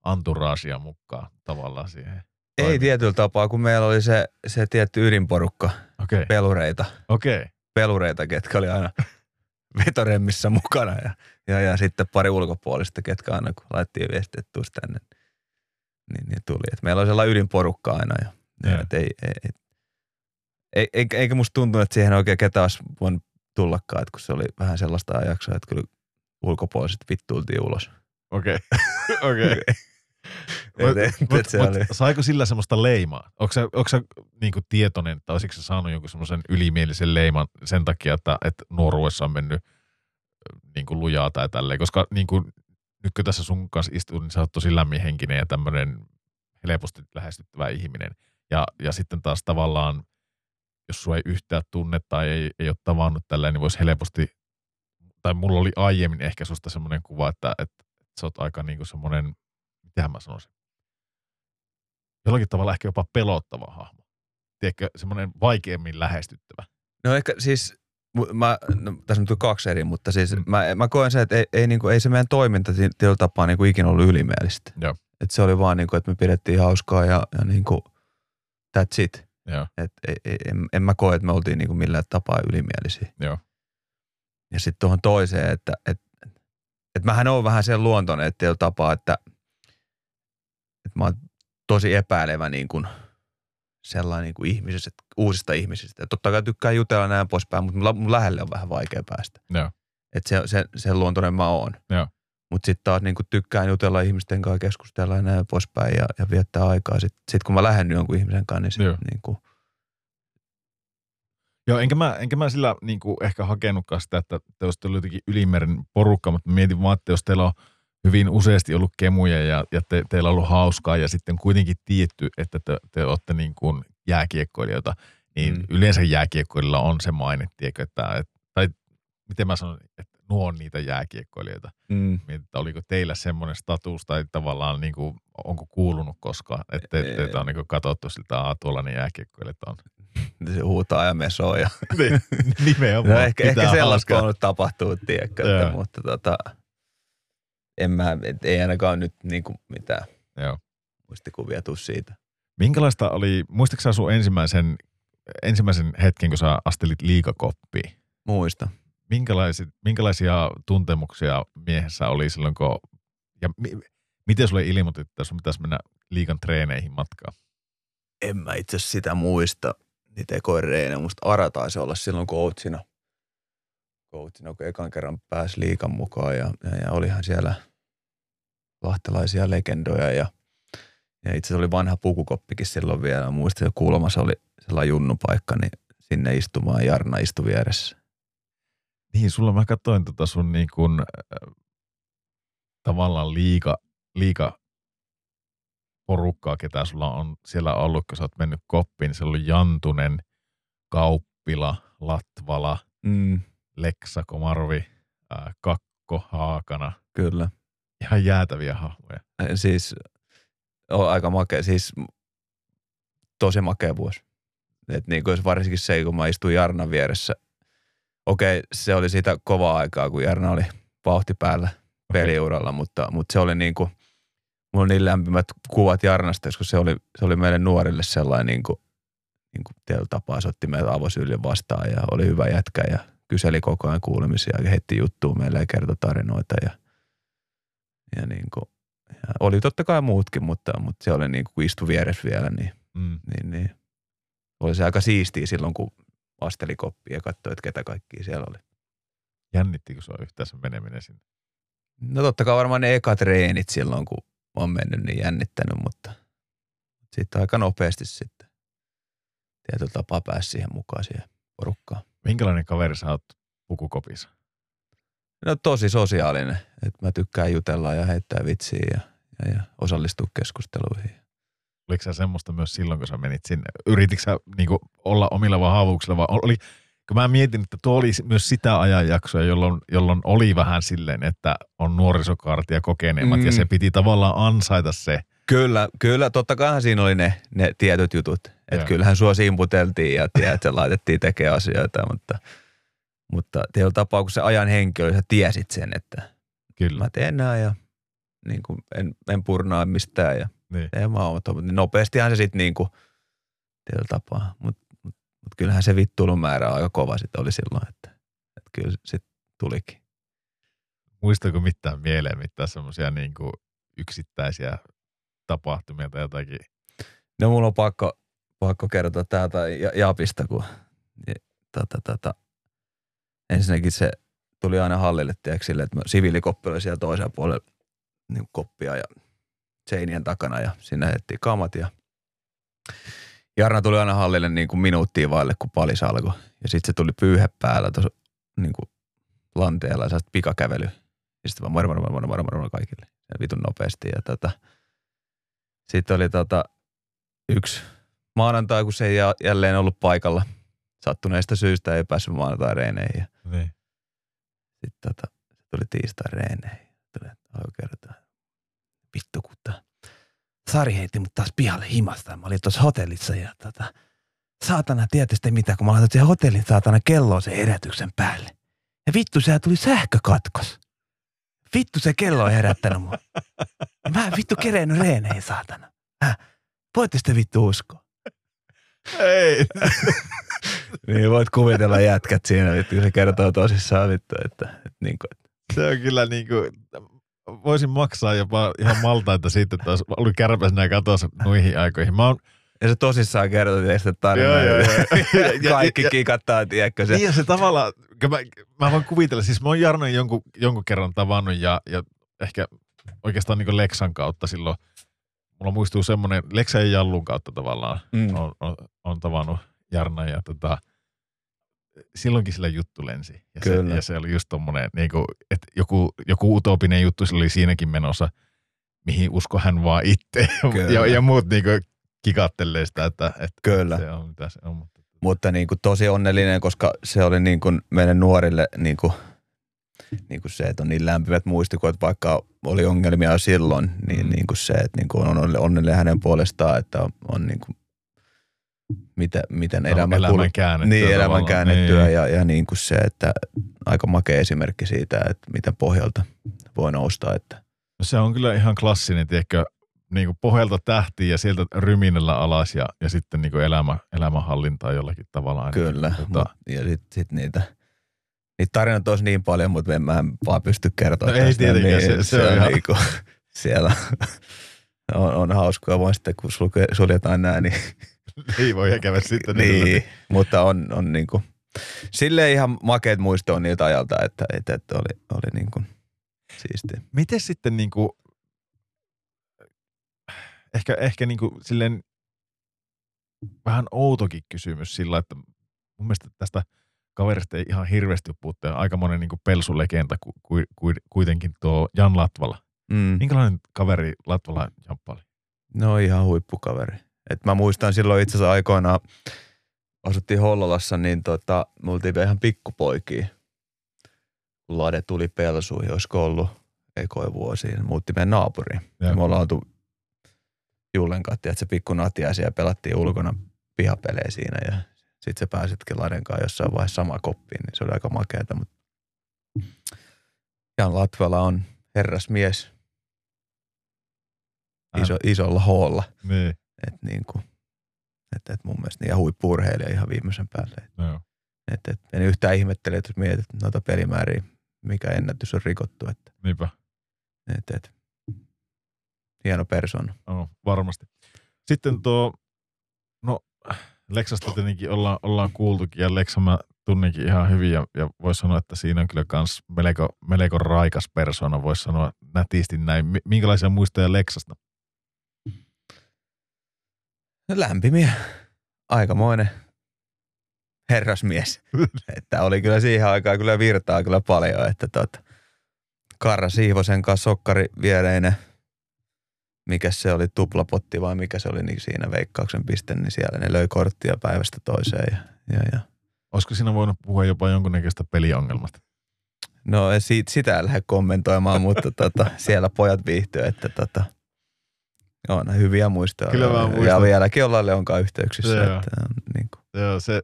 anturaasia mukaan tavallaan siihen? Ei tietyllä tapaa, kun meillä oli se, se tietty ydinporukka, Okei, pelureita, okei. pelureita, ketkä oli aina vetoremmissä mukana ja, ja, ja sitten pari ulkopuolista, ketkä aina kun laitettiin viestiä, että tuus tänne, niin, niin tuli. Et meillä oli sellainen ydinporukka aina ja, ja et ei, ei, ei, ei, eikä, eikä musta tuntunut, että siihen oikein ketään olisi voinut tullakaan, että kun se oli vähän sellaista ajaksoa, että kyllä ulkopuoliset vittuiltiin ulos. Okei, [laughs] okei. Et- [laughs] Mut- et se mut Saiko sillä semmoista leimaa? Onko sä, onko sä niin tietoinen, tai olisiko sä saanut jonkun semmoisen ylimielisen leiman sen takia, että, että nuoruudessa on mennyt niin kuin lujaa tai tälleen? Koska niin kuin, nyt kun tässä sun kanssa istuu, niin sä oot tosi lämminhenkinen ja tämmöinen helposti lähestyttävä ihminen. Ja, ja sitten taas tavallaan, jos sua ei yhtään tunne tai ei, ei ole tavannut tälleen, niin voisi helposti, tai mulla oli aiemmin ehkä susta semmoinen kuva, että, että, että sä oot aika niin kuin semmoinen, mitähän mä sanoisin, jollakin tavalla ehkä jopa pelottava hahmo. Tiedätkö, semmoinen vaikeammin lähestyttävä. No ehkä siis, mä, no, tässä nyt on kaksi eri, mutta siis Mm. mä, mä koen se, että ei, ei, niinku, ei se meidän toiminta ti- tietyllä tapaa niinku ikinä ollut ylimielistä. Joo. Et se oli vaan, niinku, että me pidettiin hauskaa ja, ja niinku, that's it. Joo, Et ei, ei, en, en mä koe, että me oltiin niinku millään tapaa ylimielisiä. joo, Ja sitten tuohon toiseen, että et, et mähän on vähän sen luontoinen, että tietyllä tapaa, että, että mä oon tosi epäilevä niin kuin sellainen niin kuin ihmisistä, uusista ihmisistä. Ja totta kai tykkää jutella näin poispäin, mutta mun, lähelle on vähän vaikea päästä. joo, Että se, se, sen luontoinen mä oon. Joo. Mutta sitten taas niin kuin tykkään jutella ihmisten kanssa, keskustella ja näin poispäin ja, ja viettää aikaa. Sitten sit kun mä lähden jonkun ihmisen kanssa, niin, sit, Joo. niin kuin, Joo, enkä mä, enkä mä sillä niin kuin ehkä hakenutkaan sitä, että te olisitte jotenkin ylimääräinen porukka, mutta mietin vaan, että jos teillä on hyvin useasti ollut kemuja ja, ja te, teillä on ollut hauskaa ja sitten kuitenkin tietty, että te, te olette niin kuin jääkiekkoilijoita, niin mm. Yleensä jääkiekkoilla on se maine, tiedätkö, että, että, tai miten mä sanon, että nuo on niitä jääkiekkoilijoita. mm. Että oliko teillä semmoinen status tai tavallaan niin kuin, onko kuulunut koskaan, että te, Ei. teitä on niin kuin katsottu siltä, että tuollainen jääkiekkoilija että on. [laughs] Se huutaa ja mesoo ja [laughs] Niin, Nimenomaan. No ehkä, ehkä sellaista on nyt tapahtuu, tiedätkö, että, mutta tota, en mä, et, ei ainakaan nyt niinku mitään Joo. muistikuvia tuu siitä. Minkälaista oli, muistatko sä sun ensimmäisen, ensimmäisen hetken, kun sä astelit liikakoppiin? Muista. Minkälaisia, minkälaisia tuntemuksia miehessä oli silloin, kun, ja mi, miten sulle ilmoitit, että sun pitäisi mennä liikan treeneihin matkaan? En mä itse sitä muista, niitä ekoireinä. Musta Ara taisi olla silloin coachina. Coachina, kun ekan kerran pääsi liikan mukaan ja, ja, ja olihan siellä lahtelaisia legendoja ja, ja itse asiassa oli vanha pukukoppikin silloin vielä. Muistan, että kulmassa oli sellainen junnupaikka, niin sinne istumaan Jarna istui vieressä. Niin, sulla mä katsoin tota sun niin kuin, äh, tavallaan liika, liika porukkaa, ketä sulla on siellä ollut, kun sä oot mennyt koppiin. Siellä oli Jantunen, Kauppila, Latvala, Mm, Leksa, Komarvi, ää, Kakko, Haakana. kyllä. Ihan jäätäviä hahmoja. Siis on aika makea, siis tosi makea vuosi. Et niin kuin varsinkin se, kun mä istuin Jarnan vieressä. Okei, se oli sitä kovaa aikaa, kun Jarna oli vauhti päällä peliuralla, mutta, mutta se oli niin kuin, mulla on niin lämpimät kuvat Jarnasta, koska se oli, se oli meille nuorille sellainen niin kuin, niin kuin tapaa, se otti meitä avosyljön vastaan ja oli hyvä jätkä ja kyseli koko ajan kuulemisia ja heitti juttua meille ja kertoi tarinoita ja, ja niin kuin, ja oli totta kai muutkin, mutta, mutta se oli niin kuin, kun istui vieressä vielä, niin, Mm. niin, niin oli se aika siistiä silloin, kun asteli koppia ja katsoi, että ketä kaikkia siellä oli. Jännittikö sua yhtään se meneminen sinne? No totta kai varmaan ne ekat treenit silloin, kun on mennyt niin jännittänyt, mutta sitten aika nopeasti sitten tietyllä tapaa pääsi siihen mukaan siihen porukkaan. Minkälainen kaveri sä oot pukukopissa? No tosi sosiaalinen, että mä tykkään jutella ja heittää vitsiä ja, ja, ja osallistua keskusteluihin. Oliko sä semmoista myös silloin, kun sä menit sinne? Yrititkö sä niinku olla omilla vahvuuksilla vai oli, kun mä mietin, että tuo oli myös sitä ajanjaksoa, jolloin, jolloin oli vähän silleen, että on nuorisokaarti ja kokeneemmat mm. ja se piti tavallaan ansaita se. Kyllä, kyllä, totta kai siinä oli ne, ne tietyt jutut. Että kyllähän sua simputeltiin ja tiedät, että laitettiin tekemään asioita, mutta, mutta kun se ajan henki oli, sä tiesit sen, että Kyllä. mä teen näin ja niin kuin en, en purnaa mistään ja Niin. teen mä oon, mutta nopeastihan se sitten niin kuin tietyllä tapaa. Mutta mut, mut kyllähän se vittuilun määrä aika kova sitten oli silloin, että, että kyllä sitten tulikin. Muistatko mitään mieleen mitään semmoisia niinku yksittäisiä tapahtumia tai jotakin? No mulla on pakko, pakko kertoa täältä Ja- Japista, kun ja, tota, tota, ensinnäkin se tuli aina hallille, tiedätkö, sille, että siviilikoppi oli siellä toisella puolella niin koppia ja seinien takana ja sinne heitettiin kamat ja Jarna tuli aina hallille niin kuin minuuttia vaille, kun palis alkoi. Ja sitten se tuli pyyhe päällä tuossa niin kuin lanteella ja pikakävely. Ja sitten vaan moro, moro, moro, moro, moro, moro kaikille. Ja vitun nopeasti. Ja tota, sitten oli tota, yksi maanantai, kun se ei jä- jälleen ollut paikalla. Sattuneesta syystä ei päässyt maanantai reeneihin. Niin. sitten tota, se tuli tiistai reeneihin. Tuli, kertoa. Vittu, kun tää Sari heitti mut taas pihalle himasta. Mä olin tuossa hotellissa ja tota, saatana tietysti mitä, kun mä laitan siihen hotellin saatana kelloon sen herätyksen päälle. Ja vittu, sehän tuli sähkökatkos. Vittu, se kello on herättänyt mua. Ja [laughs] mä en vittu kerennyt reeneihin, saatana. Häh? Voitte sitten vittu uskoa. Ei. [laughs] Niin voit kuvitella jätkät siinä, vittu, kun se kertoo tosissaan vittu, että, että, niin kuin, että Se on kyllä niinku, voisin maksaa jopa ihan maltaita siitä, että olisi ollut kärpäsenä katossa noihin aikoihin. Mä oon, ja se tosissaan kertoo teistä tarinaa. Joo, joo, joo. [laughs] ja, Ja- kaikki ja- kikattaa, tiedätkö se. niin ja se tavallaan, mä, mä voin kuvitella, siis mä oon Jarnon jonkun, jonkun kerran tavannut ja, ja ehkä oikeastaan niin Leksan kautta silloin, mulla muistuu semmoinen, Leksan ja Jallun kautta tavallaan Mm. on, on, on tavannut Jarna ja tota, silloinkin sillä juttu lensi. Ja, se, ja se oli just tommonen, niin kuin, että joku, joku utopinen juttu sillä oli siinäkin menossa, mihin usko hän vaan itse. [laughs] Kyllä. ja, ja muut niin kuin, kikattelee sitä, että, että Kyllä. se on mitä se on. Mutta, niin kuin tosi onnellinen, koska se oli niin kuin meille nuorille niin kuin, niin kuin se, että on niin lämpimät muistikuvat, vaikka oli ongelmia jo silloin, niin, Mm. niin kuin se, että niin kuin on onnellinen hänen puolestaan, että on, on niin kuin mitä, miten No, elämä, elämän kul- käännettyä niin, elämän käännettyä Niin. ja, ja niin kuin se, että aika makea esimerkki siitä, että miten pohjalta voi nousta. Että No se on kyllä ihan klassinen, tiedätkö, niin kuin pohjalta tähtiin ja sieltä ryminällä alas ja, ja sitten niin kuin elämä, elämänhallintaa jollakin tavalla. kyllä, Tota, ja sitten sit niitä, niitä tarinoita olisi niin paljon, mutta en mä en vaan pysty kertoa. No ei tietenkään, se- se on ihan- niinku, siellä [laughs] on, on hauskaa, vaan sitten kun sulke, suljetaan nämä, niin [laughs] ei voi ikävä sitten. Niin, mutta on, on niinku, silleen ihan makeet muisto on niiltä ajalta, että, että, että oli, oli niinku siistiä. Miten sitten niin kuin, ehkä, ehkä niin kuin silleen vähän outokin kysymys sillä, että mun mielestä tästä kaverista ei ihan hirveästi puuttua. Aika monen niin pelsulegenda ku, ku, ku, kuitenkin tuo Jan Latvala. Mm. Minkälainen kaveri Latvala Jamppa oli? No ihan huippukaveri. Et mä muistan silloin itse asiassa aikoinaan, asuttiin Hollolassa, niin tota, me oltiin vielä ihan pikkupoikia. Lade tuli pelsuihin, olisiko ollut ekoi vuosi, niin muutti meidän naapuriin. Ja me ollaan oltu Jullen kanssa, että se pikku natia siellä pelattiin ulkona pihapelejä siinä ja sitten se pääsitkin Laden kanssa jossain vaiheessa sama koppiin, niin se oli aika makeata. Mutta Jan Latvala on herrasmies iso, isolla hoolla. Niin, Et niin kuin, et, et mun mielestä niin ja huippu-urheilija ihan viimeisen päälle. joo. Et, et, en yhtään ihmettele, että jos mietit noita pelimääriä, mikä ennätys on rikottu. Että, Niinpä. et, et, hieno persona. No, varmasti. Sitten tuo, no Lexasta tietenkin ollaan, ollaan kuultukin ja Lexa mä tunnenkin ihan hyvin ja, ja voisi sanoa, että siinä on kyllä kans melko, melko raikas persona, voisi sanoa nätisti näin. Mi- Minkälaisia muistoja Lexasta? Lämpimiä. Aikamoinen herrasmies. [laughs] että oli kyllä siihen aikaan kyllä virtaa kyllä paljon, että tota, Karra Siivosen kanssa sokkari viereinen, mikä se oli, tuplapotti vai mikä se oli niin siinä veikkauksen piste, niin siellä ne löi korttia päivästä toiseen ja, ja, ja. Olisiko siinä voinut puhua jopa jonkunnäköistä peliongelmasta? No ei siitä, sitä en lähde kommentoimaan, mutta tota, [laughs] siellä pojat viihtyy, että tota, on hyviä muistoja. Kyllä mä ja, muistan. ja vieläkin ollaan Leonkaan yhteyksissä. Joo. Että, on niin kuin, Joo, se,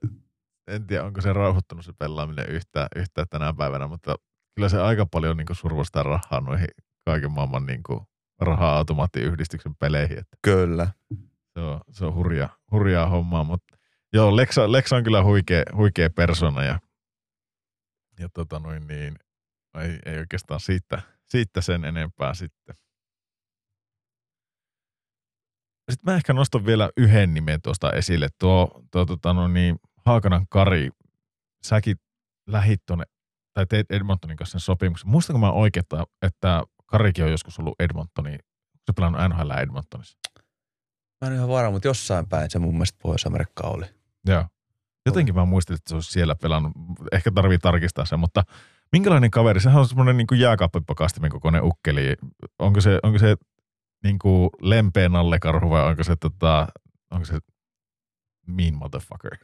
en tiedä onko se rauhoittunut se pelaaminen yhtään, yhtään tänä päivänä, mutta kyllä se aika paljon niin survostaa rahaa noihin kaiken maailman niin raha-automaattiyhdistyksen peleihin. Että kyllä. se on, se on hurja, hurjaa hommaa, mutta joo, Lexa, Lexa on kyllä huikea, huikea persona ja, ja tota noin niin, ei, ei oikeastaan siitä, siitä sen enempää sitten. Sitten mä ehkä nostan vielä yhden nimen tuosta esille. Tuo, tuo tota no niin, Haakanan Kari, säkin lähit tuonne, tai teit Edmontonin kanssa sen sopimuksen. Muistanko mä oikein, että- että Karikin on joskus ollut Edmontoni, se pelannut NHL Edmontonissa? Mä en ihan varma, mutta jossain päin se mun mielestä Pohjois-Amerikka oli. Joo. Jotenkin mä muistin, että se olisi siellä pelannut. Ehkä tarvii tarkistaa se, mutta minkälainen kaveri? Sehän on semmoinen niin jääkaappipakastimen kokoinen ukkeli. Onko se, onko se niin kuin lempeä nallekarhu vai onko se, tota, onko se mean motherfucker?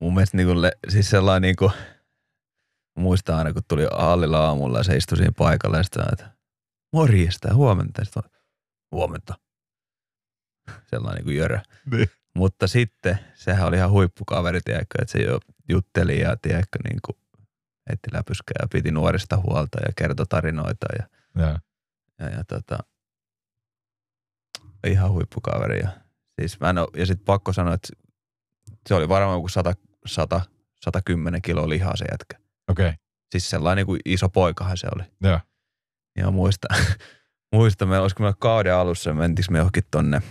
Mun mielestä niin kuin, le, siis sellainen niin kuin, muistan aina, kun tuli hallilla aamulla ja se istui siinä paikalla ja sitten että morjesta ja huomenta. Sitten huomenta. Sellainen niin kuin jörö. Niin. Mutta sitten sehän oli ihan huippukaveri, tiedätkö, että se jo jutteli ja tiedätkö, niin kuin heitti läpyskää ja piti nuorista huolta ja kertoi tarinoita ja, Ja. ja, ja tota, ihan huippukaveri. Ja, siis mä en oo, ja sitten pakko sanoa, että se oli varmaan joku 100, 100, 110 kiloa lihaa se jätkä. Okei, okay. Siis sellainen niin kuin iso poikahan se oli. joo. Ja muista, [laughs] muista. Me, olisiko me kauden alussa, mentiinkö me johonkin tonne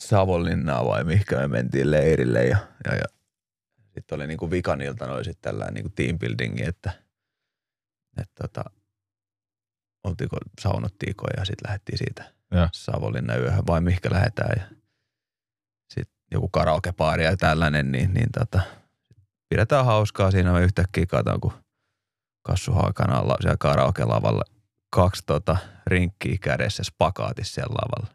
Savonlinnaan vai mihinkä me mentiin leirille ja, ja, ja sitten oli niinku vikanilta oli sitten tällainen niinku team buildingi, että, että tota, oltiinko, saunottiinko ja sitten lähdettiin siitä Ja. Savonlinnan yöhön vai mihinkä lähdetään ja sitten joku karaokepaari ja tällainen, niin, niin tota, pidetään hauskaa. Siinä me yhtäkkiä katon, kun Kassu Haakan alla siellä karaoke-lavalla kaksi tota, rinkkiä kädessä spakaatissa siellä lavalla.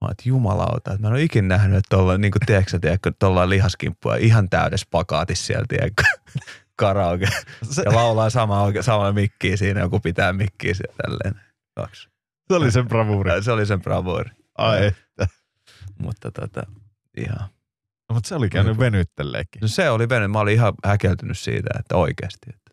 Mä oon, että jumalauta, että mä en ole ikinä nähnyt, että tuolla, niin kuin tiedätkö, tiedätkö, tuolla lihaskimppua ihan täydessä pakaatissa siellä, tiedätkö, [laughs] karaoke. Se, Ja laulaa sama, sama mikkiä siinä, joku pitää mikkiä siellä tälleen. Kaksi. se oli sen bravuuri. Se oli sen bravouri. Ai, Mutta tota, ihan, No, mutta se oli käynyt venytteleekin. No se oli vene. Mä olin ihan häkeltynyt siitä, että oikeasti, että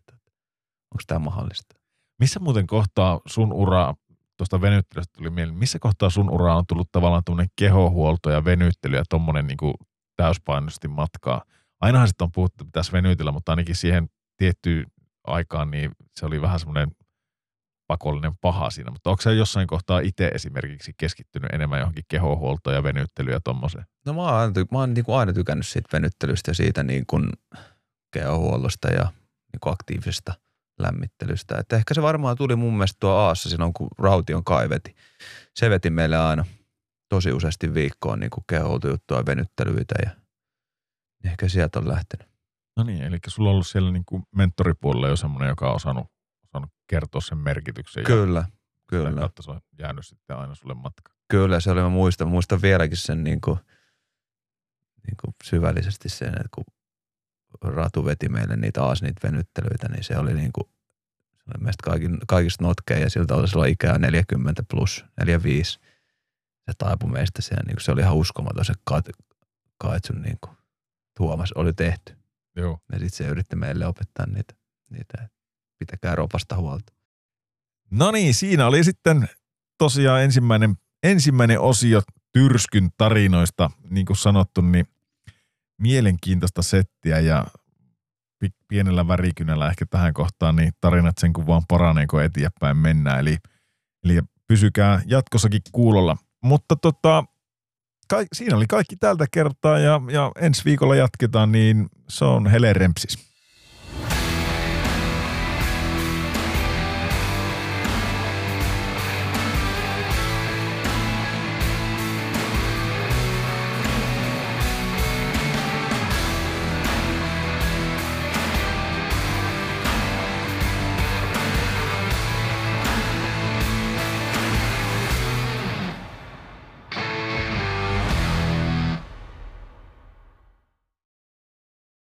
onko tämä mahdollista. Missä muuten kohtaa sun uraa, tuosta venyttelystä tuli mieleen, missä kohtaa sun uraa on tullut tavallaan tuommoinen kehohuolto ja venyttely ja tommonen niin täyspainoisesti matkaa? Ainahan sitten on puhuttu, että pitäisi venytellä, mutta ainakin siihen tiettyyn aikaan niin se oli vähän semmoinen pakollinen paha siinä. Mutta onko se jossain kohtaa itse esimerkiksi keskittynyt enemmän johonkin kehohuoltoon ja venyttelyyn ja tommoseen? No mä oon, ty- mä oon niin kuin aina tykännyt siitä venyttelystä ja siitä niin kuin kehohuollosta ja niin kuin aktiivisesta lämmittelystä. Että ehkä se varmaan tuli mun mielestä tuo Aassa silloin, kun Raution kai veti. Se veti meille aina tosi useasti viikkoon niin ja venyttelyitä ja ehkä sieltä on lähtenyt. No niin, eli sulla on ollut siellä niin kuin mentoripuolella jo semmoinen, joka on osannut, osannut kertoa sen merkityksen. Ja Kyllä, sitä kyllä. kautta se on jäänyt sitten aina sulle matka. Kyllä, se oli, mä muistan, muistan vieläkin sen niin kuin, niin kuin syvällisesti sen, että kun Ratu veti meille niitä aas niitä venyttelyitä, niin se oli niin kuin, se oli meistä kaikin, kaikista notkeja ja siltä oli silloin ikää 40 plus, 45. Se taipui meistä siellä, niin kuin se oli ihan uskomaton se kat, kaitsun niin kuin Tuomas oli tehty. Joo. Ja sitten se yritti meille opettaa niitä, niitä pitäkää ropasta huolta. No niin, siinä oli sitten tosiaan ensimmäinen, ensimmäinen osio Tyrskyn tarinoista. Niin kuin sanottu, niin mielenkiintoista settiä ja pi- pienellä värikynällä ehkä tähän kohtaan, niin tarinat sen kun vaan paranee, kun eteenpäin mennään. Eli, eli pysykää jatkossakin kuulolla. Mutta tota, ka- siinä oli kaikki tältä kertaa ja, ja ensi viikolla jatketaan, niin se on Hele Rempsis.